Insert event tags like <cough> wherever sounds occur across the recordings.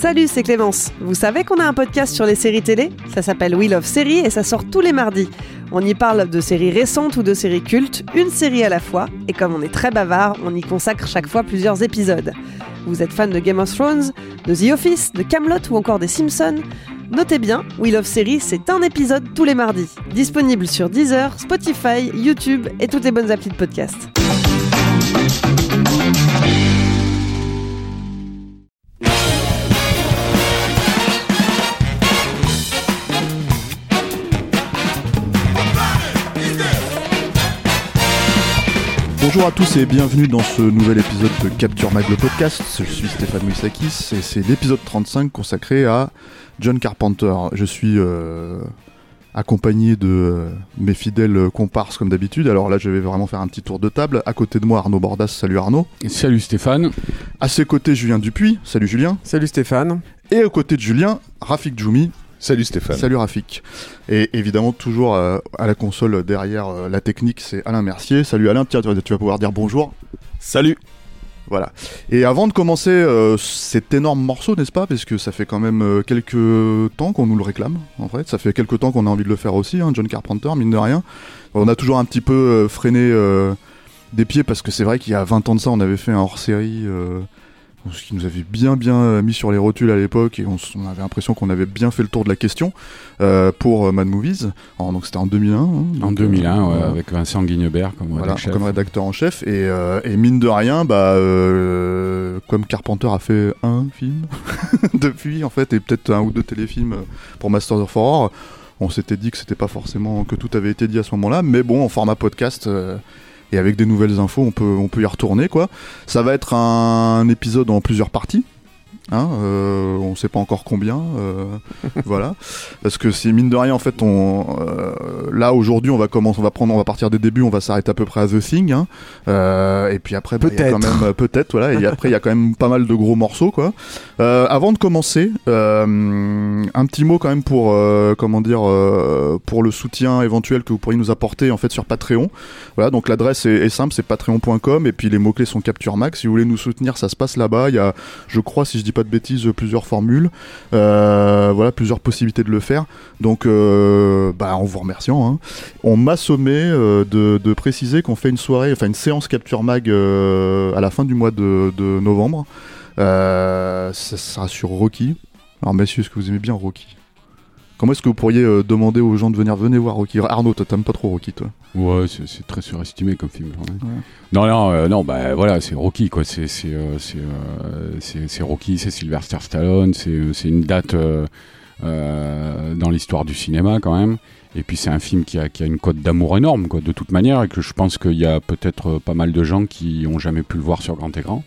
Salut, c'est Clémence. Vous savez qu'on a un podcast sur les séries télé? Ça s'appelle Wheel of Séries et ça sort tous les mardis. On y parle de séries récentes ou de séries cultes, une série à la fois. Et comme on est très bavard, on y consacre chaque fois plusieurs épisodes. Vous êtes fan de Game of Thrones, de The Office, de Camelot ou encore des Simpsons? Notez bien, Wheel of Series, c'est un épisode tous les mardis. Disponible sur Deezer, Spotify, YouTube et toutes les bonnes applis de podcast. Bonjour à tous et bienvenue dans ce nouvel épisode de Capture Mag le podcast. Je suis Stéphane Moussakis et c'est l'épisode 35 consacré à John Carpenter. Je suis euh, accompagné de euh, mes fidèles comparses comme d'habitude. Alors là, je vais vraiment faire un petit tour de table. À côté de moi, Arnaud Bordas. Salut Arnaud. Salut Stéphane. À ses côtés, Julien Dupuis. Salut Julien. Salut Stéphane. Et aux côtés de Julien, Rafik Djoumi. Salut Stéphane. Salut Rafik. Et évidemment, toujours euh, à la console derrière euh, la technique, c'est Alain Mercier. Salut Alain, tiens, tu vas, pouvoir dire bonjour. Salut. Voilà. Et avant de commencer euh, cet énorme morceau, n'est-ce pas? Parce que ça fait quand même euh, quelques temps qu'on nous le réclame, en fait. Ça fait quelques temps qu'on a envie de le faire aussi, hein, John Carpenter, mine de rien. On a toujours un petit peu euh, freiné euh, des pieds parce que c'est vrai qu'il y a 20 ans de ça, on avait fait un hors-série euh, ce qui nous avait bien bien euh, mis sur les rotules à l'époque et on, avait l'impression qu'on avait bien fait le tour de la question euh, pour euh, Mad Movies. En- donc c'était en 2001. hein, En donc, 2001, euh, ouais, avec Vincent Guignebert comme Voilà, comme rédacteur en chef. Et, euh, et mine de rien, bah, euh, comme Carpenter a fait un film <laughs> depuis, en fait, et peut-être un ou deux téléfilms pour Masters of Horror, on s'était dit que c'était pas forcément que tout avait été dit à ce moment-là. Mais bon, en format podcast. Et avec des nouvelles infos, on peut, on peut y retourner quoi. Ça va être un épisode en plusieurs parties. Hein, euh, on sait pas encore combien, euh, <laughs> voilà, parce que c'est mine de rien en fait. On euh, là aujourd'hui, on va commencer, on va prendre, on va partir des débuts, on va s'arrêter à peu près à The Thing, hein, et puis après, bah, a quand Peut-être. même peut-être, voilà, et après il y a quand même pas mal de gros morceaux quoi. Avant de commencer, un petit mot quand même pour comment dire pour le soutien éventuel que vous pourriez nous apporter en fait sur Patreon. Voilà, donc l'adresse est, est simple, c'est patreon.com et puis les mots clés sont Capture Max. Si vous voulez nous soutenir, ça se passe là-bas. Il y a, je crois, si je dis pas de bêtises, plusieurs formules, Euh, voilà, plusieurs possibilités de le faire. Donc, euh, bah, en vous remerciant, hein. on m'a sommé euh, de, préciser qu'on fait une soirée, enfin une séance Capture Mag euh, à la fin du mois de, novembre. Euh, ça sera sur Rocky. Alors, messieurs, est-ce que vous aimez bien Rocky? Comment est-ce que vous pourriez euh, demander aux gens de venir venez voir Rocky? Arnaud, toi, t'aimes pas trop Rocky, toi? Ouais, c'est très surestimé comme film. même. Non, non, euh, non, bah voilà, c'est Rocky quoi. C'est c'est euh, c'est c'est- c'est Rocky, c'est Sylvester Stallone, c'est une date dans l'histoire du cinéma quand même. Et puis c'est un film qui a, qui a une cote d'amour énorme quoi, de toute manière, et que je pense qu'il y a peut-être pas mal de gens qui ont jamais pu le voir sur grand écran.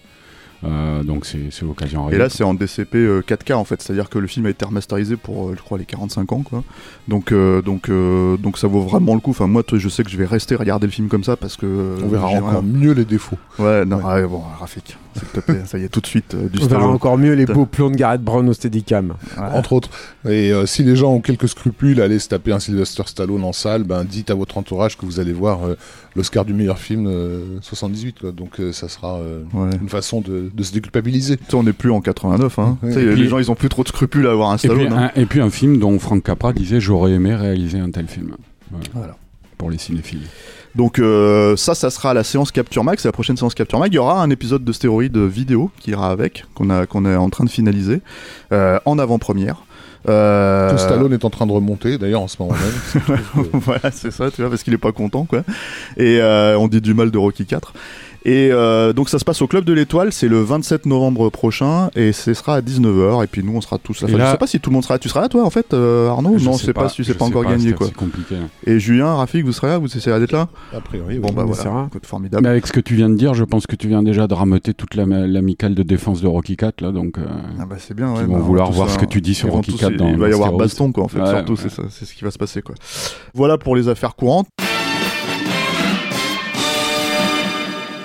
Euh, donc c'est c'est l'occasion. Et là, c'est en DCP euh, 4K en fait, c'est-à-dire que le film a été remasterisé pour, euh, je crois, les 45 ans, quoi. Donc, euh, donc, euh, donc, ça vaut vraiment le coup. Enfin, moi, je sais que je vais rester regarder le film comme ça parce que On verra encore mieux les défauts. Ouais, non, Ouais. ouais, bon, Rafik, s'il te plaît, ça y est, tout de suite euh, du On verra encore mieux les beaux plombs de Gareth Brown au Steadicam. Ouais. Entre autres. Et euh, si les gens ont quelques scrupules à aller se taper un Sylvester Stallone en salle, ben dites à votre entourage que vous allez voir euh, l'Oscar du meilleur film euh, 78. Quoi. Donc euh, ça sera euh, Ouais. une façon de, de se déculpabiliser. Tu sais, on n'est plus en 89, hein. Ouais. Tu sais, Et les puis- gens, ils ont plus trop de scrupules à avoir un Et puis, Stallone. hein. un, et puis un film dont Frank Capra disait j'aurais aimé réaliser un tel film. Voilà. Voilà. Pour les cinéphiles. Donc euh, ça, ça sera la séance Capture Mag, c'est la prochaine séance Capture Mag. Il y aura un épisode de stéroïde vidéo qui ira avec, qu'on a qu'on est en train de finaliser euh, en avant-première. Euh, Que Stallone est en train de remonter, d'ailleurs, en ce moment même. <laughs> Que- voilà, c'est ça, tu vois, parce qu'il est pas content, quoi. Et euh, on dit du mal de Rocky 4. Et euh, donc ça se passe au Club de l'Étoile, c'est le 27 novembre prochain et ce sera à 19h et puis nous on sera tous là. Enfin, là- Je sais pas si tout le monde sera là. Tu seras là toi en fait euh, Arnaud? Je Non, sais c'est pas, si c'est pas encore gagné c'est- quoi. C'est compliqué. Et Julien, Rafik, vous serez là? Vous essayerez d'être là? A priori, oui. Bon bah voilà, écoute, formidable. Mais avec ce que tu viens de dire, je pense que tu viens déjà de rameuter toute la- l'amicale de défense de Rocky 4 là, donc. euh, Ah bah c'est bien. Ils ouais, vont bah, vouloir voir ça, ce que tu dis sur ils Rocky tous- 4 dans Il va y avoir baston quoi en fait. Surtout ouais. c'est ça, c'est ce qui va se passer quoi. Voilà pour les affaires courantes.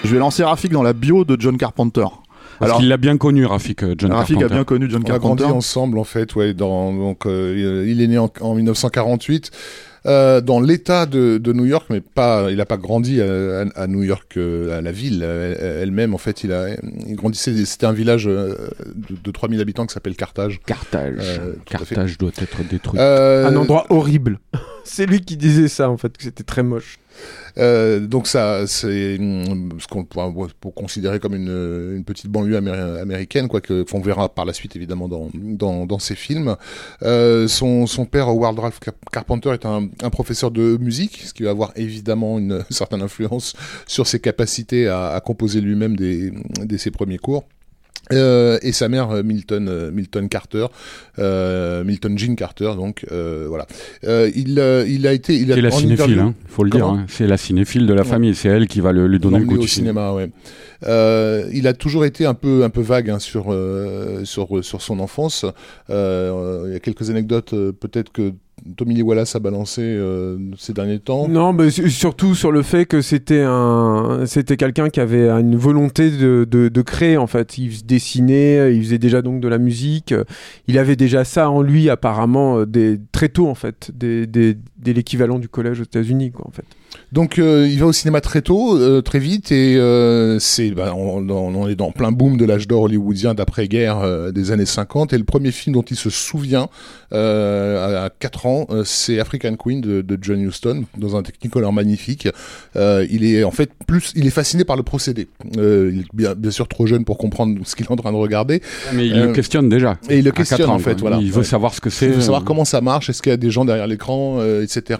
Je vais lancer Rafik dans la bio de John Carpenter. Parce Alors- qu'il l'a bien connu, Rafik, euh, John Rafik a Carpenter. bien connu John On a grandi Carpenter. ensemble en fait, ouais. Dans, donc, euh, il est né en, en 1948 euh, dans l'État de, de New York, mais pas. Il n'a pas grandi à, à- à New York, euh, à la ville elle-même. En fait, il a, il grandissait. C'était un village de, de 3000 habitants qui s'appelle Carthage. Carthage. Euh. Carthage doit être détruit. Euh, Un endroit horrible. <laughs> C'est lui qui disait ça en fait, que c'était très moche. Euh, donc ça, c'est hum, ce qu'on pourra pour considérer comme une, petite banlieue améri- américaine, quoi que qu'on verra par la suite évidemment dans ses films. Euh, son père Howard Ralph Car- Carpenter est un, professeur de musique, ce qui va avoir évidemment une <laughs> certaine influence sur ses capacités à, composer lui-même des, des ses premiers cours. Euh, et sa mère euh, Milton euh, Milton Carter euh, Milton Jean Carter donc euh, voilà Euh, il il a été il a C'est la cinéphile, interview- hein, faut le dire. Comment hein. C'est la cinéphile de la Ouais. famille. C'est elle qui va le, lui donner le goût au du cinéma. cinéma, ouais. Il a toujours été un peu un peu vague hein, sur sur sur son enfance. Il y a quelques anecdotes, peut-être que Tommy Lee Wallace a balancé euh, ces derniers temps. Non, mais su- surtout sur le fait que c'était un, c'était quelqu'un qui avait une volonté de, de, de créer en fait. Il dessinait, il faisait déjà donc de la musique. Il avait déjà ça en lui apparemment euh, des, très tôt en fait, des, dès l'équivalent du collège aux États-Unis quoi en fait. Donc euh, il va au cinéma très tôt, euh, très vite, et euh, c'est bah, on, on- est dans plein boom de l'âge d'or hollywoodien d'après-guerre euh, des années 50. Et le premier film dont il se souvient euh, à 4 ans, euh, c'est African Queen de, de John Huston dans un Technicolor magnifique. Euh, il est en fait plus, il est fasciné par le procédé. Euh, il est bien, bien sûr trop jeune pour comprendre ce qu'il est en train de regarder. Mais il le questionne déjà. et il le questionne, ans, en fait, quoi. voilà. Il veut Ouais. savoir ce que c'est. Il faut savoir comment ça marche, est-ce qu'il y a des gens derrière l'écran, euh, etc.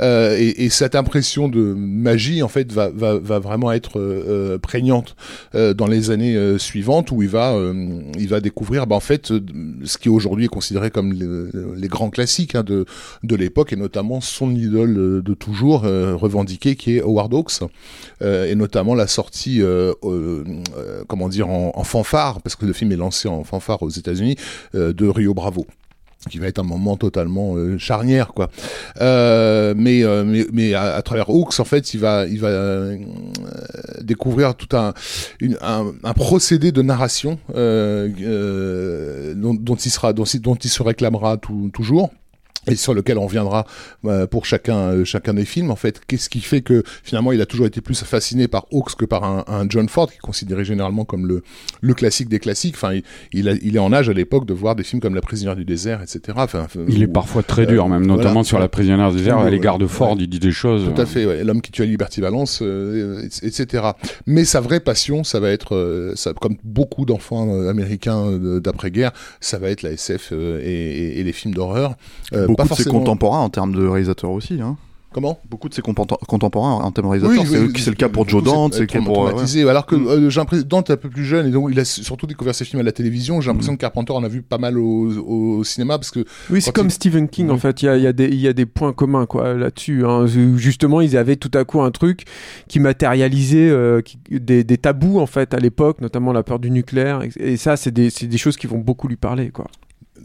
Euh, et, et cette impression de magie, en fait, va, va, va vraiment être euh, euh, prégnante euh, dans les années suivantes, où il va, il va découvrir, bah, en fait, ce qui aujourd'hui est considéré comme les, grands classiques hein, de, de l'époque, et notamment son idole de toujours euh, revendiqué, qui est Howard Hawks, et notamment la sortie, comment dire, en, en fanfare, parce que le film est lancé en fanfare aux États-Unis, de Rio Bravo qui va être un moment totalement euh, charnière quoi. Euh, mais, euh, mais mais à, travers Hawks en fait il va il va euh, découvrir tout un, un un procédé de narration euh, dont, dont il sera dont, dont il se réclamera tout- toujours et sur lequel on reviendra euh, pour chacun euh, chacun des films en fait qu'est-ce qui fait que finalement il a toujours été plus fasciné par Hawks que par un, un John Ford qui est considéré généralement comme le le classique des classiques enfin il, il, a- il est en âge à l'époque de voir des films comme La prisonnière du désert etc enfin Il est parfois très dur, euh, même, notamment voilà. sur la prisonnière du désert, à l'égard de ouais. Ford, il dit des choses. tout à fait, ouais. l'homme qui tue à Liberty Valence, euh, et- etc. Mais sa vraie passion, ça va être, euh, ça, comme beaucoup d'enfants américains d'après-guerre, ça va être la SF et, et- et les films d'horreur. Euh, Beaucoup de ses contemporains en termes de réalisateurs aussi. Hein. Comment? Beaucoup de ses contemporains en termes de réalisateurs. c'est oui, c'est le cas pour Joe Dante, c'est le cas pour. ouais. traumatisé. Alors que Mm. euh, j'ai l'impression Dante est un peu plus jeune et donc il a surtout découvert ses films à la télévision. J'ai l'impression que Carpenter en a vu pas mal au, au cinéma parce que Oui, c'est comme il- Stephen King en fait. Il y a, il y, a des- il y a des points communs quoi là-dessus. hein. Justement, ils avaient tout à coup un truc qui matérialisait euh, qui- des, des tabous en fait à l'époque, notamment la peur du nucléaire. Et, et ça, c'est des, c'est des choses qui vont beaucoup lui parler quoi.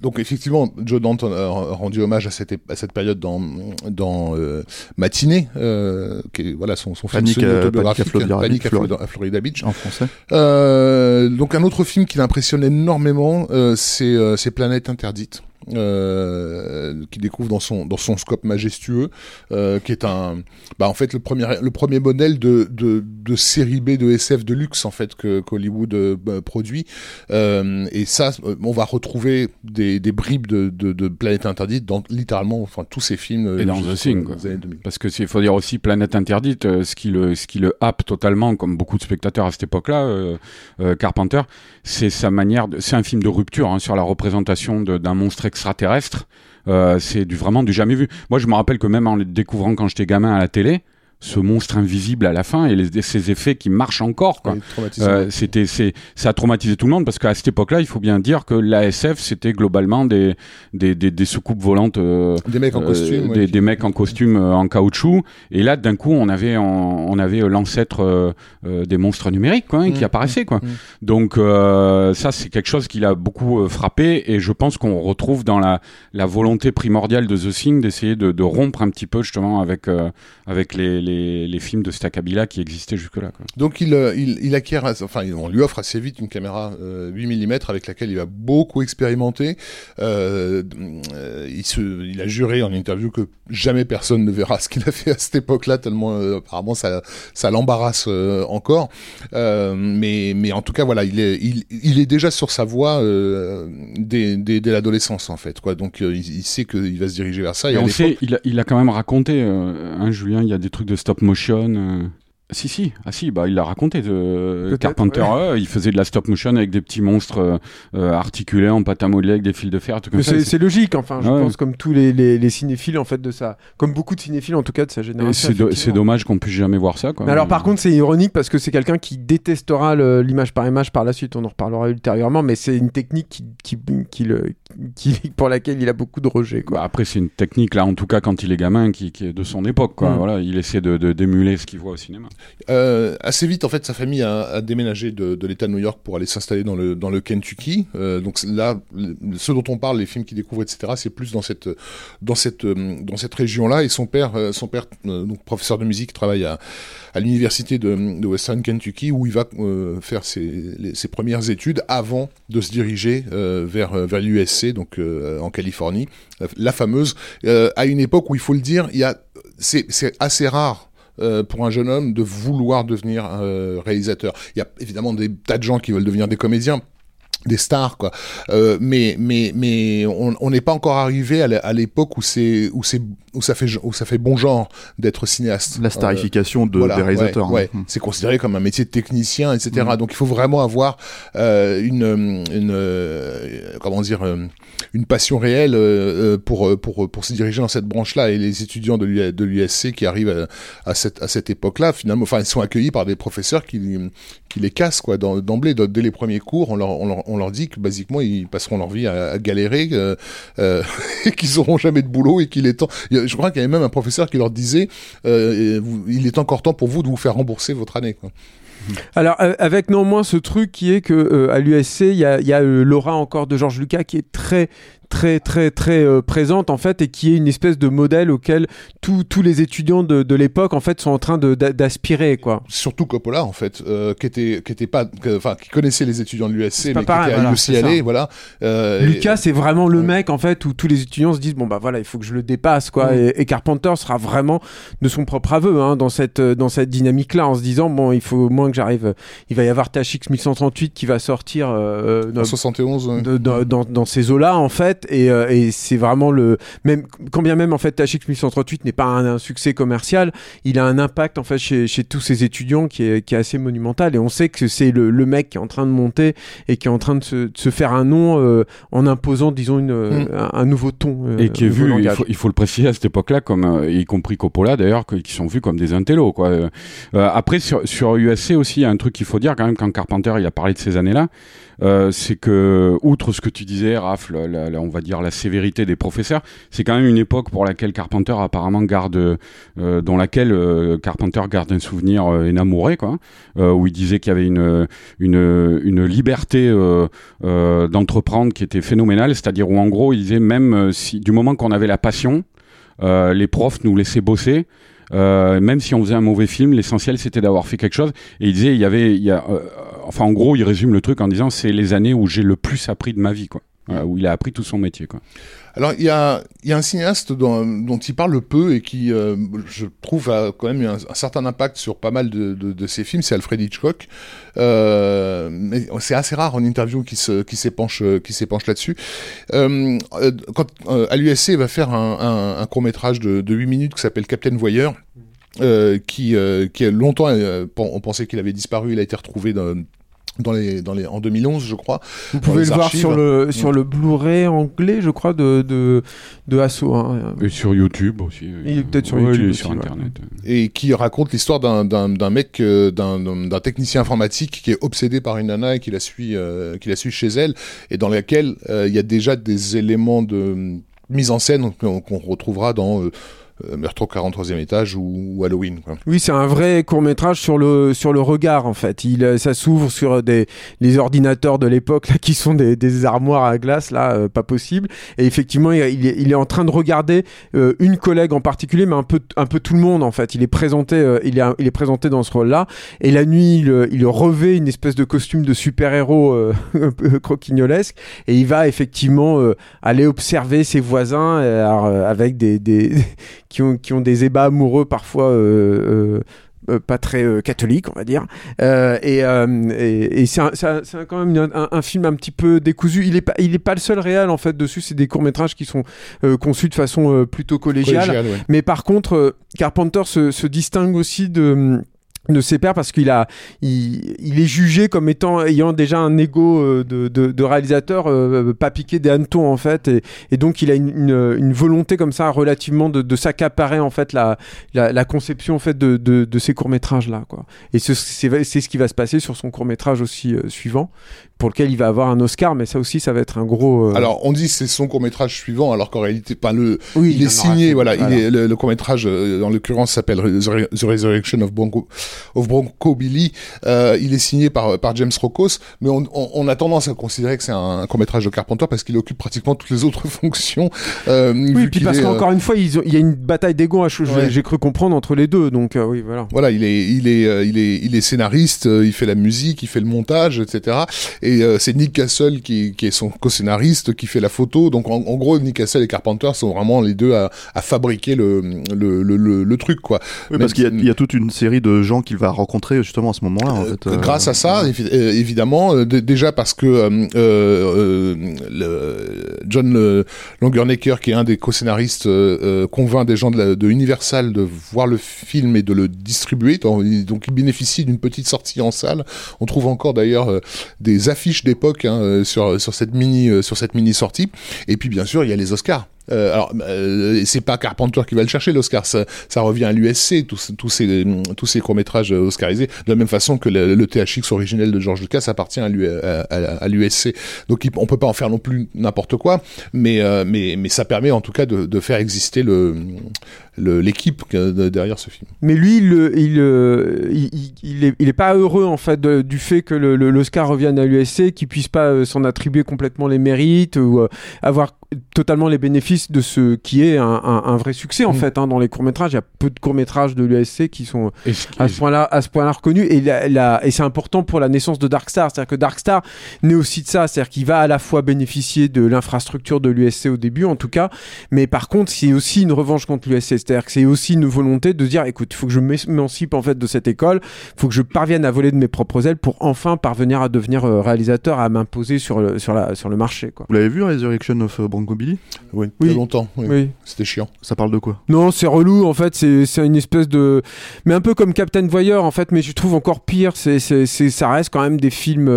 Donc effectivement, Joe Dante a rendu hommage à cette, à cette période dans, dans euh, Matinée, euh, qui est voilà son, son film Panique, semi-autobiographique, Panique à Florida- Panique à Florida. Florida- à Florida Beach. En français. Euh, donc un autre film qui l'impressionne énormément, euh, c'est euh, c'est Planète Interdite. Euh, qui découvre dans son dans son scope majestueux, euh, qui est un, bah en fait le premier le premier modèle de de, de série B de SF de luxe en fait que qu'Hollywood euh, bah, produit. Et ça, on va retrouver des, des bribes de, de, de Planète Interdite dans littéralement enfin tous ces films. Et dans The Thing, quoi. années 2000. Parce que il faut dire aussi Planète Interdite, ce qui le ce qui le happe totalement, comme beaucoup de spectateurs à cette époque-là, Carpenter, c'est sa manière. C'est un film de rupture hein, sur la représentation d'un monstre extraterrestre. Euh, c'est du vraiment du jamais vu. Moi, je me rappelle que même en le découvrant quand j'étais gamin à la télé. Ce monstre invisible à la fin et les, ces effets qui marchent encore. Quoi. Euh, c'était, c'est, ça a traumatisé tout le monde parce qu'à cette époque-là, il faut bien dire que l'ASF c'était globalement des des, des, des soucoupes volantes, euh, Des mecs en euh, costume. ouais, des, qui- des mecs en costume euh, en caoutchouc. Et là, d'un coup, on avait on avait l'ancêtre des monstres numériques quoi, hein, qui Mm, apparaissaient quoi. mm. Donc euh, ça, c'est quelque chose qui l'a beaucoup frappé et je pense qu'on retrouve dans la la volonté primordiale de The Thing d'essayer de, de rompre un petit peu justement avec euh, avec les, les, les films de Staccabila qui existaient jusque-là. Donc il, euh, il, il acquiert, enfin on lui offre assez vite une caméra euh, 8 mm avec laquelle il va beaucoup expérimenter. Euh, euh, il, se, il a juré en interview que jamais personne ne verra <laughs> ce qu'il a fait à cette époque-là, tellement euh, apparemment ça, ça l'embarrasse euh, encore. Euh, mais, mais en tout cas voilà, il est, il, il est déjà sur sa voie euh, dès, dès, dès l'adolescence en fait. Quoi. Donc euh, il, il sait qu'il va se diriger vers ça. Et à on l'époque- sait, il a, il a quand même raconté, euh, hein, Julien, il y a des trucs de stop motion. euh. Si, si, ah si, bah il l'a raconté. De Peut-être, Carpenter, ouais. il faisait de la stop motion avec des petits monstres euh, euh, articulés en pâte à modeler avec des fils de fer, c'est logique, enfin, je Ouais. pense, comme tous les, les, les cinéphiles, en fait, de ça. Comme beaucoup de cinéphiles, en tout cas, de sa génération. c'est do- dommage qu'on puisse jamais voir ça. Quoi. Mais alors, par contre, c'est ironique parce que c'est quelqu'un qui détestera l'image par image par la suite. On en reparlera ultérieurement, mais c'est une technique qui, qui, qui le, qui, pour laquelle il a beaucoup de rejets, quoi. Bah, après, c'est une technique, là, en tout cas, quand il est gamin, qui, qui est de son époque. Quoi. Mm. Voilà, il essaie de, de d'émuler ce qu'il voit au cinéma. Euh, assez vite, en fait, sa famille a, a déménagé de, de l'État de New York pour aller s'installer dans le, dans le Kentucky. Euh, donc là, ce dont on parle, les films qu'il découvre, etc., c'est plus dans cette, dans cette, euh, dans cette région-là. Et son père, euh, son père, donc professeur de musique, travaille à, à l'université de, Western Kentucky, où il va euh, faire ses, premières études avant de se diriger euh, vers, euh, vers l'USC, donc en Californie, la, fameuse. À une époque où il faut le dire, il y a, c'est, assez rare pour un jeune homme de vouloir devenir réalisateur. Il y a évidemment des tas de gens qui veulent devenir des comédiens des stars quoi mais mais mais on n'est pas encore arrivé à l'époque où c'est où c'est où ça fait où ça fait bon genre d'être cinéaste La starification de, voilà, des réalisateurs. ouais, hein. ouais. c'est considéré comme un métier de technicien, etc. Mm. Donc il faut vraiment avoir euh, une, une euh, comment dire, euh, une passion réelle euh, euh, pour euh, pour pour se diriger dans cette branche-là. Et les étudiants de l'U- de l'USC qui arrivent à, à cette à cette époque-là, finalement, enfin, ils sont accueillis par des professeurs qui qui les cassent quoi d'emblée dès les premiers cours. On leur on leur, on leur dit que basiquement ils passeront leur vie à, à galérer, euh, euh, <laughs> qu'ils auront jamais de boulot et qu'il est temps. il Je crois qu'il y avait même un professeur qui leur disait euh, il est encore temps pour vous de vous faire rembourser votre année. Alors, euh, avec néanmoins ce truc qui est que euh, à l'USC, il y a, euh, l'aura encore de George Lucas qui est très très très très euh, présente en fait et qui est une espèce de modèle auquel tous tous les étudiants de, de l'époque en fait sont en train d'aspirer quoi. Surtout Coppola en fait, euh, qui était qui était pas, enfin qui connaissait les étudiants de l'USC, mais pareil, qui était voilà, UCLA, ça. voilà. Euh, Lucas, c'est vraiment le mec en fait où tous les étudiants se disent bon bah voilà il faut que je le dépasse quoi Mm. et, et Carpenter sera vraiment de son propre aveu hein, dans cette euh, dans cette dynamique là en se disant bon il faut au moins que j'arrive il va y avoir THX 1138 qui va sortir euh, en dans- 71. ouais. de- dans, dans, dans ces eaux-là en fait et, euh, et c'est vraiment le même quand bien même en fait THX 1138 n'est pas un, un succès commercial il a un impact en fait chez, chez tous ces étudiants qui est, qui est assez monumental et on sait que c'est le, le mec qui est en train de monter et qui est en train de se, de se faire un nom euh, en imposant disons une, euh, un, un nouveau ton et qui est vu, il faut, il faut le préciser à cette époque-là, comme euh, y compris Coppola d'ailleurs, qui sont vus comme des intellos. Quoi. Après sur, sur USC aussi, il y a un truc qu'il faut dire quand même quand Carpenter il a parlé de ces années-là, euh, c'est que outre ce que tu disais, Raph, la- la- on va dire la sévérité des professeurs, c'est quand même une époque pour laquelle Carpenter apparemment garde, euh, dans laquelle euh, Carpenter garde un souvenir énamouré, quoi, euh, où il disait qu'il y avait une une, une liberté d'entreprendre qui était phénoménale, c'est-à-dire où en gros il disait même si du moment qu'on avait la passion, les profs nous laissaient bosser. Euh, même si on faisait un mauvais film, l'essentiel c'était d'avoir fait quelque chose. Et il disait, il y avait, il y a, euh, enfin en gros, il résume le truc en disant, c'est les années où j'ai le plus appris de ma vie, quoi. Voilà, où il a appris tout son métier, quoi. Alors il y a, y a un cinéaste dont, dont il parle peu et qui, euh, je trouve, a quand même eu un, un certain impact sur pas mal de, de, de ses films, c'est Alfred Hitchcock. Euh, mais c'est assez rare en interview qui s'épanche, qui s'épanche là-dessus. Euh, euh, quand euh, à l'USC, il va faire un, un, un court métrage de, de 8 minutes qui s'appelle Captain Voyeur. Euh, qui, euh, qui longtemps, euh, on pensait qu'il avait disparu, il a été retrouvé dans, dans les, dans les, en 2011, je crois. Vous pouvez le voir sur le, sur le Blu-ray anglais, je crois, de, de, de Asso. Hein. Et sur YouTube aussi. Il est peut-être sur YouTube. aussi, sur Internet. Et qui raconte l'histoire d'un mec, euh, d'un technicien informatique qui est obsédé par une nana et qui la suit, euh, qui la suit chez elle, et dans laquelle euh, il y a déjà des éléments de mise en scène qu'on retrouvera dans euh, Meurtre au 43e étage ou, Halloween. Quoi. Oui, c'est un vrai court métrage sur le sur le regard en fait. Il euh, ça s'ouvre sur des les ordinateurs de l'époque là qui sont des, des armoires à glace là, euh, pas possible. Et effectivement, il, il, est, en train de regarder une collègue en particulier, mais un peu un peu tout le monde en fait. Il est présenté il est il est présenté dans ce rôle là. Et la nuit, il, il revêt une espèce de costume de super héros <laughs> croquignolesque et il va effectivement aller observer ses voisins avec des, des qui ont, qui ont des ébats amoureux parfois euh, euh, euh, pas très catholiques, on va dire. et, et, c'est quand même un, film un petit peu décousu. Il est pas, il est pas le seul réel en fait dessus. C'est des courts métrages qui sont conçus de façon plutôt collégiale. Mais par contre, Carpenter se, se distingue aussi de de ses pairs parce qu'il a il, il, est jugé comme étant ayant déjà un ego euh, de, de, de réalisateur euh, pas piqué des hannetons en fait. Et, et donc il a une, une, une, volonté comme ça relativement de, de s'accaparer en fait la, la, la, conception en fait de, de, ces courts métrages là quoi. Et c'est ce qui va se passer sur son court métrage aussi euh, suivant pour lequel il va avoir un Oscar mais ça aussi ça va être un gros alors on dit c'est son court métrage suivant alors qu'en réalité pas le oui, il, est signé voilà, Il est, le, court métrage en l'occurrence s'appelle The Resurrection of Bongo of Bronco Billy. Euh, il est signé par, par James Rokos, mais on, on, on a tendance à considérer que c'est un, court-métrage de Carpenter parce qu'il occupe pratiquement toutes les autres <laughs> fonctions. Euh, oui, puis parce qu'encore euh, une fois, il y a une bataille d'ego, hein, j'ai cru comprendre, entre les deux. Donc euh, oui, voilà. Voilà, il est, il est, euh, il est, il est scénariste, il fait la musique, il fait le montage, etc. Et c'est Nick Castle qui, qui est son co-scénariste, qui fait la photo. Donc en, en, gros, Nick Castle et Carpenter sont vraiment les deux à, à fabriquer le, le, le, le, truc, quoi. Oui, parce qu'il y, y, a toute une série de gens qu'il va rencontrer justement à ce moment-là. En euh, fait, euh. grâce à ça, évidemment, euh, déjà parce que le, John Longernecker, qui est un des co-scénaristes, convainc des gens de, de, Universal de voir le film et de le distribuer. Donc, il bénéficie d'une petite sortie en salle. On trouve encore d'ailleurs des affiches d'époque hein, sur sur cette mini sur cette mini sortie. Et puis bien sûr, il y a les Oscars. Euh, alors, euh, c'est pas Carpenter qui va le chercher l'Oscar, ça, revient à l'USC, tous, ces tous ces courts métrages oscarisés, de la même façon que le, THX originel de George Lucas appartient à l'USC. Donc, on peut pas en faire non plus n'importe quoi, mais euh, mais mais ça permet en tout cas de, faire exister le l'équipe derrière ce film. Mais lui, il, il, il, il, est, il est pas heureux en fait du fait que l'Oscar revienne à l'USC, qu'il puisse pas s'en attribuer complètement les mérites ou avoir totalement les bénéfices de ce qui est un, un, un vrai succès en mm. fait hein, dans les courts métrages. Il y a peu de courts métrages de l'USC qui sont à ce point-là à ce point-là reconnus et, la, et c'est important pour la naissance de Dark Star. C'est-à-dire que Dark Star naît aussi de ça, c'est-à-dire qu'il va à la fois bénéficier de l'infrastructure de l'USC au début en tout cas, mais par contre c'est aussi une revanche contre l'USC. C'est-à-dire que c'est aussi une volonté de dire écoute, il faut que je m'émancipe en fait de cette école, il faut que je parvienne à voler de mes propres ailes pour enfin parvenir à devenir euh, réalisateur, à m'imposer sur le, sur, la, sur le marché. Quoi. Vous l'avez vu Resurrection of euh, oui, oui. il y a longtemps. Oui. C'était chiant. Ça parle de quoi? Non, c'est relou en fait. C'est une espèce de, mais un peu comme Captain Voyeur en fait, mais je trouve encore pire. C'est ça reste quand même des films.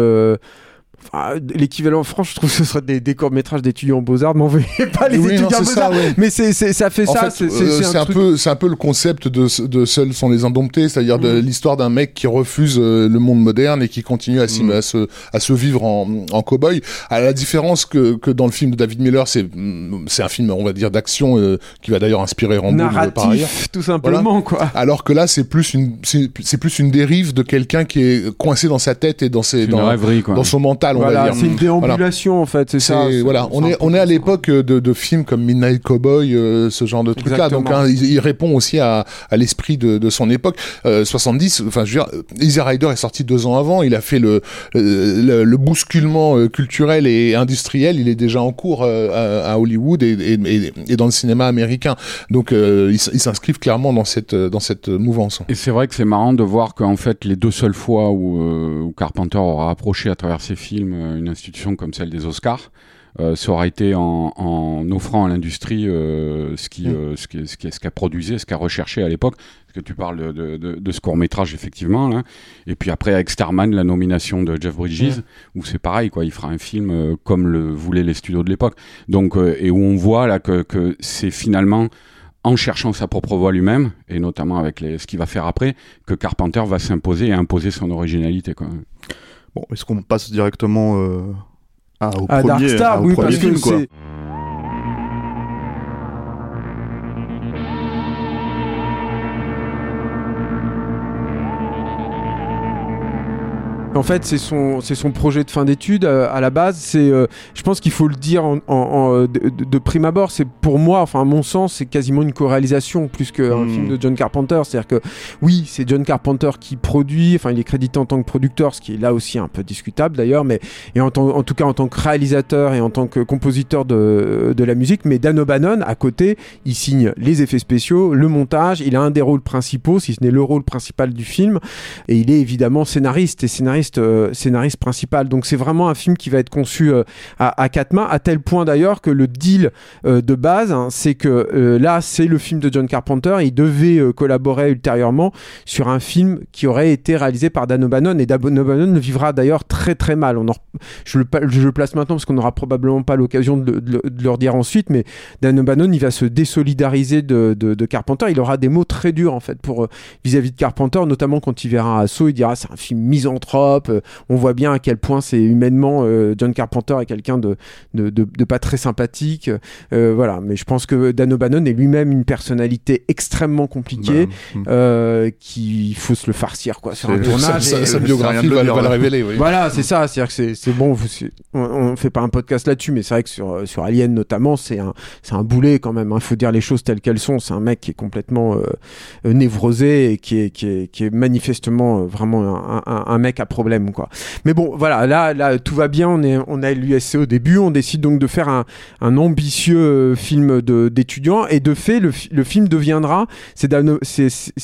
Euh, l'équivalent en France, je trouve que ce serait des, des courts-métrages d'étudiants en beaux-arts, mais pas les étudiants en beaux-arts. Mais c'est, ça fait ça. c'est, euh, un, peu, c'est un peu le concept de, de Seuls sont les indomptés, c'est-à-dire de mm. l'histoire d'un mec qui refuse euh, le monde moderne et qui continue à, mm. à, se, à se vivre en, en cow-boy. À la différence que, que dans le film de David Miller, c'est, mm, c'est un film, on va dire, d'action euh, qui va d'ailleurs inspirer Rambo par ailleurs. tout simplement, quoi. Alors que là, c'est plus une, c'est, plus une dérive de quelqu'un qui est coincé dans sa tête et dans ses, dans, dans son mental voilà, C'est une déambulation en fait, c'est ça. Voilà, on est on est à l'époque de, de, films comme Midnight Cowboy, euh, ce genre de trucs-là. Donc hein, il, répond aussi à, à l'esprit de, de, son époque. Euh, 70, enfin je veux dire, Easy Rider est sorti deux ans avant. Il a fait le le, le bousculement euh, culturel et industriel. Il est déjà en cours euh, à, à, Hollywood et, et, et, dans le cinéma américain. Donc ils s'inscrivent clairement dans cette dans cette mouvance. Et c'est vrai que c'est marrant de voir qu'en fait les deux seules fois où, où Carpenter aura approché à travers ses films une institution comme celle des Oscars, euh, ça aura été en, en offrant à l'industrie euh, ce qui, Mm. euh, ce qui, ce qui, ce qu'a produisé, ce qu'a recherché à l'époque. Parce que tu parles de, de, ce court métrage effectivement là. Et puis après avec Starman, la nomination de Jeff Bridges, où c'est pareil quoi, il fera un film euh, comme le voulaient les studios de l'époque. Donc euh, et où on voit là que, que c'est finalement en cherchant sa propre voix lui-même, et notamment avec les, ce qu'il va faire après, que Carpenter va s'imposer et imposer son originalité. Quoi. Bon, est-ce qu'on passe directement euh, à, au À premier, Dark Star, au oui, premier parce film, que quoi En fait, c'est son, c'est son projet de fin d'études euh, à la base. C'est, euh, je pense qu'il faut le dire en, en- en, euh, de, prime abord. C'est pour moi, enfin à mon sens, c'est quasiment une co-réalisation plus qu'un Hmm. film de John Carpenter. C'est-à-dire que oui, c'est John Carpenter qui produit. Enfin, il est crédité en tant que producteur, ce qui est là aussi un peu discutable d'ailleurs. Mais et en, en tout cas en tant que réalisateur et en tant que compositeur de, de la musique. Mais Dan O'Bannon, à côté, il signe les effets spéciaux, le montage. Il a un des rôles principaux, si ce n'est le rôle principal du film. Et il est évidemment scénariste et scénariste, euh, scénariste principal. Donc c'est vraiment un film qui va être conçu euh, à, à quatre mains, à tel point d'ailleurs que le deal euh, de base, hein, c'est que là, c'est le film de John Carpenter. Il devait collaborer ultérieurement sur un film qui aurait été réalisé par Dan O'Bannon. Et Dan O'Bannon vivra d'ailleurs très très mal. Je, le, place maintenant parce qu'on n'aura probablement pas l'occasion de, de de le redire ensuite. Mais Dan O'Bannon, il va se désolidariser de, Carpenter. Il aura des mots très durs en fait vis-à-vis de Carpenter, notamment quand il verra Assaut, il dira c'est un film misanthrope. Euh, On voit bien à quel point c'est humainement euh, John Carpenter est quelqu'un de, de, de- de pas très sympathique. Euh, voilà, mais je pense que Dan O'Bannon est lui-même une personnalité extrêmement compliquée, euh, qu'il faut se le farcir quoi sur un tournage. Sa, et- biographie va, le révéler. Oui. voilà, c'est ça. C'est-à-dire que c'est, bon. vous- on, on fait pas un podcast là-dessus, mais c'est vrai que sur, sur Alien notamment, c'est un, c'est un boulet quand même. Il faut dire les choses telles qu'elles sont. C'est un mec qui est complètement euh, névrosé et qui est, qui est, qui est manifestement euh, vraiment un, un, un mec à problème, quoi. Mais bon, voilà, là, là, tout va bien. On est, on a l'USC au début. On décide donc de faire un, un ambitieux euh, film d'étudiants. Et de fait, le, le film deviendra. C'est,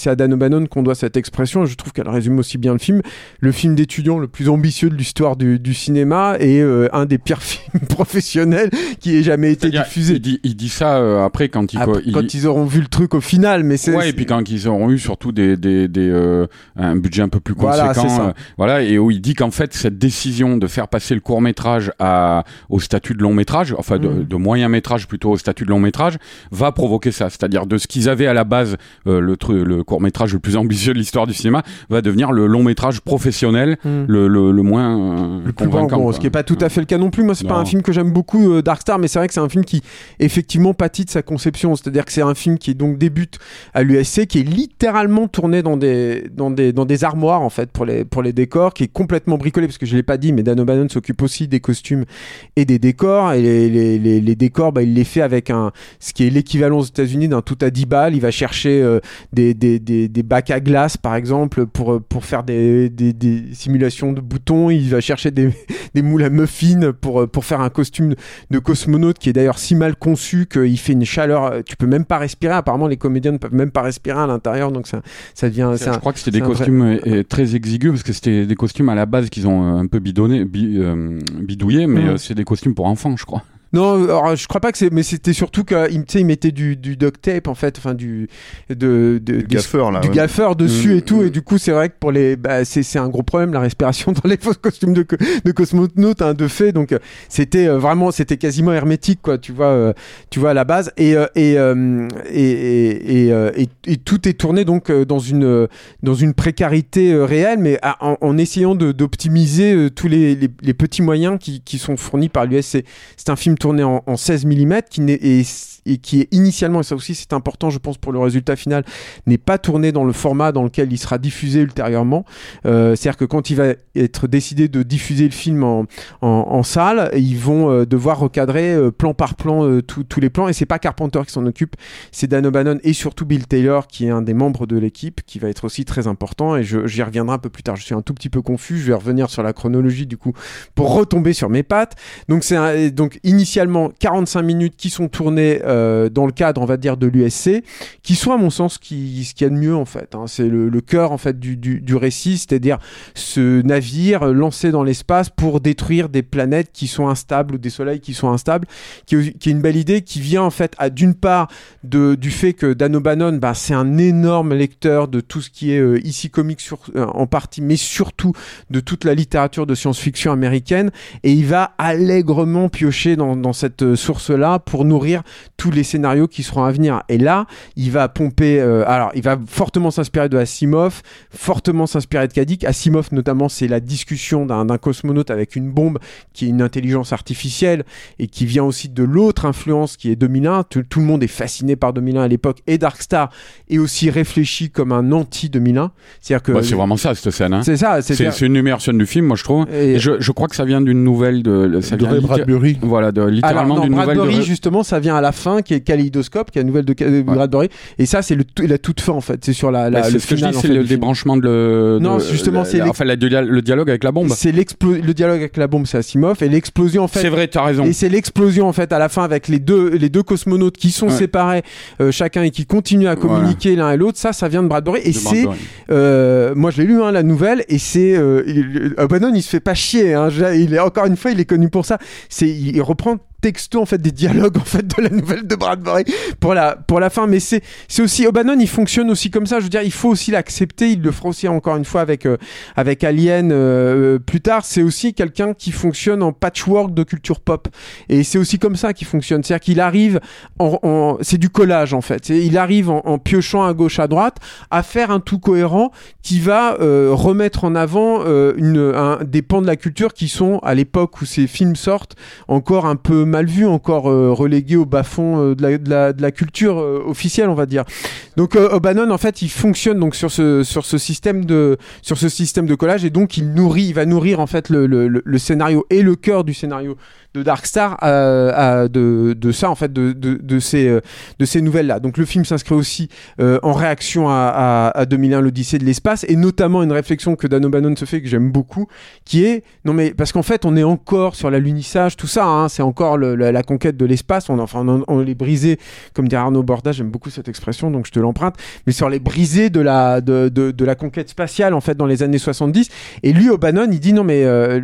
à Dan O'Bannon qu'on doit cette expression. Je trouve qu'elle résume aussi bien le film le film d'étudiant le plus ambitieux de l'histoire du, du cinéma et euh, un des pires <laughs> films professionnels qui ait jamais été diffusé. Il dit, il dit ça euh, après quand il, Après, il- quand ils auront vu le truc au final, mais c'est ouais, et puis quand ils auront eu surtout des, des, des, euh, un budget un peu plus conséquent, voilà, et où il dit qu'en fait cette décision de faire passer le court métrage à au statut de long métrage, enfin de, Mhm. de moyen métrage plutôt au statut de long métrage, va provoquer ça, c'est-à-dire de ce qu'ils avaient à la base euh, le le court métrage le plus ambitieux de l'histoire du cinéma va devenir le long métrage professionnel, Hmm. le, le, le moins euh, le plus convaincant. bon, quoi. ce qui est pas tout à fait le cas non plus. Moi, c'est pas un film que j'aime beaucoup, euh, Dark Star, mais c'est vrai que c'est un film qui effectivement pâtit de sa conception. C'est-à-dire que c'est un film qui donc débute à l'USC, qui est littéralement tourné dans des dans des dans des armoires en fait pour les pour les décors, qui est complètement bricolé parce que je l'ai pas dit, mais Dan O'Bannon s'occupe aussi des costumes et des décors. Et les, les, les, les décors, bah, il les fait avec un ce qui est l'équivalent aux États-Unis d'un tout à 10 balles. Il va chercher euh, des, des, des, des bacs à glace, par exemple, pour, euh, pour faire des, simulations de boutons. Il va chercher des, <laughs> des moules à muffins pour, euh, pour faire un costume de cosmonaute qui est d'ailleurs si mal conçu qu'il fait une chaleur. Tu peux même pas respirer. Apparemment, les comédiens ne peuvent même pas respirer à l'intérieur. Donc ça, ça devient. c'est Je crois que c'était des vrai- costumes très exigus parce que c'était des costumes à la base qu'ils ont euh, un peu bidonné, bi- euh, bidouillé, mais euh, c'est des costumes pour enfants, je crois. Non, alors, je crois pas que c'est, mais c'était surtout qu'il il mettait du, du duct tape en fait, enfin du de, de Du gaffeur, là, du ouais. gaffeur dessus Mm, et tout, mm. et du coup c'est vrai que pour les, bah, c'est c'est un gros problème la respiration <laughs> dans les faux costumes de, de cosmonautes hein, de fait, donc c'était euh, vraiment, c'était quasiment hermétique quoi, tu vois, euh, tu vois à la base, et euh, et, et, et, et, tout est tourné donc dans une dans une précarité réelle, mais à- en, en essayant d'optimiser tous les, les, les petits moyens qui, qui sont fournis par l'USC. C'est un film tourné en, en 16 mm qui n'est et, qui est initialement, et ça aussi c'est important je pense pour le résultat final, n'est pas tourné dans le format dans lequel il sera diffusé ultérieurement. Euh, C'est-à-dire que quand il va être décidé de diffuser le film en, en, salle, ils vont euh, devoir recadrer euh, plan par plan tous les plans et c'est pas Carpenter qui s'en occupe, c'est Dan O'Bannon et surtout Bill Taylor qui est un des membres de l'équipe qui va être aussi très important et j'y reviendrai un peu plus tard. Je suis un tout petit peu confus, je vais revenir sur la chronologie du coup pour retomber sur mes pattes. Donc c'est donc initialement initialement 45 minutes qui sont tournées dans le cadre, on va dire, de l'USC, qui sont à mon sens qui, ce qu'il y a de mieux en fait. hein. C'est le, cœur en fait du, du, récit, c'est-à-dire ce navire lancé dans l'espace pour détruire des planètes qui sont instables ou des soleils qui sont instables, qui, est- une belle idée qui vient en fait à d'une part de, du fait que Dan O'Bannon, bah, c'est un énorme lecteur de tout ce qui est euh, ici comique euh, en partie, mais surtout de toute la littérature de science-fiction américaine, et il va allègrement piocher dans, cette euh, source-là pour nourrir tous les scénarios qui seront à venir. Et là, il va pomper, euh, alors il va fortement s'inspirer de Asimov, fortement s'inspirer de Kadik. Asimov notamment, c'est la discussion d'un d'un cosmonaute avec une bombe qui est une intelligence artificielle et qui vient aussi de l'autre influence qui est 2001. Tout, tout le monde est fasciné par 2001 à l'époque et Darkstar est aussi réfléchi comme un anti-2001. C'est-à-dire que Bah, c'est vraiment ça, cette scène. hein. c'est ça, C'est c'est c'est une des meilleures scènes du film, moi je trouve. Et- Et je, je crois que ça vient d'une nouvelle de. Ça de vient Bradbury. Voilà, de, Alors, littéralement non, d'une nouvelle. Bradbury, de- justement, ça vient à la fin, qui est Kaleidoscope, qui est la nouvelle de Ca- de Bradbury. Et ça, c'est la toute fin, en fait. C'est sur la, la Bah, le je final, c'est le débranchement de le. Non, de- justement, c'est enfin la- le dialogue avec la bombe. C'est le dialogue avec la bombe, c'est Asimov, et l'explosion, en fait. C'est vrai, t'as raison. Et c'est l'explosion en fait à la fin avec les deux les deux cosmonautes qui sont Ouais. séparés euh, chacun et qui continuent à communiquer l'un et l'autre. Ça, ça vient de Bradbury et c'est Bradbury. euh, moi je l'ai lu hein, la nouvelle et c'est euh, il- O'Bannon il se fait pas chier. Hein, il est encore une fois il est connu pour ça. C'est il reprend texto en fait des dialogues en fait de la nouvelle de Bradbury pour la pour la fin. Mais c'est c'est aussi O'Bannon il fonctionne aussi comme ça. Je veux dire il faut aussi l'accepter. Il le fera aussi encore une fois avec euh, avec Alien euh, plus tard. C'est aussi quelqu'un qui fonctionne en patchwork de culture pop. Et c'est aussi comme ça qu'il fonctionne. C'est à dire qu'il arrive en, en- c'est du collage en fait. Il arrive en, en piochant à gauche à droite à faire un tout cohérent qui va euh, remettre en avant euh, une, un, des pans de la culture qui sont à l'époque où ces films sortent encore un peu mal vus, encore euh, relégués au bas-fond euh, de, la, de, la, culture euh, officielle, on va dire. Donc O'Bannon, en fait, il fonctionne donc sur ce sur ce système de sur ce système de collage et donc il nourrit, il va nourrir en fait le- le scénario et le cœur du scénario de Darkstar euh, à- de, de ça en fait de, de, de ces euh, de ces nouvelles là. Donc le film s'inscrit aussi euh, en réaction à, à, à 2001 l'Odyssée de l'espace et notamment une réflexion que Dan O'Bannon se fait que j'aime beaucoup qui est non mais parce qu'en fait on est encore sur l'alunissage tout ça hein, c'est encore le- la, la conquête de l'espace on enfin on, on est brisé comme dit Arnaud Borda j'aime beaucoup cette expression donc je te l'emprunte mais sur les brisés de la de, de, de la conquête spatiale en fait dans les années 70 et lui O'Bannon il dit non mais euh,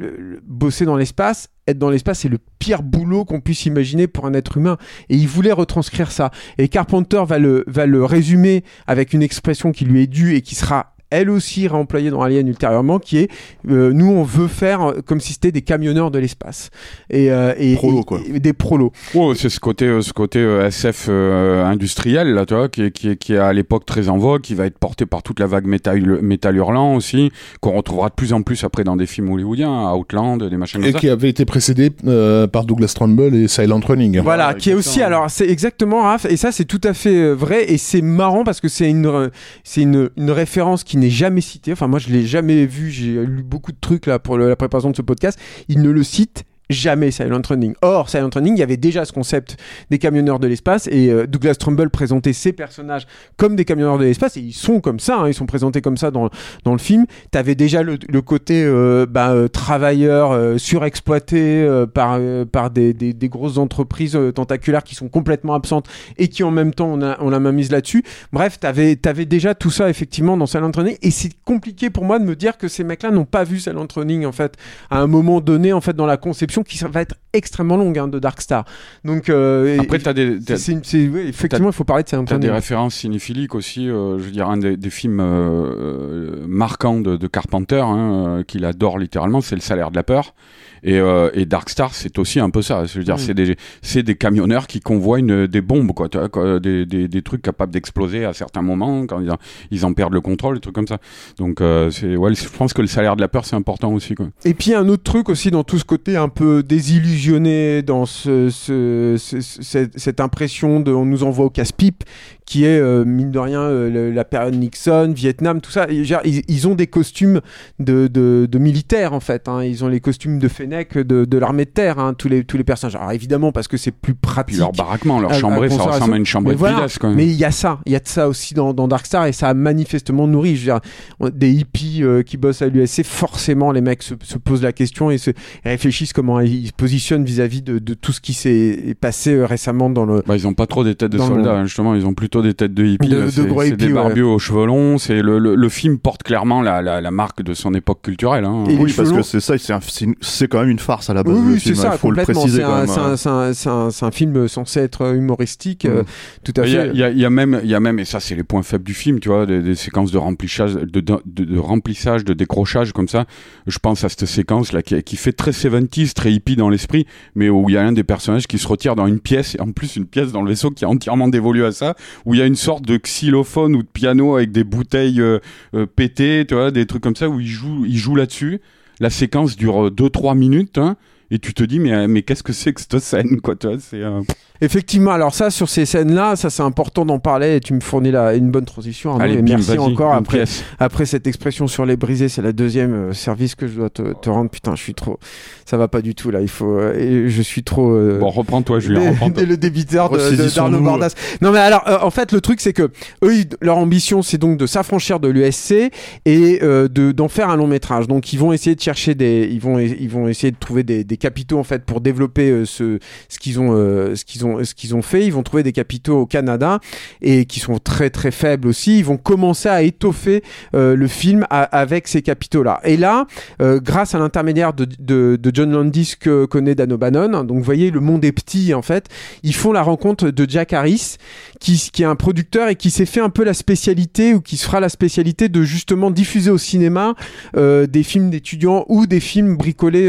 bosser dans l'espace être dans l'espace, c'est le pire boulot qu'on puisse imaginer pour un être humain. Et il voulait retranscrire ça. Et Carpenter va le, va le résumer avec une expression qui lui est due et qui sera elle aussi réemployée dans Alien ultérieurement, qui est euh, nous on veut faire euh, comme si c'était des camionneurs de l'espace et, euh, et, et- quoi. et des prolos. Oh, c'est ce côté, euh, ce côté SF euh, industriel là, tu vois, qui est, qui est, qui est à l'époque très en vogue, qui va être porté par toute la vague métal, métal hurlant aussi, qu'on retrouvera de plus en plus après dans des films hollywoodiens, Outland, des machins Et comme ça. qui avait été précédé euh, par Douglas Trumbull et Silent Running. Voilà, qui est aussi alors c'est exactement Raph et ça c'est tout à fait vrai et c'est marrant parce que c'est une c'est une, une référence qui n'est jamais citée. Enfin moi je l'ai jamais vu, j'ai lu beaucoup de trucs là pour la préparation de ce podcast, il ne le cite jamais Silent Running. Or Silent Running, il y avait déjà ce concept des camionneurs de l'espace et euh, Douglas Trumbull présentait ses personnages comme des camionneurs de l'espace et ils sont comme ça, hein, ils sont présentés comme ça dans dans le film. T'avais déjà le, côté euh, bah, euh, travailleur euh, surexploité euh, par par des, des, grosses entreprises tentaculaires qui sont complètement absentes et qui en même temps on a on a mise là-dessus. Bref, t'avais t'avais déjà tout ça effectivement dans Silent Running et c'est compliqué pour moi de me dire que ces mecs-là n'ont pas vu Silent Running en fait à un moment donné en fait dans la conception qui va être extrêmement longue hein, de Darkstar. Donc euh, Après, t'as des, c'est- c'est une- c'est- ouais, effectivement il faut parler de Silent T'as des références cinéphiliques aussi. euh, je veux dire, un des, des films euh, marquants de, de Carpenter, hein, qu'il adore littéralement, c'est Le Salaire de la peur. Et, et Dark Star, c'est aussi un peu ça. Je veux dire, Mm. c'est des, c'est des camionneurs qui convoient une, des bombes, quoi, des, des, des trucs capables d'exploser à certains moments quand ils en, ils en perdent le contrôle, des trucs comme ça. Donc, c'est, ouais, je pense que le salaire de la peur, c'est important aussi, quoi. Et puis un autre truc aussi dans tout ce côté un peu désillusionné dans ce, ce- ce- ce- cette, cette impression de on nous envoie au casse-pipe qui est euh, mine de rien euh, la période Nixon, Vietnam, tout ça. Ils, ils ont des costumes de, de, de militaires en fait. hein. Ils ont les costumes de Fennec de, de l'armée de terre, hein, tous les tous les personnages. Alors évidemment parce que c'est plus pratique. Puis leur baraquement, leur chambrée, ça ressemble à une chambrée de voilà. Vidas, quand même. Mais il y a ça, il y a de ça aussi dans, dans Darkstar et ça a manifestement nourri. Je veux dire, des hippies euh, qui bossent à l'USC, forcément les mecs se, se posent la question et se et réfléchissent comment comment ils se positionnent vis-à-vis de, de tout ce qui s'est passé euh, récemment dans le. Bah, ils ont pas trop des têtes de le- soldats, hein, justement. Ils ont plutôt des têtes de hippies. De- de C'est- gros c'est hippies, des ouais. barbus aux cheveux longs. C'est le, le, le film porte clairement la, la, la marque de son époque culturelle. Hein. Et Oui, parce que c'est ça, c'est un- c'est une- c'est quand même une farce à la base. Oui, c'est film, ça, il faut le préciser C'est un, film censé être humoristique, euh, Mm. tout à Il y, a, fait. il y a- il y a même, il y a même, et ça c'est les points faibles du film, tu vois, des, des séquences de remplissage, de, de, de- de remplissage, de décrochage comme ça. Je pense à cette séquence là qui, qui fait très 70s, très hippie dans l'esprit, mais où il y a un des personnages qui se retire dans une pièce, et en plus une pièce dans le vaisseau qui est entièrement dévolue à ça, où il y a une sorte de xylophone ou de piano avec des bouteilles euh, euh, pétées, tu vois, des trucs comme ça où il joue, il joue là-dessus. La séquence dure 2-3 minutes. Hein, et tu te dis mais euh, mais qu'est-ce que c'est que cette scène quoi tu vois c'est euh, Effectivement, alors ça, sur ces scènes-là, ça c'est important d'en parler et tu me fournis là une bonne transition. Arnaud, allez et bim, merci encore après, pièce. après cette expression sur les brisés, c'est la deuxième euh, service que je dois te, te rendre. Putain, je suis trop, ça va pas du tout là. Il faut, euh, je suis trop. euh, bon reprends-toi Julien dès le débiteur Ressaisissons-nous. d'Arnaud Bordas. Non mais alors, en fait, le truc c'est que eux, ils- leur ambition c'est donc de s'affranchir de l'USC et de d'en faire un long métrage. Donc ils vont essayer de chercher des, ils vont, ils vont essayer de trouver des, des capitaux en fait pour développer ce, ce qu'ils ont, ce qu'ils ont, ce qu'ils ont fait. Ils vont trouver des capitaux au Canada et qui sont très très faibles aussi. Ils vont commencer à étoffer euh, le film avec ces capitaux-là. Et là, euh, grâce à l'intermédiaire de, John Landis que connaît Dan O'Bannon, donc vous voyez, le monde est petit en fait, ils font la rencontre de Jack Harris, qui, est un producteur et qui s'est fait un peu la spécialité ou qui se fera la spécialité de justement diffuser au cinéma euh, des films d'étudiants ou des films bricolés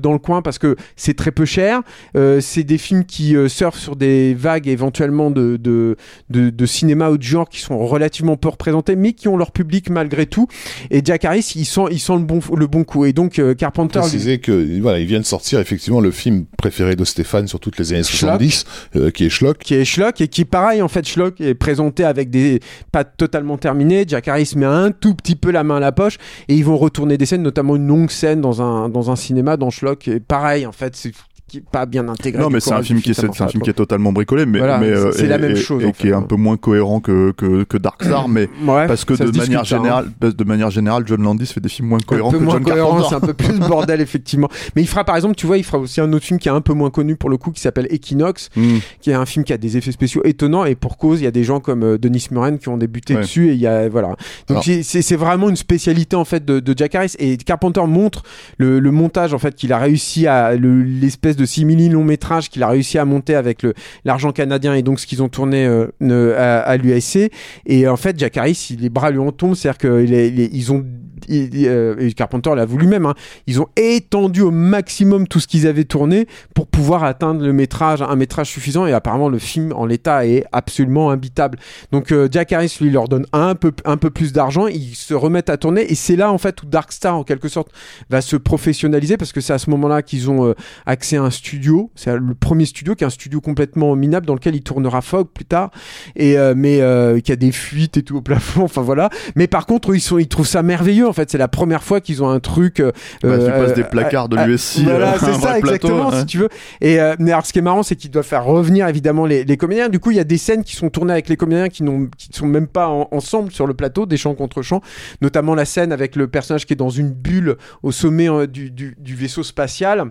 dans le coin parce que c'est très peu cher. C'est des films qui surfent sur des vagues éventuellement de, de, de, de cinéma ou de genre qui sont relativement peu représentés mais qui ont leur public malgré tout. Et Jack Harris, il sent, il sent le, bon, le bon coup. Et donc euh, Carpenter... lui- préciser que voilà, il vient de sortir effectivement le film préféré de Stéphane sur toutes les années Schlock. 70, euh, qui est Schlock. qui est Schlock et qui pareil en fait Schlock est présenté avec des pas totalement terminés Jack Harris met un tout petit peu la main à la poche et ils vont retourner des scènes notamment une longue scène dans un dans un cinéma dans Schlock et pareil en fait c'est qui est pas bien intégré Non, mais c'est un film qui est, un film qui totalement bricolé, mais, Voilà, mais euh, c'est la même chose, et qui est un peu moins cohérent que que, que Dark Star, mais <clears throat> Ouais, parce que de manière discute, hein. générale, parce- de manière générale, John Landis fait des films moins cohérents un peu que moins John cohérent, c'est un peu <laughs> plus bordel effectivement. Mais il fera par exemple, tu vois, il fera aussi un autre film qui est un peu moins connu pour le coup, qui s'appelle Equinox, Hmm. qui est un film qui a des effets spéciaux étonnants et pour cause, il y a des gens comme euh, Denis Muren qui ont débuté Ouais. dessus et il y a voilà. Donc c'est vraiment une spécialité en fait de, de Jack Harris et Carpenter montre le, le montage en fait qu'il a réussi à le- l'espèce de simili long métrage qu'il a réussi à monter avec l'argent canadien et donc ce qu'ils ont tourné euh, à, l'USC et en fait Jack Harris les bras lui en tombent. C'est-à-dire qu'ils ont il- euh, Carpenter l'a voulu même hein, ils ont étendu au maximum tout ce qu'ils avaient tourné pour pouvoir atteindre le métrage, un métrage suffisant. Et apparemment, le film en l'état est absolument imbitable. Donc, euh, Jack Harris lui leur donne un peu, un peu plus d'argent. Ils se remettent à tourner. Et c'est là, en fait, où Dark Star, en quelque sorte, va se professionnaliser parce que c'est à ce moment-là qu'ils ont euh, accès à un studio. C'est le premier studio qui est un studio complètement minable dans lequel il tournera Fog plus tard. Et, euh, mais euh, qui a des fuites et tout au plafond. Enfin, voilà. Mais par contre, ils, sont, ils trouvent ça merveilleux. En fait, c'est la première fois qu'ils ont un truc. euh, Bah, tu euh, passes des placards de euh, l'USC. Voilà, euh, c'est <laughs> un ça, plateau, exactement, ouais. si tu veux. Et mais alors, ce qui est marrant, c'est qu'ils doivent faire revenir évidemment les, les comédiens. Du coup, il y a des scènes qui sont tournées avec les comédiens qui n'ont, qui sont même pas en- ensemble sur le plateau, des chants contre chants. Notamment la scène avec le personnage qui est dans une bulle au sommet du, du- du vaisseau spatial.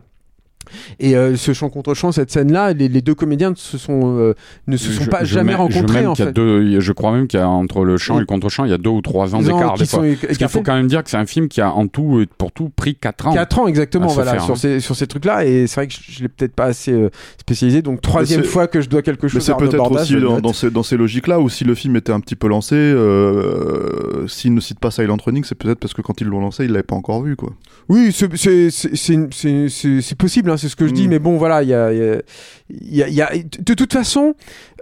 Et euh, ce chant contre chant, cette scène-là, les, les deux comédiens ne se sont, euh, ne se sont Je- pas je jamais mets- je rencontrés même en fait. deux- je crois même qu'il y a entre le chant et le contre-chant, il y a deux ou trois ans d'écart Parce qu'il faut quand même dire que c'est un film qui a en tout, euh, pour tout, pris 4 ans. 4 ans exactement voilà faire, sur hein. ces sur ces trucs là et c'est vrai que je, je l'ai peut-être pas assez euh, spécialisé donc troisième c'est- fois que je dois quelque Mais chose c'est à Arnaud peut-être aussi je dans, ces, dans ces logiques-là où si le film était un petit peu lancé, euh, s'il ne cite pas Silent Running, c'est peut-être parce que quand ils l'ont lancé, ils l'avaient pas encore vu, quoi. Oui, c'est- c'est possible, hein, c'est ce que je dis, Mm. mais bon, voilà, il y a, il y a- il y a- il y a- de toute façon,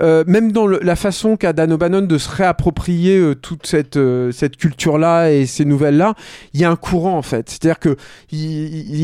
euh, même dans le- la façon qu'a Dan O'Bannon de se réapproprier euh, toute cette, euh, cette culture-là et ces nouvelles-là, il y a un courant en fait. C'est-à-dire que il,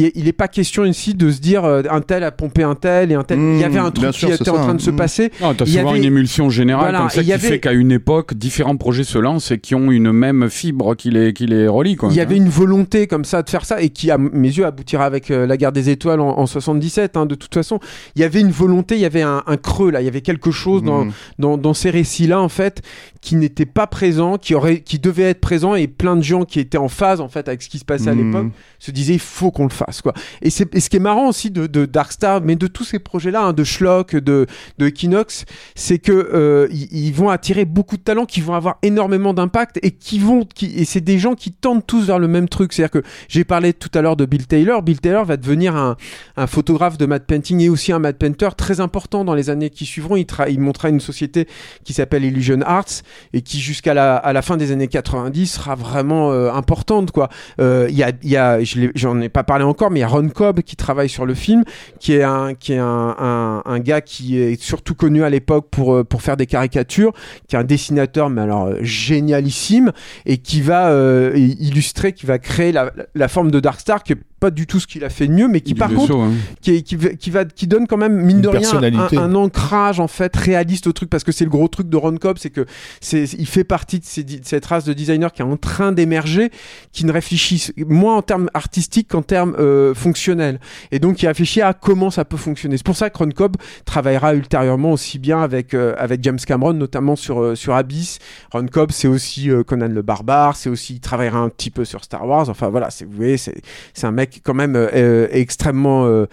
il, il est pas question ici de se dire euh, un tel a pompé un tel et un tel. Mm, il y avait un truc qui était en train de se mm. passer. Non, t'as Il y souvent avait- une émulsion générale Voilà, comme ça qui avait- fait qu'à une époque, différents projets se lancent et qui ont une même fibre qui les, qui les relie. Quoi. Il y avait une volonté comme ça de faire ça et qui, à mes yeux, aboutira avec euh, la guerre des étoiles en, en 77, hein, de toute façon. Il y avait une volonté, il y avait un, un creux là, il y avait quelque chose dans, dans, dans ces récits-là, en fait, qui n'était pas présent, qui, aurait, qui devait être présent, et plein de gens qui étaient en phase, en fait, avec ce qui se passait à Mm. l'époque, se disaient, il faut qu'on le fasse, quoi. Et, c'est, et ce qui est marrant aussi de, de Darkstar, mais de tous ces projets-là, hein, de Schlock, de, de Equinox, c'est que euh, ils, ils vont attirer beaucoup de talents qui vont avoir énormément d'impact et qui vont, qui, et c'est des gens qui tendent tous vers le même truc. C'est-à-dire que j'ai parlé tout à l'heure de Bill Taylor. Bill Taylor va devenir un, un photographe de matte painting et aussi un matte painter très important dans les années qui suivront. Il, tra- il montera une société qui s'appelle Illusion Arts et qui jusqu'à la, à la fin des années 90 sera vraiment euh, importante quoi. Euh, Il y a, j'en ai pas parlé encore, mais il y a Ron Cobb qui travaille sur le film, qui est un qui est un, un, gars qui est surtout connu à l'époque pour euh, pour faire des caricatures, qui est un dessinateur mais alors génialissime et qui va illustrer, qui va créer la, la forme de Darkstar qui est pas du tout ce qu'il a fait de mieux, mais qui Du par vaisseau, contre hein. qui, qui, va- qui va qui donne quand même mine Une de rien un, un ancrage en fait réaliste au truc parce que c'est le gros truc de Ron Cobb c'est que c'est il fait partie de, ces di- de cette race de designers qui est en train d'émerger qui ne réfléchissent moins en termes artistiques qu'en termes euh, fonctionnels. Et donc qui réfléchit à comment ça peut fonctionner. C'est pour ça que Ron Cobb travaillera ultérieurement aussi bien avec euh, avec James Cameron notamment sur euh, sur Abyss. Ron Cobb c'est aussi euh, Conan le barbare c'est aussi il travaillera un petit peu sur Star Wars. Enfin voilà c'est vous voyez c'est c'est un mec quand même euh, euh, extrêmement euh,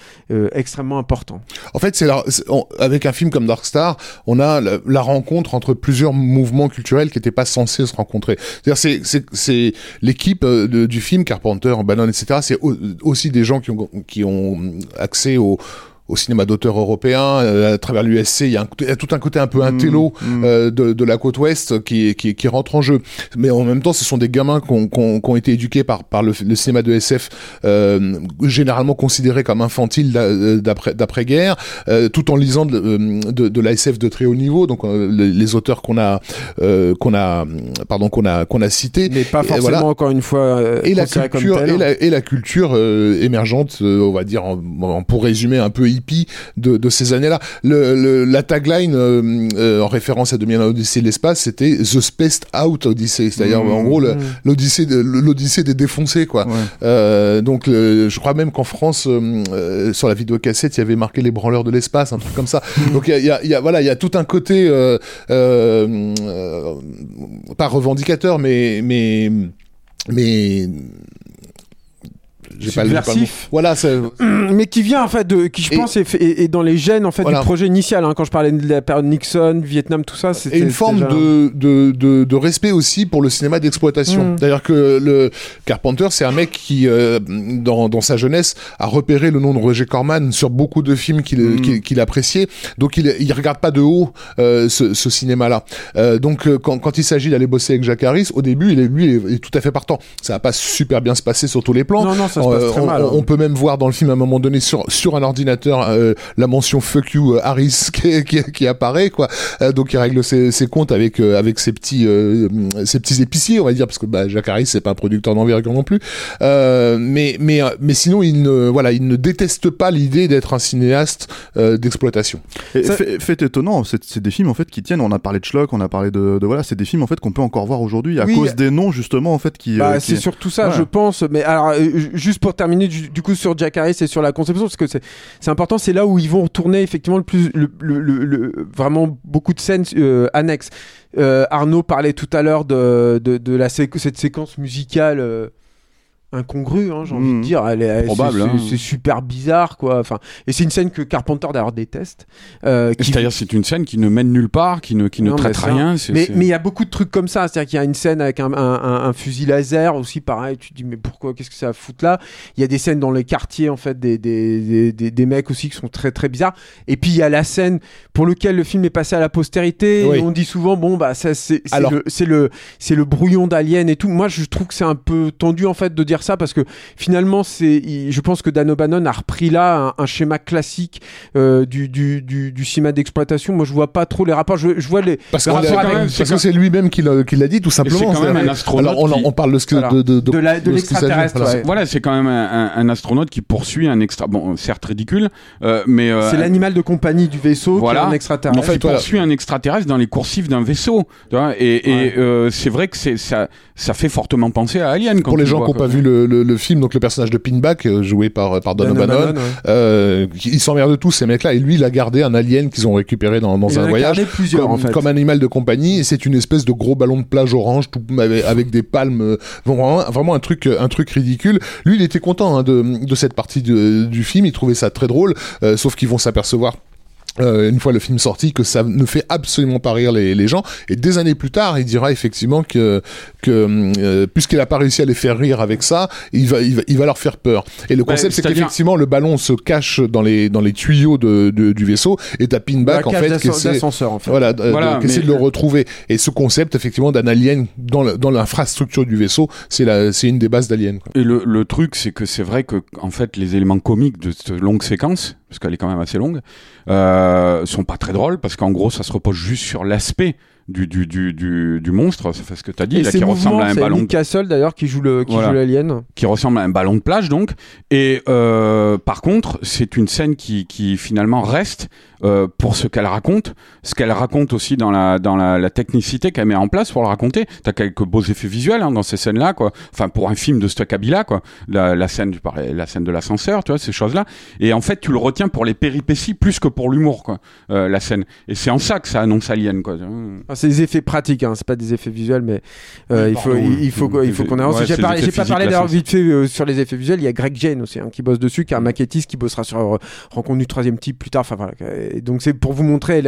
extrêmement important En fait, c'est avec un film comme Darkstar, on a la, rencontre entre plusieurs mouvements culturels qui n'étaient pas censés se rencontrer. C'est-à-dire, c'est, l'équipe du film, Carpenter, Bannon, etc. C'est au- aussi des gens qui ont, qui ont accès au au cinéma d'auteur européen, euh, à travers l'USC, il y, a un côté- il y a tout un côté un peu intello mm. euh, de, de la côte ouest qui, qui, qui rentre en jeu. Mais en même temps, ce sont des gamins qui ont, qui ont- qui ont été éduqués par, par le, le cinéma de SF, euh, généralement considéré comme infantile d'a- d'après d'après guerre, euh, tout en lisant de, de, de la SF de très haut niveau. Donc les, les auteurs qu'on a qu'on a pardon qu'on a qu'on a cités. mais pas forcément voilà. encore une fois Et la comme culture tel. et la, et la culture émergente, on va dire, en- en- pour résumer un peu hippie de, de ces années-là. Le, le- la tagline euh, euh, en référence à 2001 Odyssée de l'espace, c'était The Spaced Out Odyssey, c'est-à-dire Mmh. en gros Mmh. l'Odyssée de- l'Odyssée des défoncés quoi. Ouais. Euh, donc le- je crois même qu'en France sur la vidéocassette il y avait marqué les branleurs de l'espace, un truc comme ça. donc il y a, il y a- il y a- voilà il y a tout un côté pas revendicateur mais mais mais j'ai pas le- j'ai pas le. Voilà, c'est <clears throat> mais qui vient en fait de qui je Et- pense est, est- est dans les gènes en fait Voilà. du projet initial hein, quand je parlais de la période Nixon Vietnam tout ça c'était et une forme déjà- de, de, de, de respect aussi pour le cinéma d'exploitation. Mm. D'ailleurs que le Carpenter, c'est un mec qui, euh, dans, dans sa jeunesse, a repéré le nom de Roger Corman sur beaucoup de films qu'il Mm. qu'il qu'il appréciait. Donc il, il regarde pas de haut euh, ce, ce cinéma-là. Euh, donc euh, quand, quand il s'agit d'aller bosser avec Jacques Harris, au début, il est, lui, il est, il est tout à fait partant. Ça va pas super bien se passer sur tous les plans. non non ça Euh, très on, mal hein. on peut même voir dans le film à un moment donné sur sur un ordinateur euh, la mention fuck you euh, Harris <laughs> qui, qui, qui apparaît quoi. Euh, donc il règle ses, ses comptes avec euh, avec ses petits euh, ses petits épiciers on va dire parce que bah, Jacques Harris c'est pas un producteur d'envergure non plus. Euh, mais mais mais sinon il ne voilà il ne déteste pas l'idée d'être un cinéaste euh, d'exploitation. Et Ça- fait, fait étonnant, c'est des films en fait qui tiennent. On a parlé de Schlock, on a parlé de, de voilà, c'est des films en fait qu'on peut encore voir aujourd'hui à Oui, cause des noms justement en fait qui. Bah, euh, qui- c'est surtout ça, Ouais. je pense. Mais alors, euh, ju- pour terminer, du, coup, sur Jack Harris et sur la conception, parce que c'est important, c'est là où ils vont tourner effectivement le plus, le, vraiment beaucoup de scènes euh, annexes. Euh, Arnaud parlait tout à l'heure de, la cette séquence musicale. Incongrue hein, j'ai envie de Mhm. dire elle est elle- Probable, c'est- hein. c'est super bizarre quoi enfin et c'est une scène que Carpenter d'ailleurs déteste euh, qui C'est-à-dire, c'est une scène qui ne mène nulle part, qui ne, qui ne Non, traite rien. mais il y a beaucoup de trucs comme ça. C'est-à-dire qu'il y a une scène avec un, un, un- un fusil laser aussi, pareil. Tu te dis, mais pourquoi Qu'est-ce que ça fout là? Il y a des scènes dans les quartiers, en fait, des, des, des, des- mecs aussi qui sont très très bizarres. Et puis il y a la scène pour lequel le film est passé à la postérité. Oui. Et on dit souvent, bon, bah, c'est le, c'est le, c'est le brouillon d'Alien et tout. Moi, je trouve que c'est un peu tendu, en fait, de dire ça parce que finalement, c'est, je pense que Dan O'Bannon a repris là un, un schéma classique euh, du, du, du, du cinéma d'exploitation. Moi, je vois pas trop les rapports. Je, je vois les. Parce, parce que c'est lui-même qui l'a qui l'a dit tout simplement. c'est quand même un astronaute Alors on, qui- on parle de ce que Voilà. de, de, l'extraterrestre, Voilà. ouais. Voilà, c'est quand même un, un- un astronaute qui poursuit un extra. Bon, certes ridicule, euh, mais. euh, C'est l'animal de compagnie du vaisseau Voilà. qui est un En extraterrestre. fait, il voilà. poursuit un extraterrestre dans les coursifs d'un vaisseau. tu vois, et et, Ouais. euh, c'est vrai que ça, ça fait fortement penser à Alien. Quand Pour les gens qui n'ont pas vu le, le, le film, donc le personnage de Pinback, euh, joué par, par Don O'Bannon, ouais. euh, ils s'emmerdent tous ces mecs-là, et lui, il a gardé un alien qu'ils ont récupéré dans, dans Il un a voyage. plusieurs, comme, en fait. comme animal de compagnie, et c'est une espèce de gros ballon de plage orange, tout avec, avec des palmes, euh, vraiment, vraiment un truc, un truc ridicule. Lui, il était content hein, de, de cette partie de- du film, il trouvait ça très drôle, euh, sauf qu'ils vont s'apercevoir euh, une fois le film sorti que ça ne fait absolument pas rire les, les gens et des années plus tard il dira effectivement que que euh, puisqu'il a pas réussi à les faire rire avec ça il va il va, il va leur faire peur et le Ouais, concept c'est qu'effectivement le ballon se cache dans les dans les tuyaux de, de- du vaisseau et t'as Pinback en fait qui essaie d'ascenseur, en fait. voilà, Voilà, mais- de le retrouver et ce concept effectivement d'un alien dans le- dans l'infrastructure du vaisseau c'est la c'est une des bases d'Alien quoi. Et le, le truc, c'est que c'est vrai que en fait, les éléments comiques de cette longue séquence, parce qu'elle est quand même assez longue, euh, sont pas très drôles parce qu'en gros, ça se repose juste sur l'aspect du, du, du, du, du monstre. Ça fait ce que tu as dit, Et là, qui ressemble à un c'est ballon. Nick Castle d'ailleurs qui joue le qui Voilà. joue l'alien. qui ressemble à un ballon de plage donc et euh, par contre c'est une scène qui, qui finalement reste euh, pour ce qu'elle raconte ce qu'elle raconte aussi dans la dans la, la technicité qu'elle met en place pour le raconter t'as quelques beaux effets visuels hein, dans ces scènes là quoi enfin pour un film de ce cabila quoi la, la scène tu parlais la scène de l'ascenseur tu vois ces choses là et en fait tu le retiens pour les péripéties plus que pour l'humour quoi euh, la scène et c'est en ça que ça annonce Alien quoi c'est des effets pratiques, hein, c'est pas des effets visuels, mais euh, il faut pardon, il, faut il faut qu'on avance. Ouais, j'ai pas, parlé d'ailleurs vite fait euh, sur les effets visuels. Il y a Greg Jane aussi hein, qui bosse dessus, qui est un maquettiste qui bossera sur euh, Rencontre du troisième type plus tard. Enfin voilà. Et donc c'est pour vous montrer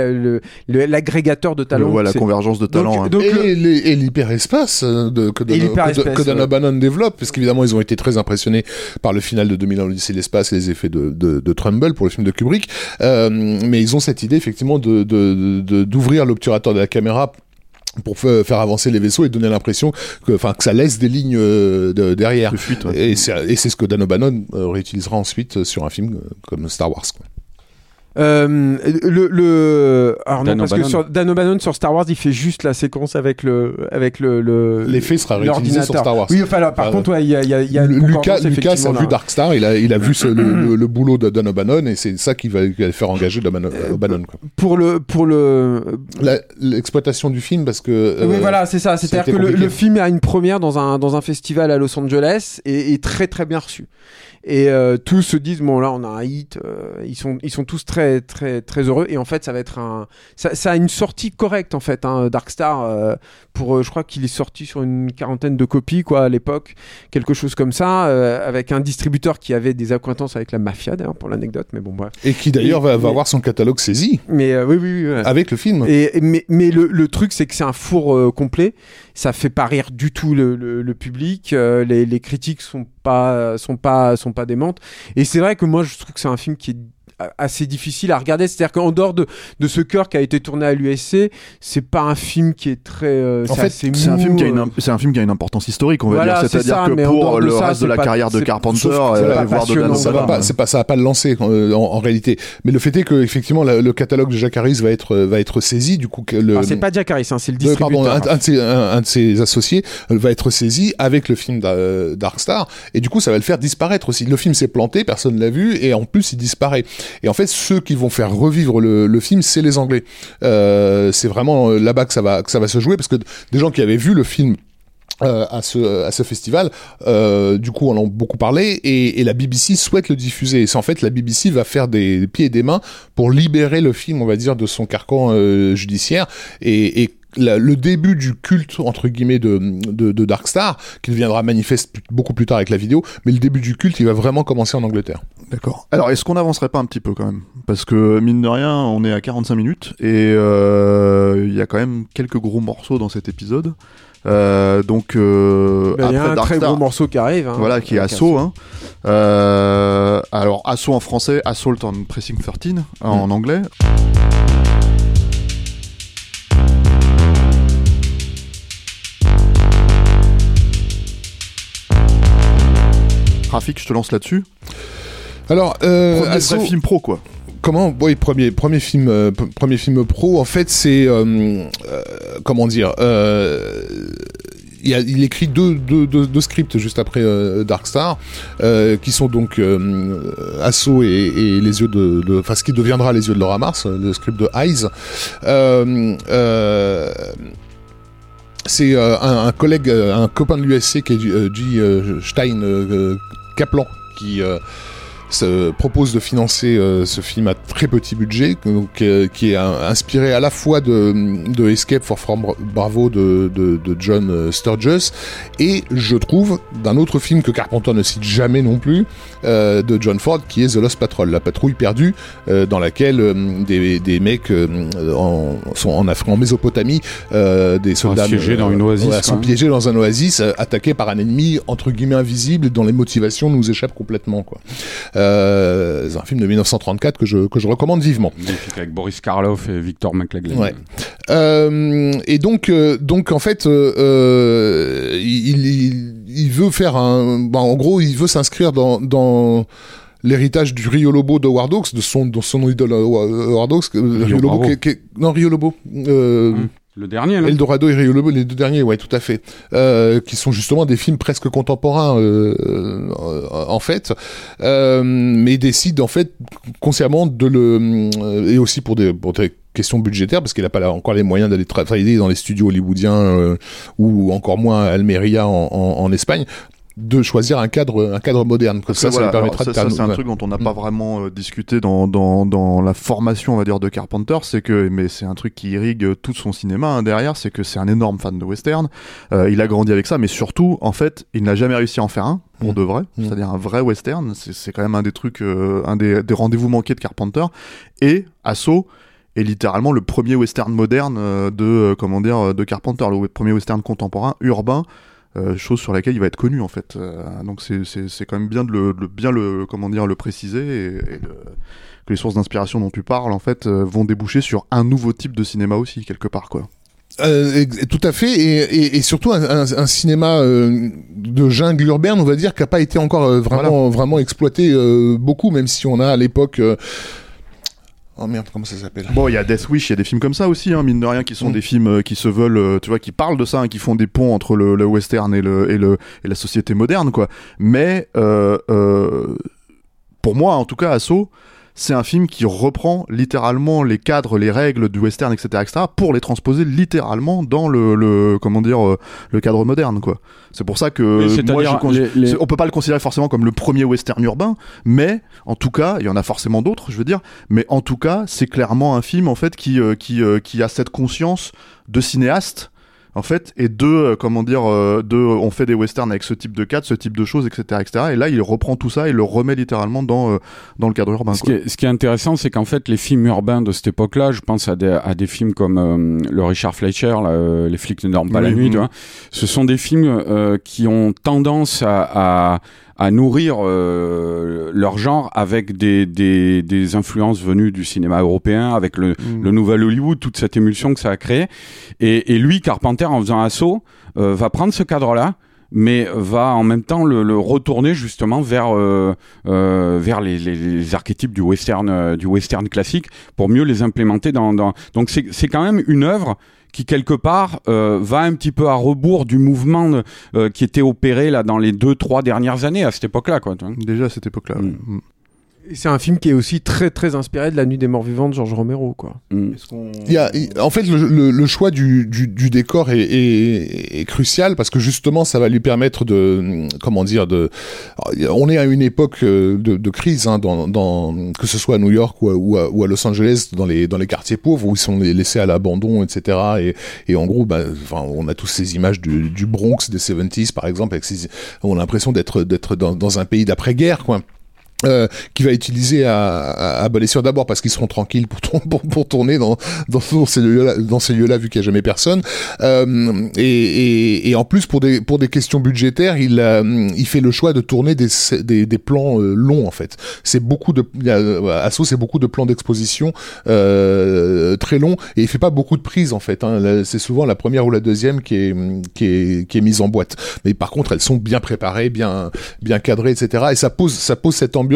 l'agrégateur de talents. Ouais, la convergence de Donc- talents. hein. donc et, l'hyperespace euh, que, Et que, l'hyperespace, que Dan. O'Bannon développe, parce qu'évidemment ils ont été très impressionnés par le final de 2000 ans l'Odyssée de l'espace et les effets de, de, de Trumbull pour le film de Kubrick, Euh, mais ils ont cette idée effectivement de de- de- d'ouvrir l'obturateur de la caméra pour fa- faire avancer les vaisseaux et donner l'impression que, enfin, que ça laisse des lignes euh, de, derrière. De fuite, ouais. Et c'est ce que Dan O'Bannon euh, réutilisera ensuite sur un film comme Star Wars. Quoi. Euh, le, le alors non, Dan parce O'Bannon. que sur Dan O'Bannon sur Star Wars il fait juste la séquence avec le avec le le- L'effet sera réutilisé sur l'ordinateur. Star Wars. Oui enfin alors, par Ah, contre ouais, il y a il y a, il y a Lu- une Lucas, a vu là. Dark Star, il a, il a vu ce- le, le- le boulot de Dan O'Bannon et c'est ça qui va, qui va le faire engager Dan Euh, O'Bannon. quoi. pour le pour le La- L'exploitation du film, parce que. oui, euh, voilà, c'est ça. C'est-à-dire que le film a une première dans un, dans un festival à Los Angeles et est très très bien reçu. Et euh, tous se disent bon là on a un hit. euh, ils sont ils sont tous très très très heureux et en fait ça va être un ça, ça a une sortie correcte en fait. Hein, Dark Star euh, pour je crois qu'il est sorti sur une quarantaine de copies quoi à l'époque quelque chose comme ça avec un distributeur qui avait des acquaintances avec la mafia d'ailleurs pour l'anecdote mais bon bref. Et qui d'ailleurs va, va Mais- avoir son catalogue saisi Mais oui oui oui. ouais. avec le film. Et, et- mais mais le, le truc, c'est que c'est un four complet. Ça fait pas rire du tout le, le, le public. les, les critiques sont pas, sont pas, sont pas démentes. Et c'est vrai que moi, je trouve que c'est un film qui est assez difficile à regarder. C'est-à-dire qu'en dehors de, de ce cœur qui a été tourné à l'USC, c'est pas un film qui est très. euh, En c'est fait, C'est un, film qui a euh, une, im- c'est un film qui a une importance historique, on va Voilà, dire. c'est C'est-à-dire ça, que pour le ça, reste de la pas- carrière de Carpenter, euh, voir de Dan ça va pas, c'est pas, ça va pas le lancer euh, en, en réalité. Mais le fait est que effectivement la- le catalogue de Jacques Harris va être va être saisi. Du coup, le, ah, c'est pas Jack Harris, hein, c'est le Euh, distributeur. pardon, un, un de ses, un- un de ses associés euh, va être saisi avec le film d'A- Dark Star et du coup ça va le faire disparaître aussi. Le film s'est planté, personne l'a vu et en plus il disparaît. Et en fait ceux qui vont faire revivre le, film c'est les Anglais. Euh, c'est vraiment euh, là-bas que ça va que ça va se jouer parce que des gens qui avaient vu le film euh, à ce à ce festival, euh, du coup, en a beaucoup parlé et, et la BBC souhaite le diffuser. C'est en fait la BBC va faire des, des pieds et des mains pour libérer le film, on va dire, de son carcan euh, judiciaire et, et la- le début du culte entre guillemets de, de, de Dark Star, qui deviendra manifeste beaucoup plus tard avec la vidéo, mais le début du culte, il va vraiment commencer en Angleterre. D'accord. Alors, est-ce qu'on n'avancerait pas un petit peu quand même? Parce que, mine de rien, on est à 45 minutes et euh, il y a quand même quelques gros morceaux dans cet épisode. Euh, donc, euh, Ben, Il y a après un Dark très Star, gros morceau qui arrive. hein, voilà, qui est Assaut. Hein. Euh, alors, Assaut en français, Assault on Pressing 13 en Mm. anglais. Rafik, je te lance là-dessus. Alors, euh, Premier vrai film pro, quoi. Comment? Oui, premier premier film euh, premier film pro. En fait, c'est euh, euh, comment dire. il, y a- il écrit deux, deux, deux, deux scripts juste après euh, Dark Star, euh, qui sont donc euh, Assaut et, et les yeux de, de- enfin ce qui deviendra les yeux de Laura Mars, le script de Eyes. C'est un, un, collègue, un copain de l'USC qui est G. Stein Kaplan qui se propose de financer euh, ce film à très petit budget, donc, euh, qui est inspiré à la fois de, de Escape for From Bravo de, de, de, John euh, Sturges et je trouve d'un autre film que Carpenter ne cite jamais non plus de John Ford qui est The Lost Patrol, la patrouille perdue dans laquelle des, des mecs en, sont en Afrique, en Mésopotamie, des soldats piégés dans une oasis, sont piégés dans un oasis, attaqués par un ennemi entre guillemets invisible dont les motivations nous échappent complètement quoi. Euh, c'est un film de 1934 que je, que je recommande vivement. avec Boris Karloff et Victor McLaglen. Ouais. Euh, et donc, euh, donc en fait, il, il, il, veut faire un, bah, en gros, il veut s'inscrire dans, dans l'héritage du Rio Lobo de Howard de son, de son idole Hawks, Rio, Lobo, qui, qui, non Rio Lobo. Euh, hum. Le dernier, Eldorado et Rio Lobo, les deux derniers, ouais, tout à fait. Euh, qui sont justement des films presque contemporains, euh, en fait. Euh, mais décide, en fait, consciemment de le... Et aussi pour des, pour des questions budgétaires, parce qu'il n'a pas encore les moyens d'aller travailler dans les studios hollywoodiens, ou encore moins Almeria en Espagne de choisir un cadre, un cadre moderne. que ça, ça, lui permettra de ça, c'est un truc dont on n'a pas vraiment euh, discuté dans, dans, dans, la formation, on va dire, de Carpenter. C'est que, mais c'est un truc qui irrigue tout son cinéma hein, derrière. C'est que c'est un énorme fan de western. Euh, il a grandi avec ça, mais surtout, en fait, il n'a jamais réussi à en faire un pour mm. de vrai, mm. c'est-à-dire un vrai western. C'est quand même un des trucs, euh, un des, des rendez-vous manqués de Carpenter. Et Assaut est littéralement le premier western moderne de, comment dire, de Carpenter, le premier western contemporain urbain euh, chose sur laquelle il va être connu en fait. Euh, donc c'est quand même bien de le, bien le comment dire le préciser et, que les sources d'inspiration dont tu parles en fait euh, vont déboucher sur un nouveau type de cinéma aussi quelque part quoi. Euh, tout à fait, et, et, et surtout un, un, un cinéma euh, de jungle urbaine, on va dire, qui n'a pas été encore vraiment vraiment exploité beaucoup, même si on a à l'époque Oh merde, comment ça s'appelle? Bon, il y a Death Wish, il y a des films comme ça aussi, hein, mine de rien, qui sont mm. des films euh, qui se veulent, euh, tu vois, qui parlent de ça, hein, qui font des ponts entre le, le western et, le, et, le, et la société moderne, quoi. Mais, euh, pour moi, en tout cas, Asso, c'est un film qui reprend littéralement les cadres, les règles du western, etc., etc., pour les transposer littéralement dans le, le comment dire, euh, le cadre moderne, quoi. C'est pour ça que moi, je, on peut pas le considérer forcément comme le premier western urbain, mais en tout cas, il y en a forcément d'autres, je veux dire, mais en tout cas, c'est clairement un film en fait qui euh, qui euh, qui a cette conscience de cinéaste en fait, et deux, euh, comment dire, euh, deux, on fait des westerns avec ce type de cadre, ce type de choses, etc., etc. Et là, il reprend tout ça et le remet littéralement dans euh, dans le cadre urbain. Ce, Qui, est, ce qui est intéressant, c'est qu'en fait, les films urbains de cette époque-là, je pense à des, à des films comme le Richard Fleischer, là, Les flics ne dorment pas la nuit, tu vois, ce sont des films qui ont tendance à, à à nourrir euh, leur genre avec des, des, des, influences venues du cinéma européen, avec le, mm. le, nouvel Hollywood, toute cette émulsion que ça a créé. Et, et lui, Carpenter, en faisant assaut, euh, va prendre ce cadre-là mais va en même temps le, le retourner justement vers euh, euh, vers les, les, les, archétypes du western euh, du western classique pour mieux les implémenter dans, dans... donc c'est c'est quand même une œuvre qui quelque part euh, va un petit peu à rebours du mouvement euh, qui était opéré là dans les deux trois dernières années à cette époque-là quoi. Déjà à cette époque-là. Mm. Mm c'est un film qui est aussi très très inspiré de La Nuit des Morts Vivants de Georges Romero, quoi. Mm. Il y a, en fait, le, le, choix du, du, du décor est, est, est, crucial parce que justement, ça va lui permettre de, comment dire, de. On est à une époque euh, de, de crise, hein, dans, dans, que ce soit à New York ou à, ou à, ou à, Los Angeles, dans les dans les quartiers pauvres où ils sont laissés à l'abandon, etc. Et, et en gros, bah, on a tous ces images du, du Bronx des 70s, par exemple, avec ces, on a l'impression d'être d'être dans, dans un pays d'après-guerre, quoi. Euh, qui va utiliser à, à, à d'abord parce qu'ils seront tranquilles pour, pour, pour tourner dans, dans, ces lieux-là, dans ces lieux-là vu qu'il n'y a jamais personne. Euh, et, et, et, en plus pour des pour des questions budgétaires, il il fait le choix de tourner des des, des plans euh, longs en fait. C'est beaucoup de Asso, c'est beaucoup de plans d'exposition euh, très longs et il fait pas beaucoup de prises en fait. Hein. C'est souvent la première ou la deuxième qui est qui est qui est mise en boîte. Mais par contre, elles sont bien préparées, bien bien cadrées, etc. Et ça pose ça pose cette ambiance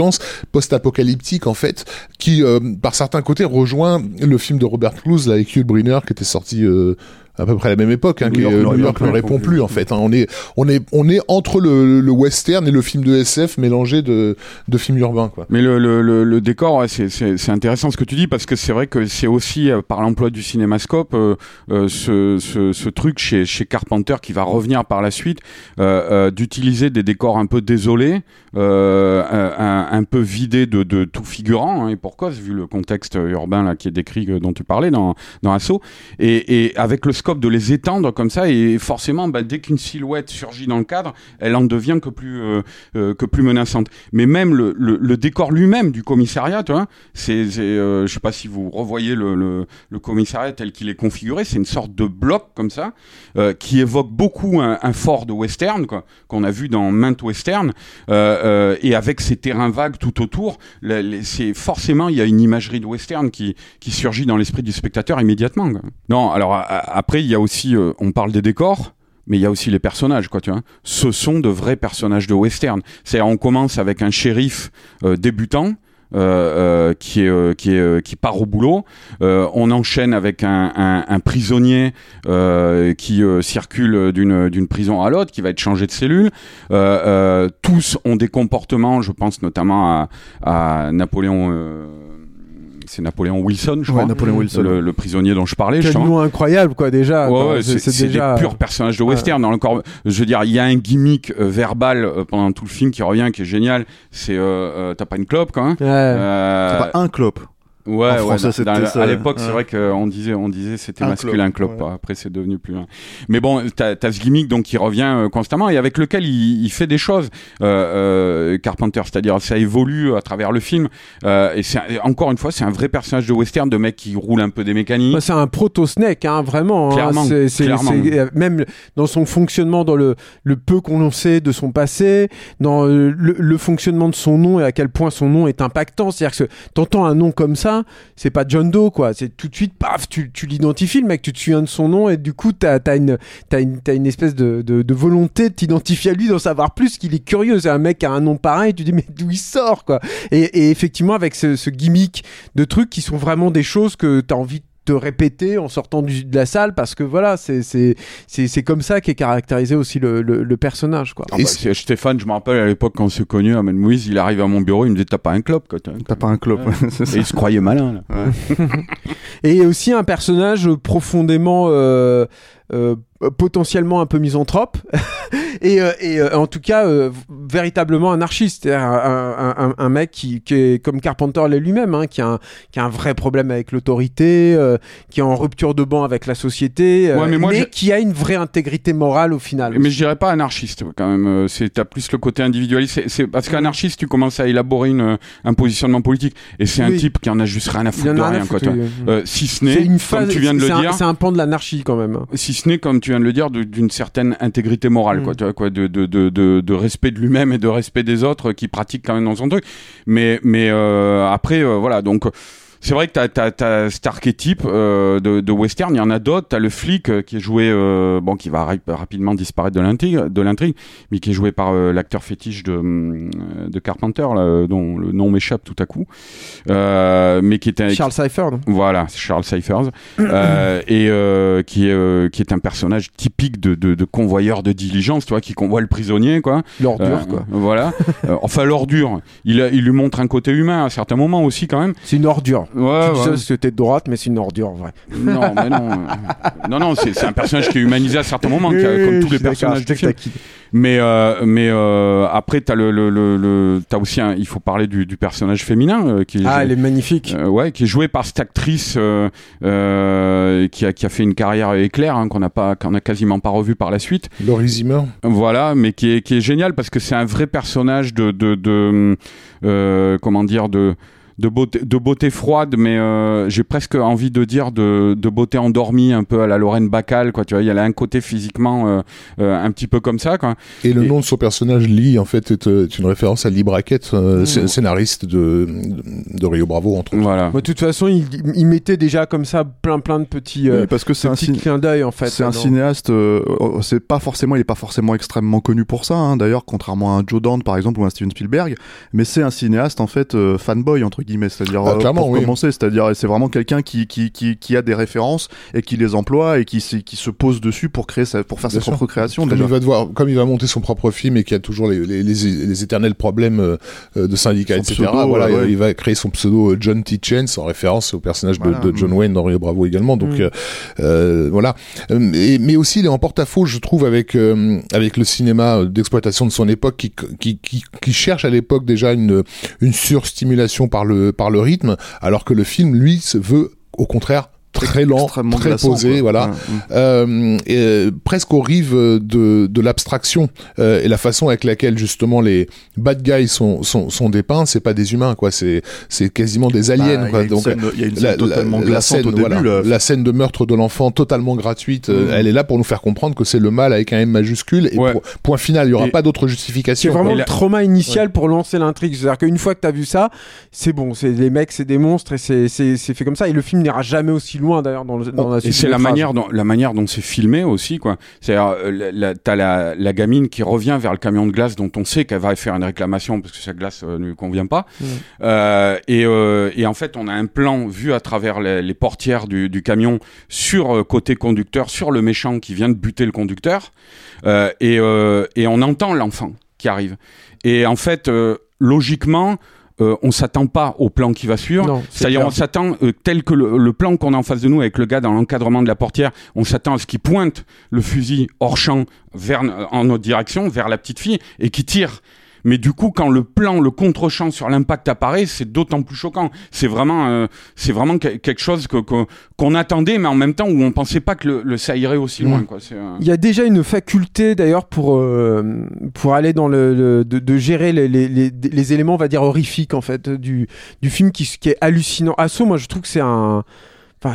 post-apocalyptique en fait, qui euh, par certains côtés rejoint le film de Robert Clouse avec Hugh Brynner qui était sorti euh, à peu près la même époque, hein, New que York ne New York ne répond plus en fait. hein. On est on est on est entre le, le western et le film de SF mélangé de de films urbains quoi. Mais le, le, le, le décor, ouais, c'est- c'est intéressant ce que tu dis parce que c'est vrai que c'est aussi euh, par l'emploi du cinémascope euh, euh, ce, ce, ce truc chez, chez Carpenter qui va revenir par la suite euh, euh, d'utiliser des décors un peu désolés, euh, un, un peu vidés de, de tout figurant hein, et pour cause vu le contexte urbain là qui est décrit dont tu parlais dans dans Assaut et, et avec le de les étendre comme ça et forcément bah, dès qu'une silhouette surgit dans le cadre, elle en devient que plus euh, euh, que plus menaçante. Mais même le, décor lui-même du commissariat, tu vois, c'est, euh, je sais pas si vous revoyez le, commissariat tel qu'il est configuré, c'est une sorte de bloc comme ça qui évoque beaucoup un, fort de western quoi, qu'on a vu dans maintes western et avec ces terrains vagues tout autour, c'est forcément il y a une imagerie de western qui qui surgit dans l'esprit du spectateur immédiatement. Non, alors a- a- il y a aussi, euh, on parle des décors. Mais il y a aussi les personnages, quoi, tu vois. Ce sont de vrais personnages de western. C'est-à-dire, on commence avec un shérif euh, débutant, euh, qui est qui est qui part au boulot. On enchaîne avec un, prisonnier qui circule d'une prison à l'autre, qui va être changé de cellule. Tous ont des comportements, je pense notamment à, à Napoléon. C'est Napoléon Wilson, je Ouais, crois, Napoléon Wilson. le, le prisonnier dont je parlais. Quel nom incroyable, quoi, déjà. Ouais, c'est déjà. des purs personnages de western. Dans le corps, je veux dire, il y a un gimmick euh, verbal euh, pendant tout le film qui revient, qui est génial. C'est euh, euh, t'as pas une clope, quoi. Hein Ouais. Euh, C'est pas un clope. Ouais, En ouais, français, dans- c'était dans- ça. à l'époque, c'est Ouais. vrai qu'on disait, on disait, c'était masculin clope, clope. Après, c'est devenu plus. Mais bon, t'as as ce gimmick donc qui revient euh, constamment et avec lequel il, il fait des choses. Euh, euh, Carpenter, c'est-à-dire ça évolue à travers le film. Euh, et c'est encore une fois, c'est un vrai personnage de western, de mec qui roule un peu des mécaniques. Bah, c'est un proto-snake, hein, vraiment. hein. Clairement, C'est- c'est- clairement. c'est- euh, même dans son fonctionnement, dans le, le peu qu'on en sait de son passé, dans le, le fonctionnement de son nom et à quel point son nom est impactant. C'est-à-dire que t'entends un nom comme ça, c'est pas John Doe, quoi. C'est tout de suite, paf, tu, tu l'identifies, le mec, tu te souviens de son nom et du coup, t'as as une, espèce de, de, volonté de t'identifier à lui, d'en savoir plus, qu'il est curieux. C'est un mec qui a un nom pareil, tu dis, mais d'où il sort, quoi? Et, et effectivement, avec ce, ce gimmick de trucs qui sont vraiment des choses que t'as envie de te répéter en sortant du- de la salle parce que voilà, c'est c'est c'est c'est comme ça qu'est caractérisé aussi le, le, le personnage, quoi. Ah Et bah, c'est- Stéphane, je me rappelle à l'époque quand on s'est connu à Moïse, il arrive à mon bureau, il me dit t'as pas un clope quoi. t'as- pas un clope. <laughs> Et il se croyait malin là. <laughs> Et aussi un personnage profondément euh, euh, potentiellement un peu misanthrope <laughs> et, euh, et euh, en tout cas euh, véritablement anarchiste un, un- mec qui, qui est comme Carpenter l'est lui-même hein, qui, a un, qui a un vrai problème avec l'autorité euh, qui est en rupture de banc avec la société euh, Ouais, mais moi, qui a une vraie intégrité morale au final Mais je dirais pas anarchiste quand même. euh, C'est t'as plus le côté individualiste. C'est- parce qu'anarchiste, tu commences à élaborer une, un positionnement politique. Et c'est un type qui en a juste rien à foutre de a rien quoi. oui. Euh, si ce c'est n'est, comme tu viens de c'est le un- dire, c'est un pan de l'anarchie quand même si ce n'est comme tu viens de le dire, d'une certaine intégrité morale, Mm. quoi, tu vois, quoi, de, de, de, de, de respect de lui-même et de respect des autres qui pratiquent quand même dans son truc. Mais, mais euh, après, euh, voilà, donc. C'est vrai que t'as, t'as, t'as cet archétype euh, de, de western, il y en a d'autres. T'as le flic euh, qui est joué, euh, bon, qui va ra- rapidement disparaître de l'intrigue, de l'intrigue, mais qui est joué par euh, l'acteur fétiche de, hum, de Carpenter, là, euh, dont le nom m'échappe tout à coup, euh, mais qui était Charles Cypher voilà, c'est Charles Cyphers, euh, et euh, qui est euh, qui est un personnage typique de, de, de convoyeur de diligence, tu vois, qui convoie le prisonnier, quoi. l'ordure Euh, quoi Voilà. Euh, enfin l'ordure. Il il lui montre un côté humain à certains moments aussi quand même. c'est une ordure Ouais. tu ouais. t'es de droite mais c'est une ordure en vrai Non, mais non. euh, <laughs> Non, non, c'est un personnage qui est humanisé à certains moments, a- comme tous les personnages du film. Mais mais mais euh, après t'as le le le, aussi un, il faut parler du, du personnage féminin euh, qui est ah elle est magnifique Euh, ouais, qui est jouée par cette actrice euh, euh, qui, a, qui a fait une carrière éclair, hein, qu'on n'a pas, qu'on a quasiment pas revu par la suite. Laurie Zimmer. Voilà, mais qui est, qui est génial parce que c'est un vrai personnage de, de, de euh, comment dire, de de beauté, de beauté froide, mais euh, j'ai presque envie de dire de, de beauté endormie, un peu à la Lorraine Bacal, quoi. Tu vois, il y a un côté physiquement euh, euh, un petit peu comme ça, quoi. Et le Et- nom de son personnage, Lee, en fait, est, est une référence à Lee Brackett, euh, Mmh. scé- scénariste de, de Rio Bravo, entre autres. Voilà. Bah, de toute façon, il, il mettait déjà comme ça plein plein de petits, euh, Oui, parce que c'est un, clins d'œil en fait. c'est un cinéaste. euh, oh, c'est pas forcément, il est pas forcément extrêmement connu pour ça. hein, D'ailleurs, contrairement à un Joe Dante par exemple ou un Steven Spielberg, mais c'est un cinéaste en fait euh, fanboy entre guillemets, c'est-à-dire Ah, euh, pour oui. commencer, c'est-à-dire c'est vraiment quelqu'un qui, qui, qui, qui a des références et qui les emploie et qui, qui se pose dessus pour créer sa, pour faire Bien sa sûr. propre création. Comme déjà. il va devoir, comme il va monter son propre film et qu'il y a toujours les, les, les, les éternels problèmes euh, euh, de syndicats, Son etc. pseudo, voilà, ouais, il va créer son pseudo John T. Chance en référence au personnage de- Voilà. de, John Wayne dans Rio Bravo également. Donc Mm. euh, voilà. Mais, mais aussi il est en porte-à-faux, je trouve, avec euh, avec le cinéma d'exploitation de son époque qui qui, qui, qui cherche à l'époque déjà une une surstimulation par le par le rythme, alors que le film lui se veut au contraire très lent, très glaçant, posé, quoi. voilà Ouais, ouais. euh, et, euh, presque aux rives de, de l'abstraction euh, et la façon avec laquelle justement les bad guys sont, sont, sont dépeints, c'est pas des humains quoi, c'est c'est quasiment des aliens Bah, il y quoi. a une Donc scène- il y a une la, scène la- totalement la glaçante scène, au début. voilà, là. la scène de meurtre de l'enfant totalement gratuite, euh, Mhm. elle est là pour nous faire comprendre que c'est le mal avec un M majuscule et Ouais. point final, il y aura Et- pas d'autre C'est justification. vraiment quoi. le trauma initial pour lancer l'intrigue. C'est-à-dire qu'une fois que t'as vu ça, c'est bon. C'est les mecs, c'est des monstres et c'est c'est c'est fait comme ça. Et le film n'ira jamais aussi loin d'ailleurs dans, le- dans la Et suite c'est la manière dont la manière dont c'est filmé aussi quoi. C'est-à-dire euh, t'as la, la gamine qui revient vers le camion de glace dont on sait qu'elle va faire une réclamation parce que sa glace euh, ne lui convient pas. Mm. Euh, et, euh, et en fait on a un plan vu à travers les, les portières du, du camion sur côté conducteur sur le méchant qui vient de buter le conducteur et, et on entend l'enfant qui arrive. Et en fait logiquement euh, on s'attend pas au plan qui va suivre. C'est-à-dire, on s'attend, euh, tel que le, le plan qu'on a en face de nous avec le gars dans l'encadrement de la portière, on s'attend à ce qu'il pointe le fusil hors champ vers, en notre direction, vers la petite fille, et qui tire. Mais du coup, quand le plan, le contre-champ sur l'impact apparaît, c'est d'autant plus choquant. C'est vraiment, euh, c'est vraiment que- quelque chose que, que- qu'on attendait, mais en même temps où on pensait pas que le, le ça irait aussi loin. Quoi. C'est, euh, Il y a déjà une faculté d'ailleurs pour euh, pour aller dans le, le- de, de gérer les, les, les, les éléments on va dire horrifiques en fait du du film qui, qui est hallucinant. Asso moi je trouve que c'est un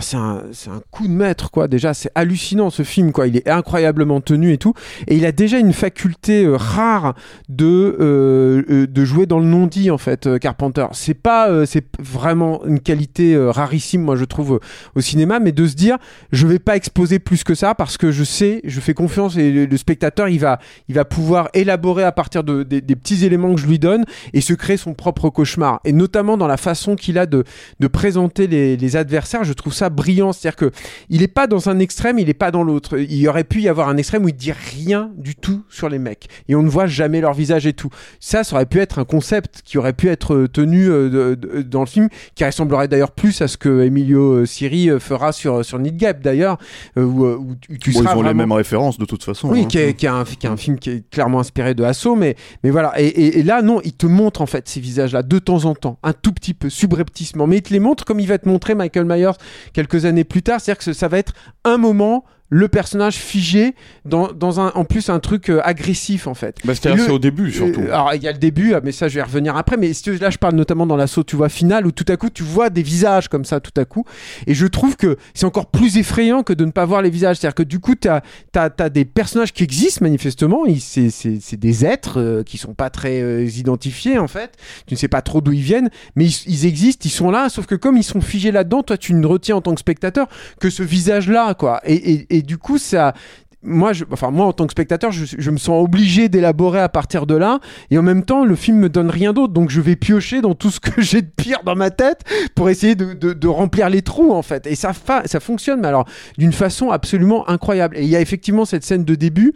C'est un, coup de maître, quoi. Déjà, c'est hallucinant ce film, quoi. Il est incroyablement tenu et tout. Et il a déjà une faculté euh, rare de, euh, euh, de jouer dans le non-dit, en fait, Carpenter. C'est pas, c'est vraiment une qualité rarissime, moi, je trouve, au cinéma, mais de se dire, je vais pas exposer plus que ça parce que je sais, je fais confiance et le, spectateur, il va, il va pouvoir élaborer à partir de, des, des petits éléments que je lui donne et se créer son propre cauchemar. Et notamment dans la façon qu'il a de, de présenter les, les adversaires, je trouve ça brillant. C'est-à-dire que il est pas dans un extrême, il est pas dans l'autre. Il y aurait pu y avoir un extrême où il dit rien du tout sur les mecs et on ne voit jamais leur visage et tout. Ça, ça aurait pu être un concept qui aurait pu être tenu euh, de- de- dans le film, qui ressemblerait d'ailleurs plus à ce que Emilio euh, Siri euh, fera sur sur Need Gap d'ailleurs, euh, où, euh, où tu, Bon, seras ils ont les mêmes références de toute façon. oui, hein. qui est, qui est un, qui est un film qui est clairement inspiré de Asso, mais, mais voilà. Et, et- et là, non, il te montre en fait ces visages-là de temps en temps, un tout petit peu, subrepticement. Mais il te les montre comme il va te montrer Michael Myers quelques années plus tard. C'est-à-dire que ça va être un moment, le personnage figé dans, dans un, en plus un truc euh, agressif en fait. bah, c'est au début surtout. Euh, alors il y a le début, ah, mais ça je vais y revenir après. Mais là je parle notamment dans l'assaut, tu vois final où tout à coup tu vois des visages comme ça tout à coup. Et je trouve que c'est encore plus effrayant que de ne pas voir les visages. C'est-à-dire que du coup tu as, des personnages qui existent manifestement. C'est c'est- c'est des êtres euh, qui sont pas très euh, identifiés en fait. Tu ne sais pas trop d'où ils viennent, mais ils, ils existent, ils sont là. Sauf que comme ils sont figés là-dedans, toi tu ne retiens en tant que spectateur que ce visage-là quoi. Et, et, et du coup ça moi, enfin moi en tant que spectateur, je, me sens obligé d'élaborer à partir de là, et en même temps, le film me donne rien d'autre, donc je vais piocher dans tout ce que <laughs> j'ai de pire dans ma tête pour essayer de, remplir les trous en fait. Et ça, ça fonctionne, mais alors d'une façon absolument incroyable. Et il y a effectivement cette scène de début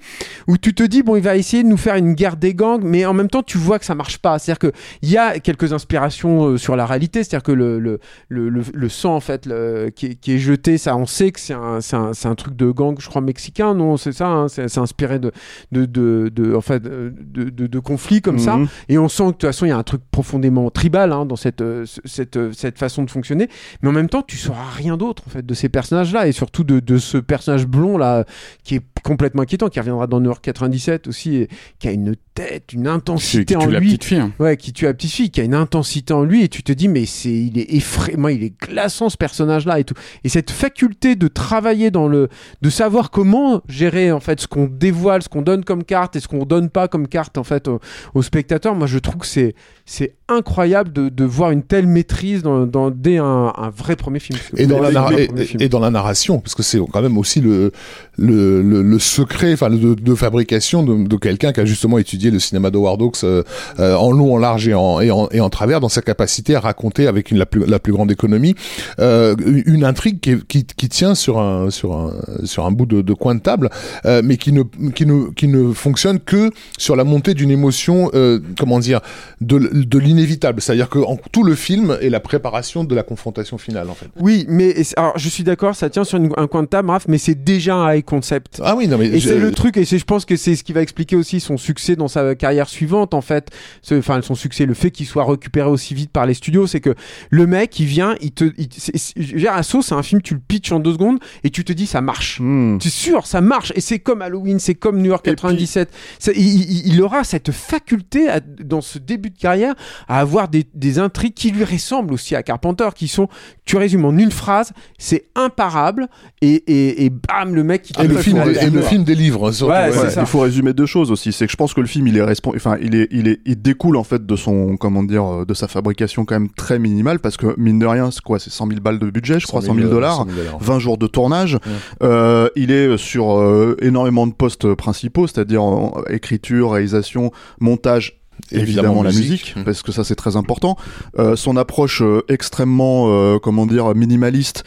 où tu te dis bon, il va essayer de nous faire une guerre des gangs, mais en même temps, tu vois que ça marche pas. C'est-à-dire que il y a quelques inspirations euh, sur la réalité, c'est-à-dire que le, le, le, sang en fait qui, est, qui est jeté, ça, on sait que c'est un, un, un truc de gang, je crois mexicain, non C'est ça, hein, c'est inspiré de, de, de, de- en fait, de, de, de conflits comme ça. Mhm. Et on sent que de toute façon, il y a un truc profondément tribal hein, dans cette, euh, ce- cette, euh, cette façon de fonctionner. Mais en même temps, tu sauras rien d'autre en fait de ces personnages-là et surtout de, de ce personnage blond là qui est complètement inquiétant, qui reviendra dans New York 97 aussi, et qui a une tête, une Qui, intensité qui en tue la lui. petite fille. hein. Ouais, qui tue la petite fille, qui a une intensité en lui, et tu te dis, mais c'est, il est effrayant, moi, il est glaçant ce personnage-là et tout. Et cette faculté de travailler dans le, de savoir comment gérer en fait ce qu'on dévoile, ce qu'on donne comme carte et ce qu'on donne pas comme carte en fait au, au spectateur, moi je trouve que c'est, c'est incroyable de, de voir une telle maîtrise dans, dans dès un, un vrai premier film. et dans, la et, et dans la narration parce que c'est quand même aussi le le, le, le secret, enfin de, de fabrication de, de quelqu'un qui a justement étudié le cinéma de Howard Hawks euh, euh, en long, en large et en, et en, et en travers, dans sa capacité à raconter avec une, la, plus, la plus grande économie euh, une intrigue qui, qui, qui, tient sur un sur un sur un bout de, de coin de table, euh, mais qui ne qui ne qui ne fonctionne que sur la montée d'une émotion, euh, comment dire, de, de l'inévitable. C'est-à-dire que en, tout le film est la préparation de la confrontation finale, en fait. Oui, mais alors je suis d'accord, ça tient sur une, un coin de table, Raph, mais c'est déjà un high concept. Ah oui, non mais Et je- c'est le truc, et c'est- je pense que c'est ce qui va expliquer aussi son succès dans sa carrière suivante, en fait. Enfin, son succès, le fait qu'il soit récupéré aussi vite par les studios, c'est que le mec, il vient, il te. Il, c'est- c'est- Asso, c'est un film, tu le pitches en deux secondes et tu te dis, ça marche. Tu es sûr, ça marche. Et c'est comme Halloween, c'est comme New York Et 97. C'est- il, aura cette faculté, à- dans ce début de carrière, à avoir des, des intrigues qui lui ressemblent aussi à Carpenter, qui sont, tu résumes en une phrase, c'est imparable, et, et, et bam, le mec qui et le te film le film délivre. surtout, Ouais, ouais. c'est Ouais, ça. Il faut résumer deux choses aussi. C'est que je pense que le film, il est enfin, il est, il est, il découle en fait de son, comment dire, euh, de sa fabrication quand même très minimale parce que mine de rien, c'est quoi, c'est 100 000 balles de budget, je crois, 100 000 dollars. 100 000 dollars. 20 jours de tournage. Euh, il est sur euh, énormément de postes principaux, c'est-à-dire en écriture, réalisation, montage. Évidemment, la musique, Mm. parce que ça c'est très important. Euh, son approche euh, extrêmement, euh, comment dire, minimaliste,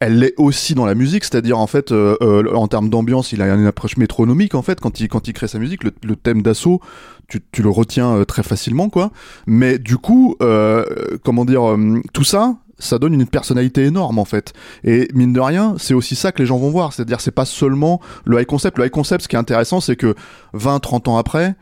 elle l'est aussi dans la musique, c'est-à-dire en fait, euh, euh, en termes d'ambiance, il a une approche métronomique en fait quand il quand il crée sa musique. Le, le thème d'assaut, tu, tu le retiens euh, très facilement quoi. Mais du coup, euh, comment dire, euh, tout ça, ça donne une personnalité énorme en fait. Et mine de rien, c'est aussi ça que les gens vont voir. C'est-à-dire, c'est pas seulement le high concept. Le high concept, ce qui est intéressant, c'est que 20, 30 ans après,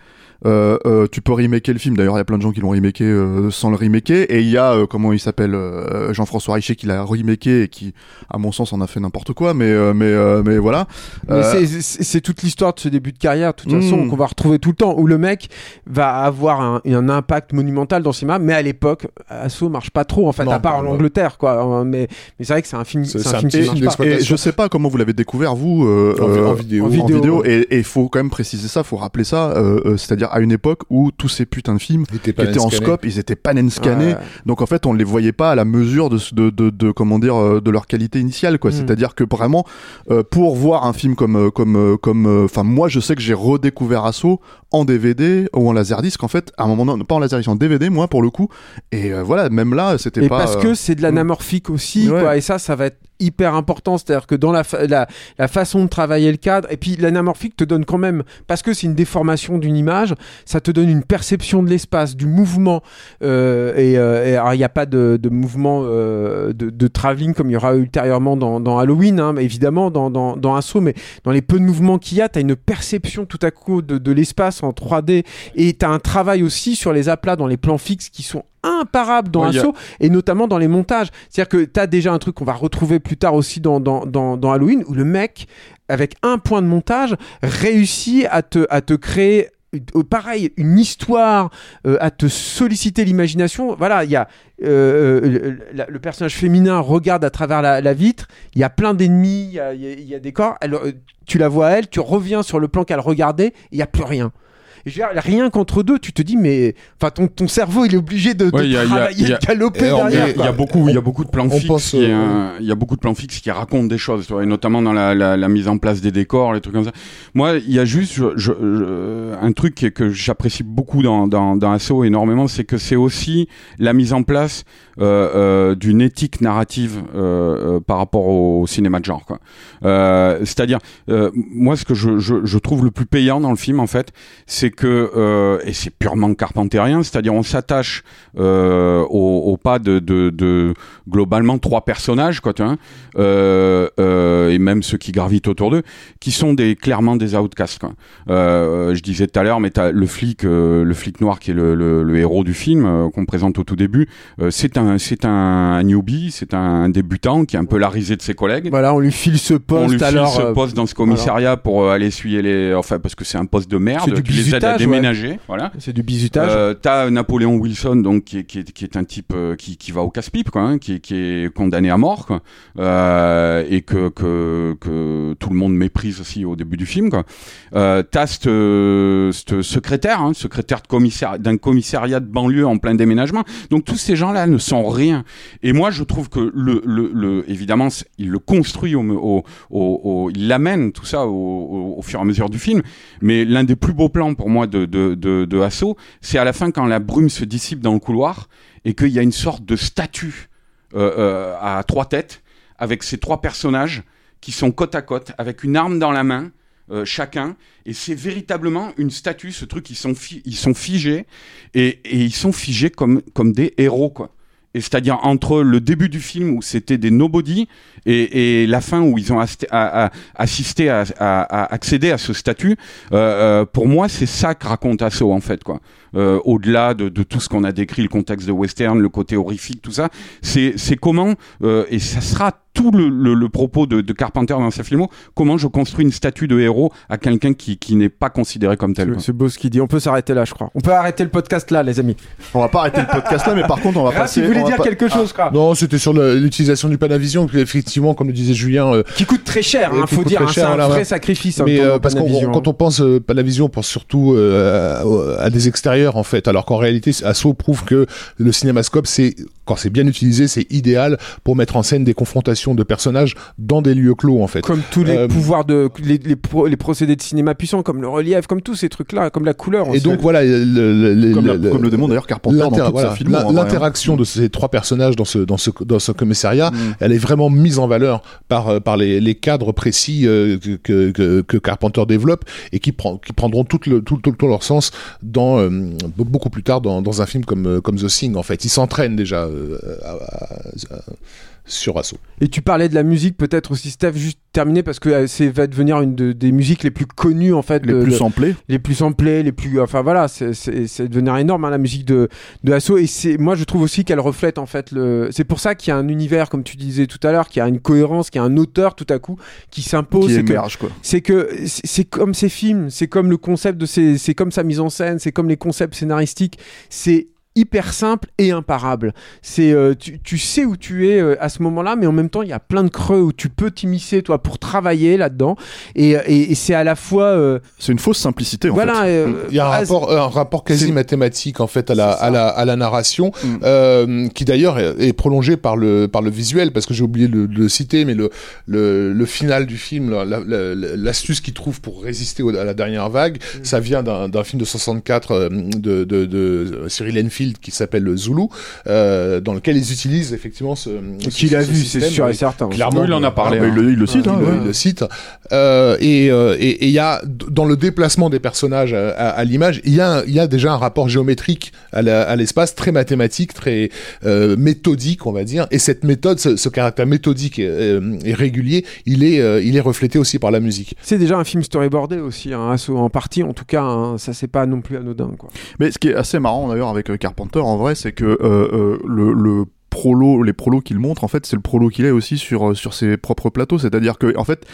tu peux remaker le film. D'ailleurs, il y a plein de gens qui l'ont remaké euh, sans le remaker. Et il y a, euh, comment il s'appelle, euh, Jean-François Richer qui l'a remaké et qui, à mon sens, en a fait n'importe quoi. Mais, euh, mais, euh, mais voilà. Mais Euh, c'est- toute l'histoire de ce début de carrière, de toute façon, qu'on va retrouver tout le temps, où le mec va avoir un, un impact monumental dans le cinéma, mais à l'époque, Asso marche pas trop, en fait, Non, à part en. Angleterre, quoi. Mais, mais c'est vrai que c'est un film, C'est- un un film qui marche film pas. Et je sais pas comment vous l'avez découvert vous euh, En euh, en vidéo. en en vidéo, vidéo, ouais. et il faut quand même préciser ça, faut rappeler ça, euh, euh, c'est-à-dire à une époque où tous ces putains de films Il était qui étaient en scope, ils étaient pan and scannés, Ouais. donc en fait on les voyait pas à la mesure de, de, de, de comment dire euh, de leur qualité initiale quoi. Mm. C'est-à-dire que vraiment euh, pour voir un film comme euh, comme comme euh, enfin moi je sais que j'ai redécouvert Asso en DVD ou en laserdisc en fait à un moment non pas en laserdisc en DVD moi pour le coup et euh, voilà même là c'était Et pas parce euh, que c'est de l'anamorphique aussi, Ouais. quoi. Et ça, ça va être hyper important. C'est-à-dire que dans la, la, façon de travailler le cadre, et puis l'anamorphique te donne quand même, parce que c'est une déformation d'une image, ça te donne une perception de l'espace, du mouvement. Euh, et, euh, alors, il n'y a pas de, mouvement euh, de, de travelling comme il y aura ultérieurement dans, dans Halloween, hein, mais évidemment dans, dans, dans Assaut, mais dans les peu de mouvements qu'il y a, tu as une perception tout à coup de, de l'espace en 3D, et tu as un travail aussi sur les aplats dans les plans fixes qui sont imparables dans Ouais, y a- et notamment dans les montages. C'est-à-dire que tu as déjà un truc qu'on va retrouver plus tard aussi dans, dans, dans, dans Halloween où le mec, avec un point de montage, réussit à te, à te créer. euh, Pareil, une histoire euh, à te solliciter l'imagination. Voilà, il y a euh, le, personnage féminin regarde à travers la, la vitre. Il y a plein d'ennemis, il y a, y y des corps. Elle, tu la vois elle, tu reviens sur le plan qu'elle regardait. Il y a plus rien. Et je veux dire, rien qu'entre deux, tu te dis mais enfin ton, ton cerveau il est obligé de, Ouais, y a- travailler, il y a- de galoper et on- derrière. Il y a beaucoup, il y a beaucoup de plans fixes. pense, qui, euh, il y a beaucoup de plans fixes qui racontent des choses, tu vois, et notamment dans la, la, la mise en place des décors, les trucs comme ça. Moi, il y a juste je, je- je- un truc que j'apprécie beaucoup dans, dans, dans Asso énormément, c'est que c'est aussi la mise en place euh, euh, d'une éthique narrative euh, euh, par rapport au, cinéma de genre. Euh, C'est-à-dire, euh, moi, ce que je, je, je trouve le plus payant dans le film, en fait, c'est que euh, et c'est purement carpentérien, c'est-à-dire on s'attache euh, au, au pas de, de, de globalement trois personnages, quoi, tu vois, euh, euh, et même ceux qui gravitent autour d'eux, qui sont des clairement des outcasts. Quoi. Je disais tout à l'heure, mais t'as le flic, le flic noir qui est le, le, le héros du film qu'on présente au tout début, c'est un c'est un newbie, c'est un débutant qui est un peu la risée de ses collègues. Voilà, on lui file ce on poste lui file alors. ce poste dans ce commissariat pour aller essuyer les, enfin parce que c'est un poste de merde C'est du à bizutage, déménager. Voilà. C'est du bizutage. Euh, T'as Napoléon Wilson, donc qui est, qui est, qui est un type euh, qui, qui va au casse-pipe, quoi, hein, qui, est- qui est condamné à mort, quoi, euh, et que, que que tout le monde méprise aussi au début du film. Quoi. Euh, T'as cette secrétaire, hein, secrétaire de commissaire d'un commissariat de banlieue en plein déménagement. Donc tous ces gens-là ne sont rien. Et moi, je trouve que le, le, le évidemment, il le construit au, au, au, au- il l'amène tout ça au, au, au fur et à mesure du film. Mais l'un des plus beaux plans pour moi de, de, de, de c'est à la fin quand la brume se dissipe dans le couloir et qu'il y a une sorte de statue euh, euh, à trois têtes avec ces trois personnages qui sont côte à côte avec une arme dans la main. euh, chacun et c'est véritablement une statue ce truc ils sont sont figés et, et ils sont figés comme comme des héros quoi et c'est-à-dire entre le début du film où c'était des nobody et, et la fin où ils ont à- à- assisté à, à- accéder à ce statut, euh, euh, pour moi c'est ça que raconte Asso en fait quoi. Euh, Au-delà de, de tout ce qu'on a décrit, le contexte de western, le côté horrifique, tout ça, c'est comment euh, et ça sera tout le, le- le propos de, de Carpenter dans sa filmo, comment je construis une statue de héros à quelqu'un qui, qui n'est pas considéré comme tel. C'est- quoi. Beau ce qu'il dit. On peut s'arrêter là, je crois. On peut arrêter le podcast là, les amis. On va pas arrêter le podcast là, mais par contre, on va Ah, passer. si vous voulez dire pas- quelque chose, je crois. Non, c'était sur l'utilisation du Panavision, effectivement, comme le disait Julien, euh, Qui coûte très cher, Et hein, qui faut dire. hein, c'est un vrai ouais. sacrifice. hein, mais euh, parce qu'on Panavision, quand on pense euh, Panavision, on pense surtout euh, à, à des extérieurs en fait, alors qu'en réalité, Asso prouve que le cinémascope, c'est quand c'est bien utilisé, c'est idéal pour mettre en scène des confrontations de personnages dans des lieux clos en fait. Comme tous les Euh, pouvoirs de les, les, pro- les procédés de cinéma puissants, comme le relief, comme tous ces trucs-là, comme la couleur. Et donc voilà, le- le- le- Comme, la- le- comme le démon d'ailleurs Carpenter dans toute voilà, sa hein. L'interaction de ces trois personnages dans ce, dans ce, dans ce commissariat, Mm. elle est vraiment mise en valeur par, euh, par les, les cadres précis euh, que, que, Carpenter développe et qui, prend, qui prendront tout, le, tout, tout, tout leur sens dans, euh, beaucoup plus tard dans, dans un film comme, comme The Thing. En fait, ils s'entraînent déjà euh, à- à- à- sur Assaut. Et tu parlais de la musique, peut-être aussi, Steph, juste terminer parce que euh, c'est va devenir une de- des musiques les plus connues en fait, Les de- plus samplés. les plus samplés, les plus, enfin voilà, c'est devenir énorme hein, la musique de de Asso et c'est, moi je trouve aussi qu'elle reflète en fait le, c'est pour ça qu'il y a un univers comme tu disais tout à l'heure, qui a une cohérence, qui a un auteur tout à coup qui s'impose. qui C'est que- c'est que c'est c'est comme ces films, c'est comme le concept de ces, c'est comme sa mise en scène, c'est comme les concepts scénaristiques, c'est hyper simple et imparable. C'est euh, tu, tu sais où tu es euh, à ce moment-là, mais en même temps il y a plein de creux où tu peux t'immiscer toi pour travailler là-dedans et, et, et c'est à la fois euh, C'est une fausse simplicité en voilà. fait. euh, Il y a un ah, rapport, un rapport quasi mathématique en fait à la, à la, à la narration, Mm. euh, qui d'ailleurs est, est prolongé par le, par le visuel, parce que j'ai oublié de le, citer, mais le, le, le final du film, la- la- la- l'astuce qu'il trouve pour résister à la dernière vague, Mm. ça vient d'un film de 64 euh, de, de, de Cyril Enfield qui s'appelle Zulu, euh, dans lequel ils utilisent effectivement ce. Qui ce- l'a ce vu, c'est sûr et certain. Clairement, il en a parlé, Ah, hein. il, le- il le cite. il, hein, ouais. il le cite. Euh, et euh, et- et il y a dans le déplacement des personnages à, à- à l'image, il y a un- il y a déjà un rapport géométrique à l'espace très mathématique, très euh, méthodique, on va dire. Et cette méthode, ce, ce caractère méthodique et, euh, et régulier, il est euh, il est reflété aussi par la musique. C'est déjà un film storyboardé aussi, hein, en partie en tout cas. hein, ça c'est pas non plus anodin quoi. Mais ce qui est assez marrant d'ailleurs avec euh, En vrai, c'est que euh, euh, le, prolo, les prolos qu'il montre, en fait, c'est le prolo qu'il est aussi sur, euh, sur ses propres plateaux. C'est-à-dire que, en fait,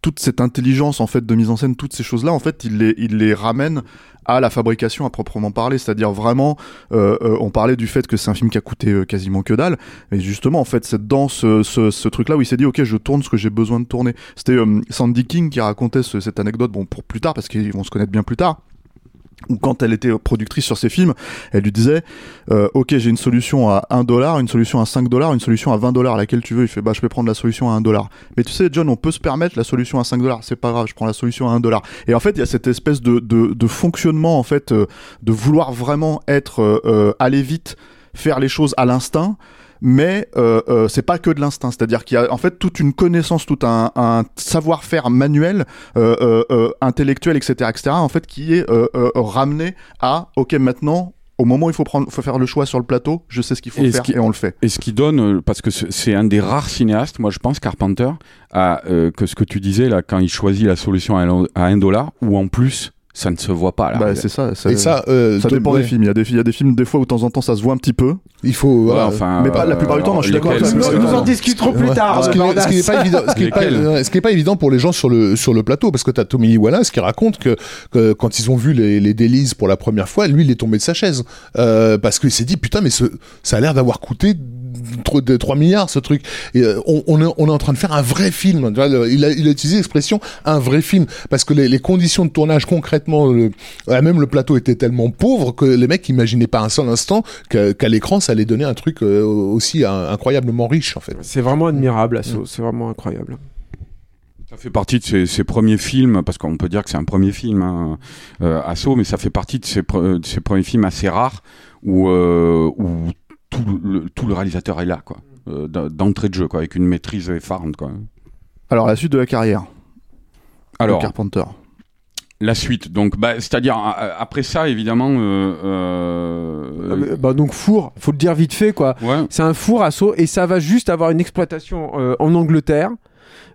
toute cette intelligence en fait de mise en scène, toutes ces choses-là, en fait, il les, les ramène à la fabrication à proprement parler. C'est-à-dire vraiment, on parlait du fait que c'est un film qui a coûté quasiment que dalle. Et justement, en fait, c'est dans ce, truc-là où il s'est dit, ok, je tourne ce que j'ai besoin de tourner. C'était Sandy King qui racontait ce- cette anecdote, bon, pour plus tard, parce qu'ils vont se connaître bien plus tard ou quand elle était productrice sur ses films, elle lui disait euh, Ok, j'ai une solution à 1 dollar, une solution à 5 dollars, une solution à 20 dollars, laquelle tu veux Il fait Bah, je vais prendre la solution à 1 dollar. Mais tu sais, John, on peut se permettre la solution à 5 dollars, c'est pas grave, je prends la solution à 1 dollar. Et en fait, il y a cette espèce de, de, fonctionnement, en fait, euh, de vouloir vraiment être, euh, euh, aller vite, faire les choses à l'instinct mais euh, euh, c'est pas que de l'instinct, c'est-à-dire qu'il y a en fait toute une connaissance, tout un, un savoir-faire manuel, euh, euh, euh, intellectuel, etc., etc., en fait, qui est euh, euh, ramené à ok maintenant. Au moment où il faut prendre, faut faire le choix sur le plateau, je sais ce qu'il faut Et faire qui- et on le fait. Et ce qui donne, parce que c'est un des rares cinéastes, moi je pense, Carpenter, à, euh, que ce que tu disais là, quand il choisit la solution à un dollar, ou en plus, ça ne se voit pas. Là. Bah, c'est ça. ça- Et ça, euh, ça dépend ouais. des films. Il y, a des, fi- il y a des films, des fois, où de temps en temps, ça se voit un petit peu. Il faut. Ouais, voilà. enfin, mais pas la plupart du temps, non, je suis d'accord avec lesquels, toi. c'est- Nous en discuterons plus Ouais. tard. Ce qui, euh, est- ce qui n'est pas <laughs> évident, ce qui est pas, Lesquels euh, pas évident pour les gens sur le sur le plateau, parce que t'as Tommy Lee Wallace qui raconte que, que quand ils ont vu les, les délices pour la première fois, lui il est tombé de sa chaise euh, parce qu'il s'est dit putain mais ce, ça a l'air d'avoir coûté de 3 milliards ce truc. Et euh, on, on, est, on est en train de faire un vrai film. Il, a, il a utilisé l'expression un vrai film parce que les, les conditions de tournage concrètement le, ouais, même le plateau était tellement pauvre que les mecs imaginaient pas un seul instant qu'à l'écran ça allait donner un truc euh, aussi incroyablement riche en fait. C'est vraiment admirable, Asso. C'est vraiment incroyable. Ça fait partie de ses, ses premiers films, parce qu'on peut dire que c'est un premier film, hein, euh, Asso, mais ça fait partie de ses, pre- de ses premiers films assez rares où, euh, où tout, le, tout le réalisateur est là, quoi, euh, d'entrée de jeu, quoi, avec une maîtrise effarante, quoi. Alors, la suite de la carrière Alors, de Carpenter. la suite, donc, bah, c'est-à-dire après ça, évidemment, euh, euh, Ah, bah, donc four, faut le dire vite fait quoi. ouais, C'est un four à seau et ça va juste avoir une exploitation euh, en Angleterre.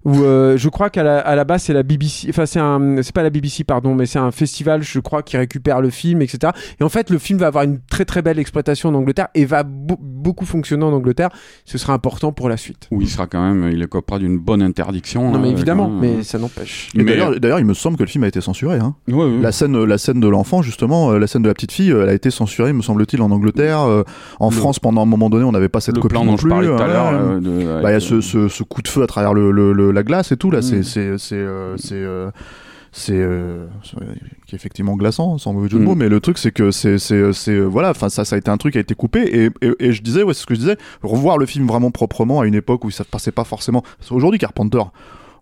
Où euh, je crois qu'à la, à la base c'est la BBC, enfin c'est un, c'est pas la BBC pardon, mais c'est un festival je crois qui récupère le film etc. Et en fait le film va avoir une très très belle exploitation en Angleterre et va beau- beaucoup fonctionner en Angleterre. Ce sera important pour la suite. où il sera quand même, il écopera d'une bonne interdiction. Non mais hein, évidemment, même. mais ça n'empêche. Mais- d'ailleurs, d'ailleurs, il me semble que le film a été censuré. Hein. Ouais, ouais. La scène, la scène de l'enfant, justement, euh, la scène de la petite fille, euh, elle a été censurée, me semble-t-il, en Angleterre. en Le- France, pendant un moment donné, on n'avait pas cette le copie plan non dont je plus. parlais tout à ouais. l'heure. de- Bah, il y a ce, ce, ce coup de feu à travers le, le- le- la glace et tout là, c'est Mm. c'est c'est euh, c'est euh, c'est euh, qui est effectivement glaçant sans mauvais jeu de Mm. mots mais le truc c'est que c'est c'est euh, voilà enfin ça ça a été un truc qui a été coupé et, et, et je disais ouais c'est ce que je disais revoir le film vraiment proprement à une époque où ça passait pas forcément parce qu'aujourd'hui Carpenter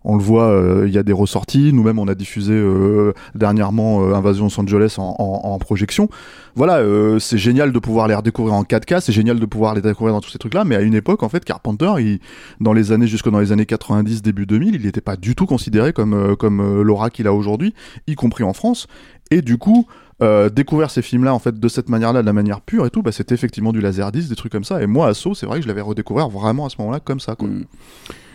on le voit, euh, il y a des ressorties. Nous-mêmes, on a diffusé euh, dernièrement euh, Invasion Los Angeles en, en, en projection. Voilà, euh, c'est génial de pouvoir les redécouvrir en 4K, c'est génial de pouvoir les découvrir dans tous ces trucs-là. Mais à une époque, en fait, Carpenter, il, dans les années jusque dans les années 90, début 2000, il n'était pas du tout considéré comme euh, comme l'aura qu'il a aujourd'hui, y compris en France. Et du coup, euh, découvrir ces films-là en fait de cette manière-là, de la manière pure et tout, bah, c'était effectivement du laserdisc, des trucs comme ça. Et moi, Asso, c'est vrai que je l'avais redécouvert vraiment à ce moment-là comme ça. Quoi. Mm.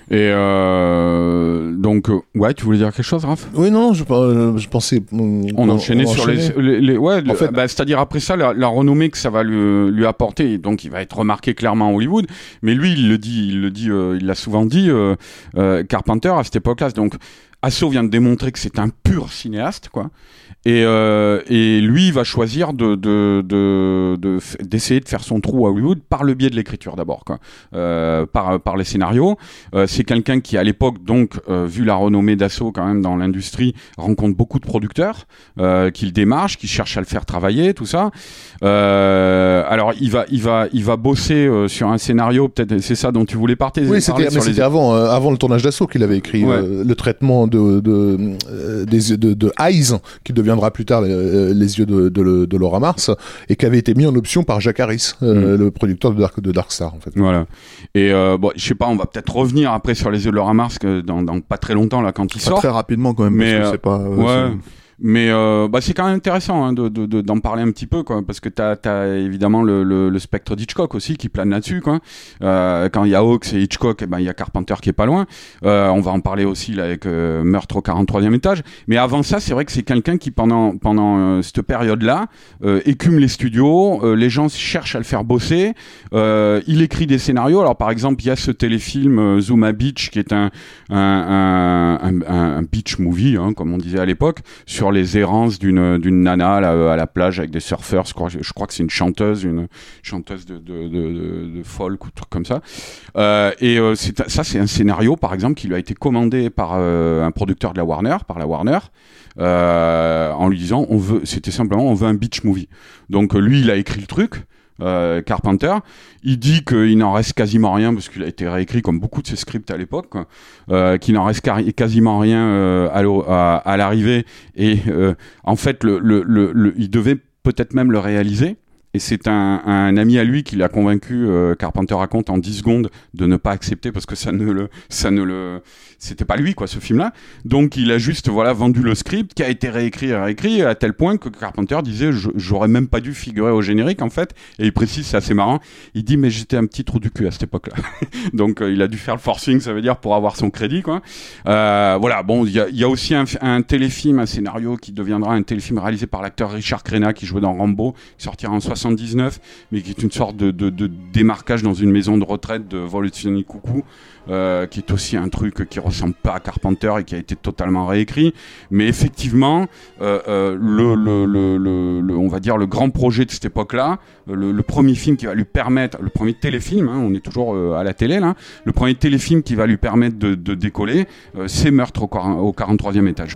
Et euh, donc, euh, ouais, tu voulais dire quelque chose, Raph? Oui, non, je, euh, je pensais. On enchaînait sur les, les, les- ouais, le- fait- bah, c'est-à-dire après ça la, la renommée que ça va lui, lui apporter, donc il va être remarqué clairement à Hollywood. Mais lui, il le dit, il le dit, euh, il l'a souvent dit, euh, euh, Carpenter à cette époque-là. Donc, Asso vient de démontrer que c'est un pur cinéaste, quoi. Et, euh, et lui, il va choisir de, d'essayer de faire son trou à Hollywood par le biais de l'écriture d'abord, quoi. Euh, par, par les scénarios. Euh, c'est quelqu'un qui, à l'époque, donc, vu la renommée d'Asso quand même dans l'industrie, rencontre beaucoup de producteurs qui le démarchent, qui cherchent à le faire travailler, tout ça. Alors, il va, il va, il va bosser sur un scénario. Peut-être, c'est ça dont tu voulais partir. Oui, c'était, parler mais sur les- c'était avant, avant le tournage d'assaut qu'il avait écrit Ouais. le traitement de de, des de, de Eyes, qui deviendra plus tard euh, les yeux de, de, de Laura Mars, et qui avait été mis en option par Jack Harris, euh, Mm. le producteur de Dark, de Dark Star, en fait. Voilà. Et euh, bon, je sais pas, on va peut-être revenir après sur les yeux de Laura Mars que dans, dans pas très longtemps là quand il Pas sort. très rapidement quand même, Mais, parce que euh, c'est pas. ouais. Mais euh, bah, c'est quand même intéressant hein, de, de, de- d'en parler un petit peu, quoi, parce que t'as as évidemment le, spectre d'Hitchcock aussi qui plane là-dessus. Euh, quand il y a Hawks et Hitchcock, eh ben, il y a Carpenter qui est pas loin. Euh, on va en parler aussi là, avec euh, Meurtre au 43e étage. Mais avant ça, c'est vrai que c'est quelqu'un qui, pendant, pendant cette période-là, écume les studios, les gens cherchent à le faire bosser. Il écrit des scénarios. Alors, par exemple, il y a ce téléfilm Zuma Beach qui est un, un beach movie, hein, comme on disait à l'époque, sur les errances d'une d'une nana là, à la plage avec des surfeurs. Je crois, je crois que c'est une chanteuse, une chanteuse de, de, de, folk ou truc comme ça. Euh, et euh, ça, c'est un scénario, par exemple, qui lui a été commandé par euh, un producteur de la Warner, par la Warner, euh, en lui disant, on veut, c'était simplement, on veut un beach movie. Donc euh, lui, il a écrit le truc. Euh, Carpenter, il dit qu'il n'en reste quasiment rien parce qu'il a été réécrit comme beaucoup de ses scripts à l'époque, euh, qu'il n'en reste quasiment rien euh, à l'arrivée. Et euh, en fait le, le, le- il devait peut-être même le réaliser. Et c'est un, un, ami à lui qui l'a convaincu, euh, Carpenter raconte en 10 secondes, de ne pas accepter parce que ça ne le, ça ne le, c'était pas lui quoi ce film-là. Donc il a juste voilà vendu le script qui a été réécrit et réécrit à tel point que Carpenter disait j'aurais même pas dû figurer au générique en fait. Et il précise c'est assez marrant. Il dit mais j'étais un petit trou du cul à cette époque-là. <laughs> Donc euh, il a dû faire le forcing, ça veut dire pour avoir son crédit quoi. Euh, voilà bon il y a, aussi un, téléfilm, un scénario qui deviendra un téléfilm réalisé par l'acteur Richard Crenna qui jouait dans Rambo, qui sortira en 79, mais qui est une sorte de, de, démarquage dans une maison de retraite de Volodymyr Coucou. Euh, qui est aussi un truc qui ressemble pas à Carpenter et qui a été totalement réécrit. Mais effectivement, euh, euh, le, le, le, le, on va dire le grand projet de cette époque-là, le, premier film qui va lui permettre, le premier téléfilm, hein, on est toujours à la télé là, le premier téléfilm qui va lui permettre de, de décoller, c'est Meurtre au, au 43e étage.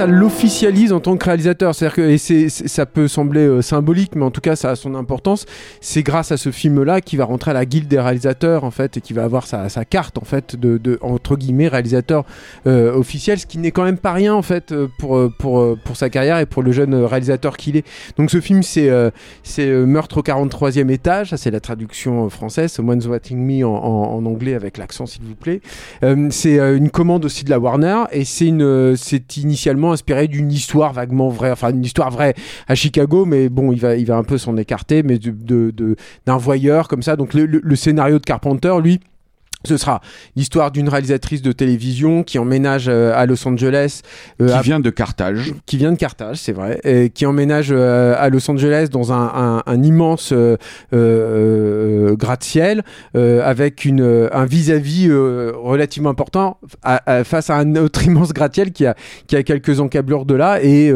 Ça l'officialise en tant que réalisateur. C'est-à-dire que, et ça peut sembler euh, symbolique, mais en tout cas, ça a son importance. C'est grâce à ce film-là qu'il va rentrer à la guilde des réalisateurs, en fait, et qui va avoir sa, carte, en fait, de, entre guillemets, réalisateur euh, officiel, ce qui n'est quand même pas rien, en fait, euh, pour, pour, pour sa carrière et pour le jeune réalisateur qu'il est. Donc, ce film, c'est, c'est Meurtre au 43e étage. Ça, c'est la traduction française. One's Watching Me en, en, en anglais avec l'accent, s'il vous plaît. c'est une commande aussi de la Warner, et c'est une, c'est initialement inspiré d'une histoire vaguement vraie, enfin une histoire vraie à Chicago, mais bon, il va, il va un peu s'en écarter, mais de, de, d'un voyeur comme ça. Donc le scénario de Carpenter, lui, ce sera l'histoire d'une réalisatrice de télévision qui emménage euh, à Los Angeles. Euh, qui vient de Carthage. Qui vient de Carthage, c'est vrai. Et qui emménage euh, à Los Angeles dans un, un, un immense gratte-ciel avec une, un vis-à-vis relativement important face à un autre <laughs> immense gratte-ciel qui a, qui a quelques encablures de là. Et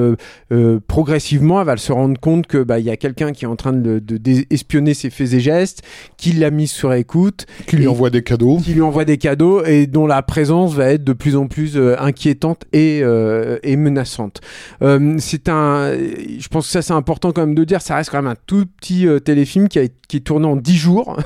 progressivement, elle va se rendre compte que bah, il y a quelqu'un qui est en train de, de, d'espionner ses faits et gestes, qui l'a mise sur écoute. Qui lui envoie des cadeaux qui lui envoie des cadeaux et dont la présence va être de plus en plus euh, inquiétante et, euh, et menaçante. Euh, c'est un, je pense que ça c'est important quand même de dire, ça reste quand même un tout petit téléfilm qui, a, qui est tourné en 10 jours.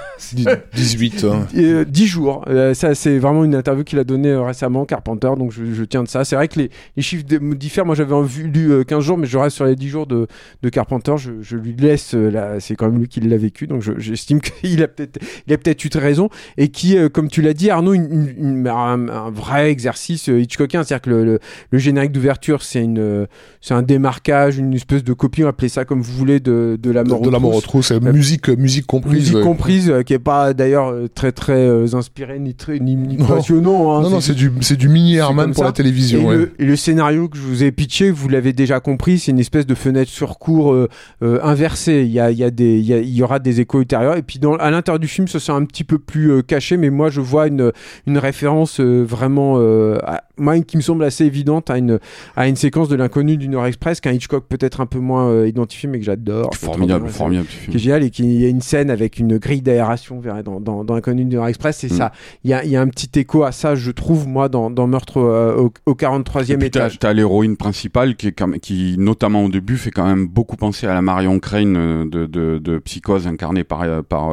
18. Hein. <laughs> 10 jours. ça c'est vraiment une interview qu'il a donnée récemment, Carpenter, donc je, je tiens de ça. C'est vrai que les, les chiffres diffèrent. Moi j'avais lu 15 jours, mais je reste sur les 10 jours de, de Carpenter. Je, je lui laisse, c'est quand même lui qui l'a vécu, donc j'estime <laughs> qu'il a peut-être il a eu raison et qui comme tu l'as dit, Arnaud, un, vrai exercice euh, Hitchcockien. C'est-à-dire que le, le, générique d'ouverture, c'est une, c'est un démarquage, une espèce de copie, appelez ça comme vous voulez, de, de la mort de, la mort c'est euh, musique, musique comprise. Musique comprise, euh, qui est pas d'ailleurs très très inspiré ni très ni, passionnant. Hein, non, non, c'est du, c'est du mini Herman pour la télévision. Et, le, et, le, scénario que je vous ai pitché, vous l'avez déjà compris, c'est une espèce de fenêtre sur cours inversée. Il y a, il y a des, il y, aura des échos ultérieurs. Et puis dans, à l'intérieur du film, ce sera un petit peu plus caché, mais moi je vois une, une référence euh, vraiment, euh, moi, qui me semble assez évidente à une, à une séquence de l'inconnu du Nord Express qu'un Hitchcock peut-être un peu moins euh, identifié, mais que j'adore. Formidable, formidable. Qui est génial et qu'il y a une scène avec une grille d'aération dans, dans, dans l'inconnu du Nord Express. C'est mm. ça. Il y a, y a un petit écho à ça, je trouve, moi, dans, dans Meurtre au, au, 43e étage. T'as l'héroïne principale qui, est, qui, notamment au début, fait quand même beaucoup penser à la Marion Crane de, de, de Psychose incarnée par, par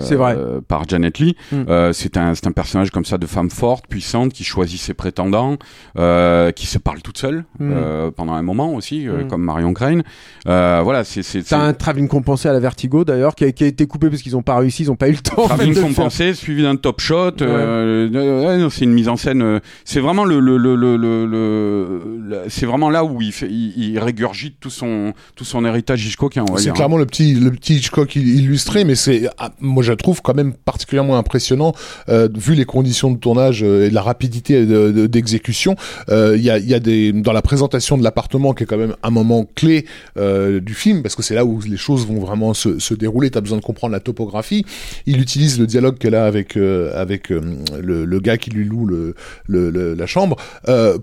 c'est vrai. Euh, par Janet Lee. Mm. Euh, c'est un, un personnage comme ça de femme forte, puissante, qui choisit ses prétendants, euh, qui se parle toute seule mm. euh, pendant un moment aussi, mm. comme Marion Crane. voilà, c'est c'est un travelling compensé à la Vertigo d'ailleurs, qui, qui, a été coupé parce qu'ils n'ont pas réussi, ils n'ont pas eu le temps. Travelling compensé, suivi d'un top shot. c'est une mise en scène. c'est vraiment le, le, le, le, c'est vraiment là où il, fait, il, régurgite tout son tout son héritage Hitchcockien. C'est clairement le petit le petit Hitchcock illustré, mais c'est ah, moi je trouve quand même particulièrement impressionnant euh, vu les conditions de tournage euh, et la rapidité d'exécution. Euh, il y, a, y, a, des dans la présentation de l'appartement qui est quand même un moment clé euh, du film parce que c'est là où les choses vont vraiment se, se dérouler. T'as besoin de comprendre la topographie. Il utilise le dialogue qu'elle a avec avec le, le, gars qui lui loue le, le, la chambre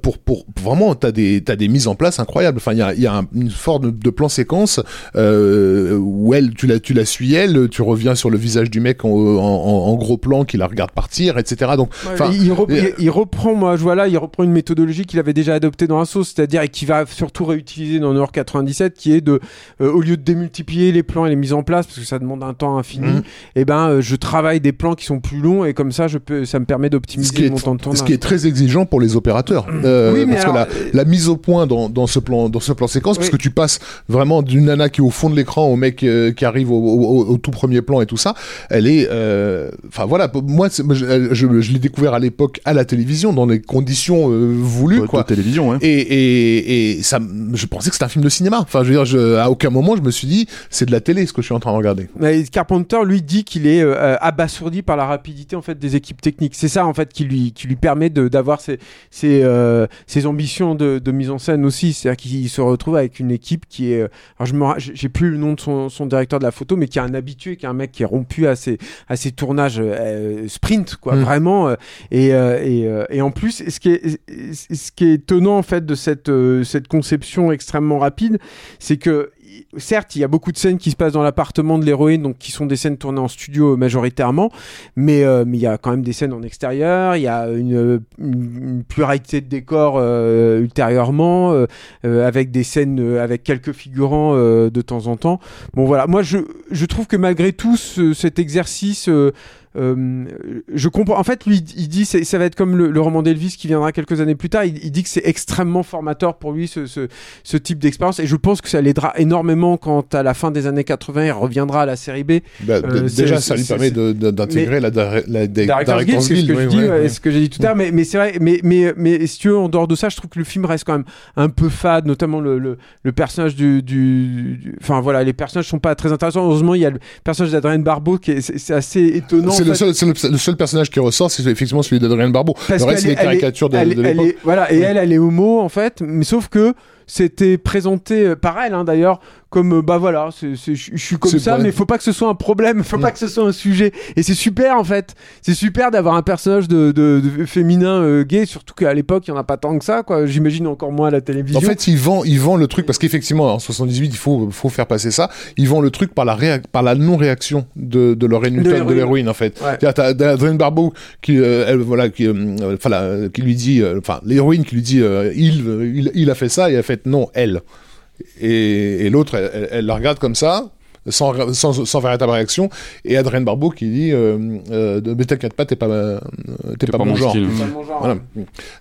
pour pour vraiment t'as des t'as des mises en place incroyables. Enfin il y a, y a une forme de, plan séquence où elle tu la tu la suis elle, tu reviens sur le visage du mec en, gros plan qui la regarde partir, etc. Donc, il, il, reprend, moi, personnage, voilà, il reprend une méthodologie qu'il avait déjà adoptée dans Assaut, c'est-à-dire et qui va surtout réutiliser dans Nord 97, qui est de, euh, au lieu de démultiplier les plans et les mises en place, parce que ça demande un temps infini, Mhm. et ben, euh, je travaille des plans qui sont plus longs et comme ça, je peux, ça me permet d'optimiser mon temps de tournage. ce qui est très exigeant pour les opérateurs. Euh, Oui, mais parce alors, que la, la mise au point dans, dans ce plan dans ce plan séquence, parce que tu passes vraiment d'une nana qui est au fond de l'écran au mec euh, qui arrive au, au- au tout premier plan et tout ça, elle est, euh, enfin voilà, moi, je, je- je l'ai découvert à l'époque à la télévision dans des conditions euh, voulues, de quoi. télévision, ouais. Et, et, et ça, je pensais que c'était un film de cinéma. Enfin, je veux dire, je, à aucun moment je me suis dit c'est de la télé ce que je suis en train de regarder. Mais Carpenter lui dit qu'il est euh, abasourdi par la rapidité en fait des équipes techniques. C'est ça en fait qui lui qui lui permet de d'avoir ses ses, euh, ses ambitions de, de mise en scène aussi. C'est-à-dire qu'il se retrouve avec une équipe qui est euh, alors je me j'ai plus le nom de son, son directeur de la photo mais qui est un habitué, qui est un mec qui est rompu à ses à ses tournages euh, sprint quoi Mm. vraiment euh, et euh, et, euh, et en plus ce qui est étonnant en fait de cette euh, cette conception extrêmement rapide, c'est que certes, il y a beaucoup de scènes qui se passent dans l'appartement de l'héroïne, donc qui sont des scènes tournées en studio euh, majoritairement, mais euh, mais il y a quand même des scènes en extérieur, il y a une, pluralité de décors ultérieurement, avec des scènes avec quelques figurants de temps en temps. Bon voilà, moi je trouve que malgré tout ce- cet exercice euh, je comprends. En fait, lui, il dit, c'est- ça va être comme le, le roman d'Elvis qui viendra quelques années plus tard. Il, il dit que c'est extrêmement formateur pour lui ce, ce, ce type d'expérience, et je pense que ça l'aidera énormément quand à la fin des années 80, il reviendra à la série B. Bah, Euh, déjà, ça lui permet d'intégrer la, la, la, Guild, c'est ce que oui, ouais, que j'ai dit tout à l'heure. Mais, mais c'est vrai, mais, mais, mais si tu veux, en dehors de ça, je trouve que le film reste quand même un peu fade, notamment le, le, le personnage du, du, du- Enfin voilà, les personnages sont pas très intéressants. Heureusement, il y a le personnage d'Adrien Barbeau qui est, c'est assez étonnant. C'est le le, le seul personnage qui ressort, c'est effectivement celui d'Adrien Barbeau. Parce le reste, c'est des caricatures de, de l'époque. voilà, et elle, elle est homo en fait, mais sauf que c'était présenté euh, par elle hein, d'ailleurs comme euh, bah voilà, je suis comme ça, vrai. mais faut pas que ce soit un problème, faut Mm. pas que ce soit un sujet. Et c'est super en fait, c'est super d'avoir un personnage de, de- de féminin euh, gay, surtout qu'à l'époque il y en a pas tant que ça, quoi. J'imagine encore moins à la télévision. En fait, il vend, il vend le truc parce qu'effectivement, en 78, il faut, faut faire passer ça. Il vend le truc par la, par la non-réaction de, de Lorraine Newton, de l'héroïne. en fait. Ouais. T'as Adrien Barbeau qui, euh, elle, voilà, qui, euh, enfin, la- qui lui dit, enfin, l'héroïne qui lui dit, il, il, il a fait ça, et elle fait non, elle. Et, et l'autre, elle, elle- elle la regarde comme ça. Sans, sans, sans véritable réaction et Adrien Barbeau qui dit euh, euh, mais t'inquiète pas t'es pas euh, t'es pas, mon genre voilà.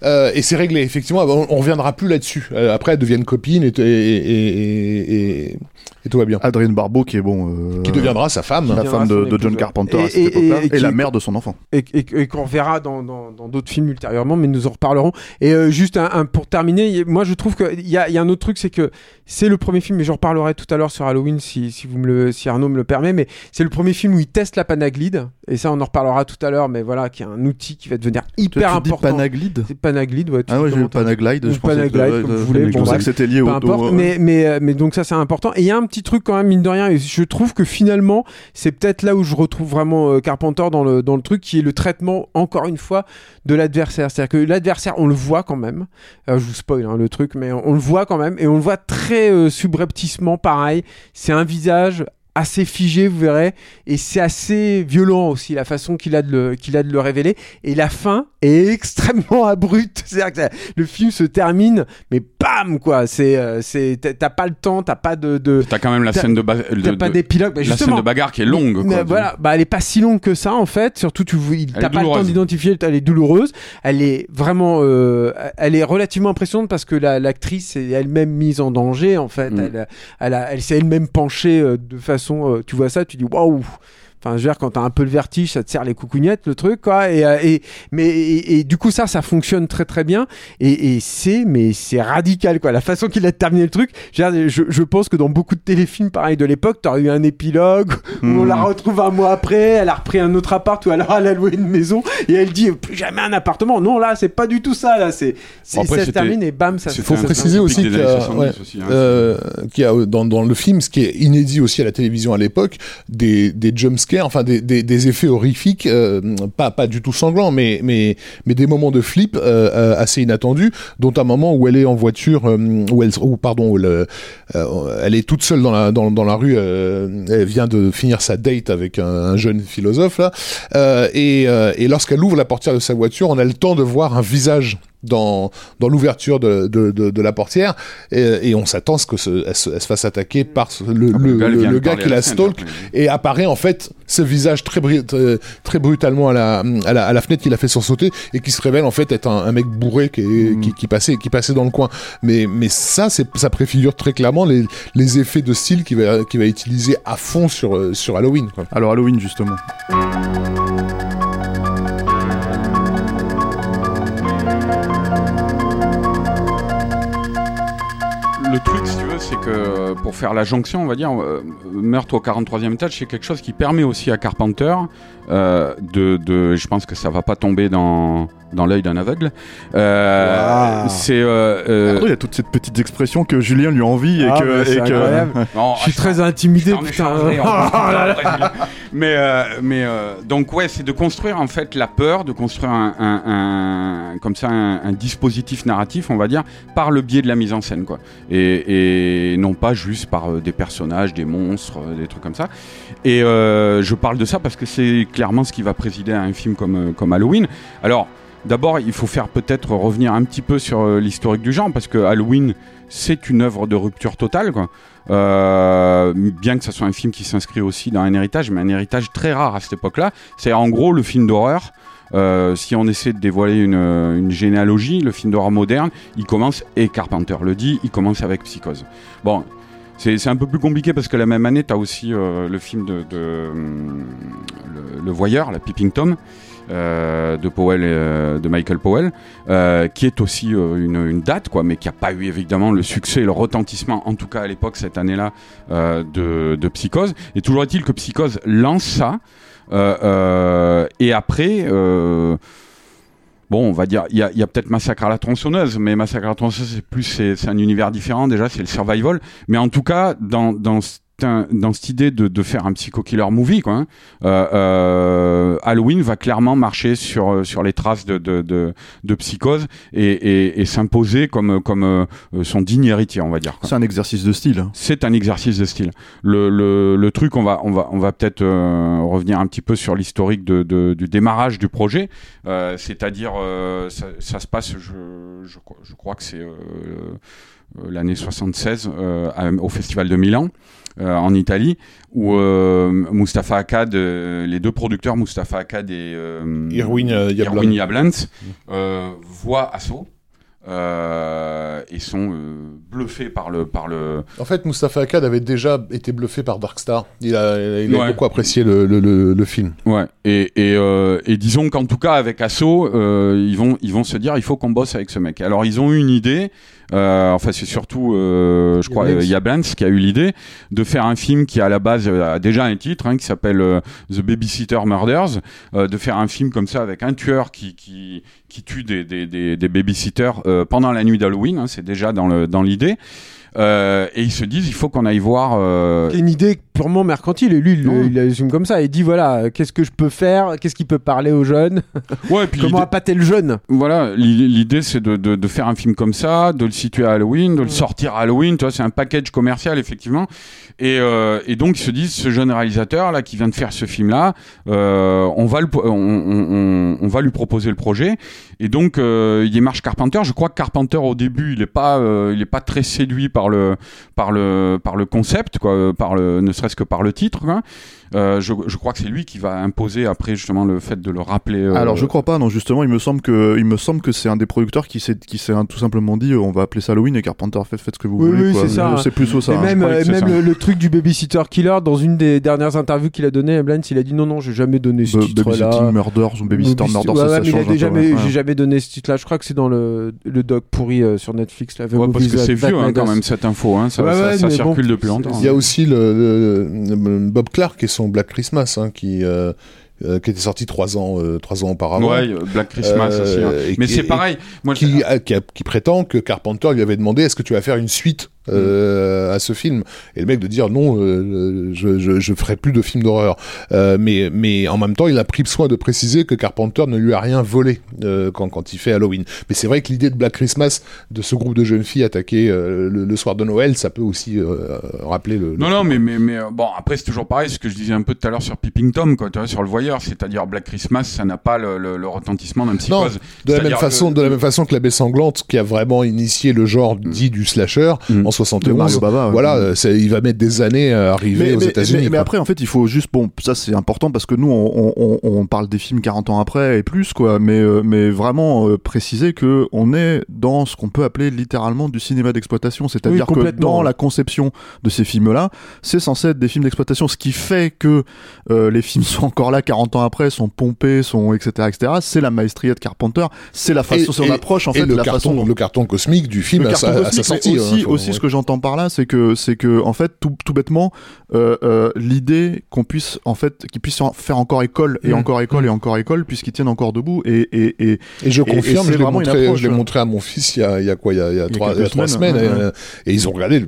Euh, et c'est réglé, effectivement. On, on reviendra plus là-dessus. Euh, après, elles deviennent copines et, et, et, et, et- tout va bien. Adrienne Barbeau, qui est bon. euh, Qui deviendra sa femme. la femme de, John. Carpenter Et- à cette et- époque-là, et- et, et la mère de son enfant. et, et- et qu'on reverra dans dans- dans d'autres films ultérieurement, mais nous en reparlerons. Et euh, juste un, un- pour terminer, moi je trouve qu'il y a, il y a un autre truc, c'est que c'est le premier film, et j'en reparlerai tout à l'heure sur Halloween si, si, vous me le, si Arnaud me le permet, mais c'est le premier film où il teste la panaglide, et ça on en reparlera tout à l'heure, mais voilà, qui est un outil qui va devenir hyper tu dis important. Panaglide C'est panaglide, ouais. tu Ah ouais, j'ai Panaglide. Ou Je pensais que- Panaglide, ouais, comme de- vous voulez, Je pensais bref. que c'était lié peu au. mais, mais, euh, mais donc ça c'est important. Et il y a un petit truc quand même, mine de rien, et je trouve que finalement, c'est peut-être là où je retrouve vraiment euh, Carpenter dans le, truc, qui est le traitement, encore une fois, de l'adversaire. C'est-à-dire que l'adversaire, on le voit quand même. Euh, je vous spoil hein, le truc, mais on, on le voit quand même, et on le voit très euh, subrepticement, pareil. C'est un visage assez figé, vous verrez, et c'est assez violent aussi la façon qu'il a de le, qu'il a de le révéler. Et la fin est <laughs> extrêmement abrupte. C'est-à-dire que le film se termine, mais bam quoi. C'est, euh, c'est, t'as- pas le temps, t'as pas de, de T'as quand même la scène de, ba- de- t'as pas d'épilogue. Bah, la scène de bagarre qui est longue. Quoi. voilà, bah elle est pas si longue que ça en fait. Surtout tu t'as pas le temps d'identifier. Elle est douloureuse. Elle est vraiment, euh, elle est relativement impressionnante parce que la- l'actrice est elle-même mise en danger en fait. Mm. Elle, elle, a- elle s'est elle-même penchée euh, de façon. Euh, tu vois ça, tu dis waouh. Enfin, je veux dire, quand t'as un peu le vertige, ça te serre les coucougnettes, le truc, quoi. Et, euh, et mais et, et du coup, ça, ça fonctionne très très bien. Et, et c'est, mais c'est radical, quoi. La façon qu'il a terminé le truc. Je, veux dire, je, je pense que dans beaucoup de téléfilms, pareil de l'époque, t'aurais eu un épilogue où on Hmm. la retrouve un mois après. Elle a repris un autre appart ou alors elle a loué une maison et elle dit plus jamais un appartement. Non, là, c'est pas du tout ça. Là, c'est, Bon, ça se termine et bam, ça. Il faut préciser aussi pic qu'il des y a, 70 ouais, aussi, hein. euh, qu'il y a euh, dans, dans le film, ce qui est inédit aussi à la télévision à l'époque, des, des jumpscares, enfin des, des, des effets horrifiques, euh, pas, pas du tout sanglants, mais, mais, mais des moments de flip euh, euh, assez inattendus, dont un moment où elle est en voiture, euh, où elle, ou pardon, où euh, elle est toute seule dans la, dans, la rue, elle vient de finir sa date avec un, un jeune philosophe là, et, et lorsqu'elle ouvre la portière de sa voiture, on a le temps de voir un visage dans, dans l'ouverture de, de, de, de la portière et, et on s'attend à ce qu'elle se, fasse attaquer par le, Ah, le, gars, le- le qui la la stalk après. et apparaît en fait ce visage très, très, très brutalement à la, à, la, à la fenêtre qu'il a fait sursauter et qui se révèle en fait être un, un mec bourré qui, est- qui, qui, passait, qui passait dans le coin. Mais, mais ça, ça préfigure très clairement les, les effets de style qu'il va, va utiliser à fond sur, sur Halloween. Quoi. Alors Halloween justement. C'est que pour faire la jonction, on va dire, euh, meurtre au 43e étage, c'est quelque chose qui permet aussi à Carpenter euh, de, de. Je pense que ça va pas tomber dans, dans l'œil d'un aveugle. Euh, Wow. C'est. euh, euh, Après, il y a toutes ces petites expressions que Julien lui envie et Ah, que. c'est et que- incroyable. <laughs> non, Je suis très intimidé, putain. en- <laughs> mais euh, mais euh, donc ouais, c'est de construire en fait la peur, de construire un, un- un- comme ça un, un dispositif narratif, on va dire, par le biais de la mise en scène, quoi. Et, et non pas juste par des personnages, des monstres, des trucs comme ça. Et euh, je parle de ça parce que c'est clairement ce qui va présider à un film comme euh, comme Halloween. Alors. D'abord, il faut faire peut-être revenir un petit peu sur euh, l'historique du genre, parce que Halloween, c'est une œuvre de rupture totale, quoi. Euh, bien que ce soit un film qui s'inscrit aussi dans un héritage, mais un héritage très rare à cette époque-là. C'est en gros le film d'horreur. si on essaie de dévoiler une, une généalogie, le film d'horreur moderne, il commence, et Carpenter le dit, il commence avec Psychose. Bon, c'est un peu plus compliqué parce que la même année, tu as aussi le film de, de, hum, le, Voyeur, la Peeping Tom. euh, de Powell, euh, de Michael Powell, euh, qui est aussi euh, une, une date, quoi, mais qui n'a pas eu évidemment le succès et le retentissement, en tout cas à l'époque cette année-là, euh, de, de Psychose. Et toujours est-il que Psychose lance ça, euh, et après. Bon, on va dire, il y a, a peut-être Massacre à la tronçonneuse, mais Massacre à la tronçonneuse, c'est plus, c'est un univers différent déjà, c'est le survival. Mais en tout cas, dans, dans, cet- dans cette idée de, de faire un psycho-killer movie, quoi, hein, euh, euh, Halloween va clairement marcher sur, euh, sur les traces de, de, de, de psychose et, et, et s'imposer comme, comme euh, son digne héritier, on va dire. C'est un exercice de style. C'est un exercice de style. Le, le, le truc, on va, on va, on va peut-être euh, revenir un petit peu sur l'historique de, de- du démarrage du projet. Euh, C'est-à-dire, euh, ça, ça se passe, je, je, crois- je crois que c'est euh, euh, l'année 76 euh, au Festival de Milan. Euh, en Italie, où euh, Mustafa Akkad, euh, les deux producteurs, Mustafa Akkad et Irwin, Yablans, euh, voient euh, et sont euh, bluffés par le, par le, En fait, Mustafa Akkad avait déjà été bluffé par Darkstar. Il a, il a Ouais. beaucoup apprécié le, le, le, le film. Ouais, et, et, euh, et disons qu'en tout cas avec Asso, ils vont ils vont se dire il faut qu'on bosse avec ce mec. Alors ils ont eu une idée, enfin c'est surtout euh, je crois Yablans. euh, qui a eu l'idée de faire un film qui à la base euh, a déjà un titre hein, qui s'appelle euh, The Babysitter Murders, euh, de faire un film comme ça avec un tueur qui qui, qui tue des des, des, des babysitters euh, pendant la nuit d'Halloween, hein, c'est déjà dans le dans l'idée. Euh, et ils se disent il faut qu'on aille voir euh, une idée purement mercantile et lui il, il assume comme ça il dit voilà euh, qu'est-ce que je peux faire? Qu'est-ce qui peut parler aux jeunes? <laughs> Ouais, et puis comment appâter le jeune? Voilà, l'i- l'idée c'est de, de, de faire un film comme ça, de le situer à Halloween, de le sortir à Halloween, tu vois, c'est un package commercial effectivement. Et, euh, et donc ils se disent, ce jeune réalisateur là qui vient de faire ce film là, on va le, on, on, va lui proposer le projet. Et donc euh, il démarche Carpenter. Je crois que Carpenter au début il est pas, euh, il est pas très séduit par le, par le, par le concept quoi, par le, ne serait-ce que par le titre. Quoi. Euh, je, je crois que c'est lui qui va imposer après justement le fait de le rappeler. euh, Alors je crois pas, non justement, il me semble que il me semble que c'est un des producteurs qui s'est qui s'est tout simplement dit euh, on va appeler ça Halloween et Carpenter fait faites ce que vous Oui, voulez. oui, quoi. c'est ça. C'est plutôt ça. et hein. même, euh, le, le truc du babysitter killer dans une des dernières interviews qu'il a donné Blance il a dit non non j'ai jamais donné ce titre Babysitting là Murders ou Babysitter Murders, ouais, ça, ouais, ça mais il a change un peu, jamais, ouais. j'ai jamais donné ce titre là je crois que c'est dans le, le doc pourri euh, sur Netflix là, The Ouais, parce que c'est vieux hein, quand même cette info, hein, ça, circule depuis longtemps. Il y a aussi le- Bob Clark et son Black Christmas hein, qui, euh, euh, qui était sorti trois ans, euh, trois ans auparavant. Ouais, Black Christmas aussi. hein. Mais c'est pareil. Moi, qui, qui prétend que Carpenter lui avait demandé est-ce que tu vas faire une suite euh, à ce film. Et le mec de dire non, euh, je, je, je ferai plus de films d'horreur. Euh, mais, mais en même temps, il a pris soin de préciser que Carpenter ne lui a rien volé quand, quand il fait Halloween. Mais c'est vrai que l'idée de Black Christmas, de ce groupe de jeunes filles attaquées le, le soir de Noël, ça peut aussi rappeler le. le- Non, non, mais, mais, mais bon, après, c'est toujours pareil, ce que je disais un peu tout à l'heure sur Peeping Tom, quoi, tu vois, sur le voyeur, c'est-à-dire Black Christmas, ça n'a pas le, le, retentissement d'un psychose. De la même façon, que- de la même façon que la baie sanglante, qui a vraiment initié le genre dit du slasher Mm. en 71. Mario Bava, ouais. Voilà, euh, c'est- il va mettre des années à arriver mais, aux États-Unis. mais- après, en fait, il faut juste, bon, ça c'est important parce que nous, on, on- on parle des films 40 ans après et plus, quoi, mais, euh, mais vraiment euh, préciser que on est dans ce qu'on peut appeler littéralement du cinéma d'exploitation, c'est-à-dire Oui, que dans la conception de ces films-là, c'est censé être des films d'exploitation, ce qui fait que euh, les films sont encore là 40 ans après, sont pompés, sont etc., etc. C'est la maestria de Carpenter, c'est la façon, son approche en et fait, le la carton, façon dont le carton cosmique du film à sa, sortie. aussi, hein, faut- aussi ce que j'entends par là, c'est que c'est que en fait tout, tout bêtement euh, euh, l'idée qu'on puisse en fait qu'ils puissent en faire encore école et Mm. encore école et encore école puisqu'ils tiennent encore debout et et, et Et je Et- et confirme, je l'ai montré, approche, je l'ai euh, montré à mon fils il y a, il y a quoi, il y a, il y a Il y a trois, a trois semaines, semaines, ouais, et, ouais. euh, et ils ont regardé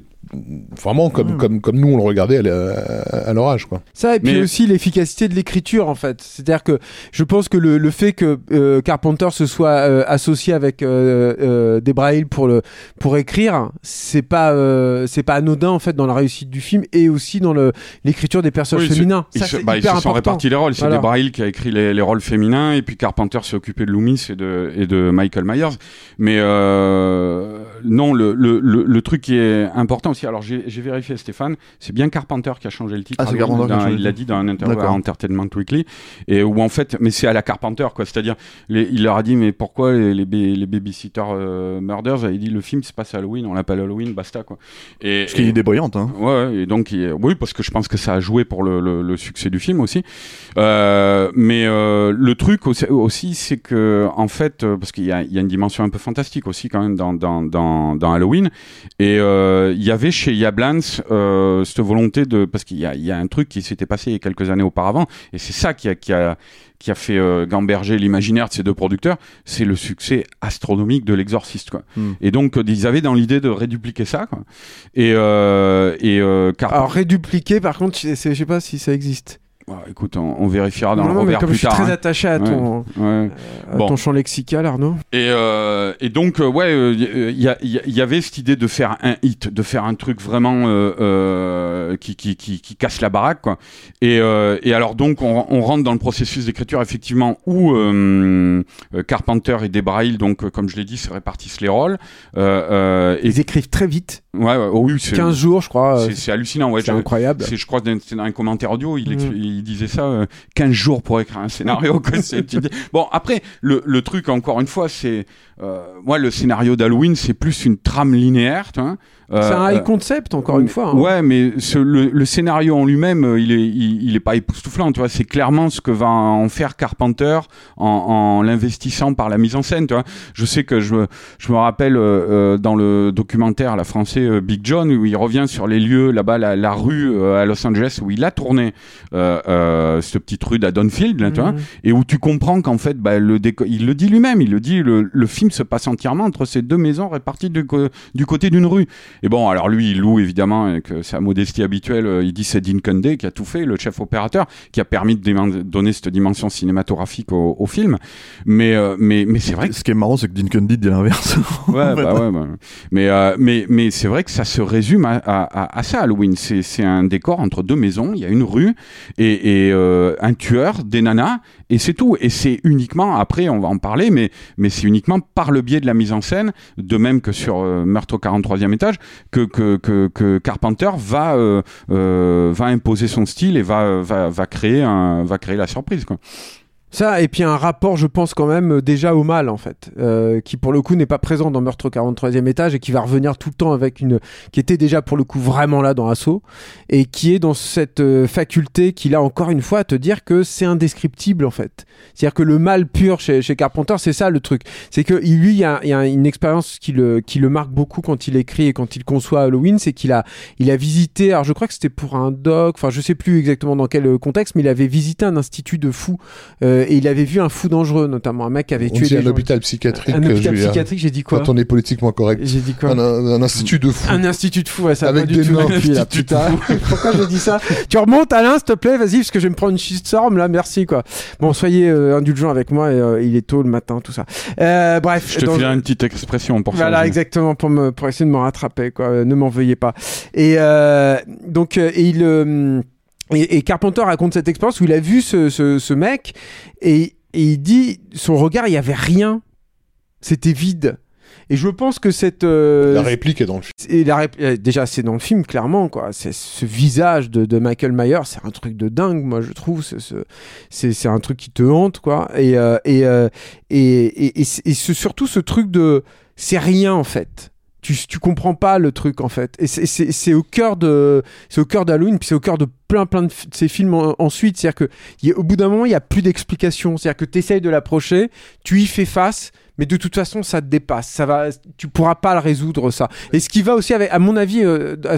vraiment comme, Ouais. comme, comme nous on le regardait à, âge, quoi. Ça, et puis Mais- aussi l'efficacité de l'écriture, en fait. C'est-à-dire que je pense que le, le fait que euh, Carpenter se soit euh, associé avec euh, euh, Debra Hill pour, le, pour écrire, c'est pas, euh, c'est pas anodin, en fait, dans la réussite du film et aussi dans le- l'écriture des personnages Oui, féminins. Ils Ça, se, c'est bah, ils hyper se sont important. répartis les rôles. C'est Voilà. Debra Hill qui a écrit les, les rôles féminins et puis Carpenter s'est occupé de Loomis et de, et de Michael Myers. Mais euh, non, le, le, le, le truc qui est important aussi, alors j'ai vérifié Stéphane, c'est bien Carpenter qui a changé le titre. Ah, c'est Il l'a dit dans un interview à. Entertainment Weekly. Et où en fait, mais c'est à la Carpenter, quoi. C'est-à-dire, il leur a dit, mais pourquoi les, les, les Babysitter euh, Murders? Il dit, le film se passe à Halloween, on l'appelle Halloween, basta, quoi. Et, ce qui est une et- idée brillante hein. Ouais, et donc il- oui, parce que je pense que ça a joué pour le, le, le succès du film aussi. Euh, mais euh, le truc aussi, aussi, c'est que en fait, euh, parce qu'il y y a une dimension un peu fantastique aussi quand même dans, dans, dans, dans Halloween. Et euh, il y avait chez Yablans euh, cette volonté de, parce qu'il y a, il y a un truc qui s'était passé quelques années auparavant, et c'est ça qui a, qui a qui a fait euh, gamberger l'imaginaire de ces deux producteurs, c'est le succès astronomique de l'exorciste quoi. Hmm. Et donc ils avaient dans l'idée de rédupliquer ça quoi. Et et car Alors, rédupliquer, par contre, je sais pas si ça existe. Ouais, écoute, on, on vérifiera dans non, le non, mais comme plus je suis tard. très hein. attaché à Ouais. ton, Ouais. à Bon. ton champ lexical, Arnaud. Et, euh, et donc, euh, ouais, euh, il y, avait cette idée de faire un hit, de faire un truc vraiment euh, euh, qui, qui, qui, qui casse la baraque, quoi. Et, euh, et alors, donc, on, on rentre dans le processus d'écriture, effectivement, où euh, euh, Carpenter et Debra Hill, donc, euh, comme je l'ai dit, se répartissent les rôles. Euh, euh, et Ils écrivent très vite. Ouais, ouais, oh oui, c'est 15 jours, je crois. euh, c'est- hallucinant. Ouais, c'est incroyable. c'est, je crois, que c'était dans un commentaire audio, il, Mhm. il disait ça, euh, 15 jours pour écrire un scénario. quoi, bon, après, le, le truc, encore une fois, c'est. Euh, moi, le scénario d'Halloween, c'est plus une trame linéaire, tu vois. C'est un Euh, high concept, encore une fois. hein. Ouais, mais ce- le, le scénario en lui-même, euh, il est, il, il est pas époustouflant, tu vois. C'est clairement ce que va en faire Carpenter en, en l'investissant par la mise en scène, tu vois. Je sais que je, me- je me rappelle euh, euh, dans le documentaire, la français euh, Big John, où il revient sur les lieux là-bas, la, la rue euh, à Los Angeles où il a tourné euh, euh, cette petite rue d'Adonfield, vois Mhm. et où tu comprends qu'en fait, bah, le déco- il le dit lui-même, il le dit, le, le film se passe entièrement entre ces deux maisons réparties du, côté d'une rue. Et bon, alors lui, il loue évidemment, avec sa modestie habituelle, euh, il dit c'est Dean qui a tout fait, le chef opérateur, qui a permis de donner cette dimension cinématographique au, au film. Mais, euh, mais, mais c'est vrai que ce qui est marrant c'est que Dean dit l'inverse Ouais, <laughs> fait. bah ouais, bah. Mais, euh, mais, mais c'est vrai que ça se résume à, à, à- à ça, Halloween. C'est, c'est un décor entre deux maisons, il y a une rue et, et euh, un tueur, des nanas, et c'est tout. Et c'est uniquement, après on va en parler, mais, mais c'est uniquement par le biais de la mise en scène, de même que sur euh, Meurtre au 43e étage, que, que, que, que Carpenter va, euh, euh, va imposer son style et va, va, va, créer, un, va créer la surprise. Quoi. Ça, et puis un rapport, je pense, quand même, euh, déjà au mal, en fait, euh, qui pour le coup n'est pas présent dans Meurtre au 43e étage et qui va revenir tout le temps avec une. qui était déjà pour le coup vraiment là dans Assaut et qui est dans cette euh, faculté qu'il a encore une fois à te dire que c'est indescriptible, en fait. C'est-à-dire que le mal pur chez, Carpenter, c'est ça le truc. C'est que lui, il y a, il y a une expérience qui le, qui le marque beaucoup quand il écrit et quand il conçoit Halloween, c'est qu'il a, il a visité, alors je crois que c'était pour un doc, enfin je sais plus exactement dans quel euh, contexte, mais il avait visité un institut de fous euh, euh, et il avait vu un fou dangereux, notamment un mec qui avait On tué dit des un gens. hôpital psychiatrique, Un hôpital Julien. psychiatrique, j'ai dit quoi Quand on est politiquement correct. J'ai dit quoi Un, un institut de fou. Un institut de fou, ouais, ça Avec pas du des tout noms. <laughs> Pourquoi j'ai dit ça Tu remontes Alain, s'il te plaît, vas-y, parce que je vais me prendre une shitstorm là, merci quoi. Bon, soyez euh, indulgents avec moi, et, euh, il est tôt le matin, tout ça. Euh, bref. Je te fais une petite expression pour ça. Voilà, exactement, pour, me, pour essayer de me rattraper, quoi. Euh, Ne m'en veuillez pas. Et euh, donc, euh, et il. Et, et Carpenter raconte cette expérience où il a vu ce, ce, ce mec et, et il dit son regard, il y avait rien, c'était vide. Et je pense que cette euh, La réplique est dans le film. et la rép- euh, déjà, c'est dans le film, clairement, quoi. C'est ce visage de, de Michael Myers, c'est un truc de dingue, moi, je trouve. C'est ce- c'est c'est un truc qui te hante, quoi. Et, euh, et, euh, et, et, et, et ce- surtout ce truc de. C'est rien, en fait. Tu, tu comprends pas le truc, en fait. Et c'est- au cœur de. C'est au cœur d'Halloween, puis c'est au cœur de plein, plein de, ces films en- ensuite. C'est-à-dire que, au bout d'un moment, il y a plus d'explication. C'est-à-dire que tu essayes de l'approcher, tu y fais face. Mais de toute façon, ça te dépasse. Ça va, tu pourras pas le résoudre ça. Et ce qui va aussi, avec, à mon avis, euh, à,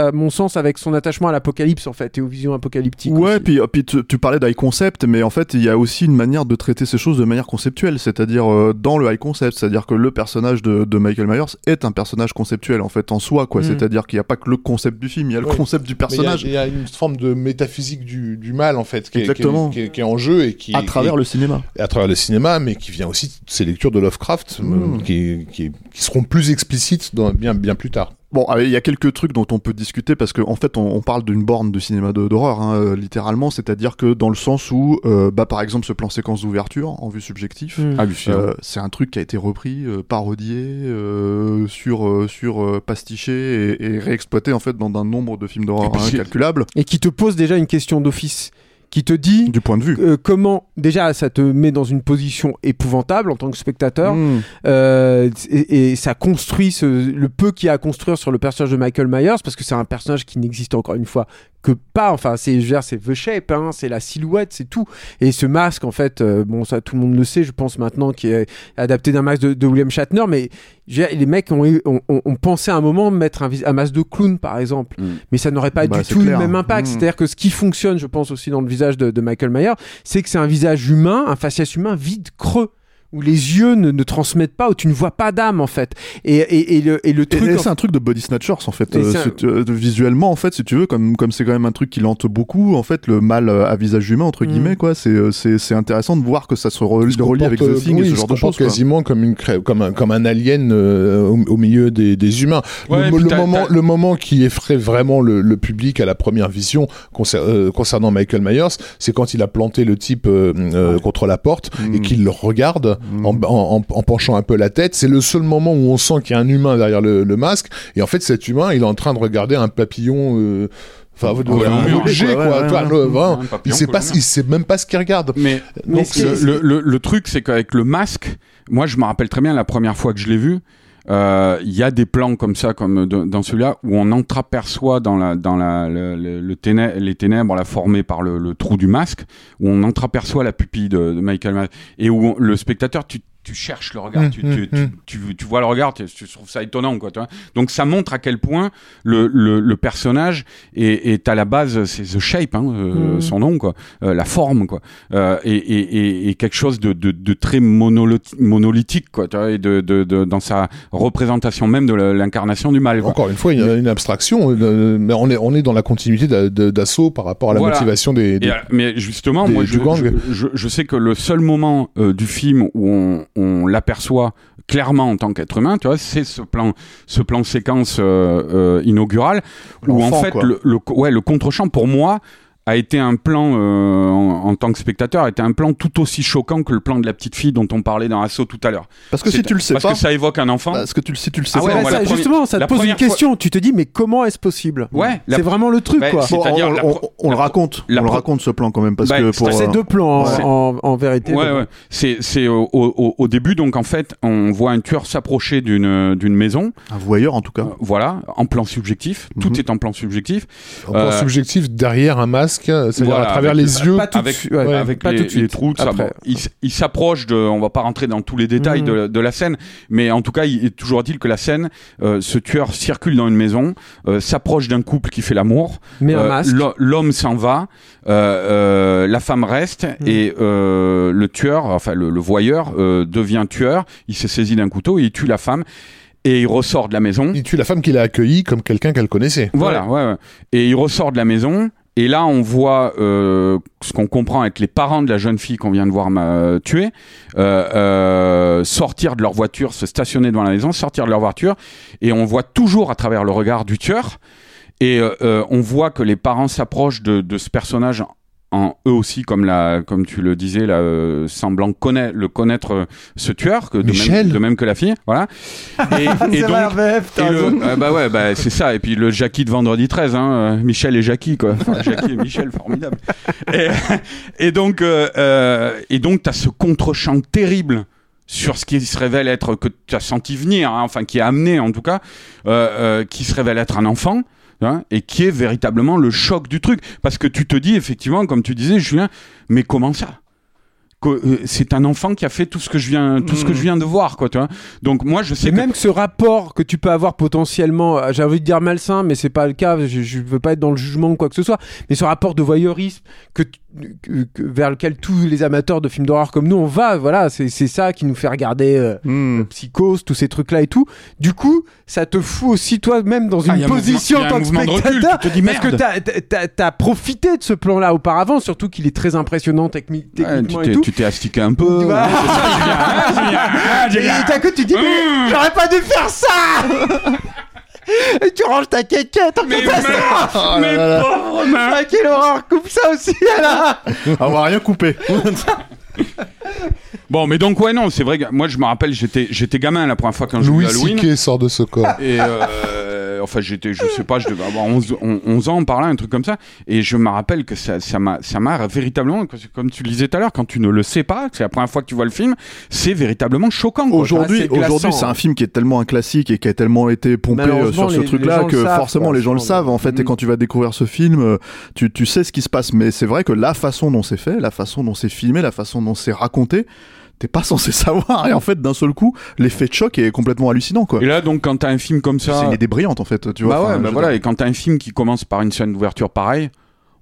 à- à mon sens, avec son attachement à l'apocalypse en fait et aux visions apocalyptiques. Ouais, aussi. puis, puis tu, tu parlais d'high concept, mais en fait, il y a aussi une manière de traiter ces choses de manière conceptuelle, c'est-à-dire euh, dans le high concept, c'est-à-dire que le personnage de, de Michael Myers est un personnage conceptuel en fait en soi, quoi. Mm. C'est-à-dire qu'il n'y a pas que le concept du film, il y a le concept du il y personnage Il y, a une forme de métaphysique du, du mal, en fait, qui est, qui est- Exactement. qui est- qui est en jeu et qui à travers le cinéma. et à travers le cinéma, mais qui vient aussi de ces lectures de Lovecraft, euh, qui, qui, qui seront plus explicites dans, bien, bien plus tard. Bon, ah, il y a quelques trucs dont on peut discuter parce qu'en en fait, on, on parle d'une borne de cinéma d'horreur, hein, euh, littéralement, c'est-à-dire que dans le sens où, euh, bah, par exemple, ce plan séquence d'ouverture en vue subjectif, Mm. Hallucinant. Euh, c'est un truc qui a été repris, euh, parodié, euh, sur, euh, sur euh, pastiché et, et réexploité en fait dans un nombre de films d'horreur c'est- incalculables Et qui te pose déjà une question d'office, qui te dit du point de vue. euh, comment déjà ça te met dans une position épouvantable en tant que spectateur. Mmh. Euh, et, et ça construit ce, le peu qu'il y a à construire sur le personnage de Michael Myers parce que c'est un personnage qui n'existe encore une fois que pas enfin c'est je veux dire, c'est the shape hein, c'est la silhouette c'est tout et ce masque en fait euh, bon ça tout le monde le sait je pense maintenant qui est adapté d'un masque de, de William Shatner mais je veux dire, les mecs ont, ont, ont- ont pensé à un moment mettre un, un masque de clown par exemple Mm. mais ça n'aurait pas Bah, du tout clair. le même impact Mm. c'est-à-dire que ce qui fonctionne je pense aussi dans le visage de, de Michael Myers c'est que c'est un visage humain un faciès humain vide creux où les yeux ne, ne transmettent pas, où tu ne vois pas d'âme en fait. Et, et, et le, et le truc. c'est un truc de body snatchers en fait. Euh, un- euh, visuellement en fait, si tu veux, comme comme c'est quand même un truc qui lente beaucoup, en fait, le mal euh, à visage humain entre Mm. guillemets quoi. C'est c'est c'est intéressant de voir que ça se relie, Il se relie avec The Thing oui, et ce se genre de choses. quasiment comme une cré- comme un comme un alien euh, au, au milieu des, des humains. Ouais, le, moment le moment qui effraie vraiment le, le public à la première vision concer- euh, concernant Michael Myers, c'est quand il a planté le type euh, euh, contre la porte Mm. et qu'il le regarde Mm. en, en, en- en penchant un peu la tête. C'est le seul moment où on sent qu'il y a un humain derrière le, le masque. Et en fait, cet humain, il est en train de regarder un papillon. euh, Enfin, Ouais, un objet, ouais, quoi. ouais, Toi, ouais. le- vraiment, Un papillon il sait pas, il sait même pas ce qu'il regarde. Mais donc, c'est- le, le, le, le truc, c'est qu'avec le masque, moi, je me rappelle très bien la première fois que je l'ai vu. Euh, Il y a des plans comme ça, comme dans celui-là, où on entreaperçoit dans la dans la le, le- les ténèbres, là formées par le, le trou du masque, où on entreaperçoit la pupille de, de Michael et où le spectateur, tu tu cherches le regard, Hum, tu, tu, tu, hum. tu, tu vois le regard, tu, tu trouves ça étonnant, quoi. Tu vois Donc ça montre à quel point le, le, le personnage est, est à la base, c'est The Shape, hein, euh, son nom, quoi, euh, la forme, quoi, euh, et, et, et, et quelque chose de, de, de très monolith- monolithique, quoi, tu vois, et de, de, de, dans sa représentation même de l'incarnation du mal. Quoi. Encore une fois, il y a une abstraction, euh, mais on est, on est dans la continuité d'assaut par rapport à la Voilà. motivation des. des- mais justement, des- moi, du je, gang. je, je, je sais que le seul moment euh, du film où on, on l'aperçoit clairement en tant qu'être humain, tu vois, c'est ce plan, ce plan séquence euh, euh, inaugural où en fait quoi. le, le, ouais, le contre-champ pour moi a été un plan euh, en, en tant que spectateur a été un plan tout aussi choquant que le plan de la petite fille dont on parlait dans Assaut tout à l'heure. Parce que si tu le sais parce pas, que ça évoque un enfant. parce que tu le si tu le sais Ah ouais, pas, ça, première- justement, ça te pose une fois- question. Tu te dis, mais comment est-ce possible? Ouais, C'est vraiment le truc, Bah, quoi. Bon, C'est-à-dire on, la on- le raconte, la on le raconte ce plan quand même parce Bah, que c'est- pour C'est euh, deux plans Ouais. en, vérité. Ouais, ouais. C'est, c'est au, au, au début, donc en fait, on voit un tueur s'approcher d'une, d'une maison. un voyeur en tout cas. Euh, voilà, en plan subjectif. Tout Mhm. est en plan subjectif. en plan euh, subjectif derrière un masque masque, c'est-à-dire Voilà, à travers avec- les yeux. Pas tout de avec, suite, ouais, avec pas les, tout de suite. les trous, tout ça. Après. Bon, il, s'approche de, on va pas rentrer dans tous les détails Mhm. de, de la scène, mais en tout cas, il est toujours est-il que la scène, euh, ce tueur circule dans une maison, euh, s'approche d'un couple qui fait l'amour, Mais un euh, l'homme s'en va, euh, euh, la femme reste Mhm. et euh, le tueur, enfin le, le voyeur, euh, devient tueur. Il s'est saisi d'un couteau et il tue la femme et il ressort de la maison. Il tue la femme qu'il a accueillie comme quelqu'un qu'elle connaissait. Voilà, ouais. ouais. Et il ressort de la maison. Et là, on voit euh, ce qu'on comprend avec les parents de la jeune fille qu'on vient de voir tuer, euh, euh, sortir de leur voiture, se stationner devant la maison, sortir de leur voiture, et on voit toujours à travers le regard du tueur. Et euh, euh, on voit que les parents s'approchent de, de ce personnage en eux aussi, comme la, comme tu le disais, là, euh, semblant connaître, le connaître euh, ce tueur, que de même, Michel. de même que la fille, voilà. <laughs> Et, et donc, et le- euh, bah ouais, bah c'est ça. Et puis le Jackie de vendredi 13, hein, euh, Michel et Jackie, quoi. Enfin, Jackie et Michel, <laughs> formidable. Et, et donc, euh, et donc, t'as ce contre-champ terrible sur ce qui se révèle être que tu as senti venir, hein, enfin qui est amené en tout cas, qui se révèle être un enfant. Hein, et qui est véritablement le choc du truc. Parce que tu te dis, effectivement, comme tu disais, Julien, mais comment ça? Euh, C'est un enfant qui a fait tout ce que je viens, tout ce que je viens de voir, quoi, tu vois. Donc moi, je sais Et que même ce rapport que tu peux avoir potentiellement, euh, j'ai envie de dire malsain, mais c'est pas le cas, je, je veux pas être dans le jugement ou quoi que ce soit, mais ce rapport de voyeurisme que, tu- que- que- vers lequel tous les amateurs de films d'horreur comme nous, on va, voilà, c'est c'est ça qui nous fait regarder euh, Hmm. Psychose, tous ces trucs-là et tout. Du coup, ça te fout aussi toi-même dans Ah, une un position en tant que recul, spectateur. tu te dis, parce que t'as- t'as t'as- t'as profité de ce plan-là auparavant, surtout qu'il est très impressionnant techni- Ouais, techniquement tu et t'es- tout. tu t'es astiqué un peu. Voilà. Et d'un coup, tu dis, mais j'aurais pas dû faire ça <laughs> Et tu ranges ta quéquette en Mais, ça Oh là là là. pauvre main. Ah, quelle horreur Coupe ça aussi, là on va rien couper. <laughs> Bon, mais donc ouais non, c'est vrai. que Moi, je me rappelle, j'étais j'étais gamin la première fois quand j'ai vu Louis Halloween. C.K. sort de ce corps. Et euh, enfin, j'étais, je sais pas, je devais avoir 11, on- 11 ans par là, un truc comme ça. Et je me rappelle que ça, ça m'a, ça m'a véritablement, comme tu le disais tout à l'heure, quand tu ne le sais pas, que c'est la première fois que tu vois le film, c'est véritablement choquant. quoi. Aujourd'hui, aujourd'hui, c'est hein. un film qui est tellement un classique et qui a tellement été pompé euh, sur ce truc-là que forcément les gens le savent en fait. Et Mm. quand tu vas découvrir ce film, euh, tu, tu sais ce qui se passe. Mais c'est vrai que la façon dont c'est fait, la façon dont c'est filmé, la façon dont c'est raconté, t'es pas censé <laughs> savoir. Et en fait, d'un seul coup, l'effet de choc est complètement hallucinant, quoi. Et là, donc, quand t'as un film comme ça, C'est une idée brillante, en fait. Tu vois. bah ouais, bah voilà. Et quand t'as un film qui commence par une scène d'ouverture pareille,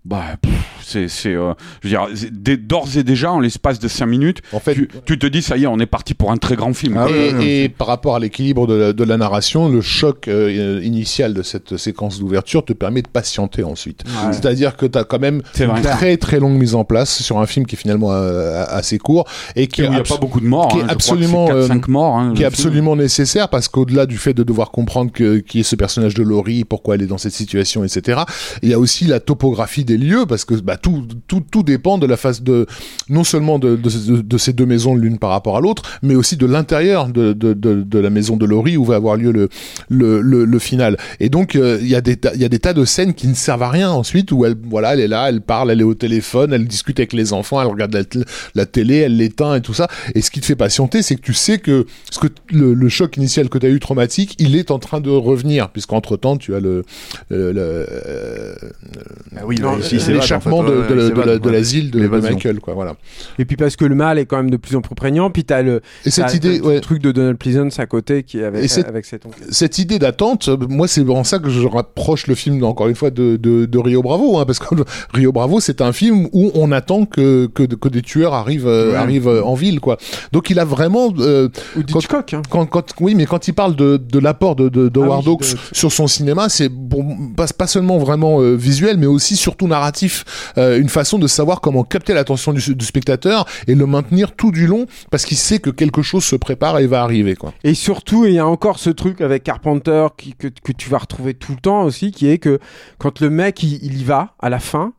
bah pff, c'est, c'est, euh, je veux dire, d'ores et déjà, en l'espace de 5 minutes, En fait, tu, tu te dis ça y est, on est parti pour un très grand film. Ah et, par rapport à l'équilibre de, la- de la narration, le choc euh, initial de cette séquence d'ouverture te permet de patienter ensuite. C'est-à-dire que tu as quand même une très très longue mise en place sur un film qui est finalement euh, assez court et qui il n'y a pas beaucoup de morts. qui est hein, je crois que c'est absolument, 4-5 morts. hein, qui est absolument nécessaire parce qu'au-delà du fait de devoir comprendre que, qui est ce personnage de Laurie, pourquoi elle est dans cette situation, etc., il y a aussi la topographie des lieux parce que bah, tout, tout, tout dépend de la face de, non seulement de, de, de- de ces deux maisons l'une par rapport à l'autre, mais aussi de l'intérieur de, de, de, de la maison de Laurie où va avoir lieu le, le, le, le final. Et donc, euh, il y, a des ta- il y a des tas de scènes qui ne servent à rien ensuite où elle, voilà, elle est là, elle parle, elle est au téléphone, elle discute avec les enfants, elle regarde la, télé, elle l'éteint et tout ça. Et ce qui te fait patienter, c'est que tu sais que, ce que le, le choc initial que tu as eu traumatique, il est en train de revenir, puisqu'entre temps, tu as le, le, le- euh, Ah oui, l'échappement en fait. De, l'asile de. Michael, quoi, voilà. Et puis parce que le mal est quand même de plus en plus prégnant, puis t'as le, Et cette t'as- idée, t'as ouais. le truc de Donald Pleasance à côté qui Et c'est- avec cet oncle. cette idée d'attente, moi c'est en ça que je rapproche le film encore une fois de, de, de Rio Bravo, hein, parce que <laughs> Rio Bravo c'est un film où on attend que, que, que des tueurs arrivent, euh, Ouais. arrivent en ville, quoi. Donc il a vraiment euh, Ou Quand- Hitchcock, hein. quand, quand, oui, mais quand il parle de, de l'apport de, de, de Ah oui, Howard Hawks de- sur son cinéma, c'est bon, pas, pas seulement vraiment euh, visuel, mais aussi surtout narratif. Euh, une façon de savoir comment capter l'attention du, spectateur et le maintenir tout du long, parce qu'il sait que quelque chose se prépare et va arriver, quoi. Et surtout, il y a encore ce truc avec Carpenter que, que tu vas retrouver tout le temps aussi, qui est que quand le mec il, il y va à la fin,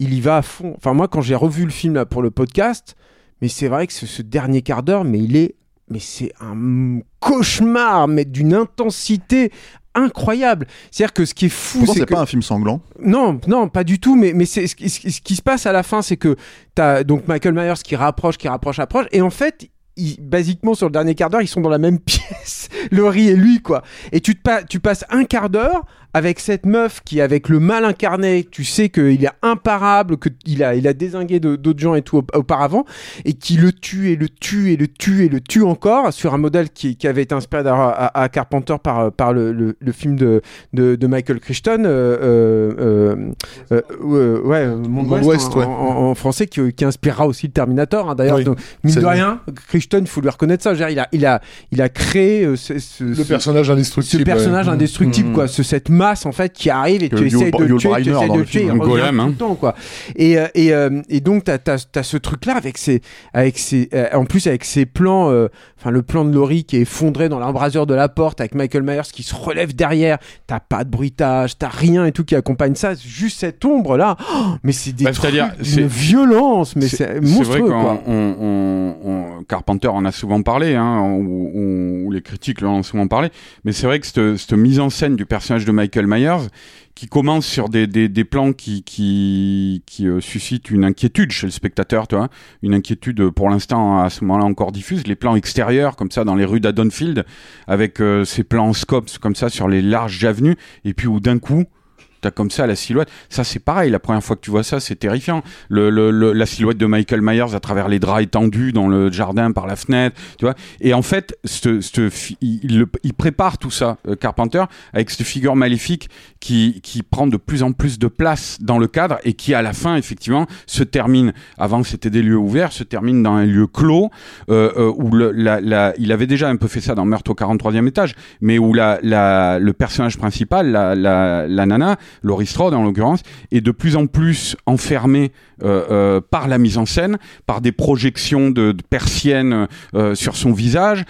il y va à fond. Enfin moi, quand j'ai revu le film là, pour le podcast, mais c'est vrai que ce, ce dernier quart d'heure, mais il est, mais c'est un cauchemar, mais d'une intensité incroyable. C'est-à-dire que ce qui est fou, c'est que pas un film sanglant. non, non, pas du tout. Mais, mais c'est ce, qui- ce se passe à la fin, c'est que t'as donc Michael Myers qui rapproche, qui rapproche, rapproche, et en fait, ils- basiquement sur le dernier quart d'heure, ils sont dans la même <laughs> pièce, Laurie et lui, quoi. Et tu te pa- tu passes un quart d'heure avec cette meuf qui, avec le mal incarné, tu sais qu'il est imparable, qu'il a, il a désingué d'autres gens et tout auparavant, et qui le tue et le tue et le tue et le tue encore sur un modèle qui, qui avait été inspiré à, à, Carpenter par, par le, le, film de, de, de, Michael Crichton, euh, euh, euh, ouais, Monde West, en, en, français, qui, qui, inspirera aussi le Terminator. Hein, D'ailleurs, mine de rien, Crichton, il faut lui reconnaître ça. il a, il a, il a créé ce, ce, le personnage indestructible. Ce personnage indestructible, quoi. Ce, cette en fait qui arrive et tu essayes de le tuer, tu essayes de le tuer, golem, hein. temps, quoi. Et, et, et donc t'as as, ce truc là avec ses, avec ses, en plus avec ses plans, enfin le plan de Laurie qui est effondré dans l'embrasure de la porte avec Michael Myers qui se relève derrière. T'as pas de bruitage, t'as rien et tout qui accompagne ça. Juste cette ombre là. Oh, mais c'est des bah, trucs, une violence, mais c'est monstrueux. Qu'on Carpenter en a souvent parlé, hein, ou, les critiques l'ont souvent parlé. Mais c'est vrai que cette, cette mise en scène du personnage de Michael Myers qui commence sur des, des, plans qui, qui, euh, suscitent une inquiétude chez le spectateur, une inquiétude pour l'instant à ce moment-là encore diffuse. Les plans extérieurs, comme ça, dans les rues d'Adonfield, avec euh, ces plans scopes comme ça sur les larges avenues, et puis où d'un coup, t'as comme ça la silhouette. Ça, c'est pareil. La première fois que tu vois ça, c'est terrifiant. Le, le, la silhouette de Michael Myers à travers les draps étendus dans le jardin par la fenêtre, tu vois. Et en fait, ce, ce, il, il, prépare tout ça, euh, Carpenter, avec cette figure maléfique qui, qui prend de plus en plus de place dans le cadre et qui, à la fin, effectivement, se termine. Avant, c'était des lieux ouverts, se termine dans un lieu clos euh, euh, où le, la, la, il avait déjà un peu fait ça dans Meurtre au 43e étage, mais où la, le personnage principal, la nana, Laurie Strode en l'occurrence, est de plus en plus enfermé euh, euh, par la mise en scène, par des projections de, persiennes euh, sur son visage,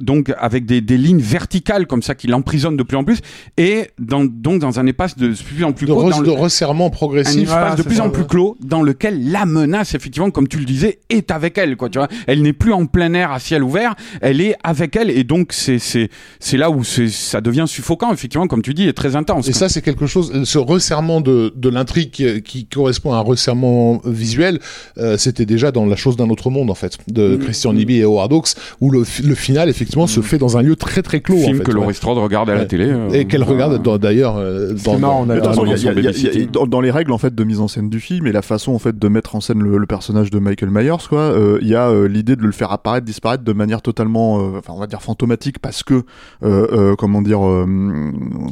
donc avec des, des, lignes verticales comme ça qui l'emprisonnent de plus en plus, et dans, donc dans un espace de plus en plus clos, de, resserrement progressif, un espace de plus en plus clos dans lequel la menace, effectivement, comme tu le disais, est avec elle. Quoi, tu vois, elle n'est plus en plein air à ciel ouvert, elle est avec elle, et donc c'est c'est c'est là où ça devient suffocant, effectivement, comme tu dis, et très intense. Et ça, c'est quelque chose, ce resserrement de, de l'intrigue qui, qui correspond à un resserrement visuel, euh, c'était déjà dans La chose d'un autre monde, en fait, de Christian Nibi et Howard Hawks, où le, le final, effectivement, se fait dans un lieu très très clos. Film en fait, que Laurie Strode regarde à la télé. Euh, et qu'elle regarde d'ailleurs dans, dans, les règles en fait de mise en scène du film et la façon en fait de mettre en scène le, personnage de Michael Myers, quoi. Euh, il y a l'idée de le faire apparaître, disparaître de manière totalement, enfin on va dire fantomatique parce que comment dire.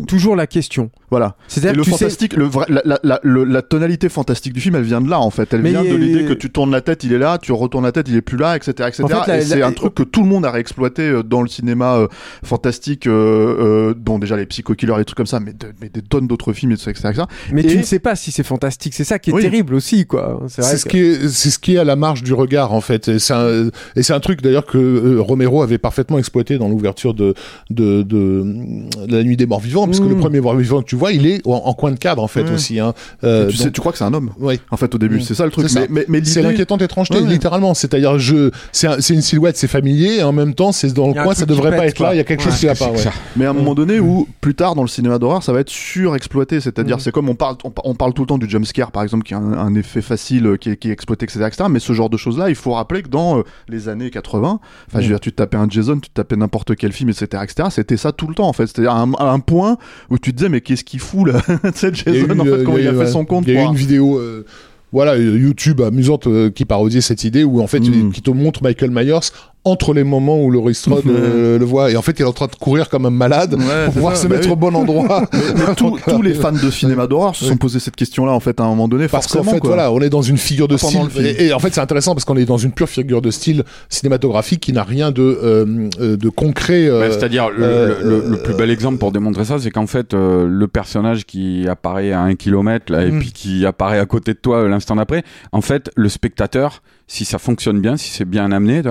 Toujours la question. Voilà. C'est le fantastique, le la, la, la, la tonalité fantastique du film, elle vient de là en fait. Elle vient de l'idée que tu tournes la tête, il est là, tu retournes la tête, il est plus là, etc. etc. et c'est un truc que tout le monde a réexploité euh, dans le cinéma euh, fantastique, euh, dont déjà les psycho-killers et trucs comme ça, mais, mais des tonnes d'autres films, etc. etc. Mais tu ne sais pas si c'est fantastique, c'est ça qui est terrible aussi, quoi. C'est ce, qui est, c'est ce qui est à la marge du regard en fait. Et c'est un, et c'est un truc d'ailleurs que Romero avait parfaitement exploité dans l'ouverture de, de, de, La Nuit des Morts Vivants, parce que le mmh. premier mort vivant que tu vois, il est en, coin de cadre en fait mmh. aussi. Hein. tu, sais, tu crois que c'est un homme Oui. En fait, au début, mmh. c'est ça le truc. Mais, mais, c'est l'inquiétante étrangeté, littéralement. C'est-à-dire, je, c'est une silhouette, c'est familier, et en même temps, c'est dans le coin, ça devrait pas être là. Il y a quelque chose qui va pas. Mais à un moment donné, où plus tard dans le cinéma d'horreur, ça va être surexploité. C'est-à-dire, mm. c'est comme on parle, on, parle tout le temps du jump scare, par exemple, qui a un, effet facile, euh, qui est, est exploité, etc., etc. Mais ce genre de choses-là, il faut rappeler que dans euh, les années 80, enfin, je veux mm. dire, tu te tapais un Jason, tu te tapais n'importe quel film, etc., etc. C'était ça tout le temps, en fait. C'est-à-dire à, un, point où tu te disais, mais qu'est-ce qu'il fout là, <laughs> tu sais, Jason, en fait, comment il a, fait son compte. Il y a eu une vidéo. Euh, voilà, YouTube amusante euh, qui parodiait cette idée où en fait, mm. qui te montre Michael Myers entre les moments où Laurie Strode <laughs> euh, le voit. Et en fait il est en train de courir comme un malade pour pouvoir se bah mettre au bon endroit. <laughs> Mais, <laughs> tous les fans de cinéma d'horreur se sont posé cette question là en fait à un moment donné parce qu'en fait voilà on est dans une figure de style et, en fait c'est intéressant parce qu'on est dans une pure figure de style cinématographique qui n'a rien de euh, euh, de concret c'est-à-dire le, le, plus bel exemple pour démontrer ça c'est qu'en fait le personnage qui apparaît à un kilomètre là, et mm. puis qui apparaît à côté de toi l'instant d'après en fait le spectateur si ça fonctionne bien, si c'est bien amené,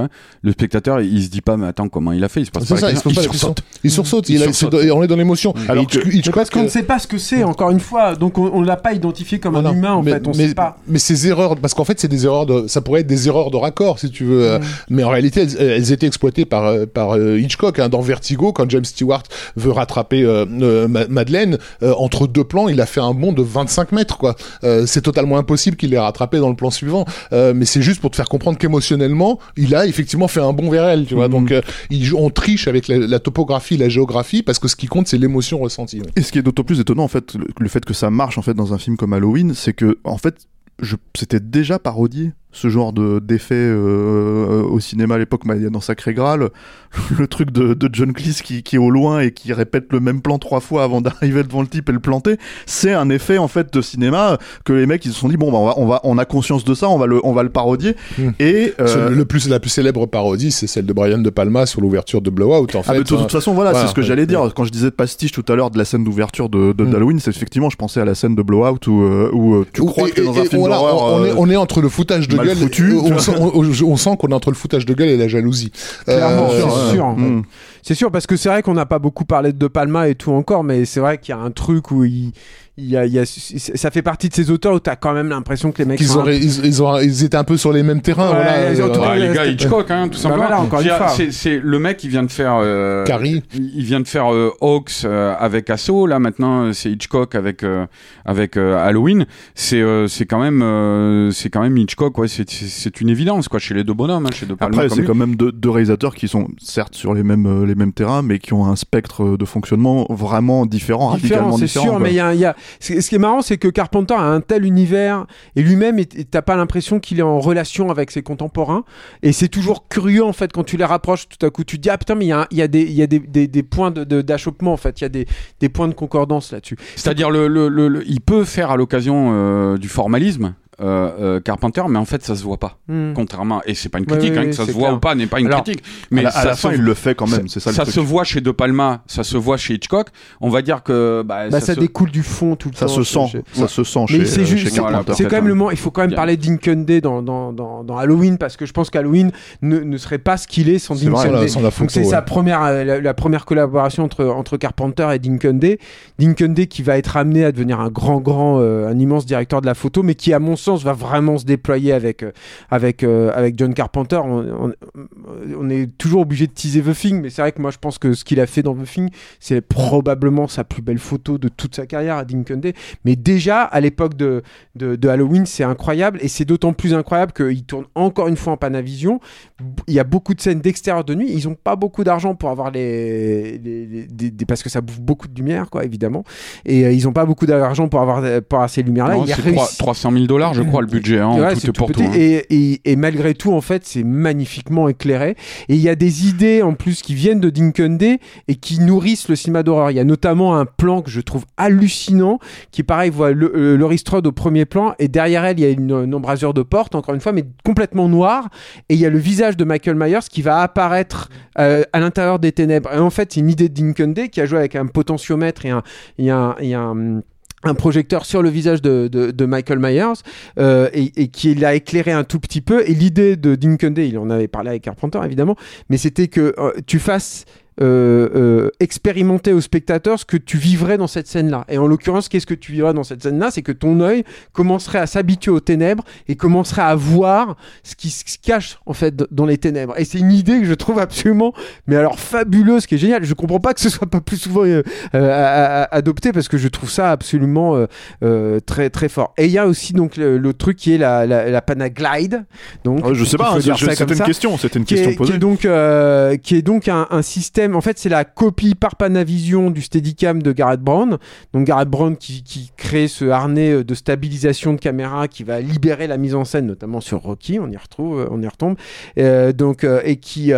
le spectateur il, se dit pas mais attends comment il a fait, il se passe pas, ça, il, il, sursaute. il sursaute, il, on est dans l'émotion. Alors parce qu'on ne sait pas ce que c'est encore une fois, donc on, ne l'a pas identifié comme un humain en fait, on mais, sait pas. Mais ces erreurs, parce qu'en fait c'est des erreurs de, ça pourrait être des erreurs de raccord si tu veux, mm. mais en réalité elles, étaient exploitées par euh, par euh, Hitchcock hein, dans Vertigo quand James Stewart veut rattraper euh, Madeleine entre deux plans, il a fait un bond de 25 mètres quoi. c'est totalement impossible qu'il l'ait rattrapé dans le plan suivant, mais c'est juste pour pour te faire comprendre qu'émotionnellement, il a effectivement fait un bond vers elle, tu vois. Mhm. Donc, euh, il- on triche avec la, la topographie, la géographie, parce que ce qui compte, c'est l'émotion ressentie. Et ce qui est d'autant plus étonnant en fait, le, le fait que ça marche en fait dans un film comme Halloween, c'est que en fait, je, c'était déjà parodié ce genre de d'effet euh, au cinéma à l'époque, il y a dans Sacré Graal, <laughs> le truc de, de John Cleese qui, qui est au loin et qui répète le même plan trois fois avant d'arriver devant le type et le planter, c'est un effet en fait de cinéma que les mecs ils se sont dit bon bah, on va on va on a conscience de ça, on va le on va le parodier Hmm. et euh, Le plus, la plus célèbre parodie, c'est celle de Brian De Palma sur l'ouverture de Blowout, en Ah, fait. mais de toute hein. façon, voilà, Voilà, c'est ce que ouais, j'allais ouais. dire. Quand je disais pastiche tout à l'heure de la scène d'ouverture de, de- Mm. d'Halloween, c'est effectivement, je pensais à la scène de Blowout où, euh, où euh, tu crois et- que dans un et film voilà, on, on est, euh, on est entre le foutage de mal gueule. foutu, euh, on, sent, on- on sent qu'on est entre le foutage de gueule et la jalousie. Clairement, Euh, c'est sûr. Mm. C'est sûr, parce que c'est vrai qu'on n'a pas beaucoup parlé de De Palma et tout encore, mais c'est vrai qu'il y a un truc où il y a, il y a- ça fait partie de ces auteurs où t'as quand même l'impression que les mecs un ils, ils auraient- ils étaient un peu sur les mêmes terrains. Ouais, voilà, euh, tout- Bah, Ouais, les gars Hitchcock, hein, tout Bah simplement. voilà, fois. C'est, le mec qui vient de faire. euh, Carrie. Il vient de faire euh, Hawks euh, avec Asso. Là maintenant, c'est Hitchcock avec euh, avec euh, Halloween. C'est euh, c'est quand même euh, c'est quand même Hitchcock. Ouais, c'est, une évidence quoi chez les deux bonhommes, hein, chez deux Palma Après, c'est quand même deux, deux réalisateurs qui sont certes sur les mêmes, les mêmes terrains, mais qui ont un spectre de fonctionnement vraiment différent, différent, radicalement c'est sûr, quoi. mais il y a, il y a- ce qui est marrant, c'est que Carpenter a un tel univers et lui-même, t'as pas l'impression qu'il est en relation avec ses contemporains. Et c'est toujours curieux en fait quand tu les rapproches. Tout à coup, tu te dis ah putain, mais il y a, des, points de- de- d'achoppement en fait. Il y a des, points de concordance là-dessus. C'est-à-dire, il peut faire à l'occasion euh, du formalisme. Euh, euh, Carpenter, mais en fait ça se voit pas. Hmm. Contrairement, et c'est pas une critique, ouais, hein, que ça se voit clair. ou pas n'est pas une Alors, critique. Mais à la, à ça la se fin, il le fait quand même, c'est ça le ça truc. se voit chez De Palma, ça se voit chez Hitchcock. On va dire que bah, Bah, ça, se- découle du fond tout le Ça temps. se sent, chez- ça se sent Mais chez, c'est juste, chez voilà, Carpenter. c'est quand même ouais. le moment. Il faut quand même parler d'Inkunde dans, dans, dans, dans Halloween parce que je pense qu'Halloween ne, ne serait pas ce qu'il est sans Dinkunde. Donc c'est sa première, euh, la, première collaboration entre, entre Carpenter et Dinkunde. Dinkunde qui va être amené à devenir un grand, grand, un immense directeur de la photo, mais qui, à mon sens, va vraiment se déployer avec, euh, avec, euh, avec John Carpenter. On, on- on est toujours obligé de teaser The Thing, mais c'est vrai que moi je pense que ce qu'il a fait dans The Thing, c'est probablement sa plus belle photo de toute sa carrière à Dinkunde. Mais déjà, à l'époque de, de, de Halloween, c'est incroyable, et c'est d'autant plus incroyable qu'il tourne encore une fois en Panavision. Il y a beaucoup de scènes d'extérieur de nuit. Ils ont pas beaucoup d'argent pour avoir les, parce que ça bouffe beaucoup de lumière, quoi, évidemment. Et euh, ils ont pas beaucoup d'argent pour avoir pour avoir ces lumières-là. Il a réussi- 3, 300 000 dollars, je crois, le budget. Hein, Ouais, tout pour tout. hein. Et, et- et malgré tout, en fait, c'est magnifiquement éclairé. Et il y a des idées en plus qui viennent de Dinkunde et qui nourrissent le cinéma d'horreur. Il y a notamment un plan que je trouve hallucinant, qui pareil voit le, euh, Laurie Strode au premier plan et derrière elle il y a une, une embrasure de porte, encore une fois, mais complètement noire. Et il y a le visage de Michael Myers qui va apparaître euh, à l'intérieur des ténèbres. Et en fait, c'est une idée de Dinkunde qui a joué avec un potentiomètre et un, et un, et un un projecteur sur le visage de, Michael Myers euh, et, qui l'a éclairé un tout petit peu. Et l'idée de Dinkunde, il en avait parlé avec Carpenter évidemment, mais c'était que euh, tu fasses expérimenter au spectateur ce que tu vivrais dans cette scène-là. Et en l'occurrence, qu'est-ce que tu vivrais dans cette scène-là? C'est que ton œil commencerait à s'habituer aux ténèbres et commencerait à voir ce qui se cache en fait dans les ténèbres. Et c'est une idée que je trouve absolument, mais alors fabuleuse, qui est géniale. Je comprends pas que ce soit pas plus souvent euh, euh, adopté parce que je trouve ça absolument euh, euh, très très fort. Et il y a aussi donc le, le truc qui est la, la, la Panaglide. Donc Ouais, je sais pas, hein, c'était une ça question, c'était une qui question est, qui posée. est donc, euh, qui est donc un, un système. En fait, c'est la copie par Panavision du Steadicam de Garrett Brown. Donc Garrett Brown qui, qui crée ce harnais euh, de stabilisation de caméra qui va libérer la mise en scène, notamment sur Rocky. On y retrouve, euh, on y retombe. Euh, donc et qui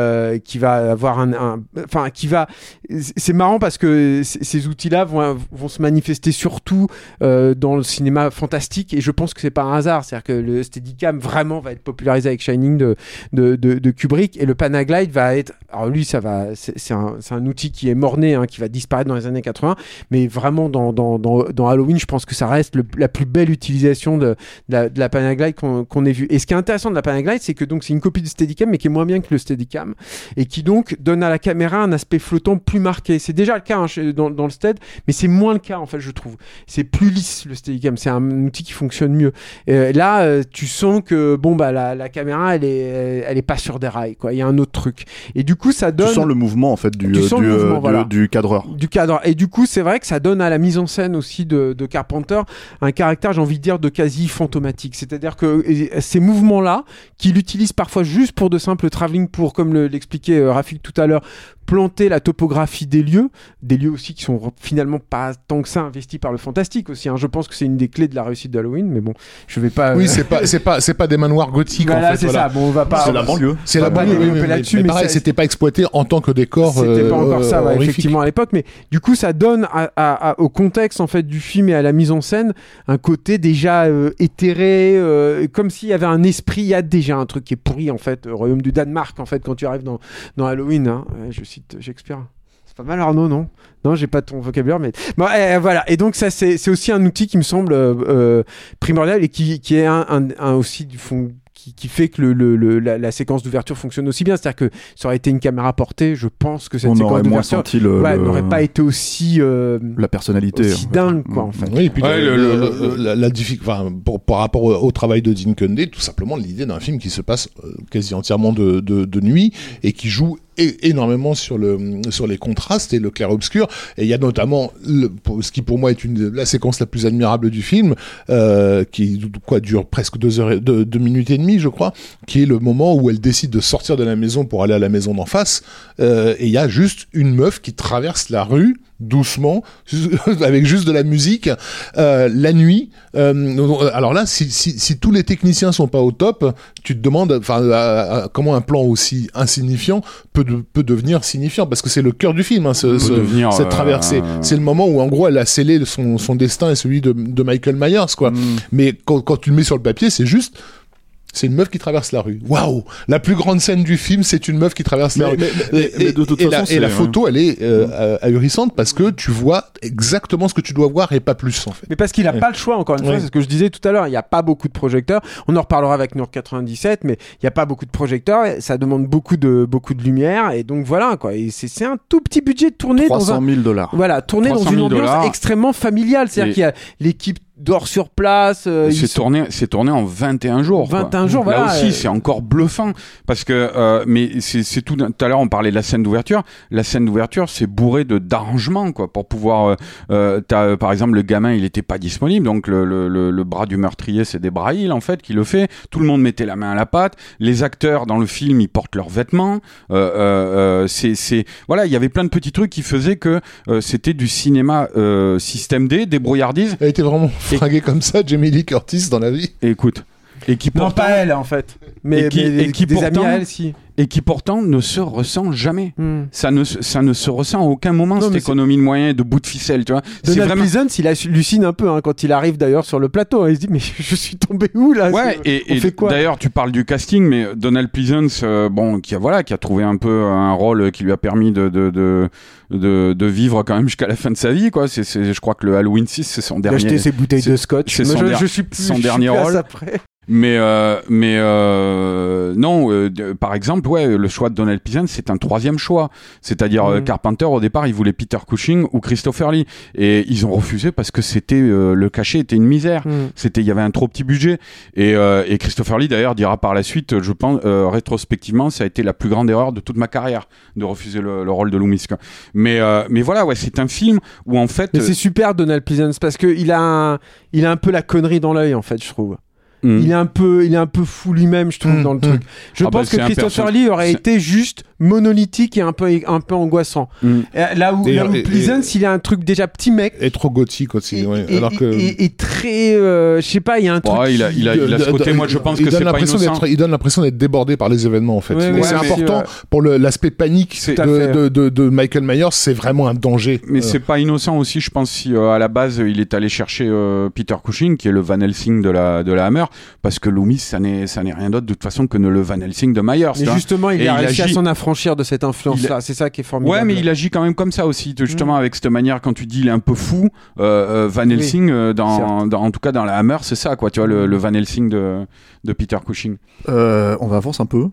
qui va avoir un, enfin qui va. C'est marrant parce que ces outils-là vont vont se manifester surtout dans le cinéma fantastique et je pense que c'est pas un hasard. C'est-à-dire que le Steadicam vraiment va être popularisé avec Shining de, de Kubrick et le Panaglide va être alors lui ça va c'est c'est un, outil qui est morné hein, qui va disparaître dans les années 80 mais vraiment dans, dans, dans, dans Halloween je pense que ça reste le- la plus belle utilisation de, de la, de la Panaglide qu'on ait vue et ce qui est intéressant de la Panaglide c'est que donc c'est une copie du Steadicam mais qui est moins bien que le Steadicam et qui donc donne à la caméra un aspect flottant plus marqué c'est déjà le cas hein, dans, dans le Stead mais c'est moins le cas en fait je trouve c'est plus lisse le Steadicam c'est un outil qui fonctionne mieux euh, là, euh, tu sens que bon bah la, la caméra, elle est, elle est pas sur des rails quoi. Il y a un autre truc. Et du coup, ça Tu donne. sens le mouvement en fait du, euh, du, euh, du- voilà. du cadreur. du. Et du coup, c'est vrai que ça donne à la mise en scène aussi de, de Carpenter un caractère, j'ai envie de dire, de quasi fantomatique. C'est-à-dire que ces mouvements-là, qu'il utilise parfois juste pour de simples travelling, pour, comme le- l'expliquait euh, Rafik tout à l'heure, planter la topographie des lieux, des lieux aussi qui sont finalement pas tant que ça investis par le fantastique aussi. hein. Je pense que c'est une des clés de la réussite d'Halloween, mais bon, je vais pas. Oui, euh, c'est pas, c'est pas, c'est pas des manoirs gothiques voilà, en fait. c'est voilà. ça. Bon, on va pas. C'est la banlieue. C'est On la banlieue, oui, mais- là-dessus, mais mais pareil, ça- c'était pas exploité en tant que décor. C'était euh, pas encore ça, euh, ouais, horrifique. effectivement, à l'époque. Mais du coup, ça donne à- à- à- au contexte en fait du film et à la mise en scène un côté déjà euh, éthéré, euh, comme s'il y avait un esprit. Il y a déjà un truc qui est pourri en fait, au royaume du Danemark en fait, quand tu arrives dans, dans Halloween. hein. Je C'est pas mal Arnaud, non? Non, j'ai pas ton vocabulaire, mais bon, eh, voilà. Et donc ça, c'est aussi un outil qui me semble euh, euh, primordial et qui, est un aussi du fond. Qui, qui fait que le, le- le- la, la séquence d'ouverture fonctionne aussi bien. C'est-à-dire que ça aurait été une caméra portée, je pense que cette On séquence aurait moins d'ouverture ouais, n'aurait pas été aussi, euh, la personnalité. aussi en fait. dingue, quoi, en fait. Oui, et puis Ouais, le- le- le- le- la, la diffic- enfin, pour- par rapport au, au travail de Dean Cundey, tout simplement l'idée d'un film qui se passe euh, quasi entièrement de, de, de nuit et qui joue énormément sur le sur les contrastes et le clair obscur et il y a notamment le- ce qui pour moi est une la séquence la plus admirable du film euh, qui quoi dure presque deux heures deux minutes et demie je crois qui est le moment où elle décide de sortir de la maison pour aller à la maison d'en face euh, et il y a juste une meuf qui traverse la rue doucement <laughs> avec juste de la musique euh, la nuit. Euh, alors là si, si, si tous les techniciens sont pas au top tu te demandes enfin comment un plan aussi insignifiant peut, de- peut devenir signifiant parce que c'est le cœur du film hein, ce- Peut ce- devenir, cette euh, traversée. C'est le moment où en gros elle a scellé son, son destin et celui de, de Michael Myers quoi. Mm. mais quand, quand tu le mets sur le papier c'est juste c'est une meuf qui traverse la rue. Waouh La plus grande scène du film, c'est une meuf qui traverse la Mais- rue. mais- mais- et, mais de toute et façon, la, et la photo, elle est euh, euh, ahurissante parce que tu vois exactement ce que tu dois voir et pas plus en fait. Mais parce qu'il n'a Ouais. pas le choix, encore une fois, Ouais. c'est ce que je disais tout à l'heure, il n'y a pas beaucoup de projecteurs. On en reparlera avec Nour 97, mais il n'y a pas beaucoup de projecteurs, ça demande beaucoup de, beaucoup de lumière, et donc voilà, quoi. Et c'est un tout petit budget de tourner dans 300 un. 000 dollars. Voilà, tourner dans 300 une 000 ambiance dollars. extrêmement familiale. C'est-à-dire Et- qu'il y a l'équipe dort sur place. euh, C'est tourné, c'est tourné en 21 jours. quoi. 21 jours, Là voilà, aussi, euh, c'est encore bluffant parce que, euh, mais c'est c'est tout. Tout à l'heure, on parlait de la scène d'ouverture. La scène d'ouverture, c'est bourré de d'arrangements, quoi, pour pouvoir. Euh, euh, t'as, euh, par exemple, le gamin, il était pas disponible, donc le, le, le, le bras du meurtrier, c'est des Braille en fait qui le fait. Tout le monde mettait la main à la pâte. Les acteurs dans le film, ils portent leurs vêtements. Euh, euh, euh, c'est, c'est, voilà, il y avait plein de petits trucs qui faisaient que euh, c'était du cinéma euh, système D, débrouillardise. Elle était vraiment fringuée comme ça, Jamie Lee Curtis dans la vie. Et écoute. Et qui Non, pourtant, pas elle, en fait. Mais, Et qui- mais et qui des pourtant- amis à elle, si. Et qui pourtant ne se ressent jamais. Hmm. Ça ne, se- ça ne se ressent à aucun moment, Non, cette économie de moyens, de bout de ficelle, tu vois. C'est Donald vraiment. Pleasance, il hallucine un peu hein, quand il arrive d'ailleurs sur le plateau. hein. Il se dit mais <laughs> je suis tombé où là? Ouais, et, et fait quoi? d'ailleurs, tu parles du casting, mais Donald Pleasance, euh, bon, qui a voilà, qui a trouvé un peu un rôle qui lui a permis de de de, de, de vivre quand même jusqu'à la fin de sa vie, quoi. C'est, je crois que le Halloween 6, c'est son dernier. ses bouteilles de scotch. c'est son je, der- je suis plus, son je suis dernier à rôle. ça près. Mais euh, mais euh, non, euh, de- par exemple, ouais, le choix de Donald Pleasance, c'est un troisième choix. C'est-à-dire euh, Mhm. Carpenter au départ, il voulait Peter Cushing ou Christopher Lee, et ils ont refusé parce que c'était euh, le cachet était une misère. Hmm. C'était, il y avait un trop petit budget. Et, euh, et Christopher Lee d'ailleurs dira par la suite, je pense euh, rétrospectivement, ça a été la plus grande erreur de toute ma carrière de refuser le, le rôle de Loomis. Mais euh, mais voilà, ouais, c'est un film où en fait, Mais c'est super Donald Pleasance parce que il a un, il a un peu la connerie dans l'œil en fait, je trouve. Euh, Il est un peu, il est un peu fou lui-même, je trouve, Mm, dans le mm. truc. Je Ah bah, pense que Christopher Lee aurait été juste monolithique et un peu, un peu angoissant. Mm. Et Là où, Et- là où et- Pleasance, il a un truc déjà petit mec. Et trop gothique aussi. Et, ouais. et- Alors que. et- et très, euh, je sais pas, il y a un truc. Ouais, il a, il a, il a ce côté, moi je pense il que donne c'est pas l'impression innocent. d'être- Il donne l'impression d'être débordé par les événements en fait. Ouais, Et ouais, c'est important pour l'aspect panique de, de, de, de Michael Myers, c'est vraiment un danger. Mais Euh, c'est pas innocent aussi, je pense, si euh, à la base il est allé chercher Peter Cushing, qui est le Van Helsing de la, de la Hammer, parce que Loomis, ça n'est, ça n'est rien d'autre de toute façon que ne le Van Helsing de Myers. Mais justement, il Et a il réussi à s'en affranchir de cette influence-là. C'est ça qui est formidable. Ouais, mais il agit quand même comme ça aussi, de- Mm. justement avec cette manière quand tu dis il est un peu fou. euh, euh, Van Helsing, euh, dans, dans- en tout cas dans la Hammer, c'est ça, quoi. Tu vois le, le Van Helsing de, de Peter Cushing. Euh, on va avancer un peu.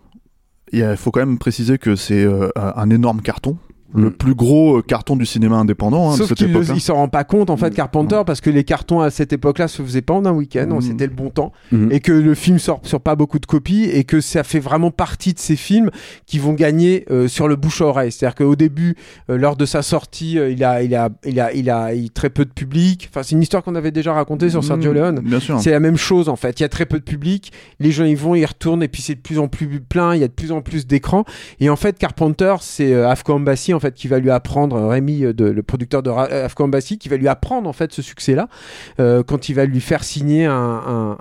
Il faut quand même préciser que c'est euh, un énorme carton. Le plus gros euh, carton du cinéma indépendant hein, Sauf qu'il il s'en rend pas compte en fait Carpenter parce que les cartons à cette époque-là se faisaient pas en un week-end, Mm. c'était le bon temps et que le film sort sur pas beaucoup de copies et que ça fait vraiment partie de ces films qui vont gagner euh, sur le bouche à oreille. C'est-à-dire qu'au début, euh, lors de sa sortie, euh, il a il a il a il a il- très peu de public. Enfin, c'est une histoire qu'on avait déjà racontée sur Sergio Mm, Leone. C'est la même chose en fait. Il y a très peu de public, les gens y vont, ils retournent et puis c'est de plus en plus plein. Il y a de plus en plus d'écrans. Et en fait, Carpenter, c'est euh, Afghan Embassy en fait qui va lui apprendre euh, Rémi, euh, de, le producteur de euh, Afghan qui va lui apprendre en fait ce succès-là quand il va lui faire signer un,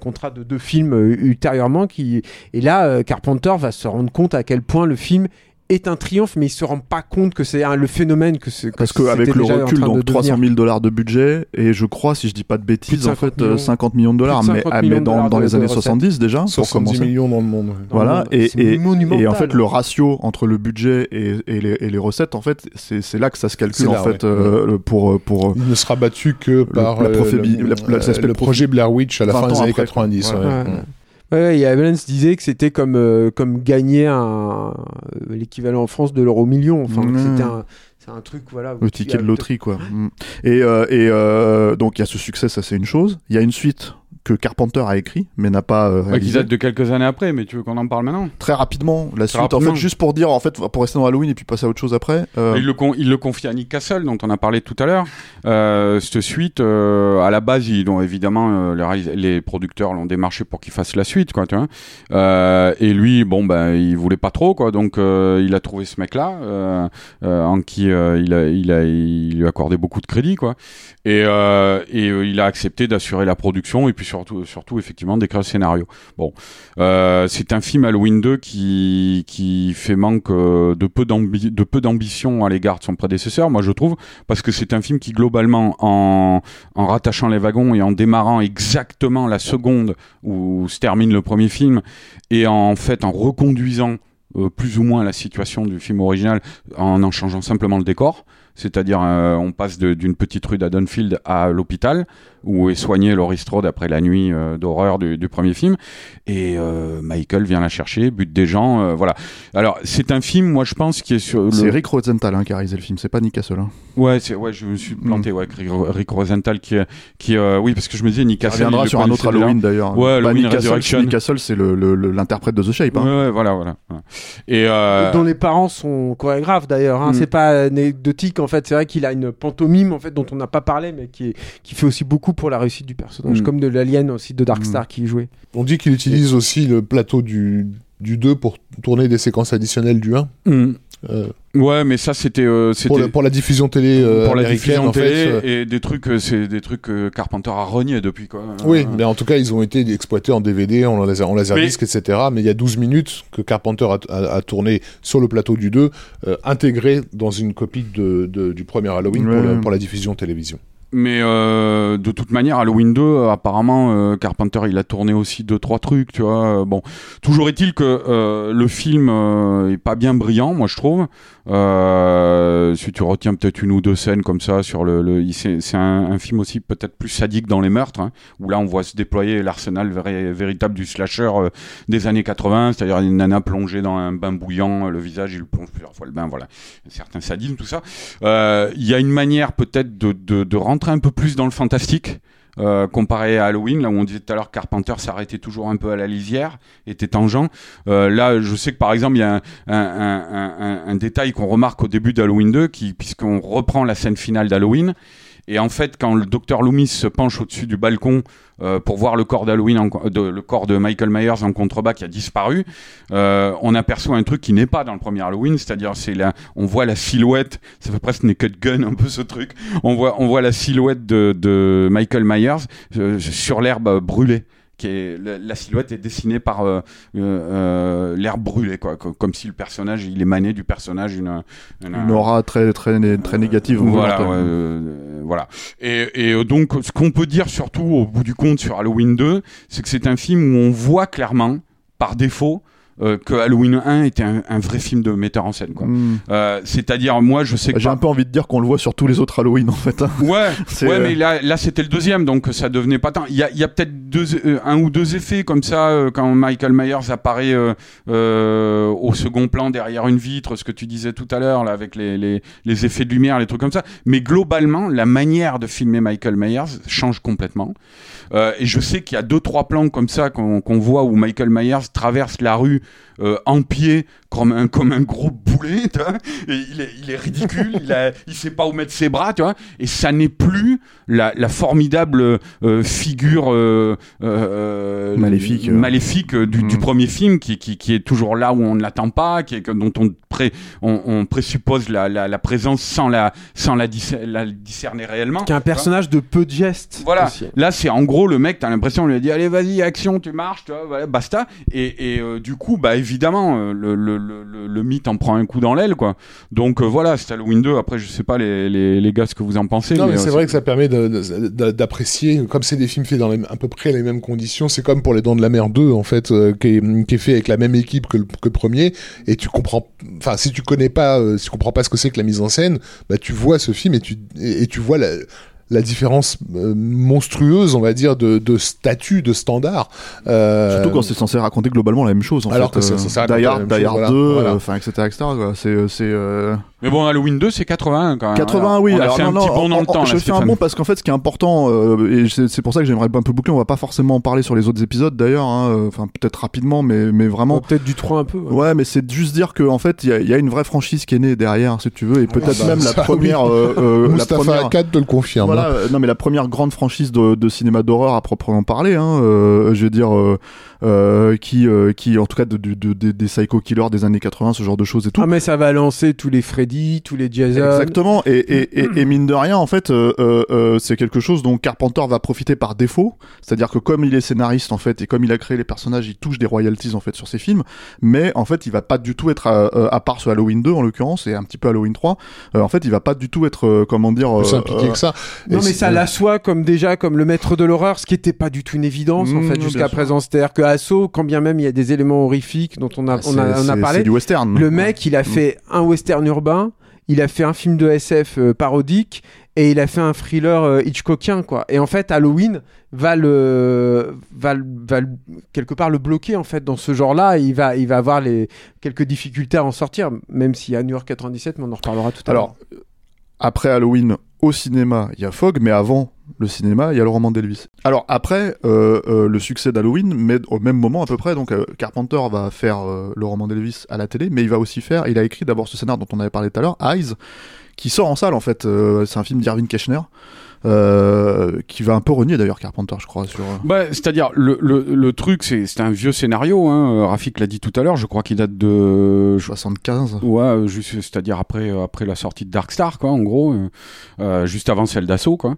contrat de deux films ultérieurement. Qui et là, Carpenter va se rendre compte à quel point le film est un triomphe, mais il se rend pas compte que c'est un- le phénomène que c'est. Parce qu'avec le recul, train de donc 300 devenir. 000 dollars de budget, et je crois, si je dis pas de bêtises, de en fait, 50 millions. euh, 50 millions de dollars, de mais, 50 ah, mais millions de dans, dollars dans les années recettes. 70 déjà, pour 70 commencer. millions dans le monde. ouais. Voilà, et, C'est et, monumental. et en fait, le ratio entre le budget et, et les, et les recettes, en fait, c'est c'est là que ça se calcule, là, en fait, ouais. euh, le- pour, pour, Il ne sera battu que par la euh, le, la- la- euh, l'aspect le projet Blair Witch à la 20 fin des années après, 90. Ouais. Et Evans disait que c'était comme, euh, comme gagner un, euh, l'équivalent en France de l'euro million. Enfin, Mmh. c'était un, c'est un truc, voilà. le ticket de loterie, quoi. Mm. Et, euh, et euh, donc, il y a ce succès, ça c'est une chose. Il y a une suite que Carpenter a écrit, mais n'a pas euh, Ouais, qui date de quelques années après, mais tu veux qu'on en parle maintenant? Très rapidement, la suite, en fait, juste pour dire, en fait, pour rester dans Halloween et puis passer à autre chose après. euh, Il, le con- il le confie à Nick Castle, dont on a parlé tout à l'heure. Euh, cette suite, euh, à la base, ils ont évidemment les, producteurs l'ont démarché pour qu'il fasse la suite, quoi. Tu vois. Et lui, bon ben, il voulait pas trop, quoi. Donc, il a trouvé ce mec-là, en qui il, a, il a, il lui a accordé beaucoup de crédit, quoi. Et, et il a accepté d'assurer la production et puis surtout, surtout effectivement d'écrire le scénario. Bon, euh, c'est un film Halloween 2 qui, qui fait manque euh, de peu d'ambition à l'égard de son prédécesseur, moi je trouve, parce que c'est un film qui globalement, en, en rattachant les wagons et en démarrant exactement la seconde où se termine le premier film, et en fait en reconduisant euh, plus ou moins la situation du film original en en changeant simplement le décor. C'est-à-dire, euh, on passe d'une petite rue d'Adonfield à l'hôpital, où est soigné Laurie Strode après la nuit euh, d'horreur du, du premier film. Et euh, Michael vient la chercher, bute des gens, euh, voilà. Alors, c'est un film, moi, je pense, qui est sur... C'est le... Rick Rosenthal hein, qui a réalisé le film, c'est pas Nick Castle. Hein. Ouais, ouais, je me suis planté, ouais, avec Rick, Rick Rosenthal, qui, qui euh, oui, parce que je me disais, Nick Castle... reviendra il sur le un autre. Halloween d'ailleurs. Ouais, Halloween Nick Castle, Resurrection. Nick Castle, c'est le- le- le- l'interprète de The Shape. Hein. Ouais, ouais, voilà, voilà. Et, euh, dont les parents sont chorégraphes d'ailleurs. Hein. Mm. C'est pas anecdotique en fait. C'est vrai qu'il a une pantomime en fait dont on n'a pas parlé, mais qui, est- qui fait aussi beaucoup pour la réussite du personnage, Mm. comme de l'Alien aussi de Dark Mm. Star qui y jouait. On dit qu'il utilise aussi le plateau du, du 2 pour tourner des séquences additionnelles du 1. hum. Euh, Ouais, mais ça, c'était... euh, pour, la, pour la diffusion télé euh, pour la diffusion en télé fait. et des trucs, c'est des trucs que Carpenter a renié depuis quoi. Oui, mais en tout cas, ils ont été exploités en DVD, en laser, en laserdisc, etc. Mais il y a 12 minutes que Carpenter a, a- a tourné sur le plateau du 2, euh, intégré dans une copie de, de- du premier Halloween pour, Ouais. la, pour la diffusion télévision. Mais euh, de toute manière, Halloween 2, euh, apparemment, euh, Carpenter, il a tourné aussi deux trois trucs, tu vois. Euh, Bon, toujours est-il que le film est pas bien brillant, moi je trouve. Euh, si tu retiens peut-être une ou deux scènes comme ça sur le, le c'est un, un film aussi peut-être plus sadique dans les meurtres, hein, où là on voit se déployer l'arsenal véri- véritable du slasher euh, des années 80, c'est-à-dire une nana plongée dans un bain bouillant, le visage il plonge plusieurs fois le bain, voilà, un certain tout ça. Euh, Il y a une manière peut-être de, de, de rentrer un peu plus dans le fantastique. Euh, comparé à Halloween, là où on disait tout à l'heure Carpenter s'arrêtait toujours un peu à la lisière, était tangent. Euh, là, je sais que par exemple, il y a un, détail qu'on remarque au début d'Halloween 2, qui, puisqu'on reprend la scène finale d'Halloween, et en fait, quand le docteur Loomis se penche au-dessus du balcon euh, pour voir le corps d'Halloween, le corps de Michael Myers en contrebas qui a disparu, euh, on aperçoit un truc qui n'est pas dans le premier Halloween, c'est-à-dire c'est la, on voit la silhouette, ça fait presque Naked Gun un peu ce truc, on voit, on voit la silhouette de, de Michael Myers euh, sur l'herbe brûlée. Qui est, la, la silhouette est dessinée par euh, euh, euh, l'herbe brûlée, quoi, co- comme si le personnage, il émanait du personnage une, une, Une aura très, très, né- très négative. voilà, ouais, euh, voilà. Et, et euh, donc, ce qu'on peut dire surtout au bout du compte sur Halloween 2, c'est que c'est un film où on voit clairement, par défaut, euh, que Halloween 1 était un, un vrai film de metteur en scène. quoi. Hmm. Euh, C'est-à-dire, moi, je sais que. J'ai un peu envie de dire qu'on le voit sur tous les autres Halloween en fait. hein. Ouais, <laughs> ouais euh, mais là, là c'était le deuxième, donc ça devenait pas tant. Il y a, il y a peut-être deux, euh, un ou deux effets comme ça euh, quand Michael Myers apparaît euh, euh, au second plan derrière une vitre, ce que tu disais tout à l'heure là avec les, les, les effets de lumière, les trucs comme ça. Mais globalement, la manière de filmer Michael Myers change complètement. Euh, et je sais qu'il y a deux trois plans comme ça qu'on qu'on voit où Michael Myers traverse la rue euh, en pied comme un comme un gros boulet, tu vois. Et il est il est ridicule, il a il sait pas où mettre ses bras, tu vois. Et ça n'est plus la, la formidable euh, figure euh, euh, Maléfique, euh. maléfique euh, du, du Mm. premier film qui, qui qui est toujours là où on ne l'attend pas, qui est que- dont on pré on, on présuppose la, la la présence sans la sans la, discer- la discerner réellement. Qui est un personnage de peu de gestes. Voilà. aussi. Là, c'est en gros le mec, t'as l'impression, on lui a dit allez, vas-y, action, tu marches, tu vois, voilà, basta. Et, et euh, du coup, bah évidemment, euh, le, le, le, le, mythe en prend un coup dans l'aile, quoi. Donc euh, voilà, c'est Halloween 2. Après, je sais pas les, les, les gars ce que vous en pensez. Non, mais c'est vrai que ça permet d'apprécier, comme c'est des films faits dans les, à peu près les mêmes conditions, c'est comme pour Les Dents de la Mer 2, en fait, qui, est, qui est fait avec la même équipe que le, que premier, et tu comprends, enfin, si tu connais pas, si tu comprends pas ce que c'est que la mise en scène, bah, tu vois ce film et tu, et, et tu vois la, la différence euh, monstrueuse, on va dire, de, de statut, de standard. Euh, Surtout quand c'est censé raconter globalement la même chose. En Alors fait, que c'est euh, censé raconter Die la Hard, même Die chose, Hard voilà, 2, voilà. euh, enfin, etc., etc. C'est, c'est, Mais bon, Halloween 2, c'est 81 quand même. 80 Alors, oui On a alors fait non, un non, petit bond dans en- le temps. en- là, je fais un Stéphane. bon parce qu'en fait ce qui est important euh, et c'est pour ça que j'aimerais un peu boucler on va pas forcément en parler sur les autres épisodes d'ailleurs hein, euh, enfin peut-être rapidement mais mais vraiment Peut-être du 3 un peu. ouais. Ouais, mais c'est juste dire qu'en fait, il y, a- il y a une vraie franchise qui est née derrière, si tu veux, et peut-être bah, même la ça, première, oui. euh, euh, <laughs> la Mustapha première, Akkad te le confirme. voilà, euh, non mais la première grande franchise de, de cinéma d'horreur à proprement parler, hein, euh, je veux dire, euh, qui, euh, qui en tout cas de, de- de- des- des psycho killers des années 80, ce genre de choses et tout. Ah, mais ça va lancer tous les Freddy, tous les Jason. Exactement. Et, et, et, <clears throat> et mine de rien, en fait, euh, euh, euh, c'est quelque chose dont Carpenter va profiter par défaut. C'est-à-dire que comme il est scénariste, en fait, et comme il a créé les personnages, il touche des royalties, en fait, sur ses films. Mais, en fait, il va pas du tout être, à, euh, à part sur Halloween 2, en l'occurrence, et un petit peu Halloween 3, euh, en fait, il va pas du tout être, euh, comment dire... Plus euh, impliqué euh, que ça. Non, Et mais ça l'assoit comme déjà comme le maître de l'horreur, ce qui était pas du tout une évidence en Mmh, fait jusqu'à présent. C'est-à-dire que Asso, quand bien même il y a des éléments horrifiques dont on a, bah, on a, on parlé, C'est du western. le mec il a fait un western urbain, il a fait un film de SF euh, parodique et il a fait un thriller euh, Hitchcockien quoi. Et en fait Halloween va le va, le- va le- quelque part le bloquer en fait dans ce genre-là. Il va il va avoir les quelques difficultés à en sortir, même s'il y a New York 97, mais on en reparlera tout à l'heure. Alors, après Halloween, au cinéma, il y a Fogg, mais avant le cinéma, il y a le roman d'Elvis. Alors après euh, euh, le succès d'Halloween, mais au même moment à peu près, donc euh, Carpenter va faire euh, le roman d'Elvis à la télé, mais il va aussi faire, il a écrit d'abord ce scénar dont on avait parlé tout à l'heure, Eyes, qui sort en salle en fait. C'est un film d'Irving Keschner. Euh, qui va un peu renier d'ailleurs Carpenter, je crois, sur. euh, Bah, c'est-à-dire, le, le, le truc, c'est c'est un vieux scénario. Hein. euh, Rafik l'a dit tout à l'heure. Je crois qu'il date de. je- 75. Ouais, juste, c'est-à-dire après, après la sortie de Dark Star, quoi, en gros, euh, juste avant celle d'Assaut, quoi.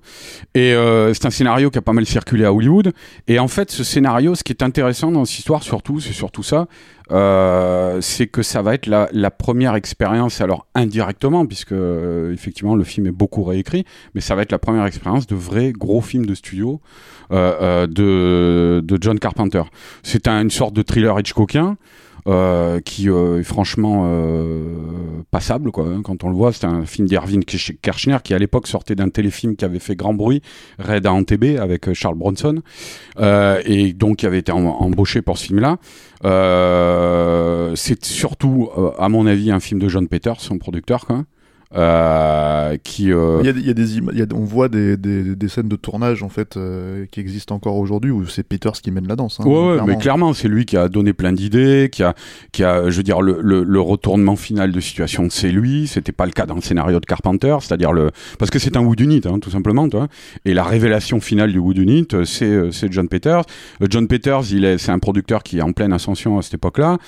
Et euh, c'est un scénario qui a pas mal circulé à Hollywood. Et en fait, ce scénario, ce qui est intéressant dans cette histoire, surtout, c'est surtout ça, euh, c'est que ça va être la, la première expérience, alors indirectement, puisque euh, effectivement le film est beaucoup réécrit, mais ça va être la première expérience de vrai gros film de studio euh, euh, de, de John Carpenter. C'est un- une sorte de thriller Hitchcockien. Euh, qui euh, est franchement euh, passable quoi. hein, Quand on le voit, c'est un film d'Irving Kirchner qui à l'époque sortait d'un téléfilm qui avait fait grand bruit, Red à Antebbe avec Charles Bronson, et donc qui avait été em- embauché pour ce film-là. C'est surtout, à mon avis, un film de John Peters, son producteur, quoi. Euh, qui euh, Il y a, il y a des im- il y a- on voit des, des, des scènes de tournage en fait euh, qui existent encore aujourd'hui où c'est Peters qui mène la danse. hein, Ouais, ouais, clairement. mais clairement, c'est lui qui a donné plein d'idées, qui a, qui a, je veux dire, le, le, le retournement final de situation, c'est lui. C'était pas le cas dans le scénario de Carpenter, c'est-à-dire le, parce que c'est un Wood Unit, hein, tout simplement, toi. Et la révélation finale du Wood Unit, euh, c'est, euh, c'est John Peters. John Peters, il est, c'est un producteur qui est en pleine ascension à cette époque-là.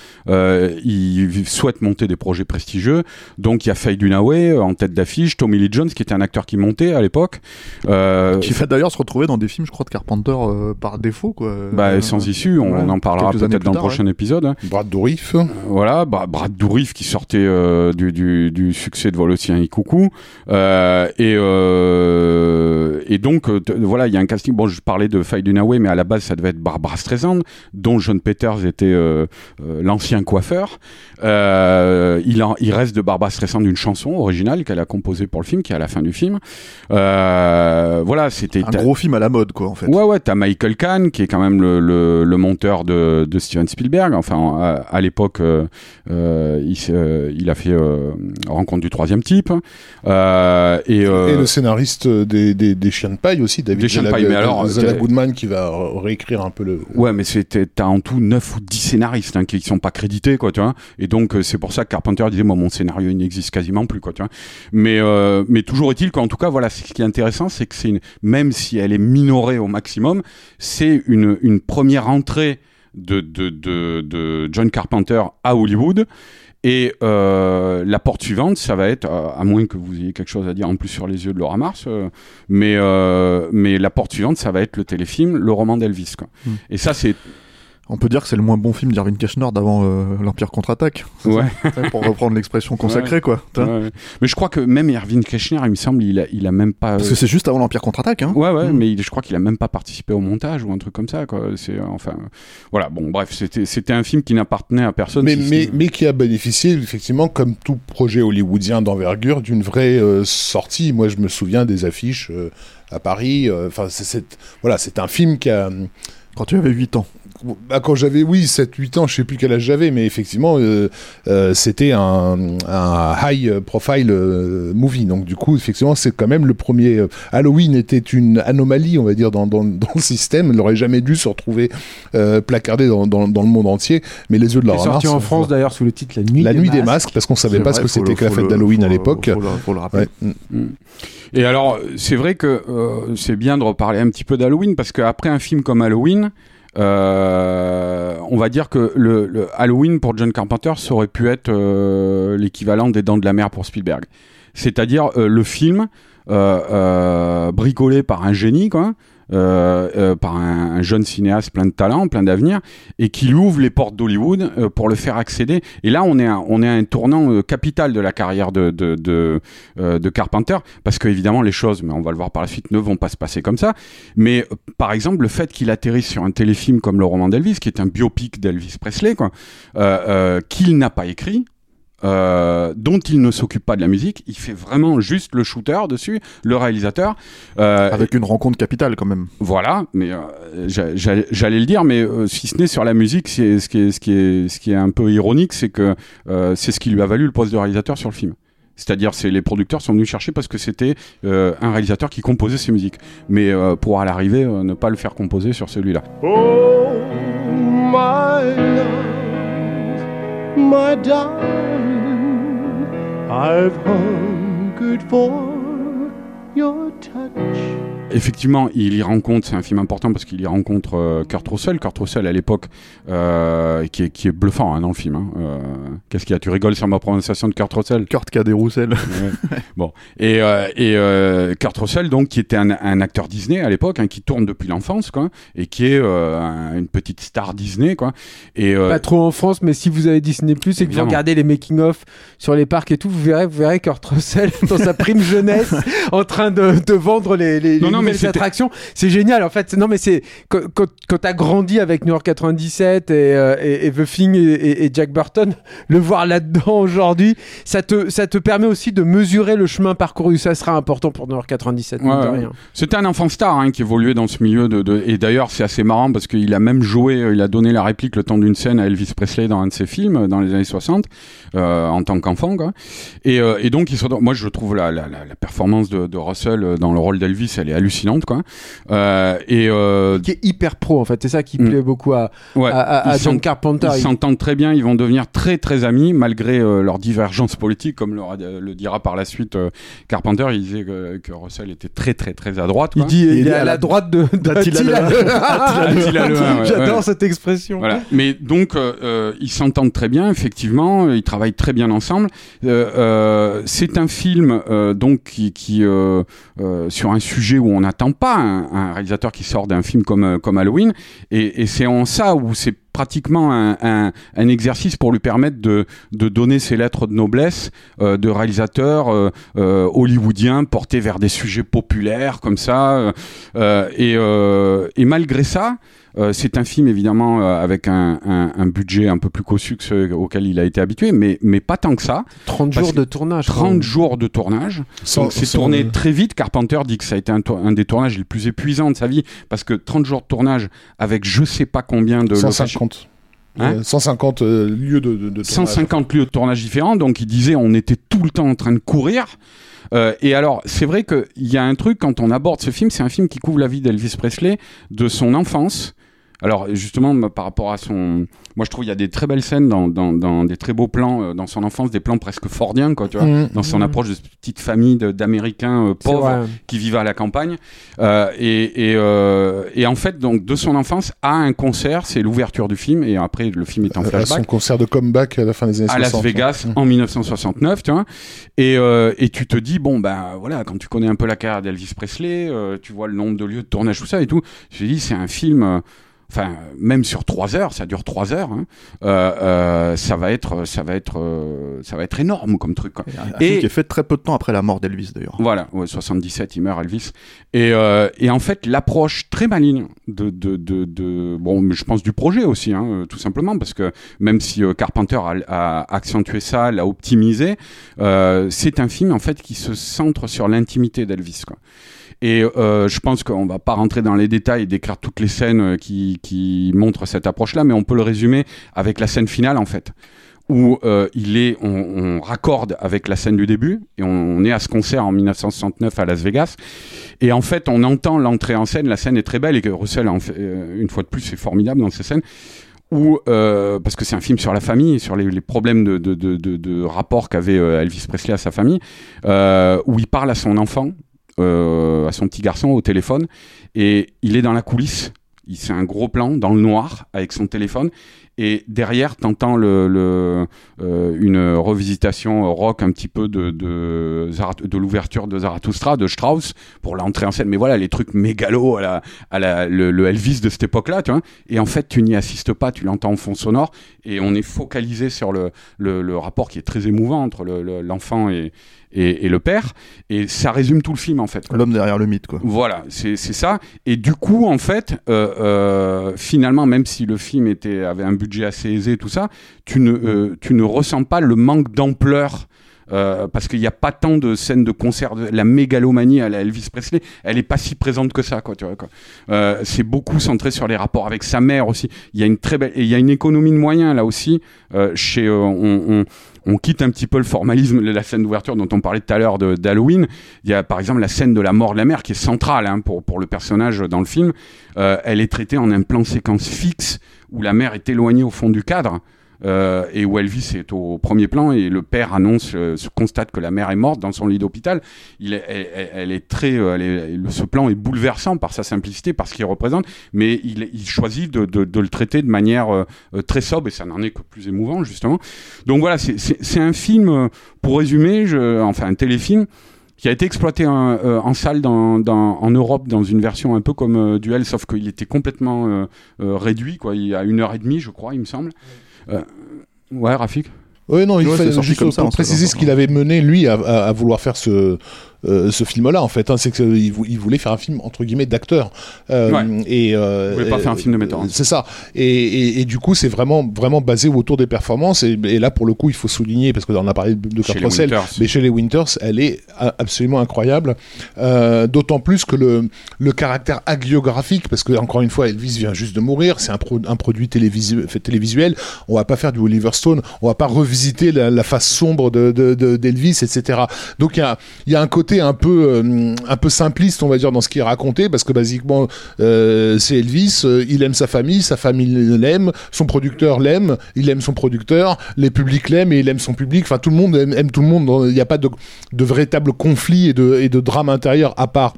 Il souhaite monter des projets prestigieux, donc il y a Faye Dunaway, Way en tête d'affiche, Tommy Lee Jones qui était un acteur qui montait à l'époque. Euh, Qui fait d'ailleurs se retrouver dans des films, je crois, de Carpenter euh, par défaut, quoi. bah, Euh, sans issue, on, ouais, en parlera peut-être dans le prochain épisode. hein. Brad Dourif. Voilà, bah, Brad Dourif qui sortait euh, du, du, du succès de Volotien et Coucou. Euh, et, euh, et donc, euh, voilà, il y a un casting. Bon, je parlais de Faye Dunaway, mais à la base, ça devait être Barbara Streisand, dont John Peters était euh, euh, l'ancien coiffeur. Euh, il, en, il reste de Barbara Streisand une chanson originale qu'elle a composée pour le film, qui est à la fin du film. Euh, voilà, c'était Un gros film à la mode, quoi, en fait. Ouais, ouais, t'as Michael Kahn, qui est quand même le, le, le monteur de, de Steven Spielberg. Enfin, à, à l'époque, euh, euh, il, euh, il a fait Rencontre du troisième type. Et, Et le scénariste des, des, des Chiens de paille aussi, David Des Chiens de paille, mais alors, euh, Goodman qui va ré- réécrire un peu le. Ouais, mais c'était t'as en tout 9 ou 10 scénaristes hein, qui sont pas crédités quoi, tu vois. Et donc c'est pour ça que Carpenter disait moi mon scénario il n'existe quasiment plus quoi, tu Mais euh, mais toujours est-il qu'en tout cas voilà, ce qui est intéressant c'est que c'est une même si elle est minorée au maximum, c'est une une première entrée de de de, de John Carpenter à Hollywood. Et euh, la porte suivante, ça va être, euh, à moins que vous ayez quelque chose à dire en plus sur les yeux de Laura Mars, euh, mais mais la porte suivante, ça va être le téléfilm, le roman d'Elvis. Quoi. Mm. Et ça, c'est On peut dire que c'est le moins bon film d'Irving Keschner d'avant euh, l'Empire contre-attaque. ouais. Pour reprendre l'expression <laughs> consacrée, quoi. Ouais. Mais je crois que même Irving Kirchner, il me semble, il a, il a même pas. Parce que c'est juste avant l'Empire contre-attaque, hein. Ouais, ouais, Mm. mais il- je crois qu'il a même pas participé au montage ou un truc comme ça, quoi. C'est euh, enfin, voilà. Bon, bref, c'était c'était un film qui n'appartenait à personne. Mais, si ce mais, n'est- mais qui a bénéficié, effectivement, comme tout projet hollywoodien d'envergure, d'une vraie euh, sortie. Moi, je me souviens des affiches euh, à Paris. euh, Enfin, c'est c'est- voilà, c'est un film qui a. Quand tu avais 8 ans. Bah, quand j'avais, oui, 7-8 ans, je sais plus quel âge j'avais, mais effectivement, euh, euh, c'était un, un high profile euh, movie. Donc, du coup, effectivement, c'est quand même le premier. Halloween était une anomalie, on va dire, dans, dans, dans le système. Il n'aurait jamais dû se retrouver placardé dans, dans, le monde entier. Mais les yeux de la sorti Mars, en France d'ailleurs sous le titre La Nuit La des nuit des Masques. masques, parce qu'on savait C'est pas vrai, ce que c'était que la fête d'Halloween à l'époque. Faut, le- rappeler. Ouais. Mm. Et alors, c'est vrai que c'est bien de reparler un petit peu d'Halloween parce qu'après un film comme Halloween, euh, on va dire que Halloween pour John Carpenter ça aurait pu être euh, l'équivalent des Dents de la Mer pour Spielberg. C'est-à-dire euh, le film bricolé par un génie, quoi. Euh, euh, par un, un jeune cinéaste plein de talent, plein d'avenir, et qui ouvre les portes d'Hollywood euh, pour le faire accéder. Et là, on est à, on est à un tournant capital de la carrière de, de, de, de Carpenter, parce que évidemment les choses, mais on va le voir par la suite, ne vont pas se passer comme ça. Mais par exemple, le fait qu'il atterrisse sur un téléfilm comme le roman d'Elvis, qui est un biopic d'Elvis Presley, quoi, euh, euh, qu'il n'a pas écrit. Euh, dont il ne s'occupe pas de la musique, il fait vraiment juste le shooter dessus, le réalisateur. Euh, Avec une rencontre capitale, quand même. voilà, mais euh, j'a- j'allais j'allais le dire, mais euh, si ce n'est sur la musique, c'est ce qui est ce qui est ce qui est un peu ironique, c'est que euh, c'est ce qui lui a valu le poste de réalisateur sur le film. C'est-à-dire, c'est les producteurs sont venus chercher parce que c'était euh, un réalisateur qui composait ses musiques. Mais euh, pour à l'arrivée, euh, ne pas le faire composer sur celui-là. Oh, my love, my darling, I've hungered for your touch. Effectivement, il y rencontre, c'est un film important parce qu'il y rencontre euh, Kurt Russell. Kurt Russell à l'époque, euh, qui, est, qui est bluffant hein, dans le film. hein. Euh, Qu'est-ce qu'il y a? Tu rigoles sur ma prononciation de Kurt Russell? Kurt Cadet Roussel. Ouais. <laughs> bon et, euh, et euh, Kurt Russell donc qui était un, un acteur Disney à l'époque hein, qui tourne depuis l'enfance quoi et qui est euh, un- une petite star Disney quoi et euh, Pas trop en France, mais si vous avez Disney Plus et que vous regardez les making of sur les parcs et tout, vous verrez, vous verrez Kurt Russell <laughs> dans sa prime jeunesse en train de, de vendre les, les, Non, les non, mais nouvelles c'était- attractions. C'est génial en fait. Non mais c'est quand, quand, t'as grandi avec New York 97 et, euh, et, et The Thing et, Jack Burton, <laughs> le voir là-dedans aujourd'hui, ça te ça te permet aussi de mesurer le chemin parcouru. Ça sera important pour New York 97. mine Ouais. C'était un enfant star hein, qui évoluait dans ce milieu de, de- et d'ailleurs c'est assez marrant parce qu'il a même joué, euh, il a donné la réplique le temps d'une scène à Elvis Presley dans un de ses films euh, dans les années 60 euh, en tant qu'enfant. Et, euh, et donc il se retrouve- moi je trouve la, la, la, la performance de, de Russell dans le rôle d'Elvis elle est hallucinante hallucinante, quoi. Euh, et euh, Qui est hyper pro en fait. C'est ça qui Mm. plaît beaucoup à, ouais, à, à- à John Carpenter. Ils Il- s'entendent très bien, ils vont devenir très très amis malgré euh, leurs divergences politiques, comme le, le dira par la suite euh, Carpenter. Il disait que, que Russell était très très très à droite. Il quoi. dit il, Il est est à à la droite de J'adore cette expression. Voilà. Mais donc euh, ils s'entendent très bien, effectivement, ils travaillent très bien ensemble. Euh, euh, c'est un film euh, donc qui, qui euh, euh, sur un sujet où on n'attend pas un, réalisateur qui sort d'un film comme euh, comme Halloween, et, c'est en ça où c'est pratiquement un, un, exercice pour lui permettre de, de donner ses lettres de noblesse euh, de réalisateur euh, euh, hollywoodien porté vers des sujets populaires comme ça. euh, et malgré ça, euh, c'est un film évidemment euh, avec un, un, un budget un peu plus cossu que ceux auquel il a été habitué, mais, mais pas tant que ça. 30 Parce jours de tournage. 30 jours de tournage. C'est tourné très vite. Carpenter dit que ça a été un, des tournages les plus épuisants de sa vie parce que 30 jours de tournage avec je sais pas combien de locations. 150. Hein Euh, 150 euh, lieux de, de, de tournage. 150 lieux de tournage différents, donc il disait on était tout le temps en train de courir. Euh, et alors, c'est vrai qu'il y a un truc quand on aborde ce film, c'est un film qui couvre la vie d'Elvis Presley, de son enfance. Alors justement, par rapport à son, moi je trouve il y a des très belles scènes dans, dans, dans des très beaux plans euh, dans son enfance, des plans presque fordiens quoi, tu vois, Mmh. dans son approche de cette petite famille d'Américains euh, pauvres qui vivent à la campagne. Euh, et, et, euh, et en fait, donc de son enfance à un concert, c'est l'ouverture du film et après le film est en à flashback son concert de comeback à la fin des années à 60. Las Vegas Mmh. en 1969, tu vois. Et, euh, et tu te dis, bon, ben voilà, quand tu connais un peu la carrière d'Elvis Presley, euh, tu vois le nombre de lieux de tournage, tout ça et tout, je me dis, c'est un film. Enfin, même sur trois heures, ça dure trois heures. hein, euh, euh, ça va être, ça va être, euh, ça va être énorme comme truc. Quoi. Un Et- film qui est fait très peu de temps après la mort d'Elvis d'ailleurs. Voilà, ouais, 77, il meurt Elvis. Et, euh, et en fait, l'approche très maligne de, de, de, de- bon, je pense du projet aussi, hein, euh, tout simplement, parce que même si Carpenter a, a accentué ça, l'a optimisé, euh, c'est un film en fait qui se centre sur l'intimité d'Elvis, quoi. Et euh, je pense qu'on va pas rentrer dans les détails et décrire toutes les scènes euh, qui, qui montrent cette approche-là, mais on peut le résumer avec la scène finale en fait où euh, il est, on, on raccorde avec la scène du début et on, on est à ce concert en 1969 à Las Vegas. Et en fait on entend l'entrée en scène, la scène est très belle et que Russell euh, une fois de plus c'est formidable dans ces scènes où euh, parce que c'est un film sur la famille sur les, les problèmes de, de, de, de, de rapport qu'avait euh, Elvis Presley à sa famille euh, où il parle à son enfant euh, à son petit garçon au téléphone. Et il est dans la coulisse. C'est un gros plan dans le noir avec son téléphone. Et derrière t'entends le, le euh, une revisitation rock un petit peu de de, l'ouverture de Zarathustra de Strauss pour l'entrée en scène. Mais voilà les trucs mégalos à la à la le, Elvis de cette époque là tu vois. Et en fait tu n'y assistes pas tu l'entends en fond sonore. Et on est focalisé sur le le, rapport qui est très émouvant entre le- le- l'enfant et, et et le père et ça résume tout le film en fait. L'homme derrière le mythe quoi. Voilà, c'est ça. Et du coup, en fait, euh, euh, finalement, même si le film était avait un budget assez aisé, tout ça, tu ne euh, tu ne ressens pas le manque d'ampleur. euh, parce qu'il n'y a pas tant de scènes de concert, de- la mégalomanie à la Elvis Presley, elle est pas si présente que ça, quoi. Tu vois, quoi. Euh, c'est beaucoup centré sur les rapports avec sa mère aussi. Il y a une très belle, et il y a une économie de moyens là aussi. Euh, chez, on, on, on quitte un petit peu le formalisme de la scène d'ouverture dont on parlait tout à l'heure d'Halloween. Il y a par exemple la scène de la mort de la mère qui est centrale hein, pour, pour le personnage dans le film. Euh, elle est traitée en un plan séquence fixe où la mère est éloignée au fond du cadre. Euh, et où Elvis est au premier plan et le père annonce, euh, constate que la mère est morte dans son lit d'hôpital. Il est, elle, elle- est très, euh, elle est- ce plan est bouleversant par sa simplicité, par ce qu'il représente, mais il, il choisit de, de- de le traiter de manière euh, euh, très sobre et ça n'en est que plus émouvant justement. Donc voilà, c'est- un film, pour résumer, je, enfin un téléfilm qui a été exploité en, euh, en salle dans, dans- en Europe dans une version un peu comme Duel, sauf qu'il était complètement euh, réduit, quoi. Il y a une heure et demie, je crois, il me semble. Euh, ouais, Rafik. Oui, non, il Ouais, fallait juste comme ça, pour en préciser saison. ce qu'il avait mené, lui, à, à- à vouloir faire ce, euh, ce film-là, en fait. hein. c'est qu'il vou- il voulait faire un film, entre guillemets, d'acteur. Euh, Ouais. et, euh, Il voulait pas faire un film de metteur. C'est ça. Et, et, et du coup, c'est vraiment, vraiment basé autour des performances. Et, et là, pour le coup, il faut souligner, parce qu'on a parlé de, de Chez Russell, mais chez les Winters, elle est absolument incroyable. Euh, D'autant plus que le, le caractère hagiographique, parce que encore une fois, Elvis vient juste de mourir, c'est un, pro- un produit télévisu- télévisuel. On va pas faire du Oliver Stone, on va pas revisiter la, la face sombre de de- de- d'Elvis, etc. Donc il y a, il y a un côté côté un peu euh, un peu simpliste, on va dire, dans ce qu'il est raconté, parce que basiquement, euh, c'est Elvis, euh, il aime sa famille, sa famille l'aime, son producteur l'aime, il aime son producteur, les publics l'aiment et il aime son public. Enfin, tout le monde aime, aime tout le monde. Il n'y a pas de, de véritable conflit et de, et de drame intérieur à part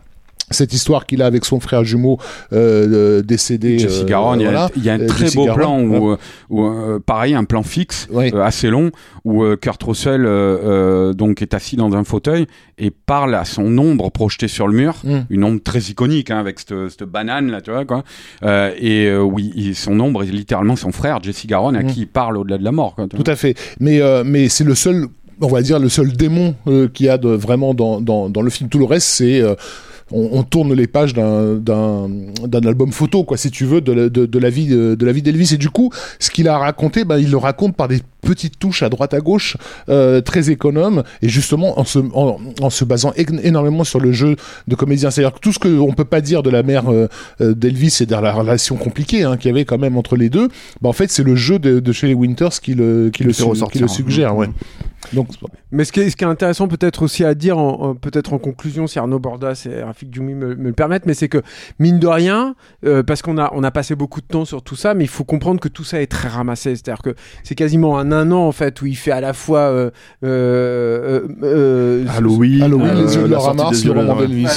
cette histoire qu'il a avec son frère jumeau euh, euh, décédé. Jesse euh, Garonne, il y a- voilà. il y, a un Euh, très Jesse beau Garonne, plan où, pareil, un plan fixe, Oui. euh, assez long, où Kurt Russell donc est assis dans un fauteuil et parle à son ombre projetée sur le mur, Mm. une ombre très iconique hein, avec cette, banane là, tu vois quoi. Et oui, il- son ombre est littéralement son frère Jesse Garonne à Mm. qui il parle au-delà de la mort. Quoi. Tout à fait. Mais, euh, mais c'est le seul, on va dire, le seul démon euh, qu'il y a de, vraiment dans, dans, dans le film. Tout le reste, c'est. Euh, on, on tourne les pages d'un album photo quoi si tu veux de la, de, la vie de, de la vie d'Elvis. Et du coup ce qu'il a raconté ben, il le raconte par des petites touches à droite à gauche euh, très économes et justement en se en, en se basant énormément sur le jeu de comédien. C'est-à-dire que tout ce que on peut pas dire de la mère euh, euh, d'Elvis et de la relation compliquée hein, qu'il y avait quand même entre les deux ben, en fait c'est le jeu de, de chez les Winters qui le qui le, fait su- ressortir, qui le suggère ouais. Donc Mais ce qui est, ce qui est intéressant peut-être aussi à dire, en, en- peut-être en conclusion, si Arnaud Bordas et Rafik Djoumi me, me le permettent, mais c'est que mine de rien, euh, parce qu'on a, on a passé beaucoup de temps sur tout ça, mais il faut comprendre que tout ça est très ramassé. C'est-à-dire que c'est quasiment un un an en fait où il fait à la fois euh, euh, euh, Halloween, Halloween, euh, les yeux de la Laura Mars, le roman d'Elvis.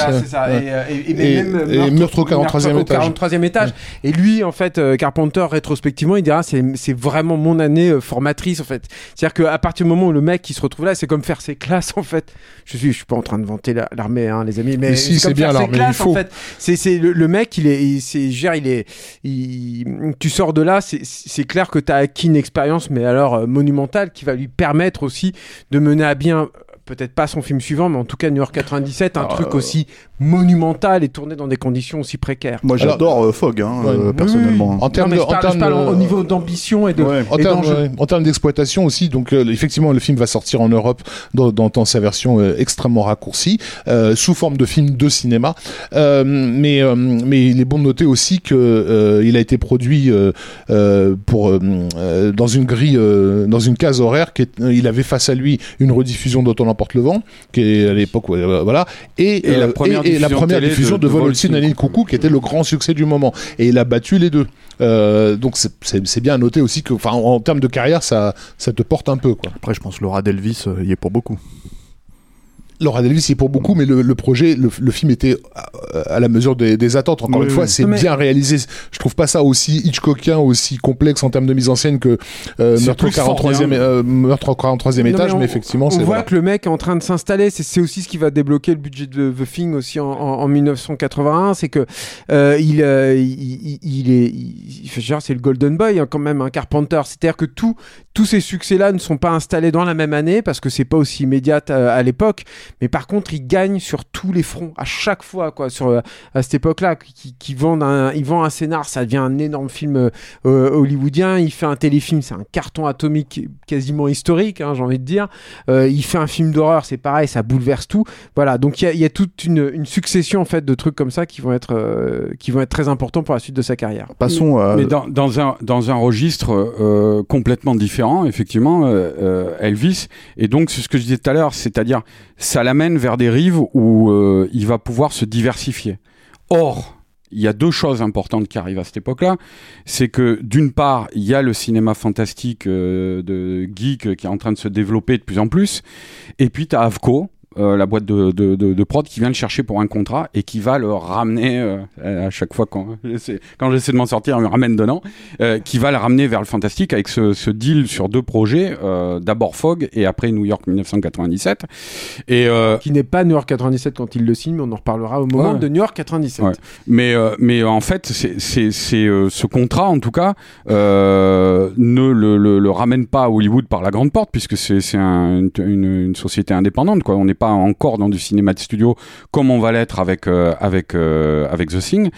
Et, euh, meurtre au 43e étage. 43e étage. Et lui, en fait, euh, Carpenter, rétrospectivement, il dira c'est c'est vraiment mon année euh, formatrice, en fait. C'est-à-dire qu'à partir du moment où le mec qui se retrouve là, c'est comme faire ses classes, en fait. Je suis, je suis pas en train de vanter la- l'armée, hein, les amis, mais, Mais si, c'est bien l'armée, il faut. En fait. C'est c'est le, le mec, il est, il, il est, il- tu sors de là, c'est- c'est clair que tu as acquis une expérience, mais alors euh, monumentale, qui va lui permettre aussi de mener à bien. euh, Peut-être pas son film suivant, mais en tout cas New York 97, un truc euh, aussi monumental et tourné dans des conditions aussi précaires. Moi j'adore euh, Fogg, hein, Ouais. euh, Oui, personnellement. En termes Non, mais de- en au niveau d'ambition et de. Ouais. En et termes, d'enjeu. ouais, en termes d'exploitation aussi, donc euh, effectivement le film va sortir en Europe dans, dans, dans sa version euh, extrêmement raccourcie, euh, sous forme de film de cinéma. Euh, mais, euh, mais il est bon de noter aussi que euh, il a été produit euh, euh, pour dans une grille, euh, dans une case horaire. Qui est- il avait face à lui une rediffusion d'Autant l'emporte le vent, qui est à l'époque euh, voilà, et, Et la première et- la diffusion première télé diffusion de- de, de Vol Vol au-dessus au-dessus d'un d'un nid de coucou, qui était le grand succès du moment. Et il a battu les deux. Euh, donc c'est- bien à noter aussi que, en, en termes de carrière, ça, ça te porte un peu, quoi. Après, je pense que Laura Delvis euh, y est pour beaucoup. Laura Delvis, c'est pour beaucoup, mais le, le projet, le, le film était à, à la mesure des, des attentes. Encore Oui, une fois, oui. c'est Mais- bien réalisé. Je trouve pas ça aussi Hitchcockien, aussi complexe en termes de mise en scène que euh, Meurtre, au plus 43e, fordien. euh, Meurtre au 43e Non, étage, on- mais effectivement, on c'est voit voilà. que le mec est en train de s'installer. C'est- aussi ce qui va débloquer le budget de The Thing aussi en, en- en 1981. C'est que euh, il, euh, il, il- il est, il, c'est le Golden Boy hein, quand même, un Carpenter. C'est-à-dire que tout, tous ces succès-là ne sont pas installés dans la même année parce que c'est pas aussi immédiat à, à l'époque. Mais par contre, il gagne sur tous les fronts à chaque fois quoi. Sur euh, à cette époque-là, qui, qui vendent un, il vend un scénar, ça devient un énorme film euh, euh, hollywoodien. Il fait un téléfilm, c'est un carton atomique quasiment historique, hein, j'ai envie de dire. Euh, il fait un film d'horreur, c'est pareil, ça bouleverse tout. Voilà, donc il y a, il y a toute une, une succession en fait de trucs comme ça qui vont être euh, qui vont être très importants pour la suite de sa carrière. Passons à. Mais dans, dans, un, dans un registre euh, complètement différent, effectivement, Elvis. Et donc, c'est ce que je disais tout à l'heure, c'est-à-dire, ça l'amène vers des rives où euh, il va pouvoir se diversifier. Or, il y a deux choses importantes qui arrivent à cette époque-là. C'est que, d'une part, il y a le cinéma fantastique euh, de geek qui est en train de se développer de plus en plus. Et puis, tu as Avco. Euh, la boîte de, de, de, de prod qui vient le chercher pour un contrat et qui va le ramener euh, à chaque fois quand <laughs> j'essaie, quand j'essaie de m'en sortir, il me ramène dedans, euh, qui va le ramener vers le fantastique avec ce, ce deal sur deux projets, euh, d'abord Fog et après New York 1997. Et Qui n'est pas New York 97 quand il le signe, mais on en reparlera au moment Ouais. de New York 97. Ouais. Mais, mais en fait, c'est, ce contrat, en tout cas, ne le, le, le ramène pas à Hollywood par la grande porte, puisque c'est, c'est un- une, une, une société indépendante. Quoi. On n'est pas encore dans du cinéma de studio comme on va l'être avec, euh, euh, The Thing.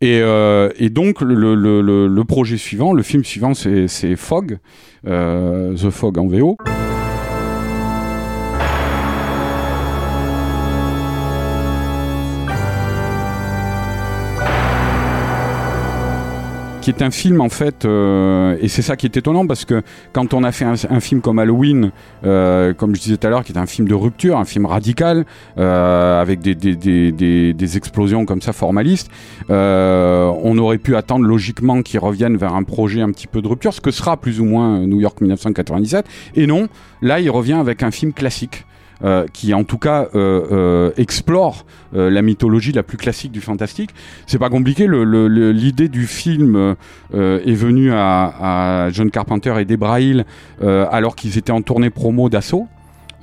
Et, euh, donc, le, le, projet suivant, le film suivant, c'est, Fog, The Fog en VO. Qui est un film en fait, euh, et c'est ça qui est étonnant parce que quand on a fait un, film comme Halloween, euh, comme je disais tout à l'heure, qui est un film de rupture, un film radical, euh, avec des, des, des, des, explosions comme ça formalistes, euh, on aurait pu attendre logiquement qu'il revienne vers un projet un petit peu de rupture, ce que sera plus ou moins New York 1997. Et non, là il revient avec un film classique. Euh, qui en tout cas euh, euh, explore la mythologie la plus classique du fantastique. C'est pas compliqué. L'idée du film est venue à, John Carpenter et Debra Hill euh, alors qu'ils étaient en tournée promo d'assaut.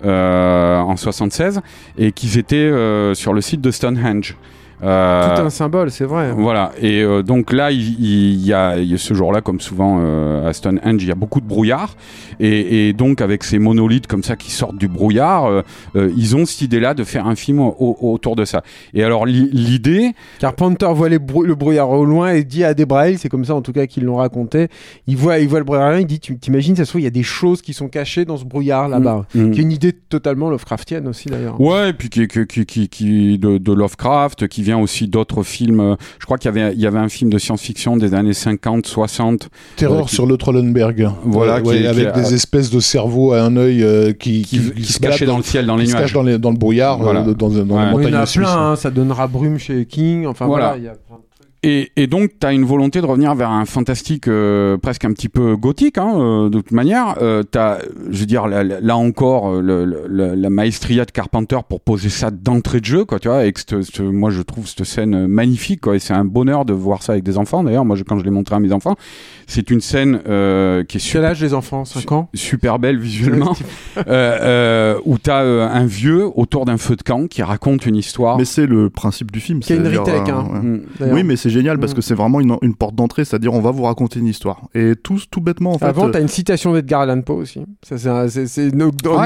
en 76 et qu'ils étaient sur le site de Stonehenge. Euh, Tout un symbole, c'est vrai. voilà, et euh, donc là, il, il y, a, il y a ce jour-là, comme souvent euh, à Stonehenge, il y a beaucoup de brouillard, et, et donc avec ces monolithes comme ça qui sortent du brouillard, euh, euh, ils ont cette idée-là de faire un film au- autour de ça. Et alors li- l'idée, Carpenter voit les brou- le brouillard au loin et dit à Debrail, c'est comme ça en tout cas qu'ils l'ont raconté, il voit, il voit le brouillard, il dit, tu t'imagines, ça se trouve, il y a des choses qui sont cachées dans ce brouillard là-bas. Mm. Qui est une idée totalement Lovecraftienne aussi d'ailleurs. Ouais, et puis qui, qui, qui, qui, qui- de, de Lovecraft, qui vient aussi d'autres films. euh, Je crois qu'il y avait, il y avait un film de science-fiction des années 50, 60, Terreur qui- sur le Trollenberg. Voilà, Ouais, qui- ouais, avec des espèces de cerveaux à un œil euh, qui, qui, qui se cachait dans le ciel, dans les qui se nuages. cachent dans, les- dans le brouillard, Voilà. euh, dans, dans Ouais. la Oui, il y en a plein, hein, ça donnera brume chez King, enfin Voilà. y a. Et, et donc, tu as une volonté de revenir vers un fantastique euh, presque un petit peu gothique, hein, euh, de toute manière. Euh, t'as, je veux dire, là, là encore, euh, le, le- la maestria de Carpenter pour poser ça d'entrée de jeu, quoi, tu vois. Moi, je trouve cette scène magnifique, quoi. Et c'est un bonheur de voir ça avec des enfants. D'ailleurs, moi, je- quand je l'ai montré à mes enfants, c'est une scène euh, qui est Quel super, âge les enfants? 5 ans? super belle visuellement, <laughs> euh, euh, où tu as un vieux autour d'un feu de camp qui raconte une histoire. Mais c'est le principe du film. Qui est une euh, hein. ouais. Mm. Oui, mais c'est génial parce Mm. que c'est vraiment une, une porte d'entrée, c'est-à-dire on va vous raconter une histoire. Et tout, tout bêtement, en fait. Avant, euh, t'as une citation d'Edgar Allan Poe aussi. Ça, c'est, un- c'est, c'est no- en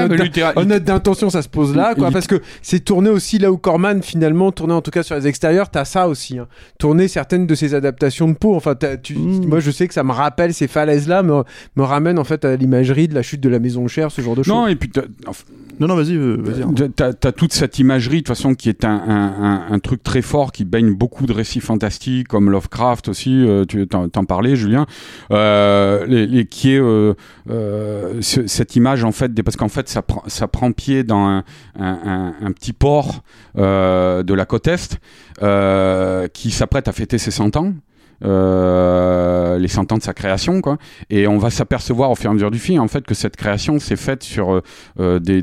Ouais, note d'intention, ça se pose là, quoi, Il- parce que c'est tourné aussi là où Corman, finalement, tourné en tout cas sur les extérieurs, t'as ça aussi. Hein. Tourner certaines de ses adaptations de Poe. Enfin, tu, Mm. moi, je sais que ça me rappelle ces falaises-là, me, me ramène en fait à l'imagerie de la chute de la maison chère, ce genre de choses. Non, et puis enfin, Non, non, vas-y, euh, vas-y. hein. T'as as toute cette imagerie de toute façon qui est un, un, un, un truc très fort qui baigne beaucoup de récits fantastiques comme Lovecraft aussi. euh, tu t'en parlais, Julien, euh, qui est euh, ce- cette image en fait parce qu'en fait ça prend pied dans un, un, petit port de la côte est qui s'apprête à fêter ses 100 ans. Euh, les 100 ans de sa création quoi et on va s'apercevoir au fur et à mesure du film en fait que cette création s'est faite sur euh, euh, des,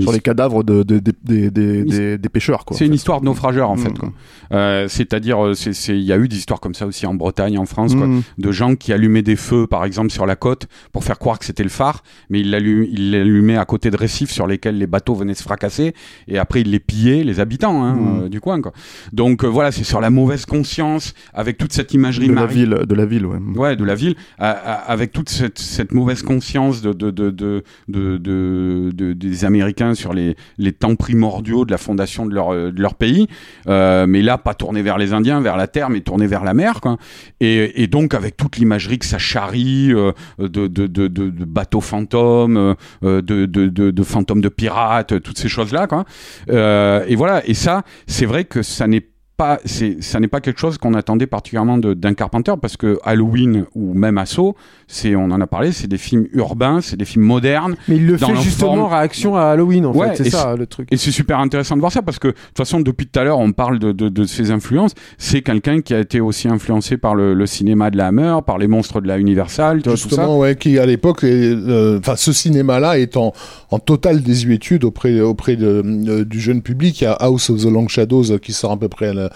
Sur les cadavres de, de- de- des- pêcheurs, quoi. c'est une histoire de naufrageur en fait. Mm. Euh, C'est-à-dire, c'est- c'est- il y a eu des histoires comme ça aussi en Bretagne, en France, quoi, Mm. de gens qui allumaient des feux, par exemple sur la côte, pour faire croire que c'était le phare, mais ils l'allu- ils l'allumaient à côté de récifs sur lesquels les bateaux venaient se fracasser, et après ils les pillaient, les habitants hein, Mm. du coin. Quoi. Donc voilà, c'est sur la mauvaise conscience, avec toute cette De la ville, de la ville, ouais. ouais, de la ville, à- à- avec toute cette, cette mauvaise conscience de, de, de, de, de, de- de- des Américains sur les, les temps primordiaux de la fondation de leur, euh, pays, Euh, mais là, pas tourné vers les Indiens, vers la terre, mais tourné vers la mer, quoi. Et, et donc, avec toute l'imagerie que ça charrie euh, de, bateaux fantômes, euh, de, fantômes de pirates, toutes ces choses-là, quoi. Euh, et voilà, et ça, c'est vrai que ça n'est pas, c'est, ça n'est pas quelque chose qu'on attendait particulièrement de- d'un Carpenter parce que Halloween ou même Assaut, c'est, on en a parlé, c'est des films urbains, c'est des films modernes Mais il le Dans fait justement en forme. réaction à Halloween, en Ouais, fait. C'est ça le truc. et c'est super intéressant de voir ça parce que de toute façon, depuis tout à l'heure, on parle de, de, de ses influences. C'est quelqu'un qui a été aussi influencé par le, le cinéma de la Hammer, par les monstres de la Universal, tu vois, tout ça. Justement, ouais, qui à l'époque, euh, enfin, ce cinéma-là est en, en totale désuétude auprès, auprès de, euh, du jeune public. Il y a House of the Long Shadows euh, qui sort à peu près à la,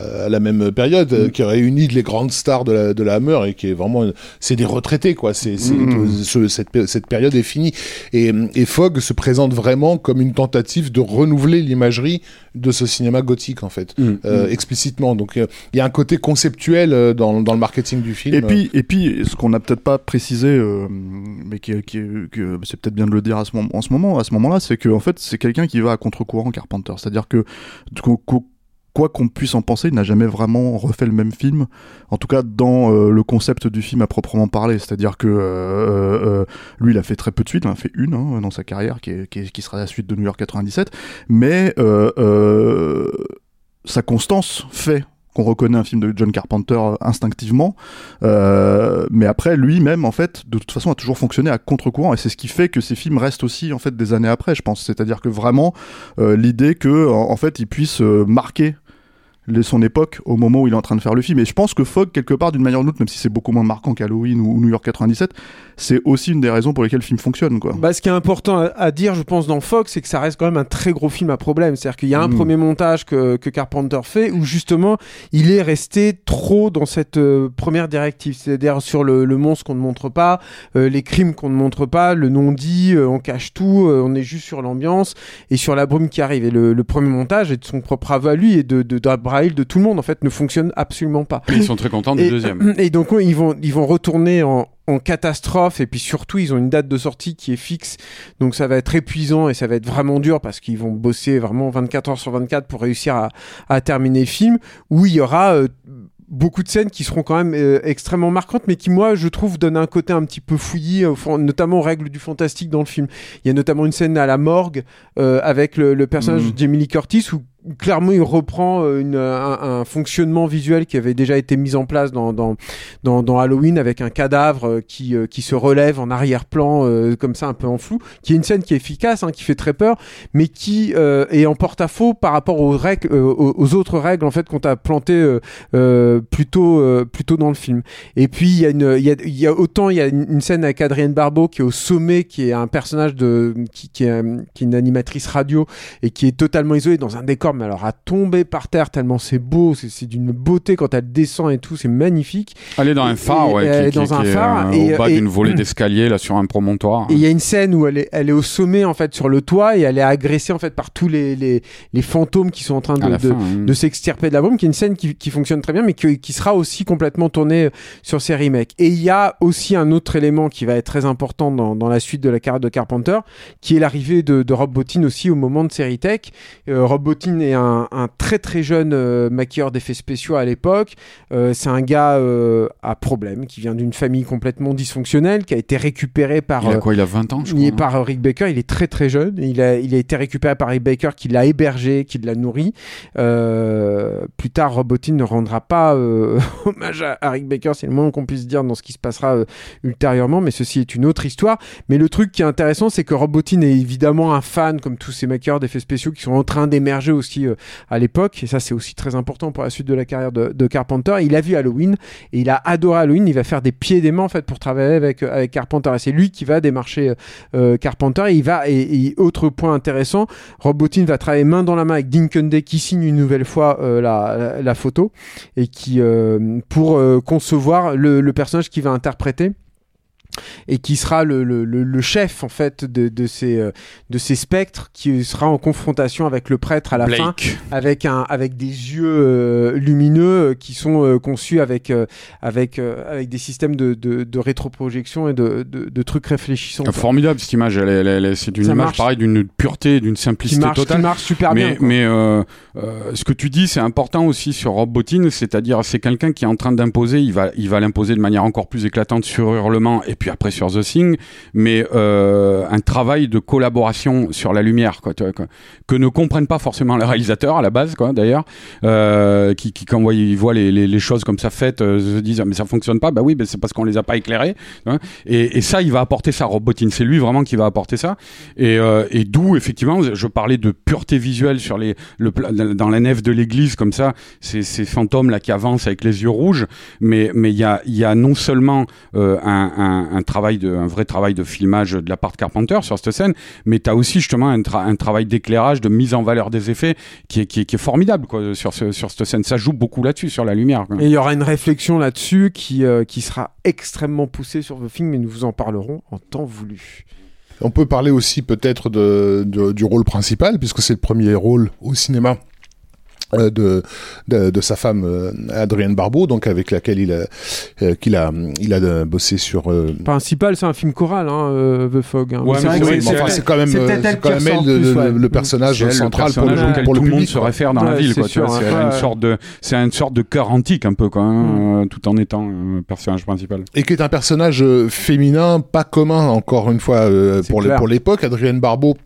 à la même période, euh, qui réunit les grandes stars de la, de la Hammer et qui est vraiment, c'est des retraités, quoi. C'est, Mm. ce- cette, cette période est finie. Et, et Fogg se présente vraiment comme une tentative de renouveler l'imagerie de ce cinéma gothique, en fait, Mm. euh, explicitement. Donc, euh, il y a un côté conceptuel euh, dans, dans le marketing du film. Et puis, et puis, ce qu'on n'a peut-être pas précisé, euh, mais qui, qui, que c'est peut-être bien de le dire à ce moment, en ce moment, à ce moment-là, c'est que en fait, c'est quelqu'un qui va à contre-courant Carpenter. C'est-à-dire que quoi qu'on puisse en penser, il n'a jamais vraiment refait le même film. En tout cas, dans euh, le concept du film à proprement parler. C'est-à-dire que euh, euh, lui, il a fait très peu de suites. Il en a fait une hein, dans sa carrière, qui, sera la suite de New York 97. Mais euh, euh, sa constance fait qu'on reconnaît un film de John Carpenter euh, instinctivement. Euh, mais après, lui-même, en fait, de toute façon, a toujours fonctionné à contre-courant, et c'est ce qui fait que ces films restent aussi, en fait, des années après, je pense. C'est-à-dire que vraiment, euh, l'idée que, en, fait, il puisse euh, marquer son époque au moment où il est en train de faire le film. Et je pense que Fogg, quelque part, d'une manière ou d'une autre, même si c'est beaucoup moins marquant qu'Halloween ou New York 97, c'est aussi une des raisons pour lesquelles le film fonctionne, quoi. Bah, ce qui est important à, à dire, je pense, dans Fox, c'est que ça reste quand même un très gros film à problème. C'est-à-dire qu'il y a un Mm. premier montage que, que Carpenter fait où justement il est resté trop dans cette euh, première directive, c'est-à-dire sur le, le monstre qu'on ne montre pas, euh, les crimes qu'on ne montre pas, le non-dit, euh, on cache tout, on est juste sur l'ambiance et sur la brume qui arrive. Et le, le premier montage est de son propre aveu à lui et de, de, d'Abraham, de tout le monde en fait ne fonctionne absolument pas. Ils sont très contents du deuxième. <clears throat> et donc ils vont ils vont retourner en, en catastrophe et puis surtout ils ont une date de sortie qui est fixe donc ça va être épuisant et ça va être vraiment dur parce qu'ils vont bosser vraiment 24 heures sur 24 pour réussir à, à terminer le film où il y aura euh, beaucoup de scènes qui seront quand même euh, extrêmement marquantes mais qui moi je trouve donnent un côté un petit peu fouillis fond- notamment aux règles du fantastique dans le film il y a notamment une scène à la morgue euh, avec le, le personnage Mhm. de Jamie Lee Curtis où clairement il reprend euh, une, un, un fonctionnement visuel qui avait déjà été mis en place dans, dans, dans, dans Halloween avec un cadavre euh, qui, euh, qui se relève en arrière-plan euh, comme ça un peu en flou, qui est une scène qui est efficace, hein, qui fait très peur, mais qui euh, est en porte-à-faux par rapport aux règles, euh, aux, autres règles en fait qu'on t'a euh, plutôt plutôt dans le film. Et puis il y a y a, y a autant il y a une, scène avec Adrienne Barbeau qui est au sommet, qui est un personnage de qui, qui est une animatrice radio et qui est totalement isolée dans un décor mais alors à tomber par terre tellement c'est beau, c'est c'est d'une beauté quand elle descend et tout, c'est magnifique. Elle est dans un phare, ouais, elle est dans un phare, euh, et- au bas d'une volée <clears throat> d'escalier, là, sur un promontoire. Et il y a une scène où elle est, elle est au sommet en fait sur le toit et elle est agressée en fait par tous les, les, les fantômes qui sont en train de, hein. de s'extirper de la bombe, qui est une scène qui, qui fonctionne très bien, mais qui, qui sera aussi complètement tournée sur ces remakes. Et il y a aussi un autre élément qui va être très important dans, dans la suite de la carrière de Carpenter, qui est l'arrivée de, de Rob Bottin aussi au moment de Série Tech. Euh, Rob Bottin est un, un très très jeune euh, maquilleur d'effets spéciaux à l'époque. Euh, c'est un gars euh, à problème, qui vient d'une famille complètement dysfonctionnelle, qui a été récupéré par... Il a quoi Il a 20 ans, je il crois. par Rick Baker, il est très très jeune. Il a, il a été récupéré par Rick Baker qui l'a hébergé, qui l'a nourri. Plus tard, Robotin ne rendra pas <laughs> hommage à, à Rick Baker, c'est le moins qu'on puisse dire dans ce qui se passera ultérieurement, mais ceci est une autre histoire. Mais le truc qui est intéressant, c'est que Robotin est évidemment un fan, comme tous ces maquilleurs d'effets spéciaux qui sont en train d'émerger aussi euh, à l'époque, et ça c'est aussi très important pour la suite de la carrière de, Carpenter. Il a vu Halloween et il a adoré Halloween. Il va faire des pieds et des mains en fait pour travailler avec euh, avec Carpenter. Et c'est lui qui va démarcher euh, Carpenter. Et il va et, autre point intéressant, Rob va travailler main dans la main avec Dean qui signe une nouvelle fois la, photo et qui pour concevoir le, le personnage qu'il va interpréter et qui sera le, le, le, le chef en fait de, de ces euh, de ces spectres qui sera en confrontation avec le prêtre à la fin avec un avec des yeux euh, lumineux euh, qui sont euh, conçus avec euh, avec avec des systèmes de, de, de rétroprojection et de, trucs réfléchissants. Formidable cette image, elle, elle elle c'est une Ça image marche. pareil d'une pureté, d'une qui simplicité marche qui totale. marche super mais bien quoi. mais ce que tu dis, c'est important aussi sur Rob Bottin, c'est-à-dire c'est quelqu'un qui est en train d'imposer, il va il va l'imposer de manière encore plus éclatante sur Hurlement et puis après sur The Thing, mais euh, un travail de collaboration sur la lumière, quoi, que ne comprennent pas forcément les réalisateurs à la base, quoi, d'ailleurs, euh, qui, qui quand ils voient les, choses comme ça faites, euh, se disent ah, mais ça fonctionne pas, bah oui, ben c'est parce qu'on les a pas éclairés, et, ça il va apporter ça, Rob Bottin, c'est lui vraiment qui va apporter ça, et, d'où effectivement, je parlais de pureté visuelle sur les dans la nef de l'église comme ça, ces, fantômes là qui avancent avec les yeux rouges, mais mais il y a y a non seulement un, un travail de un vrai travail de filmage de la part de Carpenter sur cette scène, mais tu as aussi justement un, tra- un travail d'éclairage, de mise en valeur des effets qui est, qui est, qui est formidable quoi, sur, ce, sur cette scène. Ça joue beaucoup là-dessus, sur la lumière. quoi. Et il y aura une réflexion là-dessus qui, euh, qui sera extrêmement poussée sur le film, mais nous vous en parlerons en temps voulu. On peut parler aussi peut-être de, de- du rôle principal, puisque c'est le premier rôle au cinéma de, de, de sa femme euh, Adrienne Barbeau, donc avec laquelle il a, euh, qu'il a, il a euh, bossé sur. euh, Principal, c'est un film choral, hein, euh, The Fog. hein. Ouais, c'est oui, enfin, quand même, c'est euh, quand elle le, plus, le- ouais. le personnage elle, central pour le, personnage pour le tout le monde se réfère dans la ville. c'est tu vois, une sorte de, c'est une sorte de cœur antique un peu, quoi, hein, euh, tout en étant un personnage principal. Et qui est un personnage euh, féminin pas commun, encore une fois, euh, pour l'époque. Adrienne Barbeau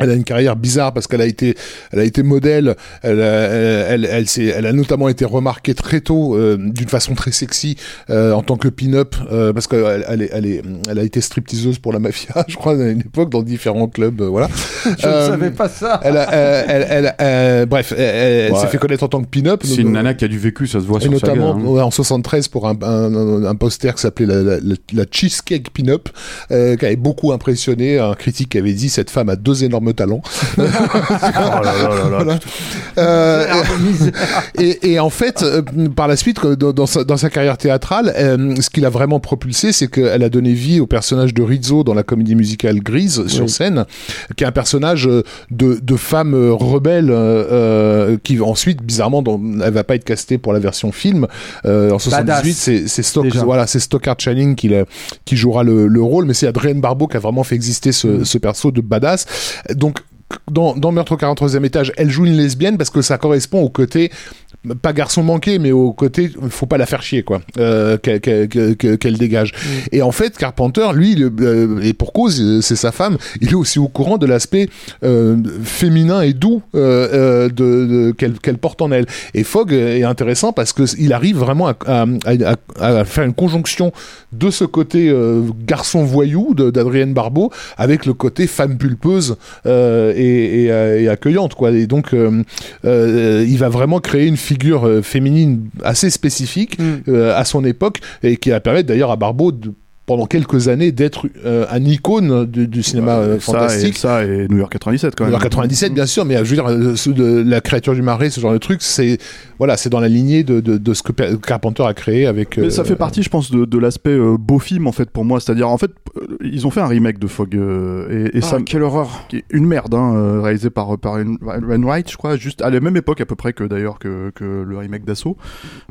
Elle a une carrière bizarre parce qu'elle a été, elle a été modèle. Elle, a- elle, elle, elle, s'est- elle a notamment été remarquée très tôt euh, d'une façon très sexy euh, en tant que pin-up euh, parce qu'elle elle, est- elle, est, elle a été stripteaseuse pour la mafia, <laughs> je crois, à une époque dans différents clubs. euh, voilà. Je ne Euh, savais pas ça. Elle, a- euh, elle, elle, euh, bref, elle, elle Ouais. s'est fait connaître en tant que pin-up. C'est une nana qui a du vécu, ça se voit Et sur sa gueule. notamment hein. ouais, en 73 pour un, un, un poster qui s'appelait la, la, la- la Cheesecake Pin-Up, euh, qui avait beaucoup impressionné un critique qui avait dit cette femme a deux énormes talents. <laughs> Oh là là là là. Voilà. Euh, et, et en fait, euh, par la suite, euh, dans, dans sa, dans sa carrière théâtrale, euh, ce qui l'a vraiment propulsé, c'est qu'elle a donné vie au personnage de Rizzo dans la comédie musicale Grise sur scène, qui est un personnage de, de femme rebelle euh, qui ensuite, bizarrement, dans, elle va pas être castée pour la version film. En 78, Badass. c'est c'est Stock, Déjà. voilà, c'est Stockard Channing qui, l'a- qui jouera le, le rôle, mais c'est Adrien Barbeau qui a vraiment fait exister ce, Mm. ce perso de badass. Donc dans, Meurtre au 43e étage, elle joue une lesbienne parce que ça correspond au côté pas garçon manqué, mais au côté faut pas la faire chier quoi, euh, qu'elle dégage. Et en fait, Carpenter, lui, il, euh, et pour cause, euh, c'est sa femme, il est aussi au courant de l'aspect euh, féminin et doux de, de- qu'elle porte en elle. Et Fogg est intéressant parce que il arrive vraiment à, à- à- à faire une conjonction de ce côté garçon voyou d'Adrienne Barbeau avec le côté femme pulpeuse et, et, et accueillante quoi. Et donc il va vraiment créer une figure euh, féminine assez spécifique Mm. euh, à son époque et qui va permettre d'ailleurs à Barbeau de pendant quelques années d'être euh, un icône du, du cinéma euh, ça, fantastique. et, ça et New York 97 quand même. En 97 bien sûr, mais euh, je veux dire de la créature du marais, ce genre de truc, c'est voilà, c'est dans la lignée de, de, de ce que Carpenter a créé avec. Mais ça fait partie, je pense, de, de l'aspect euh, beau film en fait pour moi. C'est-à-dire en fait, ils ont fait un remake de Fog euh, et, et Ah, ça, quelle horreur. une merde, hein, réalisé par par Wainwright, je crois, juste à la même époque à peu près que d'ailleurs que, que le remake d'Assaut,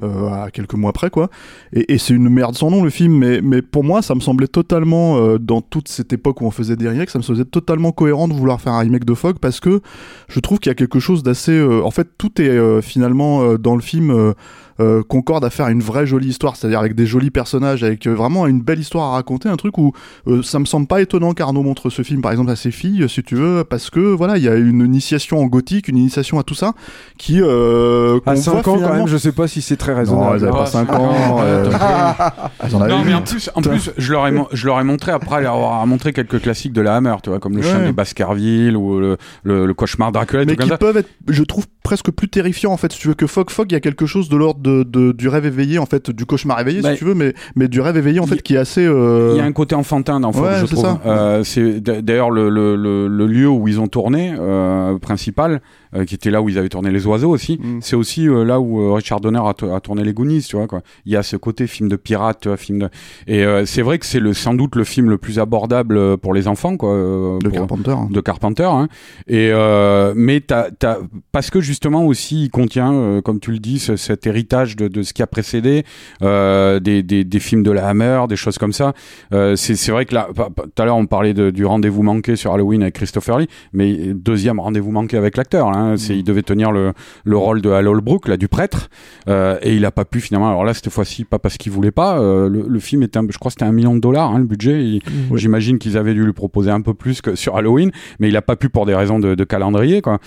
euh, à quelques mois près quoi. Et, et c'est une merde sans nom le film, mais mais pour moi ça me semblait totalement euh, dans toute cette époque où on faisait des remakes, ça me semblait totalement cohérent de vouloir faire un remake de Fog parce que je trouve qu'il y a quelque chose d'assez, euh, en fait tout est euh, finalement dans le film. Euh, concorde à faire une vraie jolie histoire, c'est-à-dire avec des jolis personnages, avec euh, vraiment une belle histoire à raconter, un truc où euh, ça me semble pas étonnant qu'Arnaud montre ce film par exemple à ses filles, si tu veux, parce que voilà, il y a une initiation en gothique, une initiation à tout ça, qui euh, À qu'on 5 voit ans, quand finalement- même, je sais pas si c'est très Non, raisonnable. elles avaient pas Ah, 5 cinq ans. euh, elles Non, mais en plus, en plus je, leur ai, je leur ai montré, après leur avoir montré quelques classiques de la Hammer, tu vois, comme Le Chien des Baskerville ou le, le, le Cauchemar Dracula, et mais tout qui comme ça. peuvent être, je trouve, presque plus terrifiants en fait. Si tu veux que Fog Fog, il y a quelque chose de l'ordre de, de- du rêve éveillé en fait, du cauchemar éveillé Bah, si tu veux, mais mais du rêve éveillé en fait qui est assez. euh, Il y a un côté enfantin dans Fog, Ouais, je c'est trouve. Euh, c'est d'ailleurs le, le, le, le lieu où ils ont tourné euh, principal, euh, qui était là où ils avaient tourné Les Oiseaux aussi. Mm. C'est aussi euh, là où euh, Richard Donner a, to- a tourné Les Goonies, tu vois quoi. Il y a ce côté film de pirate, tu vois, film de. Et euh, c'est vrai que c'est le sans doute le film le plus abordable euh, pour les enfants, quoi. euh, de pour- Carpenter. hein. de Carpenter hein. et euh, mais t'as, t'as, parce que justement aussi il contient euh, comme tu le dis ce- cet héritage de, de ce qui a précédé euh, des, des, des films de la Hammer des choses comme ça euh, c'est, c'est vrai que là tout à l'heure on parlait de, du rendez-vous manqué sur Halloween avec Christopher Lee mais deuxième rendez-vous manqué avec l'acteur là, hein. c'est, il devait tenir le, le rôle de Hal Holbrook là du prêtre euh, et il a pas pu finalement alors là cette fois-ci pas parce qu'il voulait pas euh, le, le film était un, je crois que c'était un million de dollars hein, le budget Il- Oui. j'imagine qu'ils avaient dû lui proposer un peu plus que sur Halloween mais il a pas pu pour des raisons de, de calendrier quoi.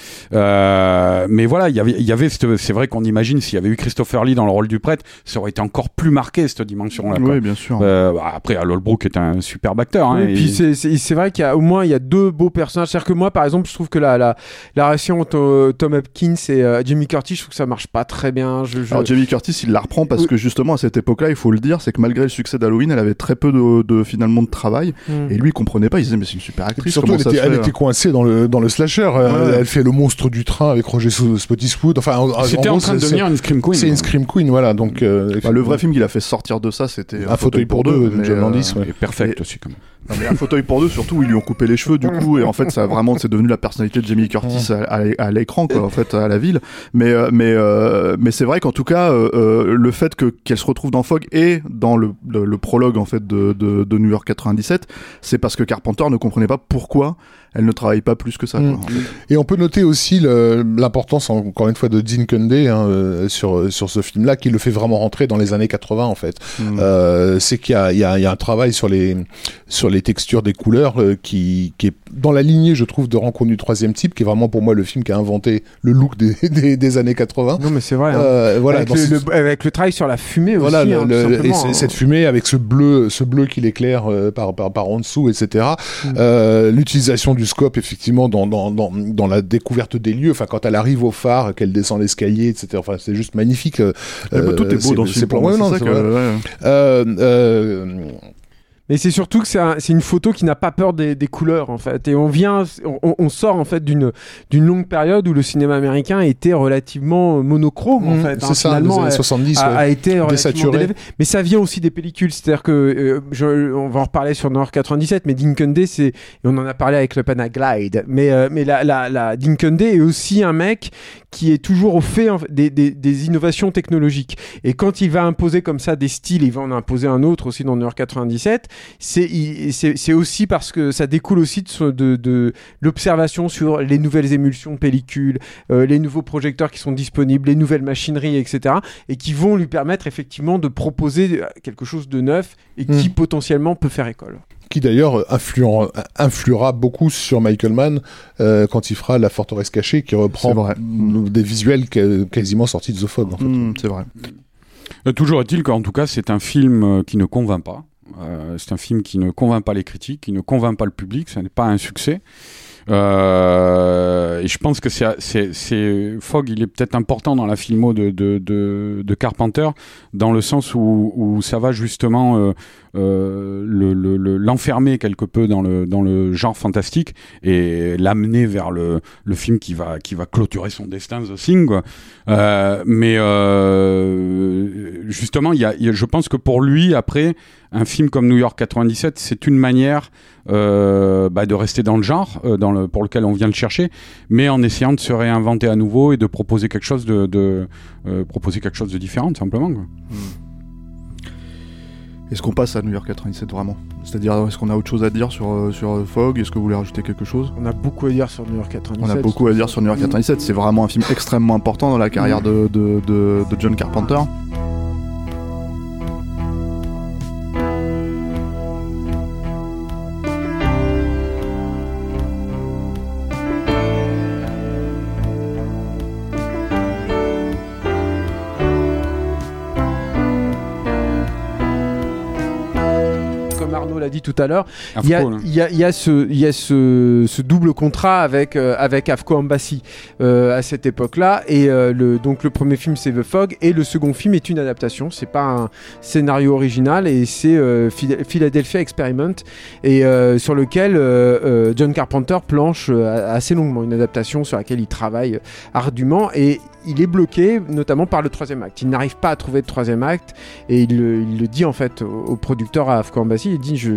Euh, mais voilà, il y avait, il y avait, cette- c'est vrai qu'on imagine s'il y avait eu Christopher Lee dans le rôle du prêtre, ça aurait été encore plus marqué cette dimension-là. Oui, bien sûr. Euh, bah, après, Al Holbrook est un superbe acteur. Hein, et et- puis c'est- c'est c'est vrai qu'il y a au moins il y a deux beaux personnages. C'est-à-dire que moi, par exemple, je trouve que la, la, la entre euh, Tom Hopkins et euh, Jimmy Curtis, je trouve que ça marche pas très bien. Je, je- Alors Jamie Curtis, il la reprend parce Oui. que justement à cette époque-là, il faut le dire, c'est que malgré le succès d'Halloween, elle avait très peu de, de finalement de travail. Hmm. Et lui, il comprenait pas. Il disait mais c'est une super actrice. surtout, elle ça était, elle était coincée dans le, dans le slasher. euh, Ouais. Elle fait le monstre du train avec Roger Sp- Spottiswoode. Enfin, en, C'était en gros, train de devenir une scream queen. C'est une scream queen, voilà. Donc, euh, Bah, le vrai film qu'il a fait sortir de ça, c'était Un fauteuil pour deux de John Landis. ouais. Et perfect aussi. Quand même. Non, mais un fauteuil pour deux, surtout ils lui ont coupé les cheveux du coup, et en fait, ça vraiment, c'est devenu la personnalité de Jamie Curtis à, l'écran, quoi, en fait, à la ville. Mais, euh, mais, euh, mais c'est vrai qu'en tout cas, euh, euh, le fait que qu'elle se retrouve dans Fog et dans le, le, le prologue en fait de, de, de New York 97, c'est parce que Carpenter ne comprenait pas pourquoi elle ne travaille pas plus que ça. Mm. Quoi, en fait. Et on peut noter aussi l'importance, encore une fois, de Dean Cundey hein, euh, sur, sur ce film-là, qui le fait vraiment rentrer dans les années 80, en fait. Mm. Euh, c'est qu'il y a, il y, y a un travail sur les, sur les textures des couleurs euh, qui, qui est dans la lignée, je trouve, de Rencontre du troisième type, qui est vraiment pour moi le film qui a inventé le look des, <laughs> des, des années 80. Non, mais c'est vrai. hein. Euh, voilà, avec, le, ce- le- avec le travail sur la fumée aussi. voilà, le- hein, tout et hein. cette fumée avec ce bleu, ce bleu qui l'éclaire euh, par, par, par en dessous, etc. Mm. Euh, L'utilisation du scope, effectivement, dans, dans, dans, dans la découverte des lieux. Enfin, quand elle arrive au phare, qu'elle descend l'escalier, etc. Enfin, c'est juste magnifique. euh, Mais bah, tout est beau dans ce film. ouais. Euh, euh, Mais c'est surtout que c'est un- c'est une photo qui n'a pas peur des, des couleurs en fait. Et on vient, on, on sort en fait d'une d'une longue période où le cinéma américain était relativement monochrome en mm, fait. hein, c'est ça, les finalement, années a- 70. a, ouais. a été Désaturé. Mais ça vient aussi des pellicules, c'est-à-dire que euh, je- on va en reparler sur Nord 97, mais c'est et on en a parlé avec le Panaglide. Mais euh, mais la, la, la Dean Cundey est aussi un mec qui est toujours au fait en fait, des, des, des innovations technologiques. Et quand il va imposer comme ça des styles, il va en imposer un autre aussi dans Nord 97. C'est aussi parce que ça découle aussi de, ce- de, de l'observation sur les nouvelles émulsions de pellicules, euh, les nouveaux projecteurs qui sont disponibles, les nouvelles machineries, etc. Et qui vont lui permettre effectivement de proposer euh, quelque chose de neuf et qui Mm. potentiellement peut faire école. qui d'ailleurs euh, influera, influera beaucoup sur Michael Mann euh, quand il fera La Forteresse cachée, qui reprend des visuels quasiment sortis de The Fog. En fait. Mm, c'est vrai. Euh, toujours est-il qu'en tout cas, c'est un film euh, qui ne convainc pas. Euh, c'est un film qui ne convainc pas les critiques, qui ne convainc pas le public. Ce n'est pas un succès. Euh, et je pense que c'est, Fogg, il est peut-être important dans la filmo de, Carpenter, dans le sens où, où ça va justement euh, euh, le, le, l'enfermer quelque peu dans le, dans le genre fantastique et l'amener vers le, le film qui va, qui va clôturer son destin, The Thing. Euh, mais euh, justement, y a, je pense que pour lui, après, un film comme New York 97, c'est une manière bah, de rester dans le genre dans le, pour lequel on vient le chercher, mais en essayant de se réinventer à nouveau et de proposer quelque chose de, de proposer quelque chose de différent, tout simplement. Quoi. Est-ce qu'on passe à New York 97 vraiment? C'est-à-dire, est-ce qu'on a autre chose à dire sur, euh, sur euh, Fog? Est-ce que vous voulez rajouter quelque chose? On a beaucoup à dire sur New York 97. On a beaucoup à dire sur New York 97. C'est vraiment un film extrêmement important dans la carrière de, de, de, de John Carpenter. Dit tout à l'heure, il y a, Afro, là. il y a- il y a ce, il y a ce, ce double contrat avec, euh, avec Afco Embassy euh, à cette époque-là. Et euh, le, donc le premier film c'est The Fog et le second film est une adaptation. C'est pas un scénario original et c'est Phila- Philadelphia Experiment et sur lequel John Carpenter planche assez longuement. Une adaptation sur laquelle il travaille ardument et il est bloqué notamment par le troisième acte. Il n'arrive pas à trouver de troisième acte et il, le- il le dit en fait au, au producteur à Embassy. Il dit je,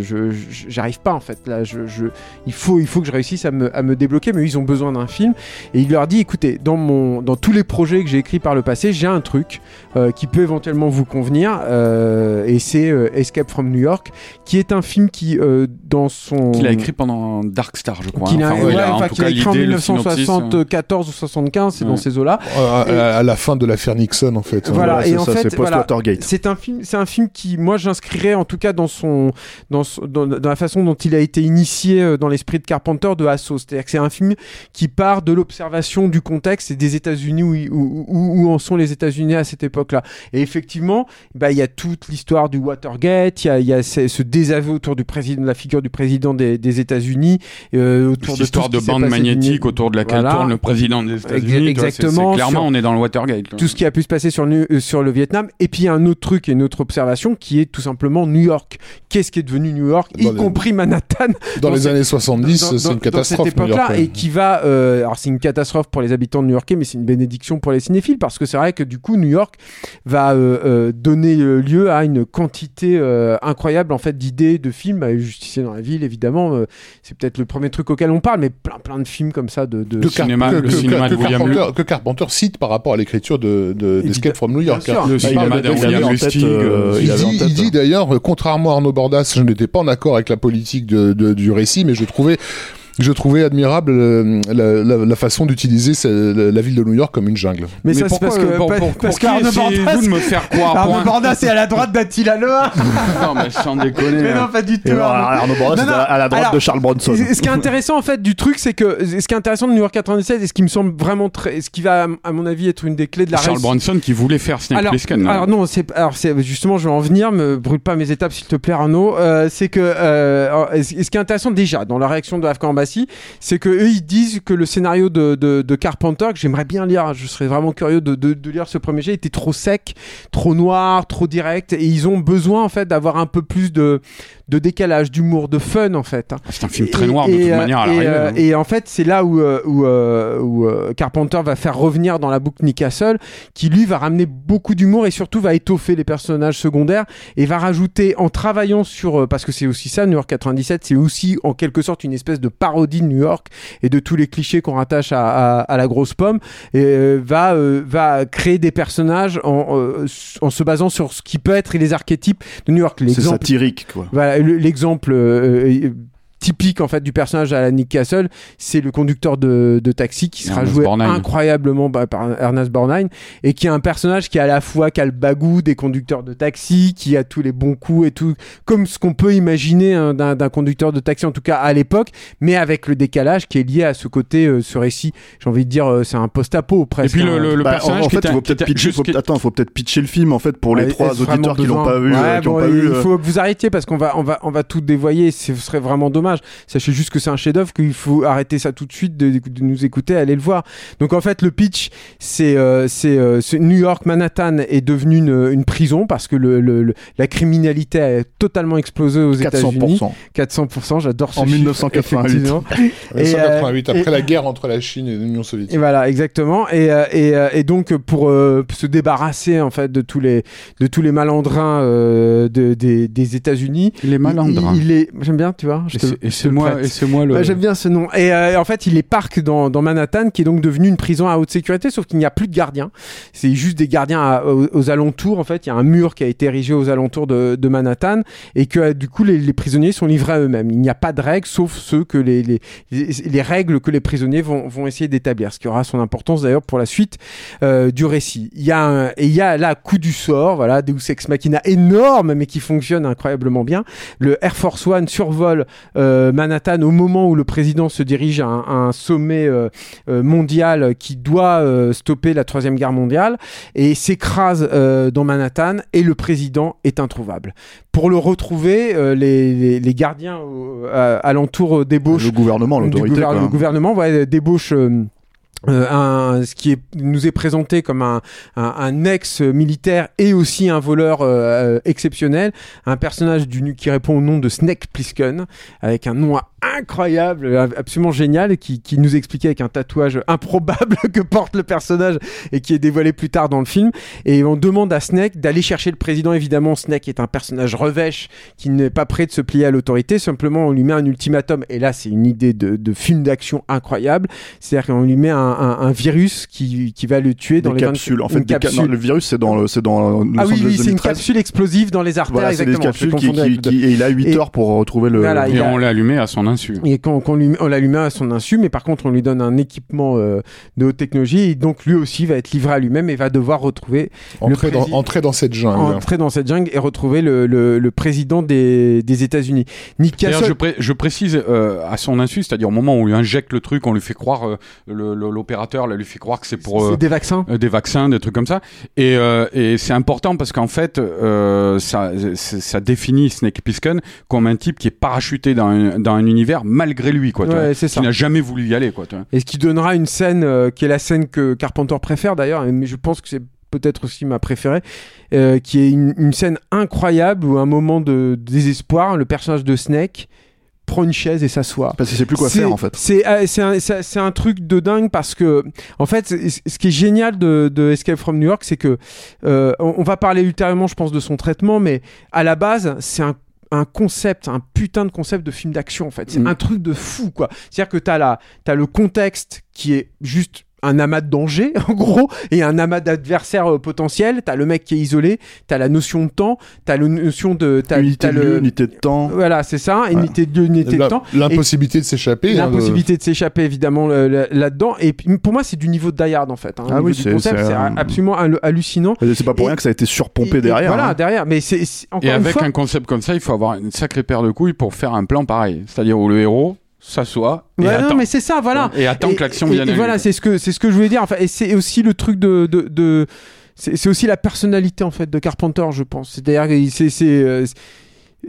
j'arrive pas en fait là. Je, je- il faut il faut que je réussisse à me, à me débloquer. Mais eux, ils ont besoin d'un film et il leur dit écoutez dans mon dans tous les projets que j'ai écrits par le passé j'ai un truc euh, qui peut éventuellement vous convenir euh, et c'est euh, Escape from New York qui est un film qui euh, dans son Qu'il a écrit pendant Dark Star, je crois. qu'il a, Enfin, ouais, il a en enfin, tout qu'il a cas écrit en l'idée, le synopsis, euh. 1974 ou 75 c'est dans ces eaux là À, à- à la fin de l'affaire Nixon, en fait. Voilà, Ouais, et c'est en ça, fait, c'est voilà, post-Watergate. c'est un film, c'est un film qui, moi, j'inscrirais en tout cas dans son, dans, son- dans, dans la façon dont il a été initié euh, dans l'esprit de Carpenter de Asso. C'est-à-dire que c'est un film qui part de l'observation du contexte et des États-Unis où, où, où- où en sont les États-Unis à cette époque-là. Et effectivement, bah, il y a toute l'histoire du Watergate, il y a, il y a ce, ce désaveu autour du président, de la figure du président des, des euh, autour Cette de histoire tout de ce qui s'est bande magnétique autour de laquelle Voilà. tourne le président des États-Unis. Exactement, C'est clairement on est dans le Watergate. tout ce qui a pu se passer sur, le- euh, sur le Vietnam. Et puis il y a un autre truc et une autre observation qui est tout simplement New York. Qu'est-ce qui est devenu New York, Dans y les- compris Manhattan Dans Dans les ces- années 70, dans- c'est une dans catastrophe. cette époque-là et qui va euh, alors c'est une catastrophe pour les habitants new-yorkais mais c'est une bénédiction pour les cinéphiles parce que c'est vrai que du coup New York va euh, euh, donner lieu à une quantité euh, incroyable en fait d'idées de films bah, Justicier dans la ville évidemment euh, c'est peut-être le premier truc auquel on parle mais plein plein de films comme ça de, de- que, cinéma- Car- le que- que- cinéma que de William Carpenter, que Carpenter cite par rapport à l'écriture de, de, d'Escape from New York. Hein. Le Bah, il avait- euh, Il, dit, tête, il dit d'ailleurs, contrairement à Arnaud Bordas, je n'étais pas en accord avec la politique de, de- du récit, mais je trouvais, je trouvais admirable euh, la, la- la façon d'utiliser la, la ville de New York comme une jungle. mais, ça c'est pourquoi, parce que pour, pa- pour, parce pour qui qu'Arnaud Bordas essayez-vous de me faire croire Arnaud Bordas est à la droite d'Attila Loa <laughs> Non, mais sans déconner. mais non hein. pas du tout Arnaud. Bordas, non, à la droite alors, de Charles Bronson. Ce qui est intéressant en fait du truc, c'est que ce qui est intéressant de New York 97 et ce qui me semble vraiment très, ce qui va à mon avis être une des clés de la Charles. Bronson qui voulait faire Snake Alors, Plissken. alors non, c'est alors c'est justement, je vais en venir, me brûle pas mes étapes s'il te plaît Arnaud. Euh, c'est que euh, ce qui est intéressant déjà dans la réaction de Afghan C'est que eux ils disent que le scénario de, de, de Carpenter que j'aimerais bien lire, je serais vraiment curieux de, de, lire ce premier jet, était trop sec, trop noir, trop direct et ils ont besoin en fait d'avoir un peu plus de de décalage, d'humour, de fun en fait. hein. C'est un film très Et- noir de et, toute euh, manière à et, euh, hein. et en fait, c'est là où, euh, où, où, Carpenter va faire revenir dans la boucle Nick Castle, qui lui va ramener beaucoup d'humour et surtout va étoffer les personnages secondaires et va rajouter en travaillant sur parce que c'est aussi ça New York 97, c'est aussi en quelque sorte une espèce de parodie de New York et de tous les clichés qu'on rattache à, à, à la grosse pomme et euh, va euh, va créer des personnages en, euh, en se basant sur ce qui peut être les archétypes de New York. C'est satirique, quoi. voilà, le- l'exemple typique en fait du personnage à la Nick Castle, c'est le conducteur de, de taxi qui sera Ernest joué incroyablement bah, par Ernest Borgnine et qui est un personnage qui à la fois qui a le bagou des conducteurs de taxi, qui a tous les bons coups et tout, comme ce qu'on peut imaginer hein, d'un conducteur de taxi en tout cas à l'époque, mais avec le décalage qui est lié à ce côté, euh, ce récit. J'ai envie de dire, euh, c'est un post-apo Et presque. puis le, hein. le, le Bah, en- personnage en fait, il faut peut-être pitcher, faut- attends, faut peut-être pitcher le film en fait pour les Ouais, trois auditeurs qui l'ont pas vu, Ouais, euh, qui ont bon, pas il vu. euh, faut que vous arrêtiez parce qu'on va, on va, on va tout dévoyer. Ce serait vraiment dommage. Sachez juste que c'est un chef-d'œuvre, qu'il faut arrêter ça tout de suite, de, de nous écouter, aller le voir. Donc en fait, le pitch, c'est, euh, c'est, euh, New York, Manhattan est devenu une, une prison parce que le, le- le- la criminalité a totalement explosé aux États-Unis. 400%. 400%, j'adore ce En chiffre, 1988. effectivement. <laughs> Et, 1988, euh, après et- la guerre entre la Chine et l'Union Et soviétique. voilà, exactement. Et, euh, et, euh, et donc pour euh, se débarrasser en fait de tous les de tous les malandrins euh, de, des, des États-Unis, Il est malandrin. il, il est, j'aime bien, tu vois. je Et te- Et c'est moi, et c'est moi le. Ouais, J'aime bien ce nom. Et euh, en fait, il est parc dans, dans Manhattan, qui est donc devenu une prison à haute sécurité, sauf qu'il n'y a plus de gardiens. C'est juste des gardiens à- aux, aux alentours. En fait, il y a un mur qui a été érigé aux alentours de, de Manhattan, et que euh, du coup, les, les prisonniers sont livrés à eux-mêmes. Il n'y a pas de règles, sauf ceux que les, les, les, les règles que les prisonniers vont, vont essayer d'établir. Ce qui aura son importance d'ailleurs pour la suite euh, du récit. Il y a un, et il y a là coup du sort, voilà, Deus Ex Machina énorme, mais qui fonctionne incroyablement bien. Le Air Force One survole euh, Manhattan au moment où le président se dirige à un, à un sommet euh, euh, mondial qui doit euh, stopper la troisième guerre mondiale et s'écrase euh, dans Manhattan et le président est introuvable. Pour le retrouver, euh, les, les, les gardiens euh, à- alentour euh, débauchent Le gouvernement, l'autorité. le gouvernement ouais, débauche euh, un, ce qui est, nous est présenté comme un, un, un ex-militaire et aussi un voleur euh, euh, exceptionnel, un personnage du, qui répond au nom de Snake Plissken, avec un nom incroyable, euh, absolument génial, qui, qui nous expliquait avec un tatouage <laughs> improbable que porte le personnage et qui est dévoilé plus tard dans le film. Et on demande à Snake d'aller chercher le président. Évidemment, Snake est un personnage revêche qui n'est pas prêt de se plier à l'autorité. Simplement, on lui met un ultimatum. Et là, c'est une idée de, de film d'action incroyable. C'est-à-dire qu'on lui met un, un- un virus qui, qui va le tuer dans Des les 20 capsules. En une fait, des ca- capsule. non, le virus, c'est dans, le- c'est dans Los Ah oui, oui, c'est une 2013. capsule explosive dans les artères. Voilà, des exactement. Je capsules qui, qui- le- qui- et il a 8 Et- heures pour retrouver le. Voilà, il Et a- on l'a allumé à son insu. Et qu'on lui, on l'allume à son insu, mais par contre, on lui donne un équipement euh, de haute technologie, et donc lui aussi va être livré à lui-même et va devoir retrouver, Entrer dans, président- entrer dans cette jungle. entrer dans cette jungle et retrouver le, le, le président des, des États-Unis. Nick Castle. je, pré- je précise euh, à son insu, c'est-à-dire au moment où on lui injecte le truc, on lui fait croire, euh, l'opérateur lui fait croire que c'est pour euh, des vaccins. des vaccins, des trucs comme ça. Et, et c'est important parce qu'en fait, ça, définit Snake Plissken comme un type qui est parachuté dans un, dans un univers univers malgré lui, quoi. tu Ouais, c'est qui ça. n'a jamais voulu y aller, quoi. tu vois. Et ce qui donnera une scène euh, qui est la scène que Carpenter préfère d'ailleurs, mais je pense que c'est peut-être aussi ma préférée, euh, qui est une, une scène incroyable où à un moment de désespoir, le personnage de Snake prend une chaise et s'assoit. Parce qu'il sait plus quoi C'est- faire en fait. C'est euh, c'est un, c'est- c'est un truc de dingue parce que, en fait, ce qui est génial de, de Escape from New York, c'est que euh, on, on va parler ultérieurement, je pense, de son traitement, mais à la base, c'est un un concept, un putain de concept de film d'action en fait. C'est Mm. un truc de fou quoi. C'est-à-dire que t'as la, t'as le contexte qui est juste un amas de danger <laughs> en gros et un amas d'adversaires euh, potentiels. T'as le mec qui est isolé, t'as la notion de temps, t'as la notion de, t'as, Unité t'as de lieu, le, unité de temps. voilà c'est ça, unité de lieu, unité de temps. L'impossibilité de s'échapper. hein, L'impossibilité de s'échapper évidemment là-dedans et pour moi c'est du niveau de Die Hard en fait hein. Ah oui, c'est- un- absolument hallu- hallucinant C'est pas pour Et- rien que ça a été surpompé Et- et derrière. voilà hein. derrière mais c'est Et une avec fois un concept comme ça, il faut avoir une sacrée paire de couilles pour faire un plan pareil. C'est-à-dire où le héros s'assoit et Ouais, attend. non mais c'est ça voilà. Et attend que l'action et- vienne et voilà c'est ce que c'est ce que je voulais dire. Enfin et c'est aussi le truc de de, de- c'est aussi la personnalité en fait de Carpenter je pense. C'est d'ailleurs c'est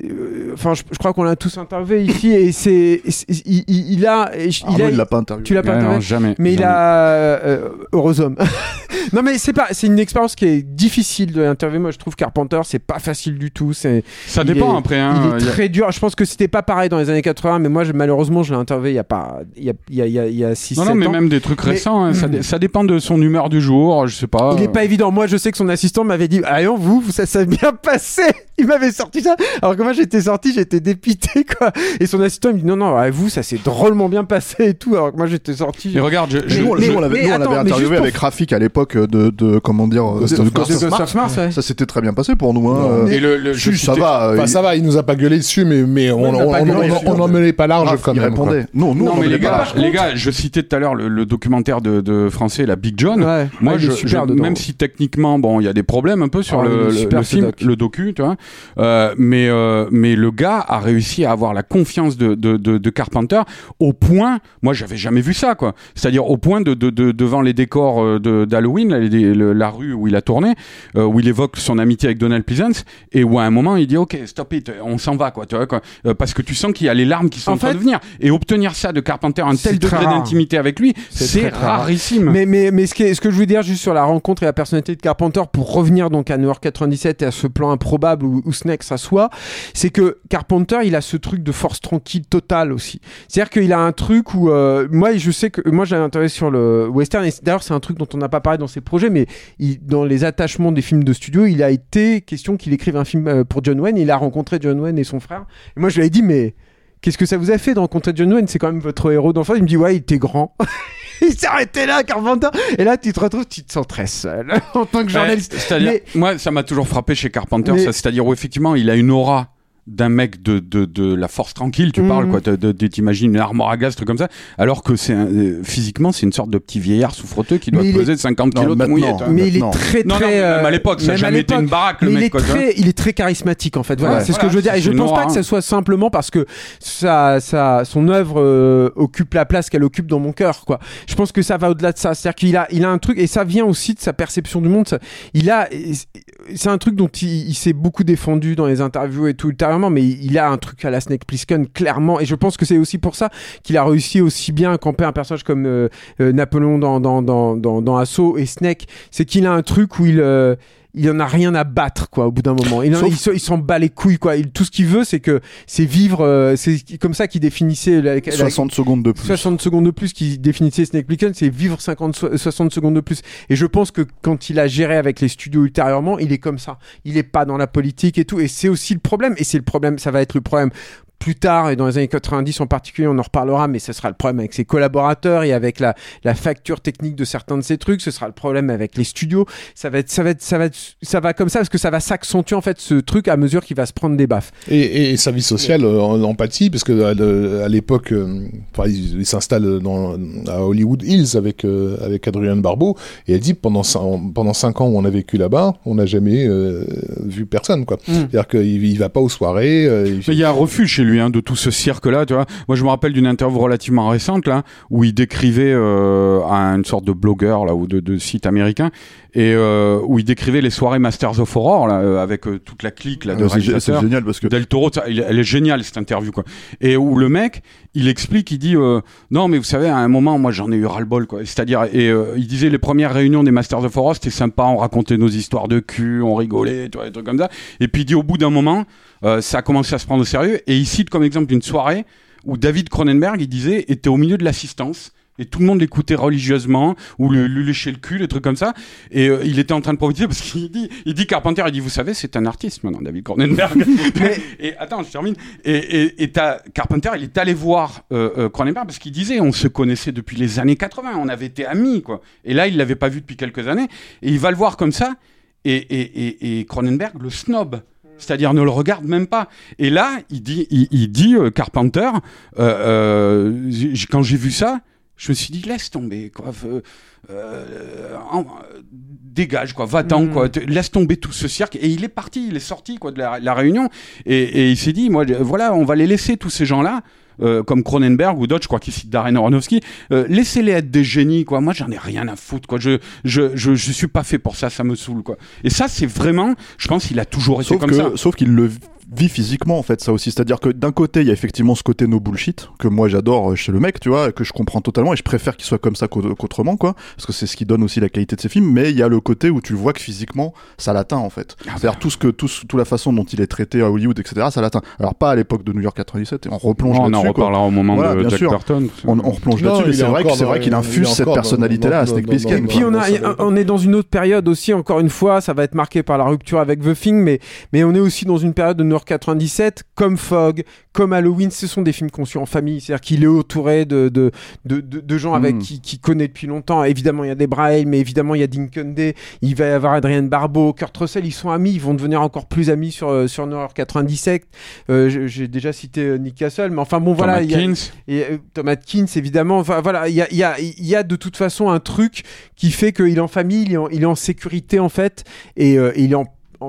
euh, euh, Enfin, je, je crois qu'on l'a tous interviewé ici et c'est, il, il- il a, il a, il l'a pas interviewé. tu l'as pas Ouais, interviewé non, jamais. mais il a euh, heureux homme. <laughs> non mais c'est pas c'est une expérience qui est difficile de l'interviewer. Moi je trouve Carpenter c'est pas facile du tout. C'est Ça dépend est- après. Hein, il est a- très dur. Je pense que c'était pas pareil dans les années 80 mais moi je- malheureusement je l'ai interviewé il y a pas il y a il y a il y a, il y a 6 Non, non, mais même des trucs Mais- récents, hein, ça, dé- <clears throat> ça dépend de son humeur du jour, je sais pas. il est pas évident. Moi, je sais que son assistant m'avait dit Allons, vous, vous, ça s'est bien <laughs> passé. Il m'avait sorti ça. Alors que moi, j'étais sorti, j'étais dépité, <laughs> quoi. Et son assistant, il me dit Non, non, vous, ça s'est drôlement bien passé et tout. Alors que moi, j'étais sorti. Mais regarde, je, je- Nous, on- mais- mais nous, on l'avait interviewé pour- avec Rafik à l'époque de, de comment dire de of Ghost Mars. ouais. Ça s'était très bien passé pour nous. Hein. Non, Euh, Et le, le- ça va. Enfin, il- ça va, il nous a pas gueulé dessus, mais, mais on il m'a on- pas on- gueulé on- dessus, on en ouais. menait pas large quand il même. Non, nous, Non, on mais les gars, les gars, je citais tout à l'heure le, documentaire de, de français, la Big John. Ouais. Moi, je, même si techniquement, bon, il y a des problèmes un peu sur Ah, le, film, le docu, tu vois. Euh, mais, euh, mais le gars a réussi à avoir la confiance de, de, de, de Carpenter au point, moi, j'avais jamais vu ça, quoi. C'est-à-dire au point de, de, de- devant les décors euh, d'Halloween, la rue où il a tourné, euh, où il évoque son amitié avec Donald Pleasance, et où à un moment il dit, ok, stop it, on s'en va, quoi, tu vois, quoi. Euh, parce que tu sens qu'il y a les larmes qui sont en, En train fait- de venir. Et obtenir ça de Carpenter, un tel degré d'intimité avec lui, C'est rarissime. Mais, mais, mais ce, qui est- ce que je voulais dire juste sur la rencontre et la personnalité de Carpenter pour revenir donc à New York 97 et à ce plan improbable où, où Snake s'assoit, c'est que Carpenter il a ce truc de force tranquille totale aussi. C'est-à-dire qu'il a un truc où euh, moi je sais que moi j'avais intérêt sur le western et d'ailleurs c'est un truc dont on n'a pas parlé dans ses projets mais il- dans les attachements des films de studio il a été question qu'il écrive un film euh, pour John Wayne. Il a rencontré John Wayne et son frère. Et moi je lui ai dit mais Qu'est-ce que ça vous a fait de rencontrer John Wayne? C'est quand même votre héros d'enfance. Il me dit ouais, il était grand. <laughs> il s'est arrêté là, Carpenter. Et là, tu te retrouves, tu te sens très seul <laughs> en tant que journaliste. Ouais, c'est-à-dire, Mais- moi, ça m'a toujours frappé chez Carpenter, Mais- ça, c'est-à-dire où effectivement, il a une aura d'un mec de, de, de la force tranquille, tu Mhm. parles, quoi, de, de- de- t'imagines une armoire à gaz, truc comme ça, alors que c'est un- euh, physiquement, c'est une sorte de petit vieillard souffreteux qui doit Mais peser 50 Non, kilos de mouillette. hein. mais il est très Non, non, très même à euh, l'époque, ça a même à jamais été une baraque, le mais il mec, est quoi, très il est très charismatique en fait voilà Ouais. c'est ce que je veux dire et je pense pas que hein. ça soit simplement parce que ça, ça son œuvre euh, occupe la place qu'elle occupe dans mon cœur quoi je pense que ça va au-delà de ça c'est à dire qu'il a il a un truc et ça vient aussi de sa perception du monde Ça- il a c'est un truc dont il, s'est beaucoup défendu dans les interviews et tout ultérieurement mais il a un truc à la Snake Plissken clairement. Et je pense que c'est aussi pour ça qu'il a réussi aussi bien à camper un personnage comme euh, euh, Napoléon dans dans dans dans, dans Assaut et Snake. C'est qu'il a un truc où il euh, il en a rien à battre quoi au bout d'un moment il, Sauf- s'en bat les couilles quoi Il- tout ce qu'il veut c'est que c'est vivre euh, c'est comme ça qu'il définissait la, la- 60 secondes de plus. 60 secondes de plus qui définissait Snake Plissken, c'est vivre 50, so- 60 secondes de plus. Et je pense que quand il a géré avec les studios ultérieurement, il est comme ça. Il est pas dans la politique et tout. Et c'est aussi le problème. Et c'est le problème, ça va être le problème plus tard et dans les années 90 en particulier, on en reparlera, mais ce sera le problème avec ses collaborateurs et avec la, la facture technique de certains de ces trucs. Ce sera le problème avec les studios. Ça va être, ça va être, ça va être, ça va comme ça parce que ça va s'accentuer en fait ce truc à mesure qu'il va se prendre des baffes. Et, et sa vie sociale euh, en empathie, parce que à, le- à l'époque, euh, enfin, il, il s'installe dans à Hollywood Hills avec euh, avec Adrienne Barbeau, et elle dit pendant pendant cinq ans où on a vécu là-bas, on n'a jamais euh, vu personne, quoi. Mm. C'est-à-dire qu'il il va pas aux soirées. euh, il- Mais il y a un refus chez lui, hein, de tout ce cirque-là, tu vois. Moi, je me rappelle d'une interview relativement récente, là, où il décrivait euh, à une sorte de blogueur, là, ou de, de site américain, et euh, où il décrivait les soirées Masters of Horror, là, euh, avec euh, toute la clique, là, de Euh, c'est génial parce que Del Toro, ça, il- elle est géniale cette interview quoi. Et où le mec, il explique, il dit euh, non mais vous savez à un moment moi j'en ai eu ras le bol quoi. C'est-à-dire et euh, il disait les premières réunions des Masters of Horror c'était sympa, on racontait nos histoires de cul, on rigolait, tu vois, des trucs comme ça. Et puis il dit au bout d'un moment euh, ça a commencé à se prendre au sérieux et il cite comme exemple d'une soirée où David Cronenberg il disait était au milieu de l'assistance. Et tout le monde l'écoutait religieusement, ou le- lui léchait le cul, des trucs comme ça. Et euh, il était en train de profiter <laughs> parce qu'il dit, il dit Carpenter, il dit, vous savez, c'est un artiste maintenant, David Cronenberg. <laughs> <laughs> et attends, je termine. Et, et, et Carpenter, il est allé voir euh, euh, Cronenberg parce qu'il disait, on se connaissait depuis les années 80, on avait été amis, quoi. Et là, il l'avait pas vu depuis quelques années. Et il va le voir comme ça. Et, et, Cronenberg le snob. C'est-à-dire ne le regarde même pas. Et là, il dit, il, il dit euh, Carpenter, quand j'ai vu ça, je me suis dit laisse tomber quoi. Euh, euh, en- dégage quoi, va-t'en Mm. quoi, Te- laisse tomber tout ce cirque. Et il est parti, il est sorti quoi de la, la réunion et, et il s'est dit moi voilà on va les laisser tous ces gens là. euh, comme Cronenberg ou d'autres, je crois qu'il cite Darren Aronofsky, euh, laissez-les être des génies, quoi. Moi, j'en ai rien à foutre, quoi. Je, je, je, je suis pas fait pour ça, ça me saoule, quoi. Et ça, c'est vraiment, je pense qu'il a toujours été Sauf comme que, ça. sauf qu'il le vit physiquement en fait ça aussi. C'est à dire que d'un côté il y a effectivement ce côté no bullshit que moi j'adore euh, chez le mec tu vois que je comprends totalement et je préfère qu'il soit comme ça qu'au- qu'autrement quoi parce que c'est ce qui donne aussi la qualité de ses films mais il y a le côté où tu vois que physiquement ça l'atteint en fait. Ah, c'est à dire tout ce que tout, ce- toute la façon dont il est traité à Hollywood etc ça l'atteint. Alors pas à l'époque de New York 97 et on replonge on en là-dessus reparlera au moment Voilà, de bien Jack sûr. Burton. on, on replonge là-dessus mais c'est est vrai dans- vrai qu'il infuse cette personnalité là à Snake Plissken dans- Puis on, a, on est dans une autre période aussi, encore une fois, ça va être marqué par la rupture avec The Thing, mais, mais on est aussi dans une période de New York 97, comme Fog, comme Halloween, ce sont des films conçus en famille, c'est-à-dire qu'il est entouré de, de, de, de, gens avec Mm. qui, qui connaît depuis longtemps. Évidemment, il y a des Braille, mais évidemment, il y a Dinkum Day, il va y avoir Adrien Barbeau, Kurt Russell, ils sont amis, ils vont devenir encore plus amis sur, euh, sur New York 97. Euh, j'ai- déjà cité euh, Nick Castle, mais enfin bon, voilà. Il y a- Atkins. et Tom Atkins, évidemment. Enfin, voilà, il y a, y, a, y a de toute façon un truc qui fait qu'il est en famille, il est en, il est en sécurité en fait, et, euh, et il est en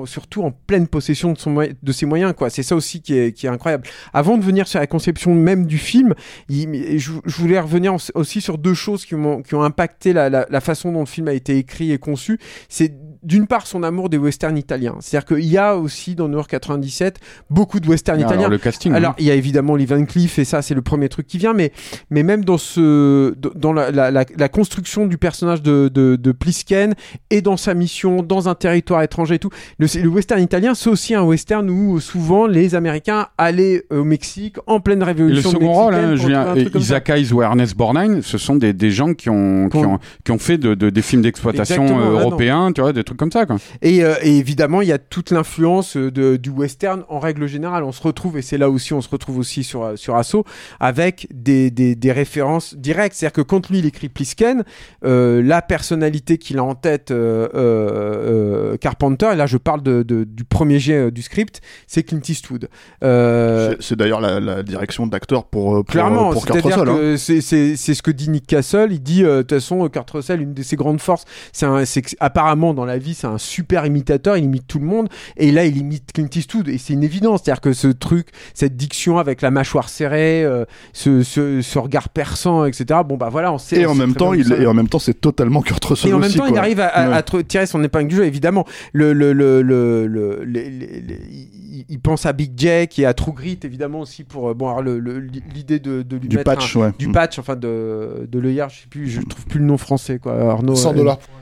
surtout en pleine possession de, son de ses moyens quoi. C'est ça aussi qui est, qui est incroyable. Avant de venir sur la conception même du film je, voulais revenir en- aussi sur deux choses qui ont, qui ont impacté la, la- la façon dont le film a été écrit et conçu. C'est d'une part son amour des westerns italiens c'est à dire qu'il y a aussi dans York 97 beaucoup de westerns Alors, italiens le casting. alors, il y a évidemment Lee Van Cleef, et ça, c'est le premier truc qui vient, mais, mais même dans, ce, dans la, la- la- la construction du personnage de, de, de Plisken et dans sa mission dans un territoire étranger et tout, le, le western italien, c'est aussi un western où souvent les Américains allaient au Mexique en pleine Et le révolution second rôle, hein, Julien. Isaac Hayes ou Ernest Borgnine, ce sont des, des gens qui ont, qui ont, qui ont fait de, de- des films d'exploitation euh, européens, tu vois, des trucs comme ça. Quoi. Et, euh, et évidemment, il y a toute l'influence euh, de- du western en règle générale. On se retrouve, et c'est là aussi, on se retrouve aussi sur, euh, sur Asso, avec des, des, des références directes. C'est-à-dire que quand lui, il écrit Plisken, euh, la personnalité qu'il a en tête, euh, euh, euh, Carpenter, et là je parle de, de- du premier jet du script, c'est Clint Eastwood. Euh, C'est- d'ailleurs la, la direction d'acteur pour pour, Clairement, pour Kurt Russell hein. c'est- c'est c'est ce que dit Nick Castle. Il dit, euh, de toute façon, Kurt Russell, une de ses grandes forces, c'est un- c'est que, apparemment dans la vie, c'est un super imitateur. Il imite tout le monde, et là, il imite Clint Eastwood, et c'est une évidence. C'est-à-dire que ce truc, cette diction avec la mâchoire serrée, euh, ce, ce, ce regard perçant, etc. Bon bah voilà, on sait. et on en sait même temps il et en même temps c'est totalement Kurt Russell et en même aussi, temps, il quoi. arrive à, à- Ouais. à tirer son épingle du jeu. Évidemment, le, le, le, le, il- il pense à Big Jack et à True Grit, évidemment aussi pour euh, bon alors le- le- l'idée de, de lui du mettre patch un- ouais du Mm. patch, enfin de, de l'œillard, je sais plus, je trouve plus le nom français quoi. Arnaud. 100 euh, dollars. et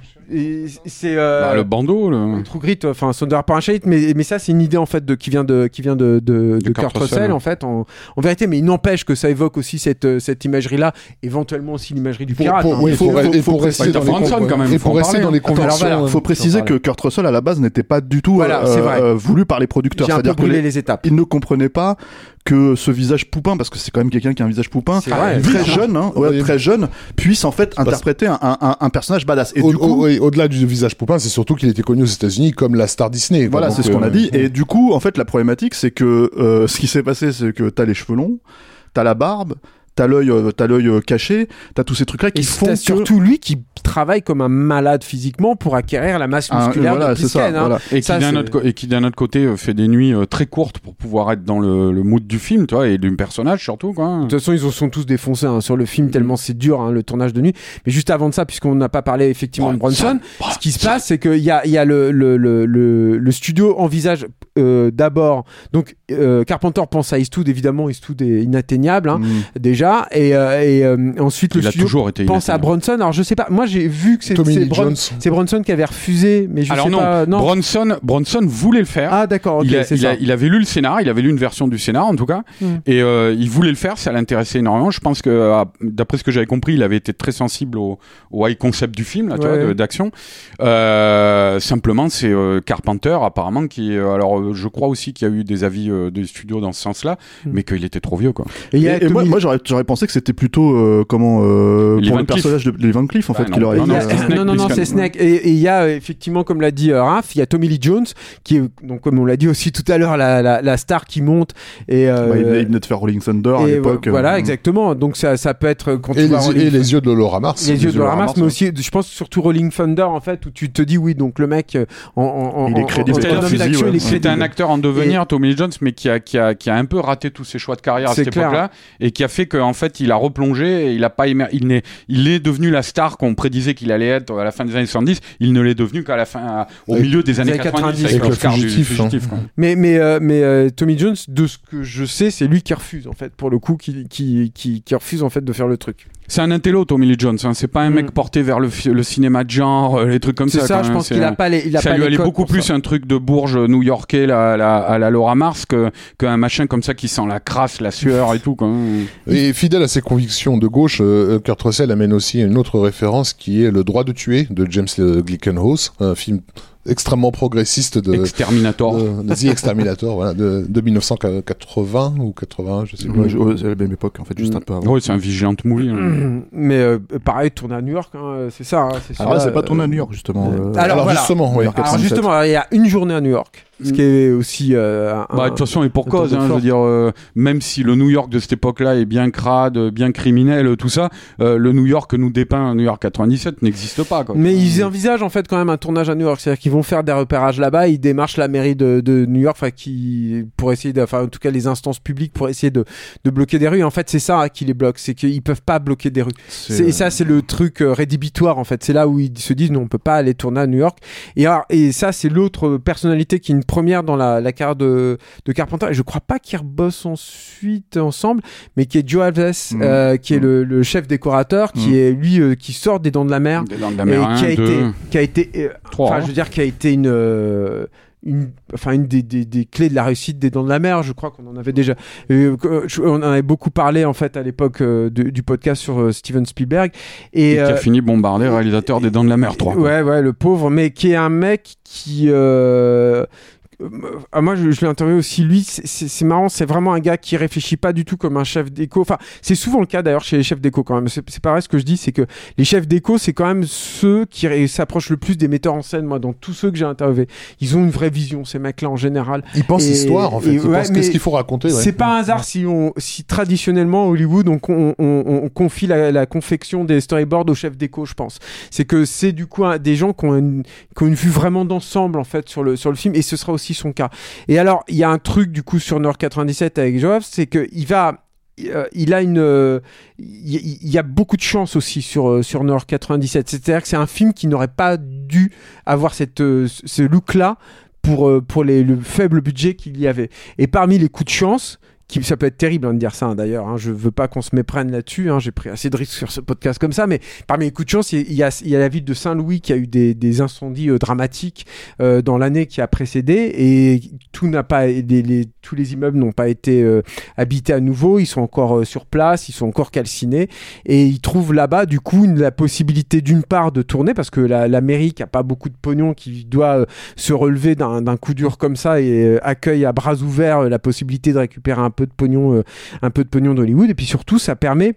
C'est euh, Bah, le bandeau, le... True Grit, enfin shade, mais, mais ça c'est une idée en fait de qui vient de qui vient de, de, de Kurt, Russell, en fait en, en vérité, mais il n'empêche que ça évoque aussi cette euh, cette imagerie là, évenlement aussi l'imagerie du pirate. pour- hein. oui, faut- rester préciser- dans les Franson, con- quand même, et faut en pour rester parler, dans les. Alors, conventions. voilà, euh, faut préciser j'en que Kurt Russell à la base n'était pas du tout Voilà, euh, euh, voulu par les producteurs c'est-à-dire que brûlé les- les étapes. il ne comprenait pas que ce visage poupin parce que c'est quand même quelqu'un qui a un visage poupin vrai. très jeune hein, ouais, Oui. très jeune puisse en fait interpréter un, un, un personnage badass et Au- du coup au- oui, Au-delà du visage poupin, c'est surtout qu'il était connu aux États-Unis comme la star Disney. quoi. Voilà, c'est ce qu'on euh, a dit. Et du coup, en fait, la problématique, c'est que euh, ce qui s'est passé, c'est que t'as les cheveux longs, t'as la barbe, t'as l'œil, euh, t'as l'œil euh, caché, t'as tous ces trucs-là Et qui font c'est que surtout lui qui travaille comme un malade physiquement pour acquérir la masse Ah, musculaire voilà, de c'est ça, hein. voilà. Et qui d'un autre, co- et qui d'un autre côté euh, fait des nuits euh, très courtes pour pouvoir être dans le, le mood du film, tu vois, et du personnage surtout, quoi. De toute façon, ils en sont tous défoncés hein, sur le film, tellement c'est dur, hein, le tournage de nuit. Mais juste avant de ça, puisqu'on n'a pas parlé effectivement de Bronson, ce qui se passe, c'est qu'il y a, il y a le, le, le, le, le studio envisage euh, d'abord. Donc, euh, Carpenter pense à Eastwood, évidemment, Eastwood est inatteignable, hein, Mm. déjà. Et, euh, et euh, ensuite, le Il studio toujours été pense à. Bronson. Alors, je sais pas, moi j'ai vu que c'est Bron- Bronson qui avait refusé, mais je Alors sais non, pas. Non. Bronson, Bronson voulait le faire. Ah, d'accord, il, avait lu le scénar, il avait lu une version du scénar en tout cas, Mm. et euh, il voulait le faire, ça l'intéressait énormément. Je pense que, euh, d'après ce que j'avais compris, il avait été très sensible au, au high concept du film, Ouais. d'action. Euh, simplement, c'est euh, Carpenter apparemment qui, euh, alors je crois aussi qu'il y a eu des avis euh, des studios dans ce sens-là, Mm. mais qu'il était trop vieux quoi. Et Et, et moi, moi j'aurais, j'aurais pensé que c'était plutôt euh, comment euh, pour Van le Cleef. personnage de Lee Van Cleef en Bah fait non, qu'il aurait non, c'est Snake non, non, non, c'est Snake. Et il y a euh, effectivement, comme l'a dit euh, Raph, il y a Tommy Lee Jones, qui est, donc, comme on l'a dit aussi tout à l'heure, la, la, la star qui monte. Et, euh, Bah, il, venait, il venait de faire Rolling Thunder à et l'époque. Voilà, euh, exactement. Donc ça, ça peut être quand Et tu vois les, Rolling- et les yeux de Laura Mars. les yeux de Laura Mars, mais aussi, je pense surtout Rolling Thunder, en fait, où tu te dis, oui, donc le mec, euh, en, en, en- Il est en- crédible, en- c'est en un homme fusil, d'action, ouais. il est C'était crédible. un acteur en devenir, Tommy Lee Jones, mais qui a, qui, a, qui a un peu raté tous ses choix de carrière à C'est cette clair. époque-là, et qui a fait qu'en fait, il a replongé, et il a pas émer- il, n'est, il est devenu la star qu'on prédisait qu'il allait être à la fin des années 70, il ne l'est devenu qu'à la fin, à- au Avec- milieu des années années 90, 90, avec, avec le l'Oscar du fugitif, hein. Mais, mais, euh, mais euh, Tommy Jones, de ce que je sais, c'est lui qui refuse, en fait, pour le coup, qui, qui, qui, qui refuse, en fait, de faire le truc. C'est un intello, Tommy Lee Jones, hein. c'est pas un Mm. mec porté vers le, cinéma de genre, euh, les trucs comme C'est ça. ça, quand je même. pense C'est qu'il a pas les, il a ça pas lui allait beaucoup plus ça. un truc de bourge new-yorkais à la Laura Mars que qu'un machin comme ça qui sent la crasse, la sueur et tout. Quoi. <laughs> Et fidèle à ses convictions de gauche, euh, Kurt Russell amène aussi une autre référence qui est Le droit de tuer de James euh, Glickenhaus, un film extrêmement progressiste de, Exterminator. de, de The Exterminator, voilà, de, de 1980 ou 80, je sais plus. ouais, je- ouais, c'est la même époque en fait, juste un peu avant. Oui, c'est un vigilante movie. hein. <clears throat> Mais euh, pareil, tourné à New York, hein, c'est ça. hein, c'est Alors là, celui-là, c'est pas tourné à euh, New York justement. euh, euh, alors, Alors, voilà. justement, oui. Alors 97. justement, il y a une journée à New York, ce qui est aussi euh, un- Bah, de toute façon, et pour cause, hein, je veux dire, euh, même si le New York de cette époque-là est bien crade, bien criminel, tout ça, euh, le New York que nous dépeint New York 97 n'existe pas. Quoi. Mais ils envisagent en fait quand même un tournage à New York, c'est-à-dire qu'ils vont faire des repérages là-bas, ils démarchent la mairie de, de New York, enfin qui pour essayer, de, enfin en tout cas les instances publiques pour essayer de, de bloquer des rues. En fait, c'est ça hein, qui les bloque, c'est qu'ils peuvent pas bloquer des rues. Et ça, c'est le truc euh, rédhibitoire en fait. C'est là où ils se disent non, on peut pas aller tourner à New York. Et, alors, et ça, c'est l'autre personnalité qui une première dans la, la carrière de, de Carpenter. Et je crois pas qu'ils rebossent ensuite ensemble, mais qui est Joe Alves, Mhm. euh, qui est le, le chef décorateur, qui Mhm. est lui euh, qui sort des Dents de la Mer Des Dents de la et mer, qui a été, qui a été, euh, enfin, je veux dire, qui a été une, une, enfin, une des, des, des clés de la réussite des Dents de la Mer. Je crois qu'on en avait déjà, euh, je- on en avait beaucoup parlé en fait à l'époque euh, du podcast sur euh, Steven Spielberg Et et, qui a fini bombardé réalisateur des Dents de la Mer 3. quoi. Ouais, ouais, le pauvre, mais qui est un mec qui. Euh, ah, moi, je, je l'ai interviewé aussi. Lui, c'est- marrant. C'est vraiment un gars qui réfléchit pas du tout comme un chef d'éco. Enfin, c'est souvent le cas d'ailleurs chez les chefs d'éco quand même. C'est pareil ce que je dis, c'est que les chefs d'éco, c'est quand même ceux qui s'approchent le plus des metteurs en scène. Moi, dans tous ceux que j'ai interviewés, ils ont une vraie vision. Ces mecs-là, en général. Ils pensent Et- histoire, en fait. Ils ouais, pensent qu'est-ce qu'il faut raconter. ouais. C'est pas un hasard si on, si traditionnellement Hollywood on, on, on- on confie la, la confection des storyboards aux chefs d'éco, je pense. C'est que c'est du coup un- des gens qui ont une, qui ont une vue vraiment d'ensemble en fait sur le sur le film et ce sera aussi son cas. Et alors il y a un truc du coup sur Nord 97 avec Joab, c'est que il va euh, il a une euh, il y, a beaucoup de chance aussi sur euh, sur Nord 97 c'est-à-dire que c'est un film qui n'aurait pas dû avoir cette ce look là pour pour les, le faible budget qu'il y avait et parmi les coups de chance qui, ça peut être terrible hein, de dire ça hein, d'ailleurs, hein, je veux pas qu'on se méprenne là-dessus, hein, j'ai pris assez de risques sur ce podcast comme ça, mais parmi les coups de chance, il y a, la ville de Saint-Louis qui a eu des, des incendies euh, dramatiques euh, dans l'année qui a précédé et tout n'a pas, les, les- tous les immeubles n'ont pas été euh, habités à nouveau, ils sont encore euh, sur place, ils sont encore calcinés et ils trouvent là-bas du coup la possibilité d'une part de tourner parce que la, la mairie qui a pas beaucoup de pognon qui doit euh, se relever d'un coup dur comme ça et accueille à bras ouverts la possibilité de récupérer un peu de pognon, un peu de pognon d'Hollywood. Et puis surtout, ça permet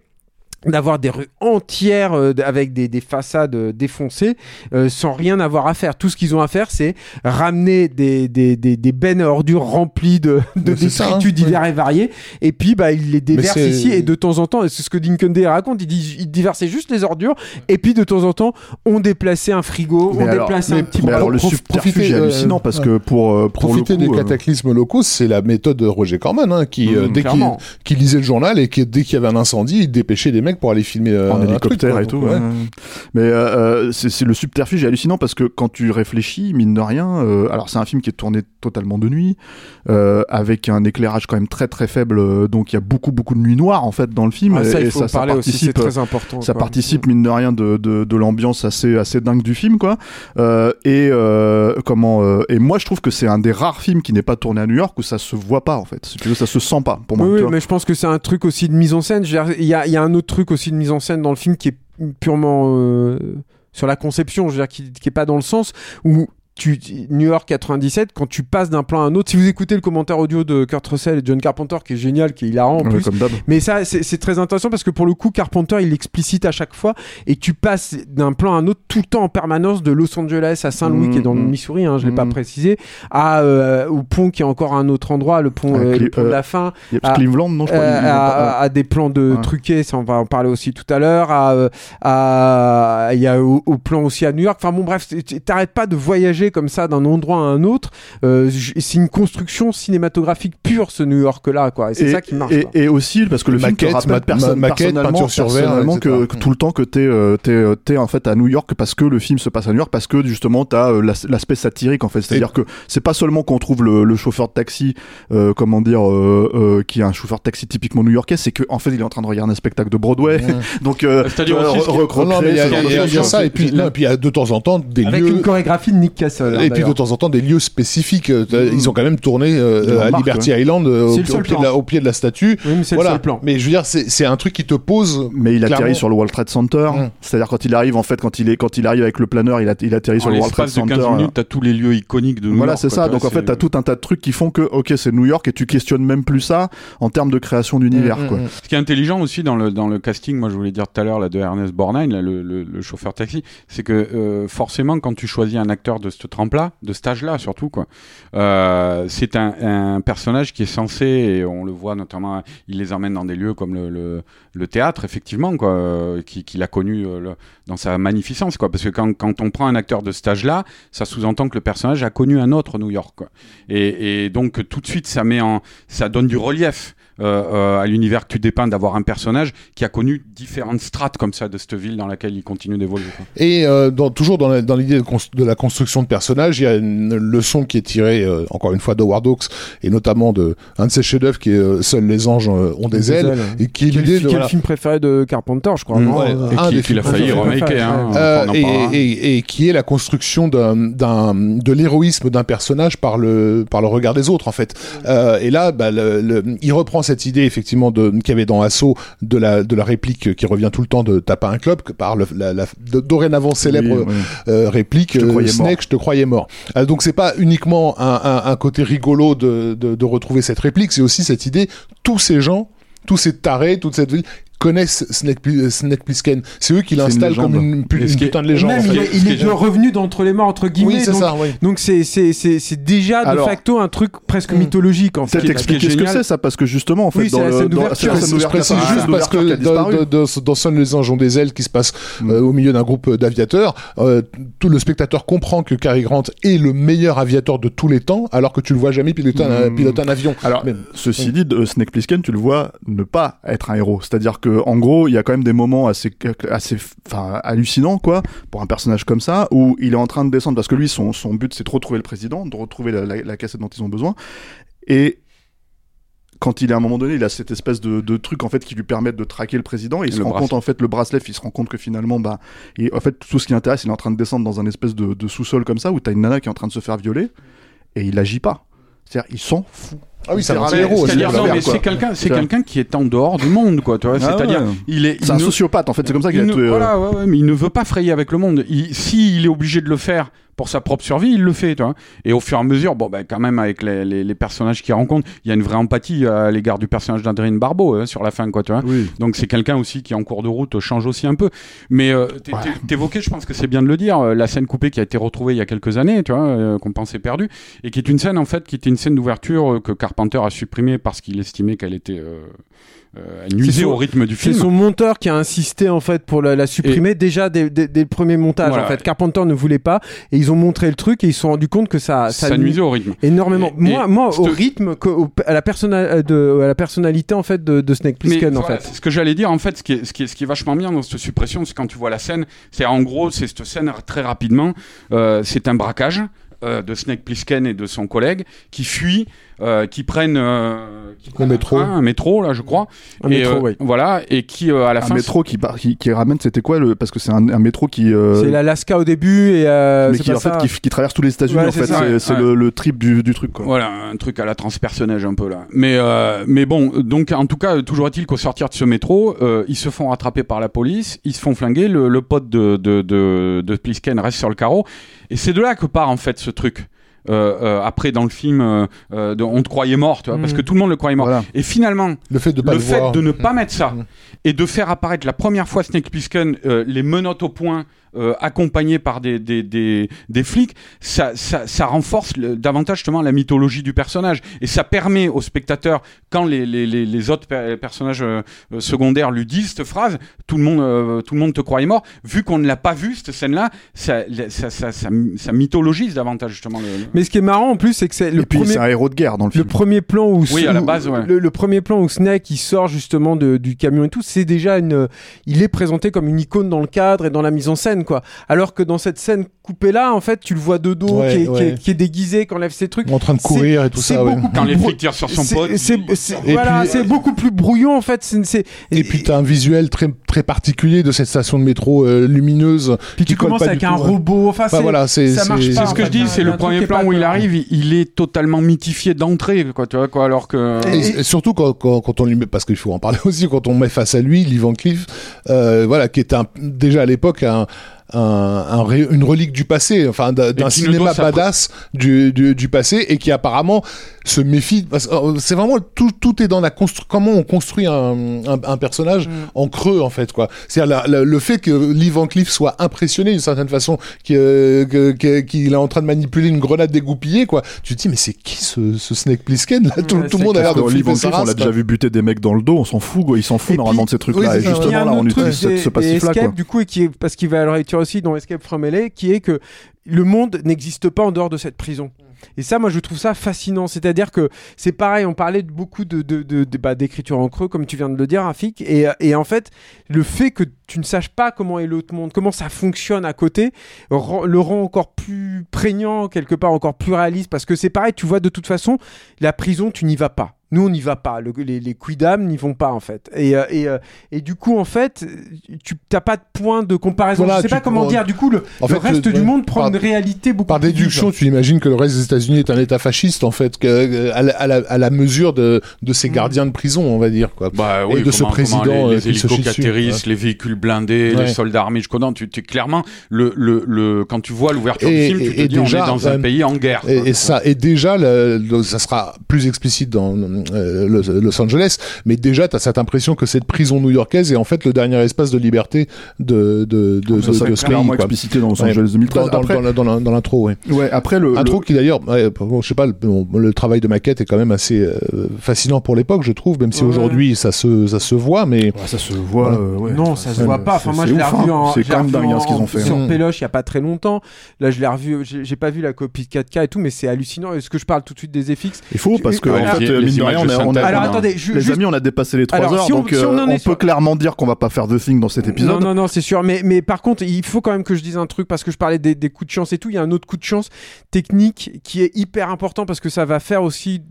d'avoir des rues entières euh, avec des, des façades euh, défoncées euh, sans rien avoir à faire. Tout ce qu'ils ont à faire, c'est ramener des, des, des, des bennes à ordures remplies de, de ça, détritus hein, divers et variés. Et puis, bah, ils les déversent ici. Et de temps en temps, c'est ce que Dinkende raconte, il, dit, il déversait juste les ordures. Et puis, de temps en temps, on déplaçait un frigo, Mais on alors- déplaçait mais un petit Mais alors le subterfuge est hallucinant parce ouais. que pour, euh, pour Profiter le coup, des euh, cataclysmes locaux, c'est la méthode de Roger Corman, hein, qui, euh, Mmh, dès qu'il qu'il lisait le journal et que dès qu'il y avait un incendie, il dépêchait des mecs pour aller filmer euh, en hélicoptère truc, et tout. ouais. Mais euh, euh, c'est c'est le subterfuge est hallucinant parce que quand tu réfléchis, mine de rien, euh, alors c'est un film qui est tourné totalement de nuit, euh, avec un éclairage quand même très très faible, euh, donc il y a beaucoup beaucoup de nuit noire en fait dans le film Ah, ça, et, ça, parler aussi, participe. très important. ça quoi. participe mine de rien de, de, de l'ambiance assez assez dingue du film quoi euh, et euh, comment et moi je trouve que c'est un des rares films qui n'est pas tourné à New York où ça se voit pas en fait si tu veux ça se sent pas pour moi Oui, mais je pense que c'est un truc aussi de mise en scène. Il y a, y a un autre truc aussi de mise en scène dans le film qui est purement sur la conception, je veux dire, qui, qui est pas dans le sens où tu, New York 97, quand tu passes d'un plan à un autre, si vous écoutez le commentaire audio de Kurt Russell et John Carpenter, qui est génial, qui est hilarant en plus, comme mais ça, c'est très intéressant parce que pour le coup, Carpenter, il l'explicite à chaque fois et tu passes d'un plan à un autre tout le temps en permanence de Los Angeles à Saint-Louis, Mhm, qui est dans le mhm. Missouri, hein, je l'ai pas Mhm. précisé, à, euh, au pont qui est encore à un autre endroit, le pont, euh, le pont de euh, la fin, y a à- Cleveland non je crois euh, à, à- des plans de Ouais. truqués, ça on va en parler aussi tout à l'heure, à, euh, à- il y a au, au plan aussi à New York, enfin bon bref, t'arrêtes pas de voyager comme ça d'un endroit à un autre, Euh, c'est une construction cinématographique pure ce New York là quoi, et c'est ça qui marche. et, aussi parce que le film te Maquette, rappelle ma- perso- ma- maquette, personnellement, peinture sur verre, que, tout le temps que t'es euh, t'es euh, t'es en fait à New York parce que le film se passe à New York parce que justement t'as l'as- l'aspect satirique en fait c'est-à-dire que c'est pas seulement qu'on trouve le, le chauffeur de taxi euh, comment dire euh, euh, qui est un chauffeur de taxi typiquement new-yorkais c'est que en fait il est en train de regarder un spectacle de Broadway <laughs> donc euh, C'est-à-dire ça, et puis, non, et puis il y a de temps en temps des Avec lieux. une chorégraphie de Nick. Hein, Et puis de temps en temps des lieux spécifiques. Euh, Ils ont quand même tourné euh, à Liberty Island euh, au, C'est le au seul pied de la, au pied de la statue. Oui, mais c'est voilà. le seul plan. Mais je veux dire, c'est c'est un truc qui te pose. mais il atterrit sur le World Trade Center Mm. c'est-à-dire quand il arrive en fait quand il est quand il arrive avec le planeur il, a- il atterrit sur En le World Trade Center 15 minutes, t'as tous les lieux iconiques de New Voilà, York, c'est quoi, ça. Donc en fait, c'est- t'as tout un tas de trucs qui font que, ok, c'est New York et tu questionnes même plus ça en termes de création d'univers, mm, mm. Ce qui est intelligent aussi dans le, dans le casting, moi je voulais dire tout à l'heure là, de Ernest Borgnine, le, chauffeur taxi, c'est que forcément quand tu choisis un acteur de de cet âge-là surtout, quoi, euh, c'est un, personnage qui est censé, et on le voit notamment, il les emmène dans des lieux comme le, théâtre, effectivement, quoi, euh, qui- qu'il a connu euh, dans sa magnificence, quoi, parce que quand, on prend un acteur de cet âge-là, ça sous-entend que le personnage a connu un autre New York, quoi. Et, et donc tout de suite ça met en, ça donne du relief à l'univers que tu dépeins d'avoir un personnage qui a connu différentes strates comme ça de cette ville dans laquelle il continue d'évoluer. Et euh, dans, toujours dans la- dans l'idée de, cons- de la construction de personnages, il y a une leçon qui est tirée, euh, encore une fois, d'Howard Hawks, et notamment de un de ses chefs-d'œuvre qui est euh, Seuls les anges euh, ont des, ailes, et qui est Quel, l'idée de. quel voilà, film préféré de Carpenter, je crois. Mm. non Ouais, Euh, Et un qui- des a failli remaker. Hein, Euh, en et, parlera. et- et qui est la construction d'un, d'un, de l'héroïsme d'un personnage par le, par le regard des autres en fait. Euh, et là, bah, le, le- il reprend cette idée effectivement de qu'il y avait dans Assaut de la, de la réplique qui revient tout le temps de t'as pas un club que par le, la, la de- dorénavant célèbre Oui, oui. euh, réplique Je te euh, croyais Snake, mort. je te croyais mort. Euh, donc c'est pas uniquement un, un, un côté rigolo de, de, de retrouver cette réplique, c'est aussi cette idée tous ces gens, tous ces tarés, toute cette ville connaissent Snake, Pli- Snake Plissken. C'est eux qui l'installent comme une, pu- une putain de légende. Même en fait. il est, il Ce qui est est de revenu d'entre les morts entre guillemets. Oui, c'est donc, ça, oui. donc c'est c'est c'est c'est déjà de Alors- facto un truc presque Mm. mythologique en fait. Peut-être expliquer ce que c'est ça, parce que justement, en fait, Oui, c'est dans la scène d'ouverture. c'est juste parce que dans, Seuls les anges ont des ailes qui se passe Mm. euh, au milieu d'un groupe d'aviateurs, euh, tout le spectateur comprend que Cary Grant est le meilleur aviateur de tous les temps, alors que tu le vois jamais piloter un, Mm. piloter un avion. Alors, Mais- ceci dit, de Snake Plissken, tu le vois ne pas être un héros. C'est-à-dire que, en gros, il y a quand même des moments assez, assez, enfin, hallucinants, quoi, pour un personnage comme ça, où il est en train de descendre parce que lui, son, son but, c'est de retrouver le président, de retrouver la, la, la cassette dont ils ont besoin. Et quand il est à un moment donné, il a cette espèce de, de truc en fait qui lui permet de traquer le président. Et il Le se rend bracelet. compte en fait le bracelet, il se rend compte que finalement, bah, et en fait tout ce qui l'intéresse, il est en train de descendre dans un espèce de, de sous-sol comme ça où t'as une nana qui est en train de se faire violer et il agit pas. C'est-à-dire, il s'en fout. Ah oui, c'est un héros. C'est-à-dire, c'est non, mais quelqu'un, c'est quelqu'un qui est en dehors du monde, quoi. Tu vois, Ah c'est-à-dire, ouais. il est, il C'est un ne- sociopathe en fait, c'est comme ça qu'il il a euh, Voilà, ouais, ouais, mais il ne veut pas frayer avec le monde. Il, si il est obligé de le faire pour sa propre survie, il le fait, tu vois. Et au fur et à mesure, bon, ben, quand même, avec les, les, les personnages qu'il rencontre, il y a une vraie empathie à l'égard du personnage d'Adrien Barbeau hein, sur la fin, quoi, tu vois. Oui. Donc c'est quelqu'un aussi qui en cours de route change aussi un peu. Mais euh, t'évoquais, je pense que c'est bien de le dire, euh, la scène coupée qui a été retrouvée il y a quelques années, tu vois, euh, qu'on pensait perdue, et qui est une scène en fait qui était une scène d'ouverture euh, que Carpenter a supprimée parce qu'il estimait qu'elle était euh, euh, elle nuisait C'est son- au rythme du C'est film. son monteur qui a insisté en fait pour la, la supprimer déjà dès, dès- dès le premier montage. Voilà. En fait, Carpenter ne voulait pas et ils ont montré le truc et ils se sont rendus compte que ça, Ça, nuisait au rythme. énormément. Et- moi, et moi, au rythme, au- à la persona- de, à la personnalité en fait de, de Snake Plissken en voilà, fait. c'est ce que j'allais dire en fait, ce qui est, ce qui est, ce qui est vachement bien dans cette suppression, c'est quand tu vois la scène, c'est en gros, c'est cette scène très rapidement, euh, c'est un braquage euh, de Snake Plissken et de son collègue qui fuient, euh, qui prennent, euh, qui prennent un métro. train, un métro là, je crois, Un et métro, euh, oui. voilà, et qui euh, à la Un fin métro qui, qui, qui ramène, c'était quoi le Parce que c'est un, un métro qui. euh, C'est l'Alaska au début et euh, mais c'est qui pas en fait qui, qui traverse tous les États-Unis Ouais, en c'est fait ça, c'est ouais, ouais. le, le trip du, du truc quoi. Voilà, un truc à la transpersonnage un peu là. Mais, euh, mais bon, donc en tout cas, toujours est-il qu'au sortir de ce métro, euh, ils se font rattraper par la police, ils se font flinguer, le, le pote de, de, de, de Plisken reste sur le carreau. Et c'est de là que part en fait ce truc. Euh, euh, après, dans le film, euh, de, on te croyait mort, tu vois, parce Mm. que tout le monde le croyait mort. Voilà. Et finalement, Le fait de pas le le, fait voir. de ne pas mettre ça Mm. et de faire apparaître la première fois Snake Plissken les menottes au point euh, accompagné par des, des, des, des flics, ça, ça, ça renforce le- davantage justement la mythologie du personnage et ça permet au spectateur quand les, les, les, les autres per- personnages euh, euh, secondaires lui disent cette phrase, tout le monde euh, tout le monde te croyait mort. Vu qu'on ne l'a pas vu cette scène-là, ça, ça, ça, ça, ça mythologise davantage justement le. Mais ce qui est marrant en plus, c'est que c'est le Et puis premier. c'est un héros de guerre dans le Le film. premier plan où, Oui, à la où- base, ouais. le, le premier plan où Snake il sort justement de- du camion et tout, c'est déjà une, il est présenté comme une icône dans le cadre et dans la mise en scène Alors que dans cette scène coupée là, en fait, tu le vois de dos, Ouais, qui, est, qui, ouais. est, qui est déguisé, qui enlève ses trucs. En train de courir et tout ça. ouais. Quand les flics tirent sur son c'est- pote, c'est il- c'est- Et voilà, puis- c'est beaucoup plus brouillon en fait. c'est- Et puis t'as un visuel très très particulier de cette station de métro euh, lumineuse. puis tu qui commences avec un robot. Enfin, Enfin, c'est- voilà, c'est ça marche c'est- pas, C'est ce que je dis, c'est le premier qui plan où il arrive, il, est totalement mythifié d'entrée, quoi, tu vois, quoi, alors que. Et, et surtout quand, on lui met, parce qu'il faut en parler <laughs> aussi, quand on met face à lui, Lee Van Cleef, euh, voilà, qui est un, déjà à l'époque un, un, une relique du passé, enfin d'un cinéma badass du, du, du passé et qui apparemment se méfie. parce que, euh, C'est vraiment tout, tout est dans la constru comment on construit un, un, un personnage Mm. en creux en fait quoi. La- le fait que Lee Van Cleef soit impressionné d'une certaine façon, qu'il euh, que- que- qu'il est en train de manipuler une grenade dégoupillée quoi. Tu te dis mais c'est qui ce, ce Snake Plissken là? Tout, Ouais, tout le c'est monde a l'air de que Lee Van Cleef, on l'a déjà vu buter des mecs dans le dos, on s'en fout, quoi. il s'en fout Et normalement puis- de ces trucs-là. oui, et c'est justement là, on utilise ce, passif-là. Escape, quoi. du coup, et qui parce qu'il va le aussi dans Escape from LA, qui est que le monde n'existe pas en dehors de cette prison. Et ça, moi, je trouve ça fascinant. C'est-à-dire que c'est pareil, on parlait beaucoup de, de, bah, d'écriture en creux, comme tu viens de le dire, Rafik. Et, et en fait, le fait que tu ne saches pas comment est l'autre monde, comment ça fonctionne à côté, le rend encore plus prégnant, quelque part encore plus réaliste. Parce que c'est pareil, tu vois, de toute façon, la prison, tu n'y vas pas. Nous, on n'y va pas. Le- les, les quidam n'y vont pas, en fait. Et, euh, et, euh, et du coup, en fait, tu n'as pas de point de comparaison. Voilà, je sais tu pas comment dire. Du coup, le, En le fait, reste le- du monde prend par- une réalité beaucoup Par plus déduction, tu imagines que le reste des États-Unis est un État fasciste, en fait, que, euh, à, la, à la- à la mesure de, de Mm. ses gardiens de prison, on va dire. Quoi. Bah Et oui, de ce comment- président, les, hélicos qui atterrissent, les véhicules blindés, Ouais. Mm. les soldats armés jusqu'aux dents, tu, tu clairement le, le, le quand tu vois l'ouverture du Et- film, tu te et dis on déjà, est dans un euh, pays en guerre. Et, quoi. et ça, et déjà, le- le- ça sera plus explicite dans Los, Los Angeles, mais déjà, tu as cette impression que cette prison new-yorkaise est en fait le dernier espace de liberté de, de, de, Ça, de- ça de a ce clairement pays. quoi. explicité dans Los Ouais. Angeles 2013. Dans, Après, dans la- dans la- dans l'intro, ouais. ouais, après le, Intro le- qui d'ailleurs, ouais, bon, je sais pas, le, bon, le travail de maquette est quand même assez euh, fascinant pour l'époque, je trouve, même si Ouais. aujourd'hui ça se, ça se voit, mais Ouais, ça se voit. Voilà. euh, ouais. Non, ça se voit pas. Enfin, moi, je l'ai revu hein. en. C'est quand même dingue hein, ce qu'ils ont fait. Sur Mm. Péloche, il y a pas très longtemps. Là, je l'ai revu. J'ai pas vu la copie de 4K et tout, mais c'est hallucinant. Est-ce que je parle tout de suite des FX Il faut parce que Ouais, en les- fait, les mine de on de on a-. Alors on a- attendez, ju- les juste- amis, on a dépassé les 3 Alors, heures, si on- donc si euh, on est peut sur- clairement dire qu'on va pas faire The Thing dans cet épisode. Non, non, non, c'est sûr. Mais, mais par contre, il faut quand même que je dise un truc parce que je parlais des, des coups de chance et tout. Il y a un autre coup de chance technique qui est hyper important parce que ça va faire aussi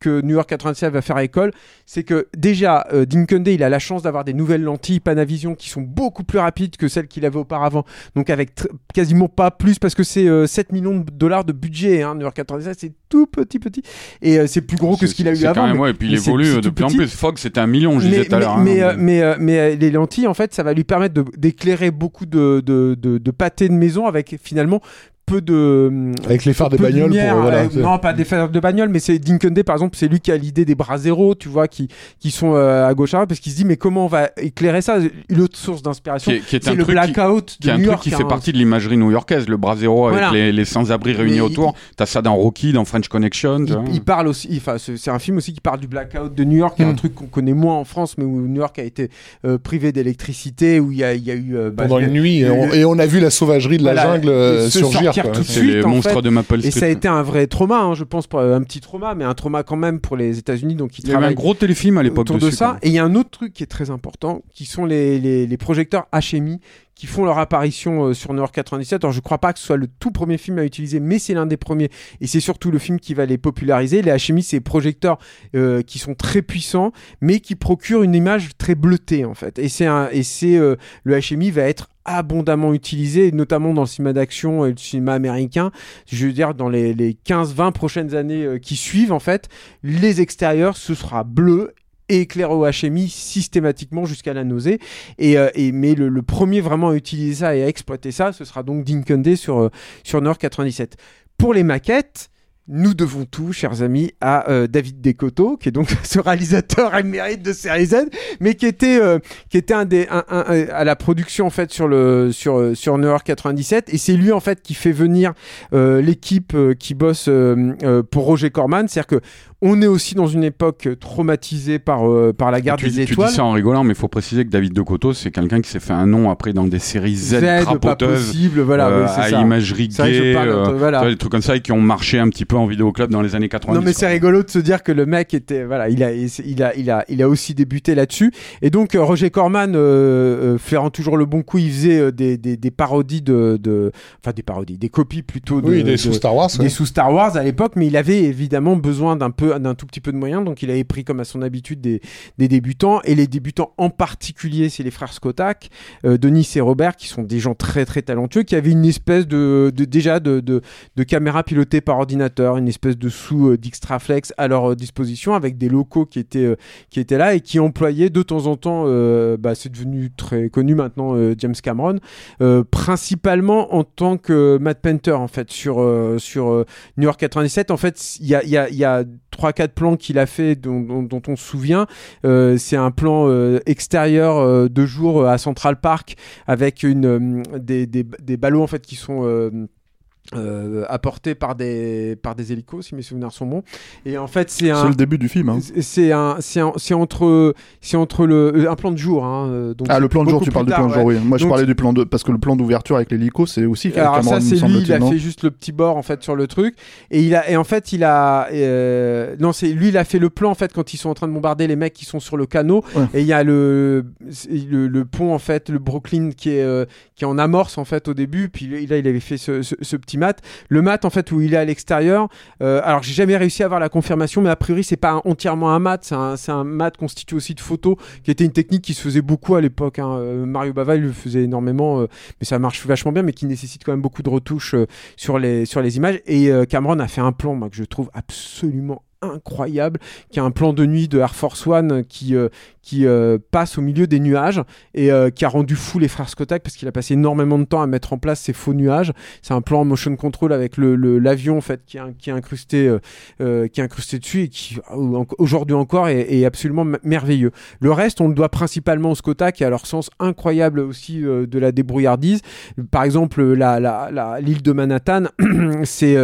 que New York 97 va faire école. C'est que déjà, euh, Dinkende, il a la chance d'avoir des nouvelles lentilles Panavision qui sont beaucoup plus rapides que celles qu'il avait auparavant. Donc avec quasiment pas plus parce que c'est euh, 7 millions de dollars de budget. Hein, New York 97, c'est tout petit, petit. Et euh, c'est plus gros que ce qu'il a eu avant. même, mais- ouais, et puis il évolue de plus en plus. Fogg, c'était un million, je mais, disais tout à mais- l'heure. hein, mais, euh, mais, euh, mais, les lentilles, en fait, ça va lui permettre d'éclairer beaucoup de, de, de, de pâtés de maison avec finalement peu de Avec les phares de bagnole pour, voilà, euh, non pas des phares de bagnole mais c'est Dinkende par exemple c'est lui qui a l'idée des bras zéro tu vois qui qui sont euh, à gauche à droite parce qu'il se dit mais comment on va éclairer ça? Une autre source d'inspiration c'est le truc qui- blackout qui est de un New truc York qui fait hein. partie de l'imagerie new-yorkaise, le bras zéro avec Voilà. les, les sans-abri réunis Mais autour. T'as ça dans Rocky, dans French Connection. il, il parle aussi, enfin c'est un film aussi qui parle du blackout de New York, un Mm. truc qu'on connaît moins en France, mais où New York a été euh, privé d'électricité, où il y a, il y a eu euh, bah, pendant une nuit, et le- on, et on a vu la sauvagerie de la jungle surgir. Tout de suite, les monstres fait. de Maple Et Street. ça a été un vrai trauma, hein, je pense, pour, un petit trauma, mais un trauma quand même pour les États-Unis, donc ils Il y avait un gros téléfilm à l'époque autour de ça. quoi. Et il y a un autre truc qui est très important, qui sont les, les, les projecteurs HMI qui font leur apparition euh, sur York 97. Alors je crois pas que ce soit le tout premier film à utiliser, mais c'est l'un des premiers et c'est surtout le film qui va les populariser. Les HMI, c'est projecteurs euh, qui sont très puissants, mais qui procurent une image très bleutée en fait. Et c'est et c'est euh, le HMI va être abondamment utilisé, notamment dans le cinéma d'action et le cinéma américain. Je veux dire, dans les, les 15-20 prochaines années qui suivent, en fait, les extérieurs, ce sera bleu et éclairé au HMI systématiquement jusqu'à la nausée. Et, euh, et, mais le, le premier vraiment à utiliser ça et à exploiter ça, ce sera donc Dinkende sur, euh, sur Nord 97. Pour les maquettes, nous devons tout, chers amis, à euh, David Descoteaux, qui est donc <laughs> ce réalisateur émérite de série Z, mais qui était, euh, qui était un des, un- un- à la production en fait sur le sur euh, sur York 97, et c'est lui en fait qui fait venir euh, l'équipe euh, qui bosse pour Roger Corman, c'est-à-dire que on est aussi dans une époque traumatisée par euh, par la guerre tu, des tu étoiles. dis ça en rigolant, mais il faut préciser que David Decoteau, c'est quelqu'un qui s'est fait un nom après dans des séries Z, pas crapoteuses, possible, voilà, euh, à ça. imagerie gay, euh, voilà. tu des trucs comme ça et qui ont marché un petit peu en vidéoclub dans les années 90. Non mais c'est rigolo de se dire que le mec était voilà il a il a il a il a aussi débuté là-dessus et donc euh, Roger Corman euh, euh, faisant toujours le bon coup il faisait euh, des, des, des parodies de, de enfin des parodies des copies plutôt de, Oui, des de- sous Star Wars. des ouais. sous Star Wars à l'époque, mais il avait évidemment besoin d'un peu, d'un tout petit peu de moyens, donc il avait pris comme à son habitude des, des débutants. Et les débutants en particulier, c'est les frères Skotak, euh, Denis et Robert, qui sont des gens très très talentueux, qui avaient une espèce de, déjà de, de, caméra pilotée par ordinateur, une espèce de sous euh, d'Xtraflex à leur euh, disposition avec des locaux qui étaient euh, qui étaient là et qui employaient de temps en temps, bah, c'est devenu très connu maintenant, James Cameron, principalement en tant que Matt Painter en fait sur sur New York 97 en fait il y a trois quatre plans qu'il a fait dont, on se souvient. Euh, c'est un plan euh, extérieur euh, de jour à Central Park avec des, des, des ballots en fait qui sont euh, euh, apportés par des par des hélicos si mes souvenirs sont bons et en fait c'est le début du film. hein. c'est- un c'est entre c'est entre le un plan de jour hein, euh, donc Ah, le plan de jour, tu parles du plan de jour, ouais. oui. Moi, je parlais du plan de. Parce que le plan d'ouverture avec l'hélico, c'est aussi Alors ça c'est lui, il a fait juste le petit bord en fait sur le truc et il a et en fait il a euh, non c'est lui il a fait le plan en fait quand ils sont en train de bombarder les mecs qui sont sur le canot Ouais. et il y a le, le le pont en fait le Brooklyn qui est euh, qui est en amorce en fait au début puis là il avait fait ce, ce, ce petit le mat en fait où il est à l'extérieur euh, alors j'ai jamais réussi à avoir la confirmation mais a priori c'est pas entièrement un mat c'est un, mat constitué aussi de photos qui était une technique qui se faisait beaucoup à l'époque hein. Euh, Mario Bava le faisait énormément euh, mais ça marche vachement bien, mais qui nécessite quand même beaucoup de retouches sur les sur les images. Et Cameron a fait un plan, moi, que je trouve absolument incroyable, qui est un plan de nuit de Air Force One qui euh, qui euh, passe au milieu des nuages et euh, qui a rendu fou les frères Skotak parce qu'il a passé énormément de temps à mettre en place ces faux nuages. C'est un plan en motion control avec le l'avion en fait qui est, qui est incrusté qui est incrusté dessus et qui aujourd'hui encore est, absolument merveilleux. Le reste, on le doit principalement aux Skotak et à leur sens incroyable aussi de la débrouillardise. Par exemple, la, la, l'île de Manhattan, <clears throat> c'est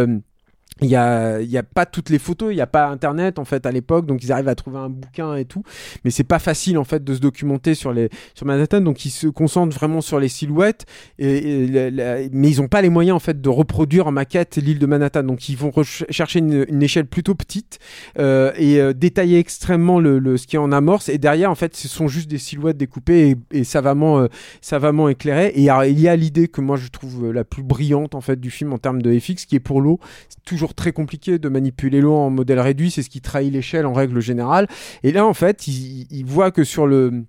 il y a, y a pas toutes les photos, il y a pas internet en fait à l'époque, donc ils arrivent à trouver un bouquin et tout, mais c'est pas facile en fait de se documenter sur les sur Manhattan, donc ils se concentrent vraiment sur les silhouettes, mais ils ont pas les moyens en fait de reproduire en maquette l'île de Manhattan, donc ils vont chercher une, échelle plutôt petite euh, et euh, détailler extrêmement le, ce qui est en amorce, et derrière en fait ce sont juste des silhouettes découpées et, savamment euh, savamment éclairées, et il y a l'idée que moi je trouve la plus brillante en fait du film en termes de FX, qui est pour l'eau c'est très compliqué de manipuler l'eau en modèle réduit, c'est ce qui trahit l'échelle en règle générale. Et là, en fait, il, il voit que sur le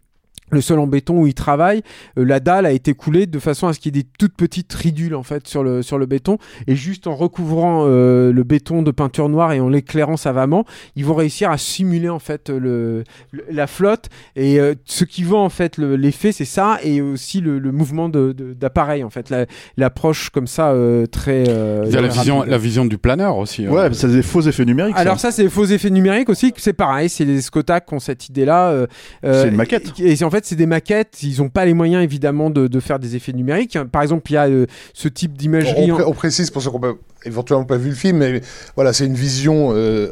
le sol en béton où il travaille, euh, la dalle a été coulée de façon à ce qu'il y ait des toutes petites ridules en fait sur le sur le béton et juste en recouvrant euh, le béton de peinture noire et en l'éclairant savamment, ils vont réussir à simuler en fait le, le- la flotte et euh, ce qui vend en fait le- l'effet c'est ça et aussi le, le mouvement de- de- d'appareil en fait La- l'approche comme ça euh, très euh, Il y a la vision, la vision du planeur aussi. hein. Ouais, c'est des faux effets numériques. Alors ça, c'est les faux effets numériques aussi. C'est pareil, c'est les Skotak qui ont cette idée-là. euh, euh, C'est une maquette. Et, et en fait, c'est des maquettes. Ils n'ont pas les moyens évidemment de, de faire des effets numériques. Par exemple, il y a euh, ce type d'imagerie. On, en- pré- on précise pour ceux qui n'ont éventuellement pas vu le film, mais voilà, c'est une vision euh,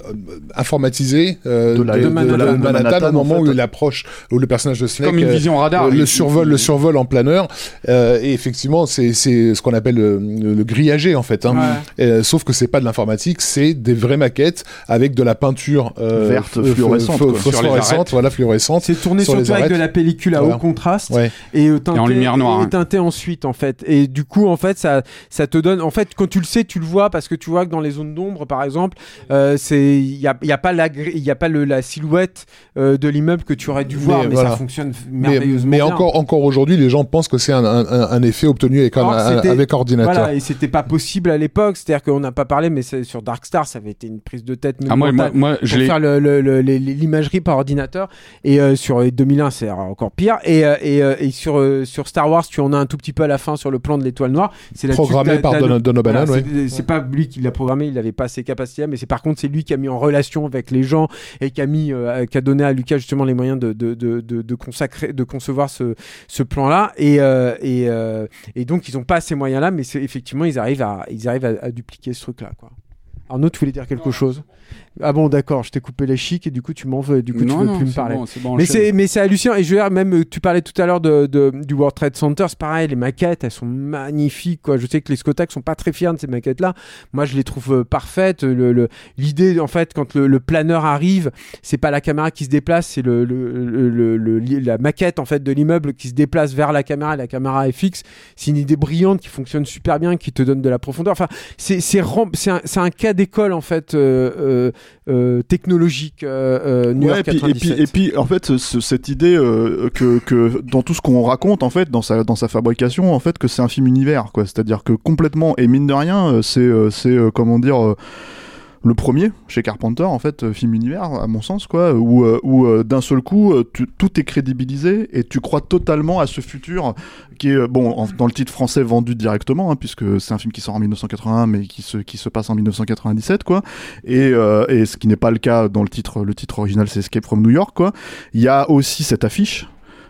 informatisée euh, De la- de Manhattan. de Manhattan, en au moment fait. où il approche, où le personnage de Snake Comme une vision radar. euh, le survol, le survol en planeur, euh, et effectivement, c'est ce qu'on appelle le, le grillagé en fait. Hein. Ouais. Euh, sauf que c'est pas de l'informatique, c'est des vraies maquettes avec de la peinture euh, Verte, fluorescente, f- quoi. Sur les phosphorescente, arêtes. voilà, fluorescente. C'est tourné sur les surtout avec de la pellicule à Voilà. haut contraste Ouais. et, euh, teinté, en lumière noire, et hein. teinté ensuite en fait. Et du coup, en fait, ça, ça te donne. En fait, quand tu le sais, tu le vois parce que tu vois que dans les zones d'ombre, par exemple, euh, c'est il y a, il y a pas la il y a pas le, la silhouette euh, de l'immeuble que tu aurais dû voir, Mais mais, voilà. ça fonctionne Mais, merveilleusement mais bien. encore, encore aujourd'hui, les gens pensent que c'est un, un- effet obtenu avec, un- avec ordinateur. Voilà, et c'était pas possible à l'époque. C'est-à-dire qu'on n'a pas parlé, mais c'est- sur Darkstar, ça avait été une prise de tête Ah, moi, moi, je pour faire l'imagerie par ordinateur. Et euh, sur euh, 2001, c'est encore pire. Et, euh, et, euh, et sur, euh, sur Star Wars, tu en as un tout petit peu à la fin sur le plan de l'étoile noire. C'est Programmé par Don- voilà, ouais. c'est- pas lui qui l'a programmé, il n'avait pas ces capacités, mais c'est par contre c'est lui qui a mis en relation avec les gens et qui a mis, euh, qui a donné à Lucas justement les moyens de, de, de, de, de consacrer, de concevoir ce, ce plan-là. Et, euh, et, euh, et donc ils ont pas ces moyens-là, mais c'est- effectivement ils arrivent à, ils arrivent à, à dupliquer ce truc-là, quoi. Arnaud, tu voulais dire quelque chose Ah bon, d'accord, je t'ai coupé les chics et du coup tu m'en veux, et du coup tu non, veux non, plus me parler. bon, c'est bon, Mais c'est, mais c'est hallucinant. Et je veux dire, même, euh, tu parlais tout à l'heure de, de- du World Trade Center, c'est pareil, les maquettes, elles sont magnifiques, quoi. Je sais que les Skotak sont pas très fiers de ces maquettes-là. Moi, je les trouve euh, parfaites. Le, l'idée, en fait, quand le, le planeur arrive, c'est pas la caméra qui se déplace, c'est le, le- la maquette, en fait, de l'immeuble qui se déplace vers la caméra et la caméra est fixe. C'est une idée brillante qui fonctionne super bien, qui te donne de la profondeur. Enfin, c'est, c'est, un, un cas d'école, en fait, euh, euh, euh, technologique, New Ouais, York et, puis, et, puis, 97. et puis, en fait, ce- cette idée que, que dans tout ce qu'on raconte, en fait, dans sa, dans sa fabrication, en fait, que c'est un film univers, quoi. C'est-à-dire que complètement, et mine de rien, c'est, c'est comment dire, le premier chez Carpenter, en fait, euh, film univers, à mon sens, quoi, où, euh, où euh, d'un seul coup, tout est crédibilisé et tu crois totalement à ce futur qui est, bon, dans le titre français vendu directement, hein, puisque c'est un film qui sort en 1981, mais qui se, qui se passe en 1997, quoi. Et, et ce qui n'est pas le cas dans le titre le titre original c'est Escape from New York quoi. Il y a aussi cette affiche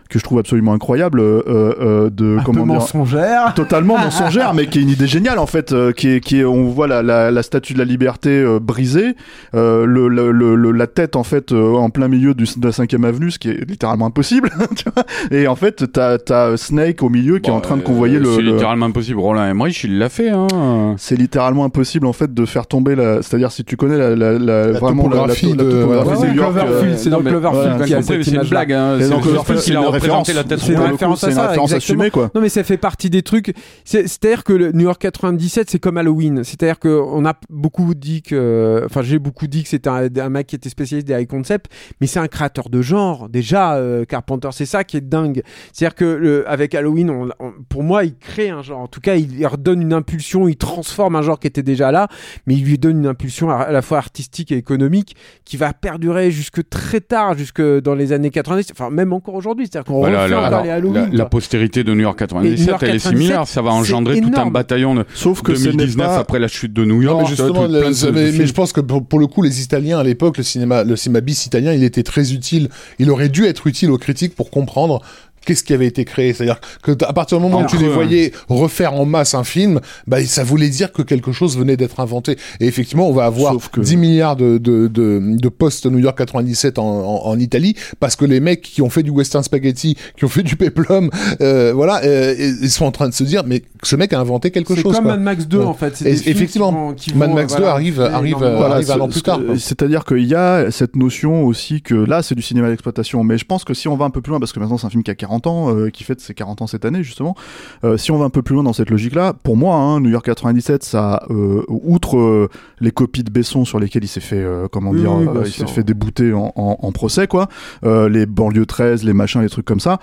que je trouve absolument incroyable euh, euh, de un peu comment dire mensongère. totalement mensongère mais qui est une idée géniale en fait euh, qui est qui est on voit la, la, la statue de la liberté euh, brisée euh, le, le, le- la tête en fait euh, en plein milieu du, de la 5 avenue ce qui est littéralement impossible <laughs> tu vois et en fait t'as as Snake au milieu qui est en train de euh, convoyer le, C'est le- littéralement impossible. Roland Emmerich, il l'a fait. Hein. c'est littéralement impossible en fait de faire tomber la c'est-à-dire si tu connais la, la, la, La vraiment la, la, topographie la de- topographie ouais, de ouais, York Cloverfield, euh, c'est dans Cloverfield y a C'est cette blague. Hein. C'est le Cloverfield Représenté la référence. tête C'est une référence à c'est une ça, référence exactement. assumée quoi Non mais ça fait partie des trucs. C'est- C'est-à-dire que le New York 97 c'est comme Halloween. C'est-à-dire que on a beaucoup dit que, enfin j'ai beaucoup dit que c'était un, un mec qui était spécialiste des high concepts, mais c'est un créateur de genre déjà. euh, Carpenter, c'est ça qui est dingue. C'est-à-dire que le- avec Halloween, on- on- pour moi, il crée un genre. En tout cas, il, il redonne une impulsion, il transforme un genre qui était déjà là, mais il lui donne une impulsion à, à la fois artistique et économique qui va perdurer jusque très tard, jusque dans les années 90, enfin même encore aujourd'hui. C'est-à-dire qu'on Voilà, refait la, encore les Halloween. la- la postérité de New York Et New 97, York elle est 97, similaire. Ça va engendrer tout un bataillon de sauf que ce n'est 2019 pas après la chute de New York. Non, mais justement, le- de- mais, je pense que pour, pour le coup, les Italiens à l'époque, le cinéma, le cinéma bis italien, il était très utile. Il aurait dû être utile aux critiques pour comprendre qu'est-ce qui avait été créé? C'est-à-dire que à partir du moment où tu les hein. voyais refaire en masse un film, bah, ça voulait dire que quelque chose venait d'être inventé. Et effectivement, on va avoir que- 10 milliards de, de, de, de postes New York 97 en, en, en Italie parce que les mecs qui ont fait du western spaghetti, qui ont fait du peplum, euh, voilà, euh, ils sont en train de se dire, mais ce mec a inventé quelque C'est chose. comme quoi. Mad Max 2 Ouais. en fait. C'est Et effectivement, qui vont- Mad Max 2 voilà, arrive- créer arrive, énormément. euh, Voilà, arrive un an plus tard. C'est-à-dire qu'il y a cette notion aussi que là, c'est du cinéma d'exploitation, mais je pense que si on va un peu plus loin, parce que maintenant c'est un film qui a 40 40 ans, euh, qui fête ses 40 ans cette année justement. Euh, si on va un peu plus loin dans cette logique-là, pour moi, hein, New York 97, ça, euh, outre euh, les copies de Besson sur lesquelles il s'est fait, comment Oui, dire, oui, il s'est fait débouter en, en, en procès, quoi. Les banlieues 13, les machins, les trucs comme ça.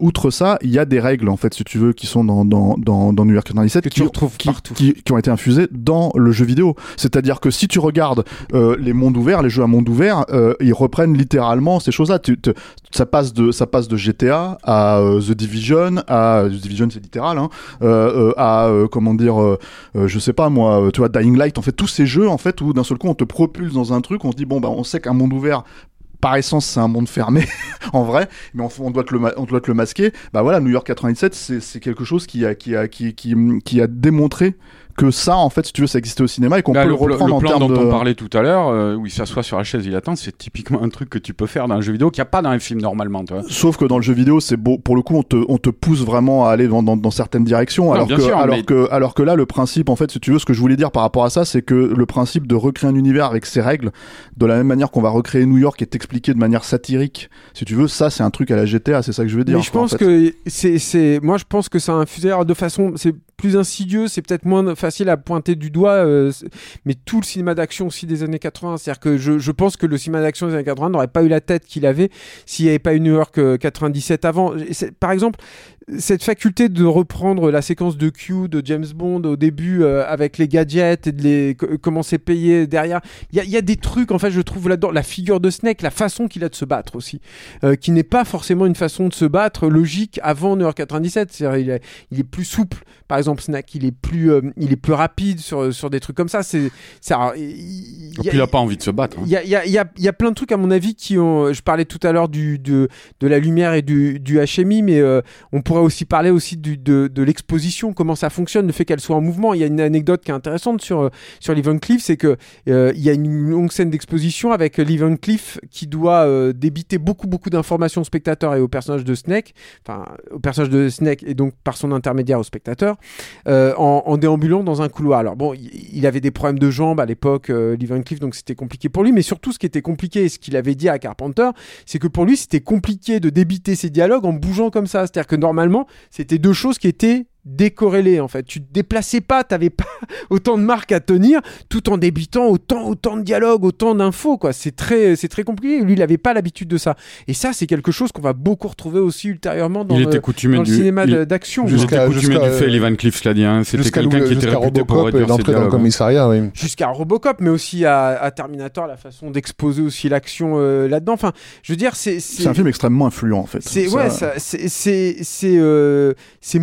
Outre ça, il y a des règles en fait, si tu veux, qui sont dans dans dans, dans New York 97 Que qui, tu retrouves qui, partout. qui, qui ont été infusées dans le jeu vidéo. C'est-à-dire que si tu regardes les mondes ouverts, les jeux à monde ouvert, ils reprennent littéralement ces choses-là. Tu, ça passe de ça passe de GTA à euh, The Division à The Division c'est littéral hein, euh, euh, à comment dire je sais pas moi tu vois Dying Light en fait tous ces jeux en fait où d'un seul coup on te propulse dans un truc on se dit bon bah on sait qu'un monde ouvert par essence, c'est un monde fermé, <laughs> en vrai, mais on, doit te le, on doit te le masquer. Bah voilà, New York 97, c'est c'est quelque chose qui a, qui a, qui, qui, qui a démontré que ça, en fait, si tu veux, ça existait au cinéma et qu'on Là, peut le, reprendre le en plan termes dont on parlait tout à l'heure, euh, où il s'assoit sur la chaise, il attend, c'est typiquement un truc que tu peux faire dans un jeu vidéo qu'il n'y a pas dans un film normalement. Tu vois. Sauf que dans le jeu vidéo, c'est beau. Pour le coup, on te, on te pousse vraiment à aller dans, dans, dans certaines directions. Non, alors bien que, sûr, alors mais- que, alors que là, le principe, en fait, si tu veux, ce que je voulais dire par rapport à ça, c'est que le principe de recréer un univers avec ses règles, de la même manière qu'on va recréer New York et t'expliquer de manière satirique, si tu veux, ça, c'est un truc à la GTA. C'est ça que je veux dire. Mais je quoi, en pense fait. que c'est, c'est, moi je pense que ça a infusé de façon, c'est plus insidieux, c'est peut-être moins facile à pointer du doigt, euh, mais tout le cinéma d'action aussi des années 80, c'est-à-dire que je, je pense que le cinéma d'action des années 80 n'aurait pas eu la tête qu'il avait s'il n'y avait pas eu New York euh, 97 avant. Par exemple, cette faculté de reprendre la séquence de Q de James Bond au début euh, avec les gadgets et de les co- comment c'est payé derrière. Il y a, y a des trucs en fait je trouve là-dedans la figure de Snake, la façon qu'il a de se battre aussi, euh, qui n'est pas forcément une façon de se battre logique avant New York 97. C'est-à-dire il est, il est plus souple. Par exemple Snake, il est plus euh, il est plus rapide sur sur des trucs comme ça. C'est ça. Il, Et puis il n'a pas envie de se battre. hein. il y a, y, a, y, a, y a plein de trucs, à mon avis, qui ont. Je parlais tout à l'heure du, de, de la lumière et du, du HMI, mais on pourrait aussi parler aussi de, de l'exposition, comment ça fonctionne, le fait qu'elle soit en mouvement. Il y a une anecdote qui est intéressante sur, euh, sur Lee Van c'est que euh, il y a une longue scène d'exposition avec Lee Van qui doit euh, débiter beaucoup, beaucoup d'informations aux spectateurs et au personnage de Snake, enfin, au personnage de Snake et donc par son intermédiaire au spectateur, en, déambulant dans un couloir. Alors bon, il, avait des problèmes de jambes à l'époque, Lee Van donc c'était compliqué pour lui. Mais surtout, ce qui était compliqué, et ce qu'il avait dit à Carpenter, c'est que pour lui, c'était compliqué de débiter ses dialogues en bougeant comme ça. C'est-à-dire que normalement, c'était deux choses qui étaient décorrélées en fait. Tu te déplaçais pas, t'avais pas <laughs> autant de marques à tenir, tout en débitant autant autant de dialogues, autant d'infos quoi. C'est très c'est très compliqué. Lui, il avait pas l'habitude de ça. Et ça, c'est quelque chose qu'on va beaucoup retrouver aussi ultérieurement dans il le, était coutumé dans le du cinéma il- de- d'action. il était coutumé jusqu'à, du fait, euh, Lee Van Cleef l'a dit. hein. C'était Jusqu'à quelqu'un le- qui était jusqu'à réputé pour réduire ses l'entrée dans le dialogues. hein. commissariat, oui. jusqu'à Robocop, mais aussi à, à Terminator, la façon d'exposer aussi l'action euh, là-dedans. Enfin, je veux dire, c'est C'est un film extrêmement influent, en fait. c'est Ça- ouais, ça- c'est c'est c'est euh, c'est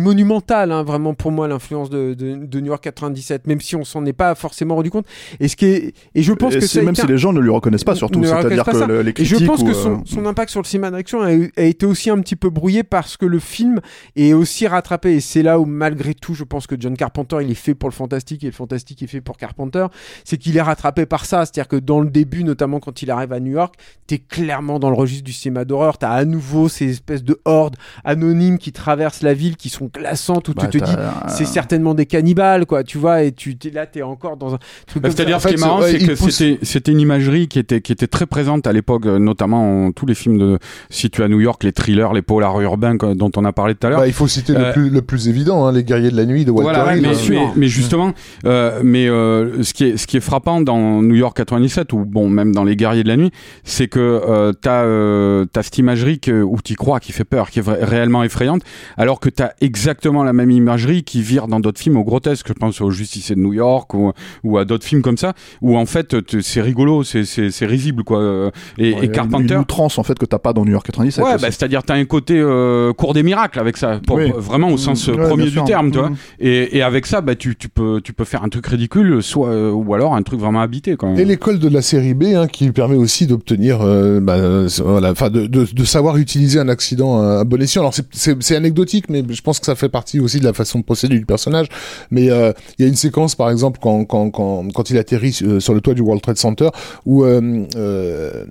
hein, vraiment pour moi l'influence de, de, de New York 97, même si on s'en est pas forcément rendu compte. Et ce qui est et je pense et que si- même si les gens ne lui reconnaissent pas, surtout. C'est-à-dire que le- les et je pense que son, euh, son impact sur le cinéma d'action a, été aussi un petit peu brouillé parce que le film est aussi rattrapé. Et c'est là où, malgré tout, je pense que John Carpenter, il est fait pour le fantastique et le fantastique est fait pour Carpenter. C'est qu'il est rattrapé par ça. C'est-à-dire que dans le début, notamment quand il arrive à New York, t'es clairement dans le registre du cinéma d'horreur. T'as à nouveau ces espèces de hordes anonymes qui traversent la ville, qui sont glaçantes, où bah, tu te dis, t'as- c'est certainement des cannibales, quoi, tu vois, et tu t'es là, t'es encore dans un truc Bah. C'est-à-dire, ce qui est marrant, c'est il que pousse- c'était c'était une imagerie qui était qui était très présente à l'époque, euh, notamment en tous les films de situés à New York, les thrillers, les polars urbains quoi, dont on a parlé tout à l'heure. Bah, il faut citer Euh, le, plus, le plus évident, hein, les guerriers de la nuit de Walter Voilà, Hill. mais, hein. mais, mais justement, euh, mais euh, ce qui est ce qui est frappant dans New York 97 ou bon même dans les Guerriers de la nuit, c'est que euh, t'as euh, t'as cette imagerie que, où tu crois qui fait peur, qui est réellement effrayante, alors que t'as exactement la même imagerie qui vire dans d'autres films au grotesque. Je pense au Justicier de New York ou, ou à d'autres films comme ça où en fait c'est rigolo, c'est risible quoi. Et, Ouais, a une- Carpenter. Une outrance, en fait, que t'as pas dans New York 97. Ouais, bah, c'est-à-dire t'as un côté euh, cours des miracles avec ça, pour- Oui. vraiment au sens euh, Ouais, premier du sûr. terme, tu vois. Mhm. Et, et avec ça, bah, tu, tu, peux, tu peux faire un truc ridicule, soit, euh, ou alors un truc vraiment habité. Quand même. Et l'école de la série B, hein, qui permet aussi d'obtenir, euh, bah, voilà, enfin, de, de, de savoir utiliser un accident à bon escient. Alors c'est anecdotique, mais je pense que ça fait partie aussi de la façon de procéder du personnage. Mais euh, il y a une séquence, par exemple, quand quand quand, il atterrit euh, sur le toit du World Trade Center, où euh,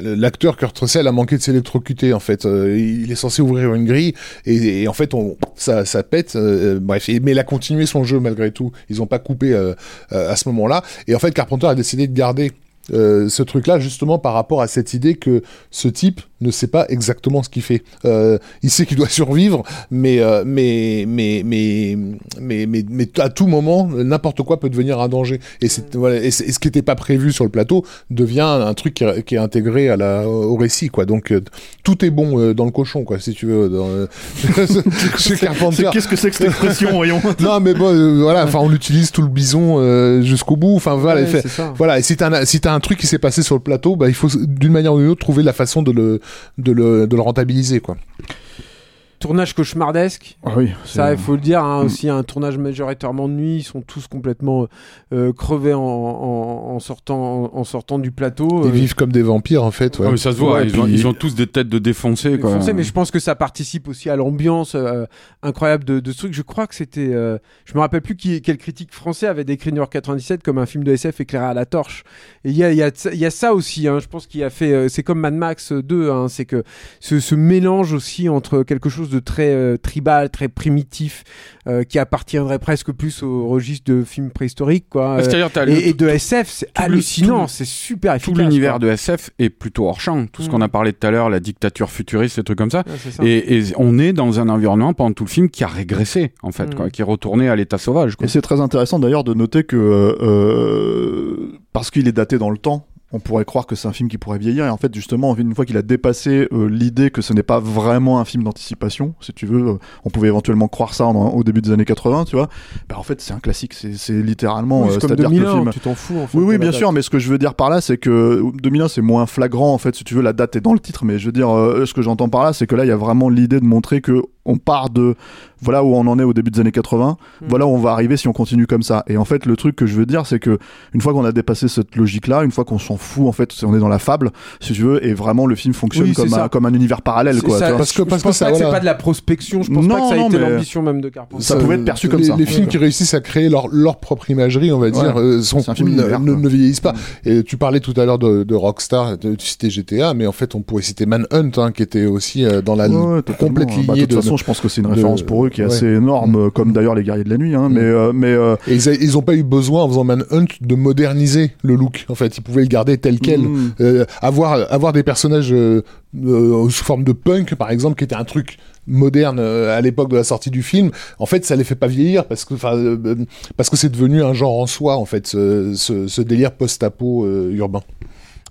l'acteur Kurt Russell a manqué de s'électrocuter. En fait, il est censé ouvrir une grille et, en fait, on, ça pète. bref, mais il a continué son jeu malgré tout. Ils ont pas coupé à ce moment-là. Et en fait, Carpenter a décidé de garder euh, ce truc-là justement par rapport à cette idée que ce type ne sait pas exactement ce qu'il fait. Euh, il sait qu'il doit <laughs> survivre, mais, euh, mais, mais, mais, mais, mais, mais à tout moment, n'importe quoi peut devenir un danger. Et, c'est, voilà, et, ce qui n'était pas prévu sur le plateau devient un truc qui, est- qui est intégré à la, au récit. Quoi. Donc tout est bon dans le cochon, quoi, si tu veux. Dans, <laughs> chez Carpenter. C'est- Qu'est-ce que c'est que cette expression, voyons <laughs> Non, mais bon, voilà, enfin, on utilise tout le bison jusqu'au bout. Enfin, voilà, Ouais, fait- c'est ça. voilà. Et si t'as un, si un truc qui s'est passé sur le plateau, bah, il faut d'une manière ou d'une autre trouver la façon de le, rentabiliser. Tournage cauchemardesque. Ah oui, Ça, il faut le dire, hein, Mm. aussi un tournage majoritairement de nuit. Ils sont tous complètement euh, crevés en, en- en sortant, en, en sortant du plateau. Ils euh, vivent comme des vampires, en fait. ouais. Ah oui, ça se voit, Ouais, ils, ont, puis- ils ont tous des têtes de défoncés. Quoi. défoncés, mais je pense que ça participe aussi à l'ambiance euh, incroyable de, de ce truc. Je crois que c'était, euh, je me rappelle plus qui, quel critique français avait décrit New York 97 comme un film de SF éclairé à la torche. Et il y a, y, ça- il y a ça aussi. Hein, je pense qu'il a fait, euh, c'est comme Mad Max 2. Hein, c'est que ce, ce mélange aussi entre quelque chose de très euh, tribal, très primitif, euh, qui appartiendrait presque plus au registre de films préhistoriques, quoi. Ah, euh, C'est-à-dire, le- et, et de SF, c'est tout hallucinant, tout- c'est super tout efficace. l'univers quoi. de SF est plutôt hors champ. Tout ce Mm. qu'on a parlé tout à l'heure, la dictature futuriste, des trucs comme ça. Ouais, c'est ça. Et, et on est dans un environnement pendant tout le film qui a régressé, en fait, Mm. quoi, qui est retourné à l'état sauvage. Quoi. Et c'est très intéressant d'ailleurs de noter que euh, parce qu'il est daté dans le temps, on pourrait croire que c'est un film qui pourrait vieillir. Et en fait, justement, une fois qu'il a dépassé euh, l'idée que ce n'est pas vraiment un film d'anticipation, si tu veux, euh, on pouvait éventuellement croire ça en- au début des années 80, tu vois. Bah, en fait, c'est un classique. C'est c'est littéralement. Oui, euh, c'est comme c'est-à-dire que le 2001, film. tu t'en fous en fait. Oui, bien date. sûr, mais ce que je veux dire par là, c'est que 2001, c'est moins flagrant, en fait, si tu veux, la date est dans le titre, mais je veux dire, euh, ce que j'entends par là, c'est que là, il y a vraiment l'idée de montrer que on part de, voilà où on en est au début des années 80, Hmm. voilà où on va arriver si on continue comme ça. Et en fait, le truc que je veux dire, c'est que une fois qu'on a dépassé cette logique-là, une fois qu'on s'en fout, en fait, on est dans la fable, si tu veux, et vraiment le film fonctionne Oui, comme, un, comme un univers parallèle, C'est quoi. ça, tu vois. Parce que- parce je pense que ça, pas que c'est pas de la prospection, je pense pas Non, que ça a non, été mais- l'ambition même de Carpenter. Ça pouvait être perçu comme les, ça. Les films Ouais. qui réussissent à créer leur, leur propre imagerie, on va dire, Ouais. euh, sont, C'est un film ne, univers, ne- vieillissent pas. Et tu parlais tout à l'heure de, de Rockstar, de- tu citais GTA, mais en fait, on pourrait citer Manhunt, hein, qui était aussi euh, dans la complète Bah, lignée de toute façon, je pense que c'est une de- référence pour eux qui est ouais. assez énorme, euh, comme d'ailleurs les guerriers de la nuit. Hein, Mm. Mais, euh, mais euh, Et ils, a- ils ont pas eu besoin, en faisant Manhunt, de moderniser le look. En fait, ils pouvaient le garder tel quel. mm. Euh, avoir, avoir des personnages sous forme de punk, par exemple, qui était un truc moderne à l'époque de la sortie du film, en fait, ça les fait pas vieillir parce que, parce que c'est devenu un genre en soi, en fait, ce, ce, ce délire post-apo urbain.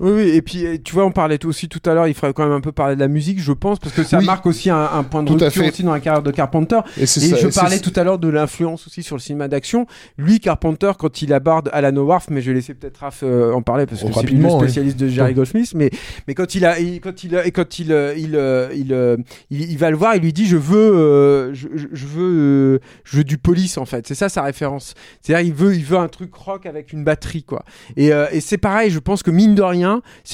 Oui, oui, et puis euh, tu vois, on parlait aussi tout à l'heure, il faudrait quand même un peu parler de la musique, je pense, parce que ça Oui. marque aussi un, un point de Tout rupture aussi dans la carrière de Carpenter. Et, c'est Et ça- je c'est- parlais tout à l'heure de l'influence aussi sur le cinéma d'action. Lui, Carpenter, quand il aborde Alan Howarth, mais je vais laisser peut-être Raph euh, en parler parce que Oh, c'est lui le oui. spécialiste de Jerry Goldsmith. Mais, mais quand il a, il- quand il, a- quand il, il, euh, il, il, va le voir, il lui dit, je veux, euh, je, veux, euh, je veux du police en fait. C'est ça sa référence. C'est-à-dire, il veut, il veut un truc rock avec une batterie quoi. Et, et c'est pareil, je pense que mine de rien,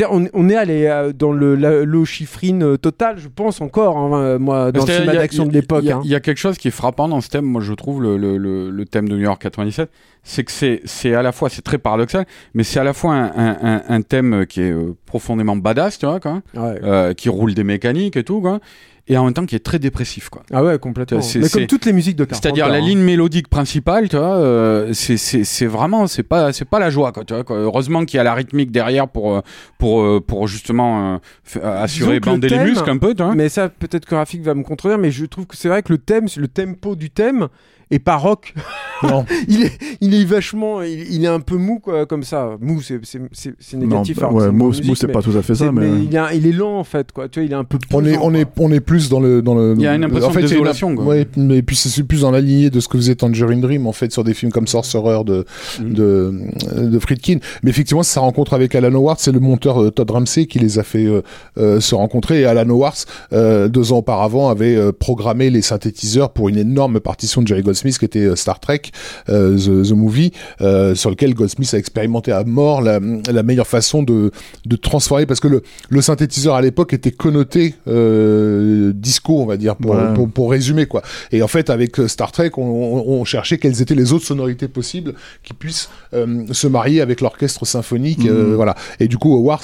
on, on est allé euh, dans le l'eau chiffrine euh, totale, je pense encore, hein, euh, moi, dans le cinéma d'action de l'époque. Il y, a- hein. il y a quelque chose qui est frappant dans ce thème, moi je trouve, le, le, le, le thème de New York 97, c'est que c'est, à la fois, c'est très paradoxal, mais c'est à la fois un, un, un, un thème qui est profondément badass, tu vois, quoi, Ouais. euh, qui roule des mécaniques et tout, quoi, et en même temps qui est très dépressif, quoi. Ah ouais, complètement. Mais comme toutes les musiques de Carpenter. C'est-à-dire la hein. ligne mélodique principale, tu vois, euh, c'est, vraiment, c'est pas, c'est pas la joie, quoi, tu vois, quoi. Heureusement qu'il y a la rythmique derrière pour, euh, pour, euh, pour justement euh, assurer, Disons que le bander les muscles un peu, tu vois. Mais ça, peut-être que Rafik va me contredire, mais je trouve que c'est vrai que le thème, le tempo du thème est pas rock. <laughs> Non. <laughs> il est, il est vachement, il, il est un peu mou quoi, comme ça. Mou, c'est, c'est, c'est, c'est négatif. non, bah, que ouais, Mou, c'est pas tout à fait ça, mais. mais il, est, il est lent en fait, quoi. Tu vois, il est un peu. On est, on, est, on est plus dans le. Dans le Il y a une impression en fait, de désolation, quoi. Ouais, mais puis c'est plus dans la lignée de ce que faisait Tangerine Dream, en fait, sur des films comme Sorcerer de, Mm. de, de Friedkin. Mais effectivement, sa rencontre avec Alan Howard, c'est le monteur euh, Todd Ramsey qui les a fait euh, euh, se rencontrer. Et Alan Howard, euh, deux ans auparavant, avait euh, programmé les synthétiseurs pour une énorme partition de Jerry Goldsmith qui était euh, Star Trek, euh, the, the Movie, euh, sur lequel Goldsmith a expérimenté à mort la, la meilleure façon de, de transformer, parce que le, le synthétiseur à l'époque était connoté euh, disco, on va dire, pour, Ouais. pour, pour résumer quoi. Et en fait, avec Star Trek, on, on- on cherchait quelles étaient les autres sonorités possibles qui puissent se marier avec l'orchestre symphonique, Mhm. voilà. Et du coup, Wars,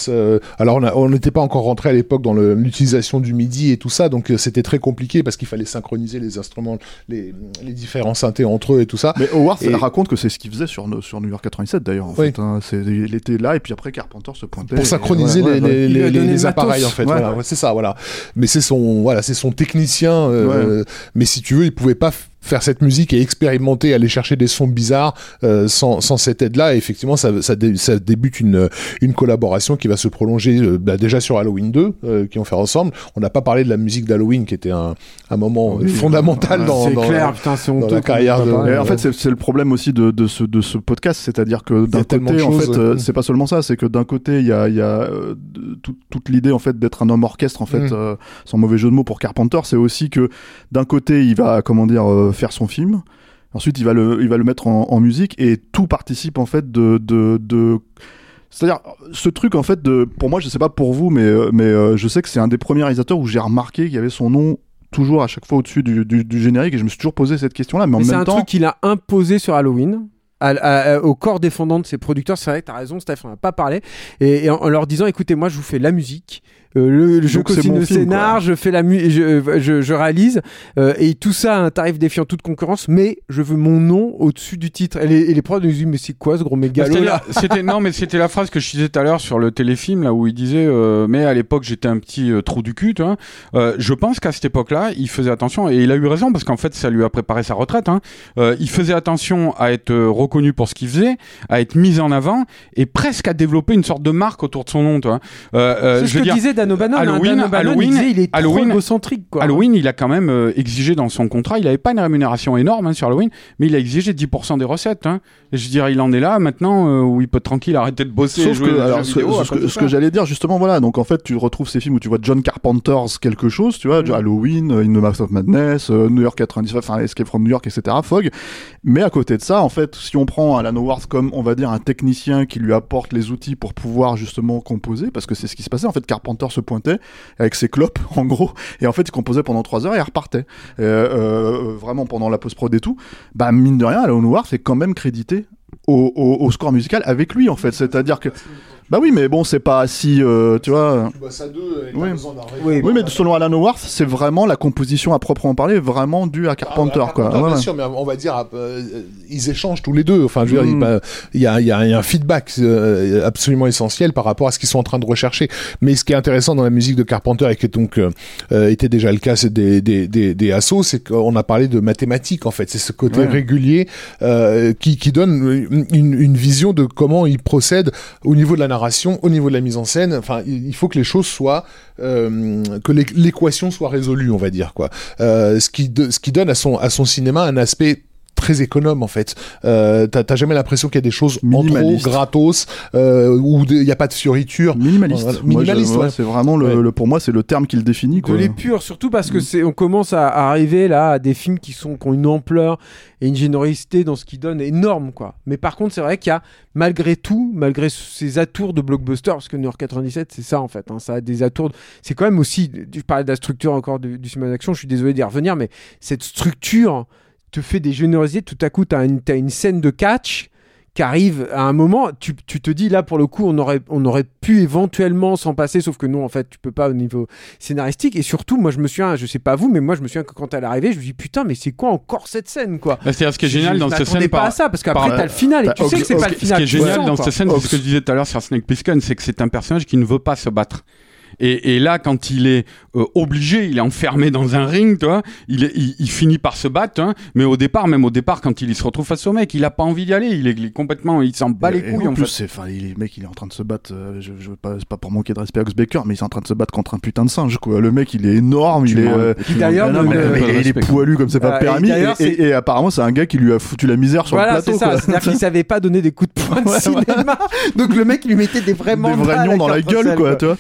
alors on n'était pas encore rentré à l'époque dans l'utilisation du MIDI et tout ça, donc c'était très compliqué parce qu'il fallait synchroniser les instruments, les, les différents en synthé entre eux et tout ça. Mais Howard Et- raconte que c'est ce qu'il faisait sur, sur New York 97 d'ailleurs. En Oui. fait, hein. C'est- il était là et puis après Carpenter se pointait. pour synchroniser ouais, les, ouais. appareils en fait Ouais. voilà, ouais, c'est ça voilà mais c'est son voilà c'est son technicien euh, mais si tu veux il pouvait pas faire cette musique et expérimenter aller chercher des sons bizarres euh, sans, sans cette aide là et effectivement ça, ça, dé- ça débute une, une collaboration qui va se prolonger euh, bah, déjà sur Halloween 2 euh, qui ont fait ensemble on n'a pas parlé de la musique d'Halloween qui était un, un moment Oui. fondamental dans, C'est dans- clair, putain, c'est honteux. la carrière de- en fait, c'est c'est le problème aussi de, de ce, de ce podcast, c'est-à-dire que d'un côté, en fait, euh, ouais. c'est pas seulement ça, c'est que d'un côté, il y a, il y a euh, tout- toute l'idée en fait d'être un homme orchestre, en fait, Mm. euh, sans mauvais jeu de mots pour Carpenter, c'est aussi que d'un côté, il va, comment dire, euh, faire son film. Ensuite, il va le, il va le mettre en, en musique et tout participe en fait de, de, de c'est-à-dire ce truc en fait de, pour moi, je sais pas pour vous, mais euh, mais euh, je sais que c'est un des premiers réalisateurs où j'ai remarqué qu'il y avait son nom toujours à chaque fois au-dessus du, du, du générique et je me suis toujours posé cette question-là, mais en Mais c'est un temps, truc qu'il a imposé sur Halloween. à- à- au corps défendant de ses producteurs, c'est vrai, t'as raison, Steph, on n'a pas parlé, et, et en, en leur disant, écoutez, moi, je vous fais la musique, le, le- je mon le film, scénar, quoi. je fais la mu je, je, je réalise, euh, et tout ça à un tarif défiant toute concurrence, mais je veux mon nom au-dessus du titre. Et les, et les prods nous disent, mais c'est quoi ce gros mégalo là la- c'était non mais c'était la phrase que je disais tout à l'heure sur le téléfilm là où il disait euh, mais à l'époque j'étais un petit euh, trou du cul tu vois. Euh, je pense qu'à cette époque-là il faisait attention et il a eu raison parce qu'en fait ça lui a préparé sa retraite hein. Euh, il faisait attention à être euh, reconnu pour ce qu'il faisait à être mis en avant et presque à développer une sorte de marque autour de son nom tu vois. Euh, euh, C'est je ce veux que dire, disait Dan O'Bannon. hein. Halloween, Dan Halloween, il disait, il est Halloween, trop égocentrique, quoi. Halloween, il a quand même euh, exigé dans son contrat, il n'avait pas une rémunération énorme hein, sur Halloween, mais il a exigé 10% des recettes. Hein. Et je veux dire, il en est là maintenant euh, où il peut tranquille arrêter de bosser. et Sauf jouer que, aux alors, jeux ce, vidéo que, ce j'allais dire justement, voilà, donc en fait, tu retrouves ces films où tu vois John Carpenter's quelque chose, tu vois, Mm. Halloween, euh, In the Mouth of Madness, euh, New York 95, enfin Escape from New York, etc., Fog. Mais à côté de ça, en fait, si on prend Alan Howard comme, on va dire, un technicien qui lui apporte les outils pour pouvoir justement composer, parce que c'est ce qui se passait, en fait, Carpenter se pointait avec ses clopes, <laughs> en gros, et en fait, il composait pendant trois heures et il repartait. Euh, euh, vraiment pendant la post-prod et tout, bah, mine de rien, Alan Howard c'est quand même crédité au score musical avec lui, en fait. C'est-à-dire que, bah oui, mais bon, c'est pas si, euh, tu vois. Tu bosses à deux et Oui. besoin d'un Oui, Oui, mais selon Alan Howard, c'est vraiment la composition à proprement parler, vraiment due à Carpenter, Ah, quoi. Carpenter, Ouais, bien ouais. sûr, mais on va dire, euh, ils échangent tous les deux. Enfin, je veux dire, il bah, il y, a, il y a un feedback euh, absolument essentiel par rapport à ce qu'ils sont en train de rechercher. Mais ce qui est intéressant dans la musique de Carpenter et qui est donc euh, euh, était déjà le cas c'est des, des, des, des assos, c'est qu'on a parlé de mathématiques en fait. C'est ce côté Ouais. régulier euh, qui, qui donne une, une, vision de comment il procède au niveau de la narration, au niveau de la mise en scène. Enfin, il faut que les choses soient euh, que l'é- l'équation soit résolue, on va dire quoi. Euh, ce qui ce qui donne à son à son cinéma un aspect très économe en fait. Euh, T'as jamais l'impression qu'il y a des choses en trop, gratos, euh, où il n'y a pas de fioritures. Minimaliste. Voilà, minimaliste, ouais, ouais. C'est vraiment le, Ouais. le- pour moi, c'est le terme qui le définit, de quoi. l'épure surtout parce que c'est on commence à, arriver là à des films qui sont qui ont une ampleur et une générosité dans ce qu'ils donnent énorme quoi mais par contre c'est vrai qu'il y a malgré tout malgré ces atours de blockbuster parce que New York 97 c'est ça en fait hein, ça a des atours de- c'est quand même aussi je parlais de la structure encore du, du cinéma d'action je suis désolé d'y revenir mais cette structure te fait des générosités tout à coup t'as une, t'as une scène de catch qui arrive à un moment, tu, tu te dis là pour le coup, on aurait, on aurait pu éventuellement s'en passer, sauf que non, en fait, tu peux pas au niveau scénaristique. Et surtout, moi, je me souviens, je sais pas vous, mais moi, je me souviens que quand elle est arrivée, je me dis putain, mais c'est quoi encore cette scène, quoi? Bah, C'est-à-dire ce qui est génial je dans cette scène pas par- à ça, parce qu'après, t'as le final et tu sais que c'est pas le final. Ce qui est tu génial sens, dans cette scène, c'est ce que je disais tout à l'heure sur Snake Plissken, c'est que c'est un personnage qui ne veut pas se battre. Et, et là, quand il est euh, obligé, il est enfermé dans un ring, tu vois, il, est- il, il finit par se battre, hein, mais au départ, même au départ, quand il se retrouve face au mec, il a pas envie d'y aller, il est, il est complètement, il s'en bat les Et couilles en en plus, enfin, le mec, il est en train de se battre. euh, je, je veux pas, c'est pas pour manquer de respect à Ox Baker, mais il est en train de se battre contre un putain de singe, quoi. Le mec, il est énorme, Tu il est. m'en- euh, d'ailleurs, ah il, est- poilu comme c'est pas et permis. Et, d'ailleurs, et- et apparemment, c'est un gars qui lui a foutu la misère sur Voilà, le plateau, c'est ça. qu'il savait pas donner des coups de poing <laughs> de cinéma. Donc le mec il lui mettait des vrais Des vrais dans la gueule, quoi, tu vois.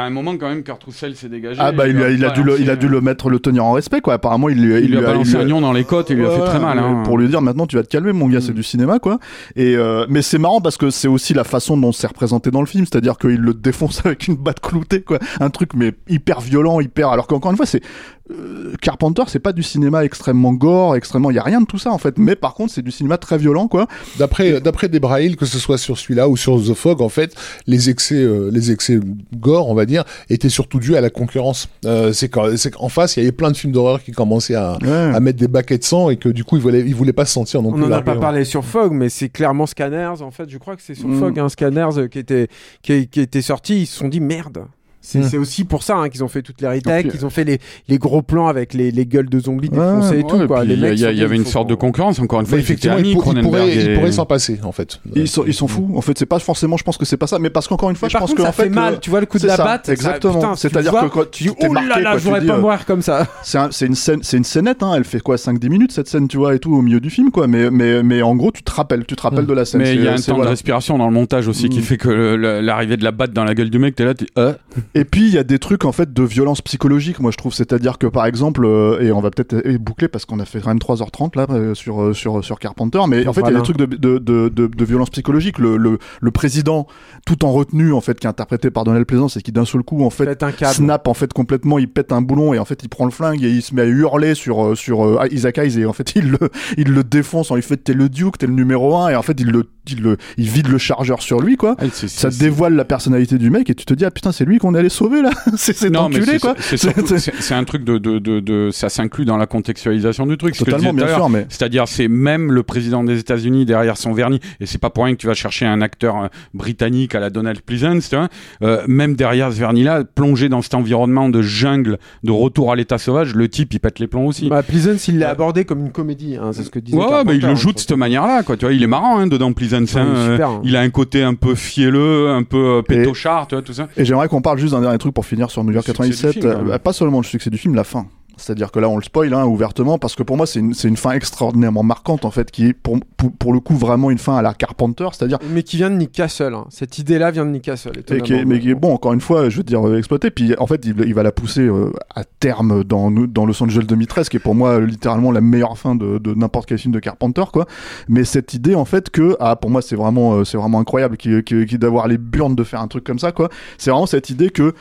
À un moment, quand même, Kurt Russell s'est dégagé. Ah bah il, lui a, il a dû le, il a dû le mettre, le tenir en respect quoi. Apparemment il lui, Il, lui a balancé un nion dans les côtes et il lui a fait très mal. Hein. Pour lui dire maintenant tu vas te calmer mon gars, c'est du cinéma quoi. Et euh, mais c'est marrant parce que c'est aussi la façon dont c'est représenté dans le film, c'est-à-dire qu'il le défonce <laughs> avec une batte cloutée quoi, un truc mais hyper violent, hyper. Alors qu'encore une fois c'est euh, Carpenter, c'est pas du cinéma extrêmement gore, extrêmement, il y a rien de tout ça en fait. Mais par contre, c'est du cinéma très violent, quoi. D'après d'après Debra Hill, que ce soit sur celui-là ou sur The Fog, en fait, les excès euh, les excès gore, on va dire, étaient surtout dus à la concurrence. Euh, c'est qu'en c'est qu'en face, il y avait plein de films d'horreur qui commençaient à, Ouais. à mettre des baquets de sang et que du coup, ils voulaient ils voulaient pas se sentir non On plus. n'en a pas ouais. parlé sur Fog, mais c'est clairement Scanners. En fait, je crois que c'est sur Mm. Fog, hein, Scanners euh, qui était qui, qui était sorti. Ils se sont dit merde. C'est Mm. c'est aussi pour ça hein, qu'ils ont fait toutes les retakes, Donc, qu'ils ont fait les, les gros plans avec les, les gueules de zombies Ouais, défoncées et tout. Ouais, quoi. Les Il y, y avait une sorte de concurrence, encore une fois. Effectivement, ils, pour- ils Cronenberg pourraient, ils et- pourraient s'en passer, en fait. Ils sont, ils sont fous. En fait, c'est pas forcément, je pense que c'est pas ça, mais parce qu'encore une fois, Mais je pense contre, que ça en fait, fait mal. euh, Tu vois le coup de la ça, batte. exactement. tu C'est-à-dire que quand tu tu oh là là, je tu voudrais pas euh, mourir comme ça. c'est un- c'est une scène, c'est une scénette. Hein, elle fait quoi, 5-10 minutes cette scène, tu vois, et tout au milieu du film, quoi. Mais, mais, mais en gros, tu te rappelles, tu te rappelles de la scène. Mais il y a un temps de respiration dans le montage aussi qui Mm. fait que l'arrivée de la batte dans la gueule du mec, t'es là, euh, Et puis il y a des trucs en fait de violence psychologique, moi je trouve, c'est-à-dire que par exemple, euh, et on va peut-être euh, boucler parce qu'on a fait quand même 3h30 là euh, sur euh, sur sur Carpenter, mais en fait il y a des trucs de de, de, de, de violence psychologique. Le, le le président, tout en retenue en fait, qui est interprété par Donald Pleasance et qui d'un seul coup en fait un snap en fait complètement, il pète un boulon et en fait il prend le flingue et il se met à hurler sur euh, sur euh, Isaac Hayes et en fait <laughs> il le il le défonce en lui fait t'es le Duke, t'es le numéro un et en fait il le il le il vide le chargeur sur lui quoi. ah, Ça dévoile la personnalité du mec et tu te dis ah putain c'est lui qu'on est allé sauver là <laughs> c'est cet Non, mais enculé quoi c'est un truc de, de, de, de- ça s'inclut dans la contextualisation du truc. totalement bien sûr mais C'est-à-dire, c'est même le président des États-Unis derrière son vernis, et c'est pas pour rien que tu vas chercher un acteur euh, britannique à la Donald Pleasance, tu vois, euh, même derrière ce vernis-là, plongé dans cet environnement de jungle, de retour à l'état sauvage, le type il pète les plombs aussi. Bah, Pleasance, il l'a abordé comme une comédie. hein, c'est ce que disait. Ouais, Carpenter, bah, il le hein, joue de cette manière-là, quoi. Tu vois, il est marrant hein, dedans Pleasance. Euh, super, hein. il a un côté un peu fielleux, un peu euh, pétochard, tu vois, tout ça. et j'aimerais qu'on parle juste d'un dernier truc pour finir sur New York Le succès du 97 film, quand même. euh, pas seulement le succès du film la fin c'est-à-dire que là on le spoil hein, ouvertement parce que pour moi c'est une, fin extraordinairement marquante en fait qui est pour, pour, pour le coup vraiment une fin à la Carpenter c'est-à-dire Mais qui vient de Nick Castle. hein. Cette idée-là vient de Nick Castle. et qui est, étonnamment. mais qui est bon encore une fois je veux dire euh, exploité puis en fait il, il va la pousser euh, à terme dans dans Los Angeles 2013 qui est pour moi littéralement la meilleure fin de, de n'importe quel film de Carpenter quoi mais cette idée en fait que ah pour moi c'est vraiment euh, c'est vraiment incroyable qui, qui, qui d'avoir les burnes de faire un truc comme ça quoi c'est vraiment cette idée que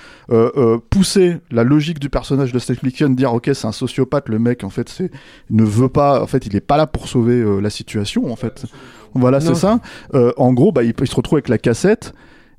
pousser la logique du personnage de Steve McQueen dire ok c'est un sociopathe le mec en fait c'est ne veut pas en fait il est pas là pour sauver euh, la situation en fait. Voilà c'est ça. Euh, en gros bah il, il se retrouve avec la cassette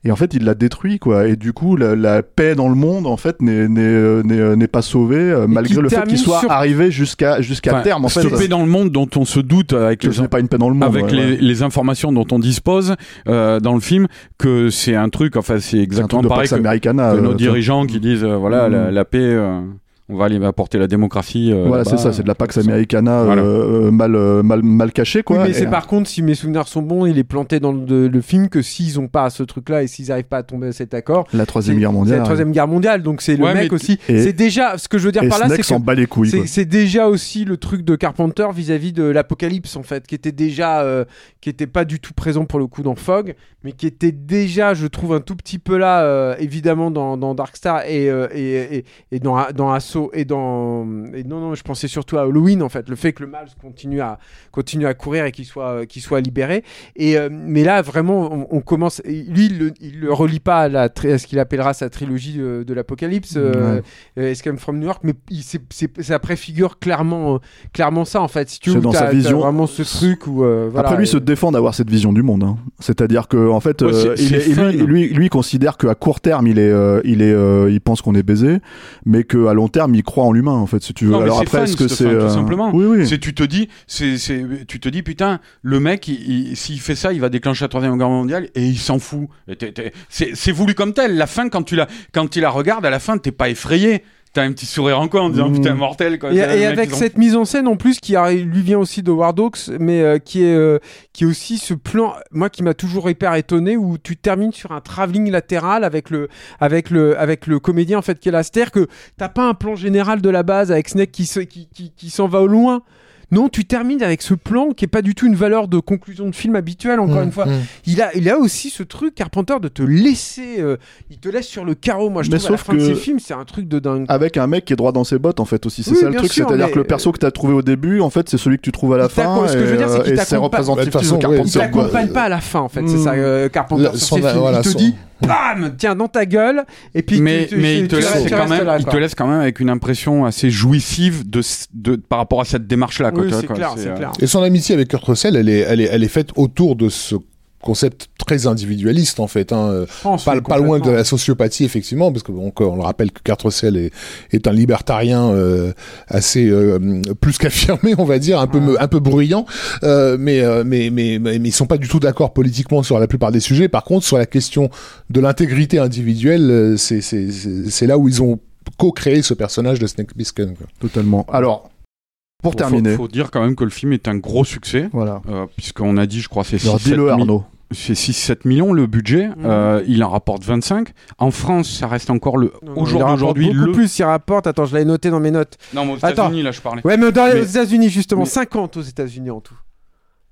et en fait, il la détruit, quoi. Et du coup, la, la paix dans le monde, en fait, n'est n'est euh, n'est euh, pas sauvée euh, malgré le fait qu'il soit sur- arrivé jusqu'à jusqu'à Enfin, terme. En fait, stopper dans le monde dont on se doute avec les pas une paix dans le monde. avec ouais, les, ouais. les informations dont on dispose euh, dans le film que c'est un truc enfin c'est exactement pareil que, nos dirigeants qui disent euh, voilà Mm. la, la paix euh, on va aller apporter la démocratie euh, Voilà, c'est ça, c'est de la Pax Americana euh, Voilà. euh, mal, mal, mal cachée, quoi. Oui, mais c'est euh, par contre, si mes souvenirs sont bons, il est planté dans le, le film que s'ils ont pas ce truc-là et s'ils n'arrivent pas à tomber à cet accord, la Troisième Guerre mondiale. la troisième guerre mondiale. Donc c'est le Ouais, mec mais- aussi. Et- C'est déjà ce que je veux dire Et par là, c'est que s'en bat les couilles, c'est- déjà aussi le truc de Carpenter vis-à-vis de l'apocalypse en fait, qui était déjà, euh, qui était pas du tout présent pour le coup dans Fog, mais qui était déjà, je trouve, un tout petit peu là, euh, évidemment dans, dans Dark Star et, euh, et, et, et dans, dans Et dans et non non, je pensais surtout à Halloween en fait, le fait que le mal continue à continue à courir et qu'il soit euh, qu'il soit libéré. Et euh, mais là vraiment, on, on commence. et Lui, il le, il le relie pas à, la, à ce qu'il appellera sa trilogie de, de l'apocalypse. euh, euh, Escape from New York, mais il- c'est- c'est- ça préfigure clairement, euh, clairement ça en fait. Si tu C'est veux, dans sa vision. vraiment ce truc où. euh, voilà, Après, lui euh, se défend d'avoir cette vision du monde. hein. C'est-à-dire que, en fait, Ouais, euh, il est- lui, lui, lui considère qu'à court terme, il est, euh, il est, euh, il pense qu'on est baisé, mais qu'à long terme, il croit en l'humain, en fait, si tu veux. Non, Alors après, est-ce que c'est tout euh, simplement. Oui, oui. C'est tu te dis, c'est tu te dis putain, le mec, il- il- s'il fait ça, il va déclencher la troisième guerre mondiale et il s'en fout. C'est voulu comme tel. La fin, quand tu la quand tu la regardes, à la fin, t'es pas effrayé. T'as un petit sourire en coin en disant Mmh. putain mortel quoi. Et, et avec ont- cette mise en scène en plus qui lui vient aussi de War Dogs, mais euh, qui est euh, qui est aussi ce plan, moi qui m'a toujours hyper étonné où tu termines sur un travelling latéral avec le avec le avec le comédien en fait qui est là, c'est-à-dire que t'as pas un plan général de la base avec Snake qui se- qui, qui, qui s'en va au loin. Non, tu termines avec ce plan qui est pas du tout une valeur de conclusion de film habituelle. Encore Mmh, une fois, mmh. il a, il a aussi ce truc Carpenter de te laisser, euh, il te laisse sur le carreau. Moi, je Mais trouve à la sauf fin de que- ses films, c'est un truc de dingue. Avec un mec qui est droit dans ses bottes, en fait, aussi. C'est Oui, ça le truc. C'est-à-dire mais- que le perso que t'as trouvé au début, en fait, c'est celui que tu trouves à la fin. ce que je veux dire, c'est qu'il euh, t'accompagne- c'est représentatif de toute de façon, Carpenter. ouais, Il c'est- t'accompagne pas à la fin, en fait. C'est Mm. ça, euh, Carpenter La- sur son- ses films. voilà, il te son- dit, bam, tiens, dans ta gueule, et puis mais, tu, tu- mais tu- il, te tu laisse quand même, là, il te laisse quand même avec une impression assez jouissive de, de, par rapport à cette démarche-là. quoi, Oui, tu vois, c'est quoi, clair, c'est euh, clair. Et son amitié avec Kurt Russell, elle est, elle est, elle est faite autour de ce concept très individualiste en fait. Hein. euh, Pas, oui, pas loin de la sociopathie effectivement, parce que bon, on le rappelle que Russell est, est un libertarien euh, assez euh, plus qu'affirmé, on va dire, un peu un peu bruyant, euh, mais, euh, mais, mais mais mais ils sont pas du tout d'accord politiquement sur la plupart des sujets. Par contre, sur la question de l'intégrité individuelle, euh, c'est c'est c'est c'est là où ils ont co-créé ce personnage de Snake Plissken. quoi. Totalement. Alors, pour terminer, Faut, faut dire quand même que le film est un gros succès. voilà. euh, puisqu'on a dit, je crois, c'est Alors 6-7 dis-le mi- Arnaud. c'est 6-7 millions le budget. euh, il en rapporte 25. En France, ça reste encore le, Non, non, au il jour rapporte d'aujourd'hui beaucoup le. plus, il rapporte. Attends, je l'avais noté dans mes notes. Non, mais aux Attends. États-Unis, là, je parlais. Ouais, mais dans les Mais- aux États-Unis justement, mais- 50 aux États-Unis en tout.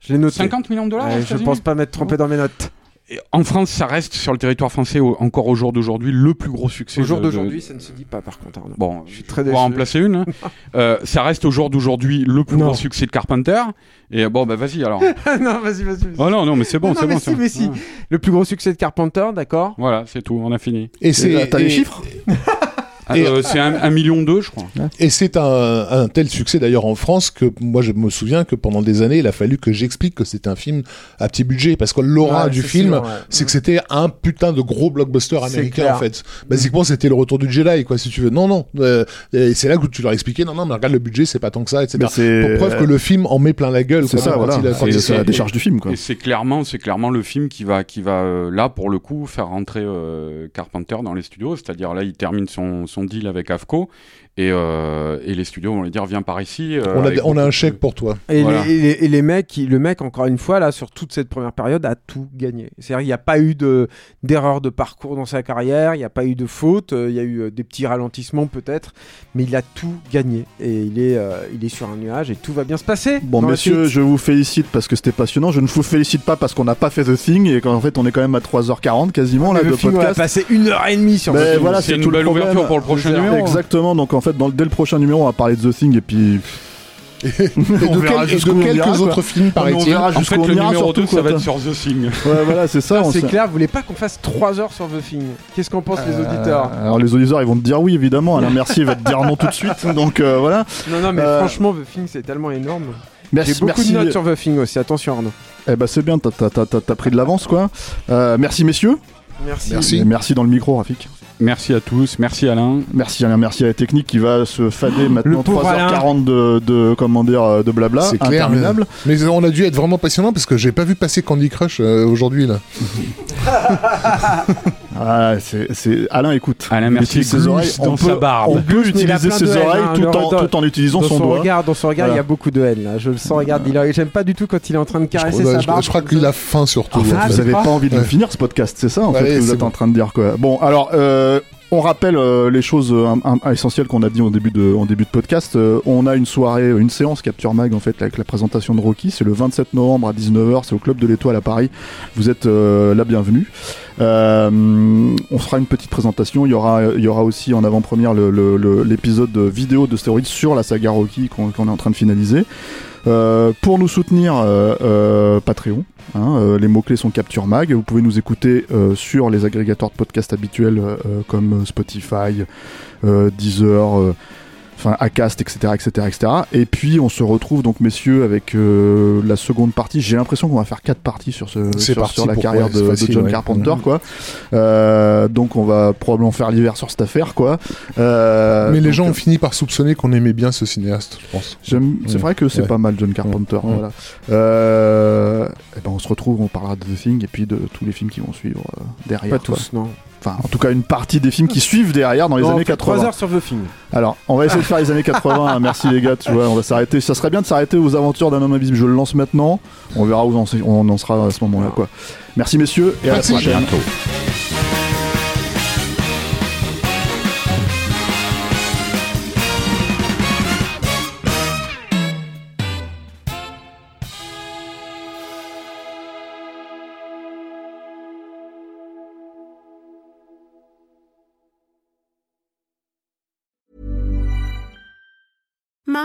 Je l'ai noté. 50 millions de dollars Ouais, aux je pense pas m'être trompé dans mes notes. Et En France, ça reste sur le territoire français au- encore au jour d'aujourd'hui le plus gros succès. Au jour d'aujourd'hui, de- ça ne se dit pas par contre. Arnaud. Bon, Je suis très on va déçu. en placer une. hein. <laughs> Euh, ça reste au jour d'aujourd'hui le plus Non. gros succès de Carpenter. Et bon, bah vas-y alors. <laughs> non, vas-y, vas-y. vas-y. oh non, non, mais c'est bon, c'est mais bon. si, ça. mais si. Ouais. Le plus gros succès de Carpenter, d'accord Voilà, c'est tout, on a fini. Et c'est T'as les chiffres? Ah, <laughs> euh, c'est un, un million deux, je crois. Et c'est un, un tel succès d'ailleurs en France que moi je me souviens que pendant des années il a fallu que j'explique que c'était un film à petit budget parce que l'aura Ouais, du film ouais. c'est que c'était un putain de gros blockbuster américain en fait. Basiquement c'était le retour du Jedi quoi si tu veux. Non non euh, et c'est là que tu leur expliquais non non mais regarde le budget c'est pas tant que ça etc. Pour preuve que le film en met plein la gueule. C'est quoi, ça, quand voilà. il a- quand C'est la décharge du film, quoi. Et c'est clairement, c'est clairement le film qui va, qui va euh, là pour le coup faire rentrer euh, Carpenter dans les studios. C'est-à-dire là, il termine son, son deal avec Avco et, euh, et les studios vont lui dire viens par ici. euh, on a, on un chèque pour toi. Et, Voilà. les, et les- et les mecs, le mec, encore une fois, là, sur toute cette première période, a tout gagné. C'est-à-dire, il n'y a pas eu de- d'erreur de, parcours dans sa carrière, il n'y a pas eu de faute, euh, il y a eu des petits ralentissements peut-être, mais il a tout gagné. Et il est, euh, il est sur un nuage et tout va bien se passer. Bon, la messieurs, je vous félicite parce que c'était passionnant. Je ne vous félicite pas parce qu'on n'a pas fait The Thing et qu'en fait, on est quand même à 3h40 quasiment là le de film on a podcast. passé une heure et demie sur film. voilà, C'est tout le belle problème. ouverture pour le prochain numéro. Exactement. Donc en fait, dans, dès le prochain numéro, on va parler de The Thing et puis Et On de, verra quel- et de quelques ira, autres films paraît-il. En fait, le numéro surtout. 2, ça va être sur The Thing. Ouais, voilà, c'est ça. on C'est clair, vous voulez pas qu'on fasse 3 heures sur The Thing Qu'est-ce qu'en pensent les auditeurs Euh, alors les auditeurs, ils vont te dire oui, évidemment. Alain Mercier va te dire non tout de suite. <laughs> Donc euh, voilà. Non, non, mais Euh, franchement, The Thing, c'est tellement énorme. Merci, J'ai beaucoup merci. de notes sur The Thing aussi, attention Arnaud. Eh ben c'est bien, t'as- t'as t'as- t'as- t'as pris de l'avance quoi. Euh, merci messieurs. Merci. Merci. Merci dans le micro, Rafik. Merci à tous, merci Alain. Merci Alain, merci à la technique qui va se fader maintenant pauvre 3h40 de, de comment dire euh, de blabla C'est clair, interminable. Mais on a dû être vraiment passionnant parce que j'ai pas vu passer Candy Crush euh, aujourd'hui là. <laughs> Ah, c'est Alain écoute. Alain utilise ses oreilles. On dans peut, sa barbe. on peut utiliser ses haine, oreilles hein, tout, en, regard- tout en utilisant son, son, doigt. regard, dans son regard, il y a beaucoup de haine là. Je le sens. Regarde, a- j'aime pas du tout quand il est en train de caresser crois- sa je- barbe. je crois qu'il a faim surtout. Ah, vous avez pas- pas envie de finir ce podcast, c'est ça en fait que vous êtes en train de dire quoi. Bon, alors euh, on rappelle euh, les choses euh, essentielles qu'on a dit en début de podcast. Euh, on a une soirée, une séance Capture Mag en fait avec la présentation de Rocky. C'est le 27 novembre à 19h. C'est au club de l'Étoile à Paris. Vous êtes euh, la bienvenue. Euh, on fera une petite présentation. Il y aura, aussi en avant-première l'épisode vidéo de Stéroïdes sur la saga Rocky qu'on est en train de finaliser. Euh, pour nous soutenir, euh, euh, Patreon. hein, euh, les mots-clés sont Capture Mag. Vous pouvez nous écouter sur les agrégateurs de podcasts habituels comme Spotify, Deezer, enfin Acast, etc., etc., etc. Et puis on se retrouve donc messieurs avec euh, la seconde partie. J'ai l'impression qu'on va faire quatre parties sur ce sur, parti sur la carrière de, John ouais. Carpenter, quoi. Euh, donc on va probablement faire l'hiver sur cette affaire, quoi. Euh, Mais les donc, gens ont fini par soupçonner qu'on aimait bien ce cinéaste, je pense. C'est vrai que c'est Ouais. pas mal John Carpenter. Voilà. Euh, et ben on se retrouve, on parlera de The Thing et puis de tous les films qui vont suivre euh, derrière. Pas quoi. tous, non. Enfin, en tout cas, une partie des films qui suivent derrière dans les Non, années fait 80. 3 heures sur The Thing. Alors, on va essayer de faire les années 80. hein. Merci les gars, tu vois, on va s'arrêter. Ça serait bien de s'arrêter aux aventures d'un homme invisible. Je le lance maintenant. On verra où on, en sera à ce moment-là, quoi. Merci messieurs et à la prochaine.